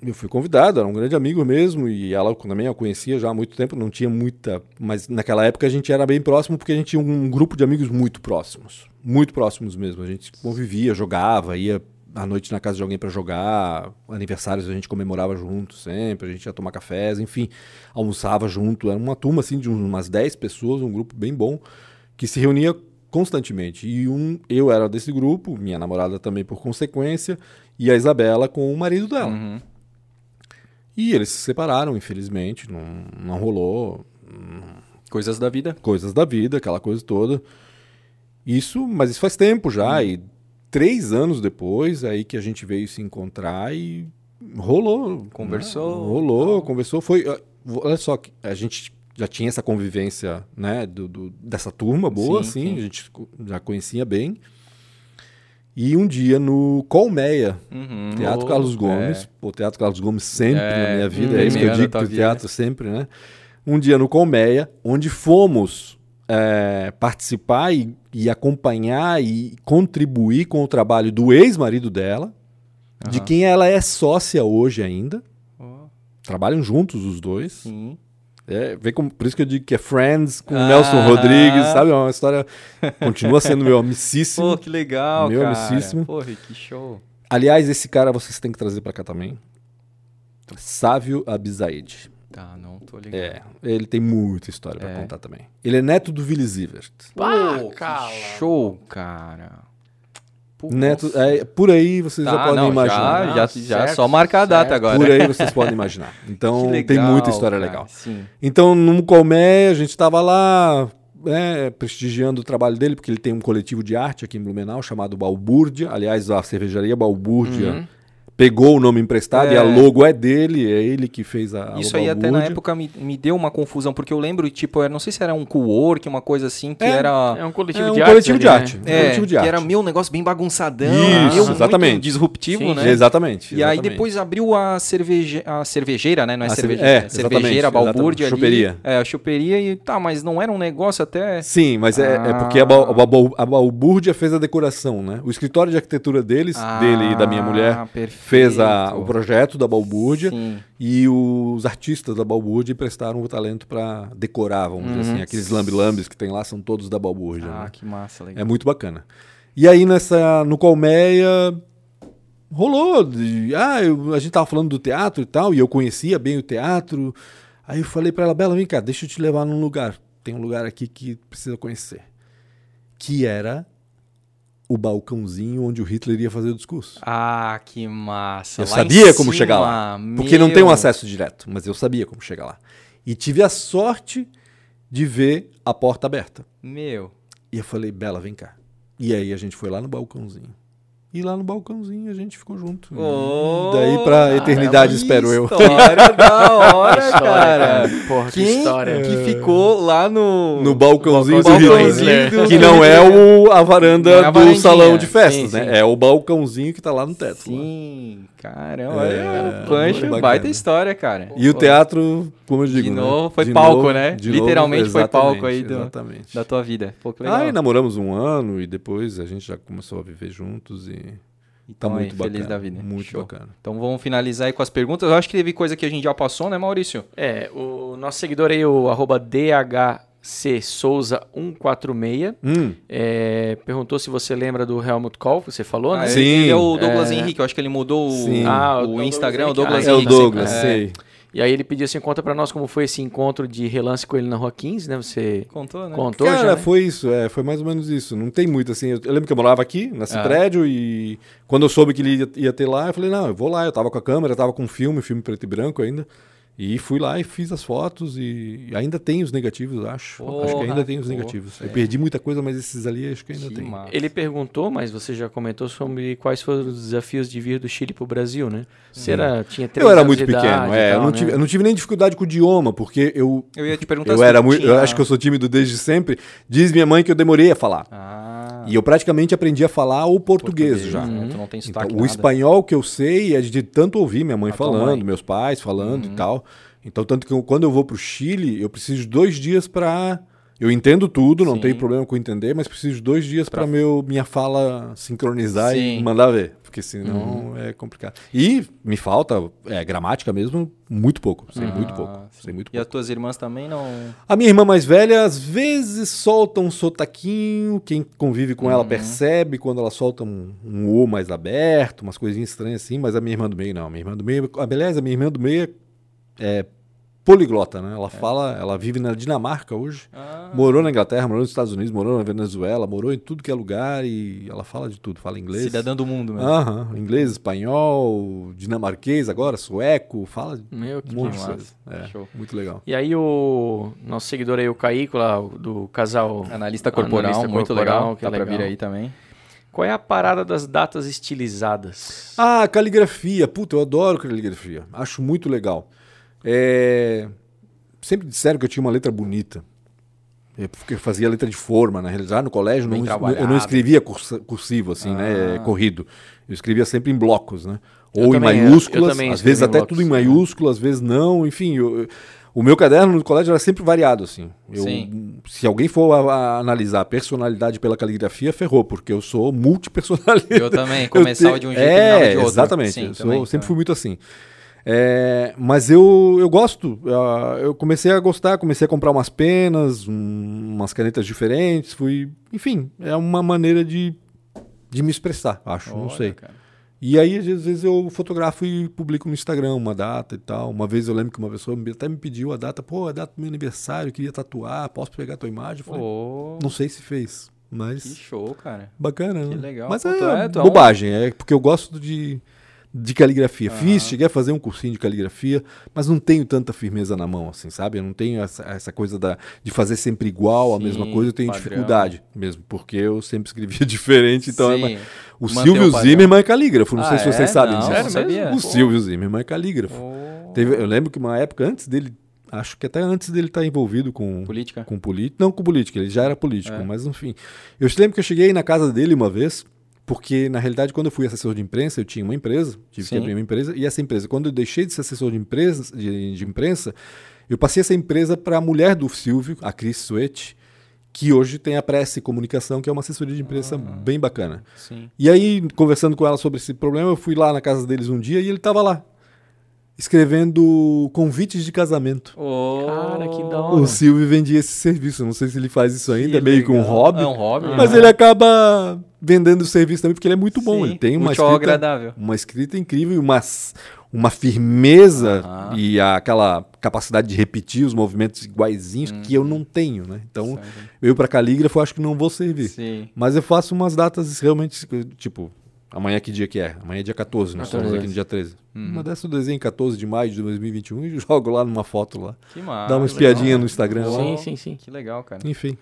Eu fui convidado, era um grande amigo mesmo, e ela também eu conhecia já há muito tempo, não tinha muita. Mas naquela época a gente era bem próximo porque a gente tinha um grupo de amigos muito próximos. Muito próximos mesmo. A gente convivia, jogava, ia à noite na casa de alguém para jogar, aniversários a gente comemorava junto sempre, a gente ia tomar cafés, enfim, almoçava junto. Era uma turma assim de umas 10 pessoas, um grupo bem bom, que se reunia constantemente. E um, eu era desse grupo, minha namorada também por consequência, e a Isabela com o marido dela. Uhum. E eles se separaram, infelizmente, não, não rolou. Coisas da vida. Coisas da vida, aquela coisa toda. Isso, mas isso faz tempo já. E três anos depois, aí que a gente veio se encontrar e rolou. Conversou. né? Rolou, conversou. Foi. ah, Olha só, a gente já tinha essa convivência, né, do, do- dessa turma boa, Sim, assim, sim. a gente já conhecia bem. E um dia no Colmeia, Uhum. Teatro Oh, Carlos Gomes. é. Pô, Teatro Carlos Gomes sempre É, na minha vida. hum, É isso que eu digo vida. teatro sempre, né? Um dia no Colmeia, onde fomos é, participar e, e acompanhar e contribuir com o trabalho do ex-marido dela, de Aham. quem ela é sócia hoje ainda. Ó, Trabalham juntos os dois. Sim. É, vê como, por isso que eu digo que é Friends com o Ah. Nelson Rodrigues, sabe? É uma história. Continua sendo meu amicíssimo. Pô, que legal, Meu cara. amicíssimo. Pô, que show. Aliás, esse cara vocês têm que trazer pra cá também. Sávio Abizaid. Tá, não tô ligado. É, ele tem muita história pra É. contar também. Ele é neto do Willy Zivert. Ah, Pô, que cala. show, cara. Pô, é, por aí vocês Tá, já podem não, imaginar. Já, já, Ah, já certo, só marca a data certo. agora. Por aí vocês podem imaginar. Então Que tem legal, muita história cara. legal. Sim. Então, no Colmeia, a gente estava lá né, prestigiando o trabalho dele, porque ele tem um coletivo de arte aqui em Blumenau chamado Balbúrdia. Aliás, a cervejaria Balbúrdia Uhum. Pegou o nome emprestado É. e a logo é dele, é ele que fez a Isso aí até na época me, me deu uma confusão, porque eu lembro, tipo, eu não sei se era um co-work, uma coisa assim, que É, era... É um coletivo É um de arte. coletivo ali, de né? arte. É, coletivo de que arte. era meu negócio bem bagunçadão, Isso, muito exatamente. disruptivo, Sim, né? Exatamente. E aí exatamente. depois abriu a, cerveje... a cervejeira, né? Não é A cerve- cervejeira, é, é, cervejeira, balbúrdia ali. choperia. É, a choperia e tá, mas não era um negócio até... Sim, mas é, é Ah. porque a, Bal, a, Bal, a Balbúrdia fez a decoração, né? O escritório de arquitetura deles, Ah, dele e da minha mulher, perfeito. Fez a, o projeto da Balbúrdia Sim. e os artistas da Balbúrdia prestaram o talento para decorar, vamos dizer Uhum. assim. Aqueles lambi-lambis que tem lá são todos da Balbúrdia. Ah, né? que massa, legal. É muito bacana. E aí nessa no Colmeia rolou, de, ah, eu- a gente tava falando do teatro e tal, e eu conhecia bem o teatro. Aí eu falei para ela, Bela, vem cá, deixa eu te levar num lugar. Tem um lugar aqui que precisa conhecer. Que era o balcãozinho onde o Hitler ia fazer o discurso. Ah, que massa. Eu Lá sabia como cima, chegar lá. Porque não tem um meu. acesso direto, mas eu sabia como chegar lá. E tive a sorte de ver a porta aberta. Meu. E eu falei, Bela, vem cá. E aí a gente foi lá no balcãozinho. E lá no balcãozinho a gente ficou junto. Oh, daí pra eternidade, que espero eu. História da hora, História, cara. Porra, que Quem história. que ficou lá no... No balcãozinho, balcãozinho do do Hitler. Hitler. Que não é o, a varanda é a do salão de festas, Sim, né? sim. É o balcãozinho que tá lá no teto. lá. Caramba. É, É, Punch, muito bacana. baita história, cara. E o teatro, como eu digo, De né? novo, foi De palco, novo, né? de novo, Literalmente foi palco aí do-. Da tua vida. Pô, que legal. Aí namoramos um ano e depois a gente já começou a viver juntos e tá Então, aí, muito bacana. feliz da vida. Muito Show. bacana. Então vamos finalizar aí com as perguntas. Eu acho que teve coisa que a gente já passou, né, Maurício? É, o nosso seguidor aí, o arroba DHC Souza 146, Hum, é, perguntou se você lembra do Helmut Kohl, você falou, né? Ah, Sim. Ele é o Douglas É. Henrique. Eu acho que ele mudou o. Ah, o o Instagram, o Douglas Douglas Henrique. é o. Douglas, É. sei. E aí ele pediu assim, conta pra nós como foi esse encontro de relance com ele na Rua 15, né? Você Contou, né? contou Cara, já, né? foi isso, é, foi mais ou menos isso. Não tem muito assim. Eu, eu lembro que eu morava aqui, nesse Ah. prédio, e quando eu soube que ele ia, ia ter lá, eu falei, não, eu vou lá. Eu tava com a câmera, tava com um filme, filme preto e branco ainda. E fui lá e fiz as fotos e ainda tem os negativos, acho. acho que Porra, ainda tem os porra, negativos. Eu sério. perdi muita coisa, mas esses ali acho que ainda Que tem. massa. Ele perguntou, mas você já comentou sobre quais foram os desafios de vir do Chile pro Brasil, né? Você era, tinha três Eu era muito pequeno, idade é, eu, tal, não né? tive, eu não tive nem dificuldade com o idioma, porque eu, Eu ia te perguntar eu se era muito, eu acho que eu sou tímido desde sempre. Diz minha mãe que eu demorei a falar. Ah, E eu praticamente aprendi a falar o português, já. né? Tu não tem Então, o nada. espanhol que eu sei é de tanto ouvir minha mãe A falando, mãe. Uhum. meus pais falando e tal. Então, tanto que eu- quando eu vou pro Chile, eu preciso de dois dias para Eu entendo tudo, não Sim. tem problema com entender, mas preciso de dois dias para meu minha fala sincronizar Sim. e mandar ver, porque senão é complicado. E me falta é, gramática mesmo, muito pouco, sei muito pouco, Ah, sim. sei muito E pouco. as tuas irmãs também não. A minha irmã mais velha, às vezes, solta um sotaquinho. Quem convive com Uhum. ela percebe quando ela solta um, um O mais aberto, umas coisinhas estranhas assim. Mas a minha irmã do meio, não. A minha irmã do meio. Ah, beleza, a minha irmã do meio é poliglota, né? Ela fala, ela vive na Dinamarca hoje. Ah, Morou na Inglaterra, morou nos Estados Unidos, morou na Venezuela, morou em tudo que é lugar e ela fala de tudo. Fala inglês. cidadã do mundo mesmo. Aham, inglês, espanhol, dinamarquês agora, sueco, fala Meu, que um monte de massa. coisa. É, Show. muito legal. E aí o nosso seguidor aí, o Caíco, lá, do casal... Analista corporal, Analista muito corporal, legal. que pra legal. vir aí também. Qual é a parada das datas estilizadas? Ah, caligrafia. Puta, eu adoro caligrafia. Acho muito legal. É, Sempre disseram que eu tinha uma letra bonita. É porque eu fazia letra de forma, na realidade. No colégio não, eu não escrevia cursivo, assim, né? Ah. Corrido. Eu escrevia sempre em blocos, né? Eu Ou em eu- eu maiúsculas, também às vezes em até blocos. tudo em maiúsculo, às vezes não. Enfim, eu- eu- o meu caderno no colégio era sempre variado, assim. Eu- Sim. Se alguém for a- a analisar a personalidade pela caligrafia, ferrou, porque eu sou multipersonalidade. Eu também, começava te- de um jeito e é, terminava de outro. Exatamente. Sim, eu sou- também, sempre também. fui muito assim. É, mas eu, eu gosto. ah, Eu comecei a gostar, comecei a comprar umas penas, um- umas canetas diferentes. Fui. Enfim, é uma maneira de, de me expressar, acho. não Olha, sei. cara. E aí, às vezes, eu fotografo e publico no Instagram uma data e tal. Uma vez eu lembro que uma pessoa até me pediu a data, pô, é a data do meu aniversário, eu queria tatuar, posso pegar a tua imagem? Eu falei, Pô, não sei se fez, que mas show, cara. bacana, Que né? legal. Mas Pô, é, é- é bobagem, é porque eu gosto de, de caligrafia. Aham. Fiz, cheguei a fazer um cursinho de caligrafia, mas não tenho tanta firmeza na mão, assim, sabe? Eu não tenho essa, essa coisa da, de fazer sempre igual, a Sim, mesma coisa, eu tenho padrão. dificuldade mesmo, porque eu sempre escrevia diferente, então é Sim. mais- o Manter Silvio o padrão. Zimmermann é calígrafo, não Ah, sei se é? vocês sabem Não, disso. não sabia. O Silvio Zimmermann é calígrafo. Ô, Teve, eu lembro que uma época antes dele, acho que até antes dele estar envolvido com Política? com política, não com política, ele já era político, É. mas enfim. Eu lembro que eu cheguei na casa dele uma vez, porque na realidade quando eu fui assessor de imprensa, eu tinha uma empresa, tive Sim. que abrir uma empresa, e essa empresa, quando eu deixei de ser assessor de empresa, de, de imprensa, eu passei essa empresa para a mulher do Silvio, a Cris Suete, que hoje tem a Prece Comunicação, que é uma assessoria de imprensa Ah. bem bacana. Sim. E aí, conversando com ela sobre esse problema, eu fui lá na casa deles um dia e ele estava lá, escrevendo convites de casamento. Ô, Cara, que da hora. O Silvio vendia esse serviço. Não sei se ele faz isso ainda, que é meio que um hobby. É um hobby. Mas né? ele acaba vendendo o serviço também, porque ele é muito bom. Sim, Ele tem uma escrita, agradável. uma escrita incrível e uma, uma firmeza Aham. e aquela capacidade de repetir os movimentos iguaizinhos que Uhum. eu não tenho, né? Então, eu para calígrafo acho que não vou servir. Sim. Mas eu faço umas datas realmente, tipo, amanhã que dia que é? Amanhã é dia 14, nós estamos 14. aqui no dia 13. Uhum. Uma dessa eu desenho 14 de maio de 2021 e jogo lá numa foto lá. Que massa. Dá uma legal. espiadinha no Instagram lá. Sim, sim, sim. Que legal, cara. Enfim.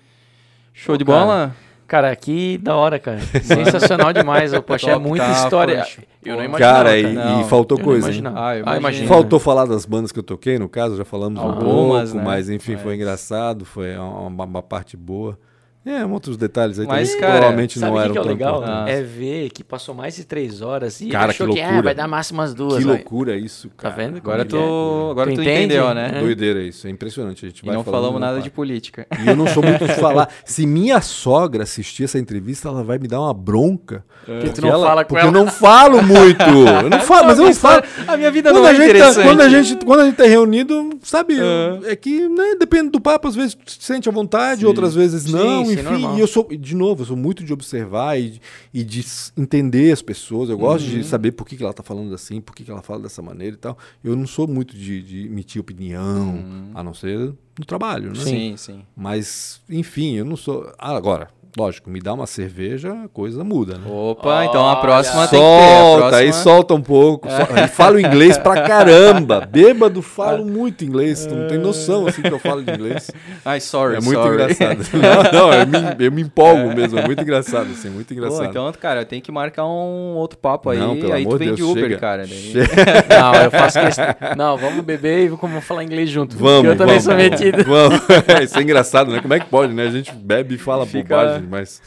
Show de Pô, cara. bola? Cara, que da hora, cara. Sensacional demais. O Poxa, é muita tá, história. Poxa. Eu não imaginava. Cara, e, Não, e faltou eu não coisa, hein? imaginava. Ah, eu Ah, imagino. Faltou falar das bandas que eu toquei, no caso, já falamos um Algumas, pouco, né? mas enfim, foi Mas- engraçado, foi uma, uma parte boa. É, outros detalhes aí Mas, também, cara, provavelmente não que, eram que é tão legal? Ah. É ver que passou mais de três horas e Cara, achou que que, ah, loucura. vai dar máximo umas duas. Que vai. loucura isso, Tá cara. vendo? Agora ele é? tu, agora tu, entende? entendeu, né? É. Doideira isso, é impressionante. A gente E vai não falamos nada de política. E eu não sou muito de falar. Se minha sogra assistir essa entrevista, ela vai me dar uma bronca. Porque tu não ela- fala com porque ela. eu não falo muito. Eu não falo, mas eu não falo. A minha vida Quando não é gente tá, interessante. quando, a gente, quando a gente tá reunido, sabe, é, que né, depende do papo, às vezes tu se sente à vontade, outras vezes não, enfim. normal. E eu sou, de novo, eu sou muito de observar e, e de entender as pessoas. Eu gosto Uhum. de saber por que, que ela tá falando assim, por que, que ela fala dessa maneira e tal. Eu não sou muito de, de emitir opinião, a não ser no trabalho, né? Uhum. Sim, sim. Mas, enfim, eu não sou. Ah, agora, lógico, me dá uma cerveja, a coisa muda, né? Opa, então a Olha. próxima tem que ter. a Solta, aí solta um pouco. sol- Aí falo inglês pra caramba. Bêbado, falo muito inglês. Tu não tem noção assim que eu falo de inglês. Ai, sorry, É muito sorry. engraçado. Não, não, eu me, eu me empolgo mesmo. É muito engraçado, assim, muito Pô, engraçado. então, cara, tem que marcar um outro papo aí. Não, pelo aí tu amor de vem de Deus, Uber, chega. cara. daí- Não, eu faço questão. Não, vamos beber e vamos falar inglês junto. Vamos, eu também vamos, sou metido. Vamos. Isso é engraçado, né? Como é que pode, né? A gente bebe e fala Fica- bobagem, mas...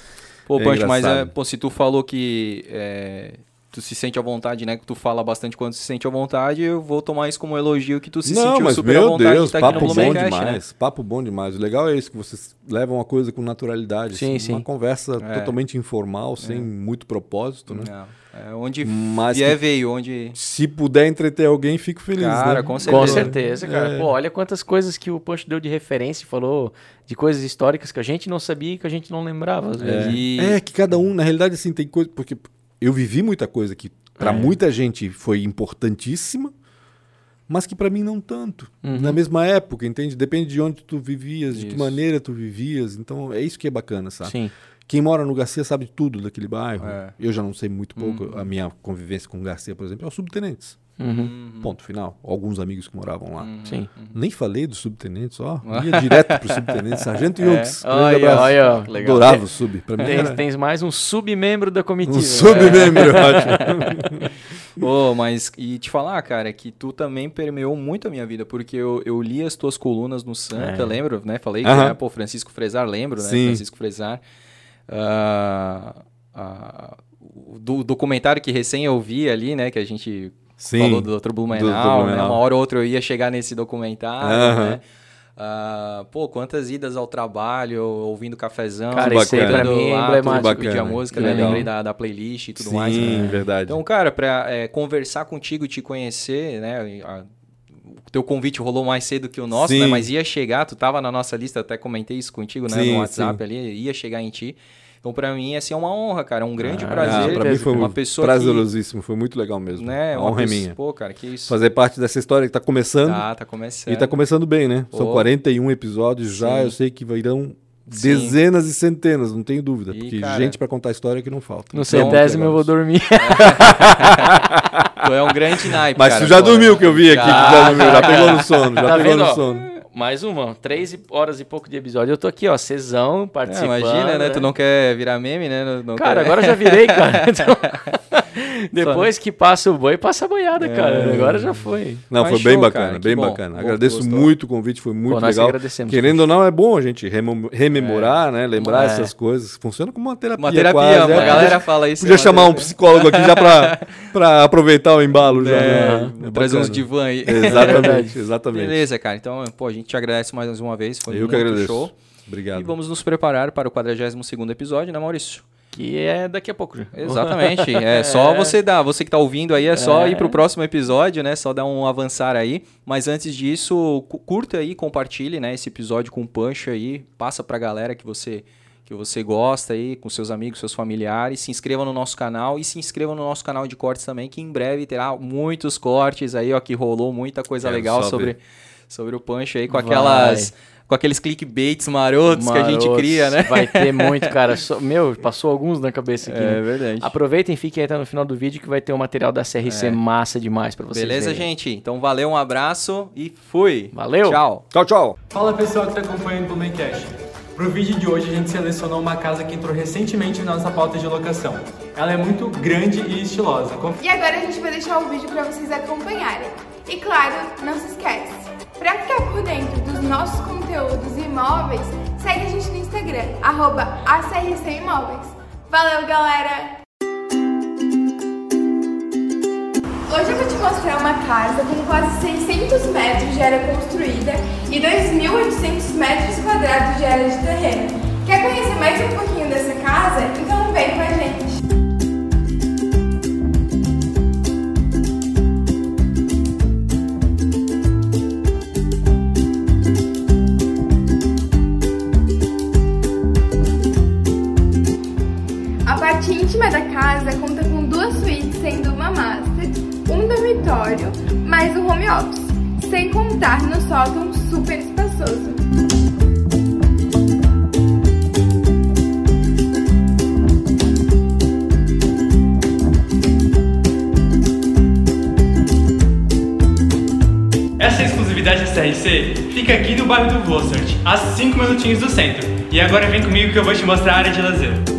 Pô, É Punch, mas é, pô, se tu falou que é, tu se sente à vontade, né? Que tu fala bastante quando se sente à vontade, eu vou tomar isso como um elogio que tu se não, sentiu super à vontade Deus, de estar aqui papo no bom né? demais. Papo bom demais. O legal é isso, que vocês levam uma coisa com naturalidade. Sim, assim, sim. Uma conversa É. totalmente informal, sem muito propósito, né? Não, é onde Mas vier que- veio, onde... Se puder entreter alguém, fico feliz, Cara, né? com Com certeza. certeza, cara. É. Pô, olha quantas coisas que o Punch deu de referência, falou de coisas históricas que a gente não sabia e que a gente não lembrava, às vezes. E- É que cada um, na realidade, assim, tem coisa. Porque eu vivi muita coisa que pra É. muita gente foi importantíssima, mas que pra mim não tanto. Uhum. Na mesma época, entende? Depende de onde tu vivias, de que maneira tu vivias. Então é isso que é bacana, sabe? Sim. Quem mora no Garcia sabe tudo daquele bairro. É. Eu já não sei muito pouco. A minha convivência com o Garcia, por exemplo, é os subtenentes. Uhum. Ponto final. Alguns amigos que moravam lá. Sim. Nem falei dos subtenentes, ó. Ia direto pro subtenente. Sargento Yunks. grande Olha, abraço. olha. Legal. Adorava o sub. Pra mim Tens, era tens mais um submembro da comitiva. um submembro, ótimo. Ô, mas e te falar, cara, que tu também permeou muito a minha vida, porque eu, eu li as tuas colunas no Santa, É. lembro, né? Falei que Aham. era, pô, Francisco Fresar, lembro, né? Sim. Francisco Fresar. Ah, o do, documentário que recém eu vi ali, né? Que a gente Sim. falou do Dr. Blumenau, Do né? Uma hora ou outra eu ia chegar nesse documentário, né? Ah, pô, quantas idas ao trabalho, ouvindo cafezão, Cara, isso aí pra mim é emblemático. a música, né? Lembrei da, da playlist e tudo Sim, mais. né? verdade. Então, cara, pra é, conversar contigo, te conhecer, né? Teu convite rolou mais cedo que o nosso, Sim. né? Mas ia chegar, tu tava na nossa lista, até comentei isso contigo, né? Sim, no WhatsApp sim. ali, ia chegar em ti. Então, pra mim, assim, é uma honra, cara. É um grande Ah, prazer. pra mim foi uma pessoa prazerosíssimo, foi muito legal mesmo. que, né? uma honra é minha. Pô, cara, que isso. Fazer parte dessa história que tá começando Tá, tá começando. e tá começando bem, né? São Pô. 41 episódios já, Sim. eu sei que virão Sim. dezenas e centenas, não tenho dúvida, E, porque cara- gente pra contar história que não falta. No Então, centésimo eu vou dormir. Tu é um grande naipe, Mas cara, tu já pô. dormiu que eu vi aqui, Já, tu já dormiu, já pegou no sono, já Tá pegou vendo, no ó? sono. Mais uma, três horas e pouco de episódio. Eu tô aqui, ó, cesão, É, participando. imagina, né? Tu não quer virar meme, né? Não- não Cara, quer- agora eu já virei, cara. Então, depois que passa o boi, passa a boiada, É. cara. Agora já foi. Não, Mas foi bem show, bacana, cara, bem bom. bacana. Bom, Agradeço gostou. muito o convite, foi muito Pô, legal. agradecemos. Querendo ou não, é bom a gente rememorar, né? Lembrar É. essas coisas. Funciona como uma terapia. Uma terapia, quase, a é. galera fala isso. Podia é chamar um terapia. psicólogo aqui já pra, pra aproveitar o embalo. Já, É, né? É trazer uns divã aí. Exatamente, exatamente. Beleza, cara. Então, pô, a gente te agradece mais uma vez. Foi Eu muito que agradeço. show. Obrigado. E vamos nos preparar para o 42º episódio, né, Maurício? Que é daqui a pouco já. Exatamente. É só você dar, você que tá ouvindo aí, é só É. ir pro próximo episódio, né? Só dar um avançar aí. Mas antes disso, cu- curta aí, compartilhe, né, esse episódio com o Punch aí, passa pra galera que você que você gosta aí, com seus amigos, seus familiares, se inscreva no nosso canal e se inscreva no nosso canal de cortes também, que em breve terá muitos cortes aí, ó, que rolou muita coisa Quero legal só sobre ver. Sobre o Punch aí, com Vai. aquelas com aqueles clickbaits marotos que a gente Marotos, cria, né? Vai ter muito, cara. Meu, passou alguns na cabeça aqui. É né? verdade. Aproveitem e fiquem aí até no final do vídeo que vai ter o material da CRC É. massa demais pra vocês Beleza, verem. gente? Então valeu, um abraço e fui. Valeu. Tchau. Tchau, tchau. Fala pessoal que está acompanhando o Blumencast. Para o vídeo de hoje a gente selecionou uma casa que entrou recentemente na nossa pauta de locação. Ela é muito grande e estilosa. E agora a gente vai deixar o vídeo para vocês acompanharem. E claro, não se esquece, para ficar por dentro dos nossos conteúdos imóveis, segue a gente no Instagram, arroba Imóveis. Valeu, galera! Hoje eu vou te mostrar uma casa com quase 600 metros de área construída e 2.800 metros quadrados de área de terreno. Quer conhecer mais um pouquinho dessa casa? Então vem com a gente! Parte íntima da casa conta com duas suítes, sendo uma master, um dormitório, mais um home office, sem contar no sótão super espaçoso. Essa exclusividade da CRC fica aqui no bairro do Vossert, a 5 minutinhos do centro. E agora vem comigo que eu vou te mostrar a área de lazer.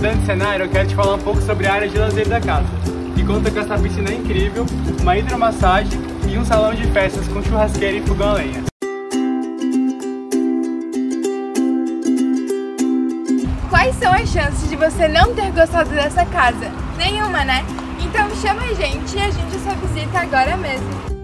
Mudando de cenário, eu quero te falar um pouco sobre a área de lazer da casa, que conta com essa piscina incrível, uma hidromassagem e um salão de festas com churrasqueira e fogão a lenha. Quais são as chances de você não ter gostado dessa casa? Nenhuma, né? Então chama a gente e a gente só visita agora mesmo.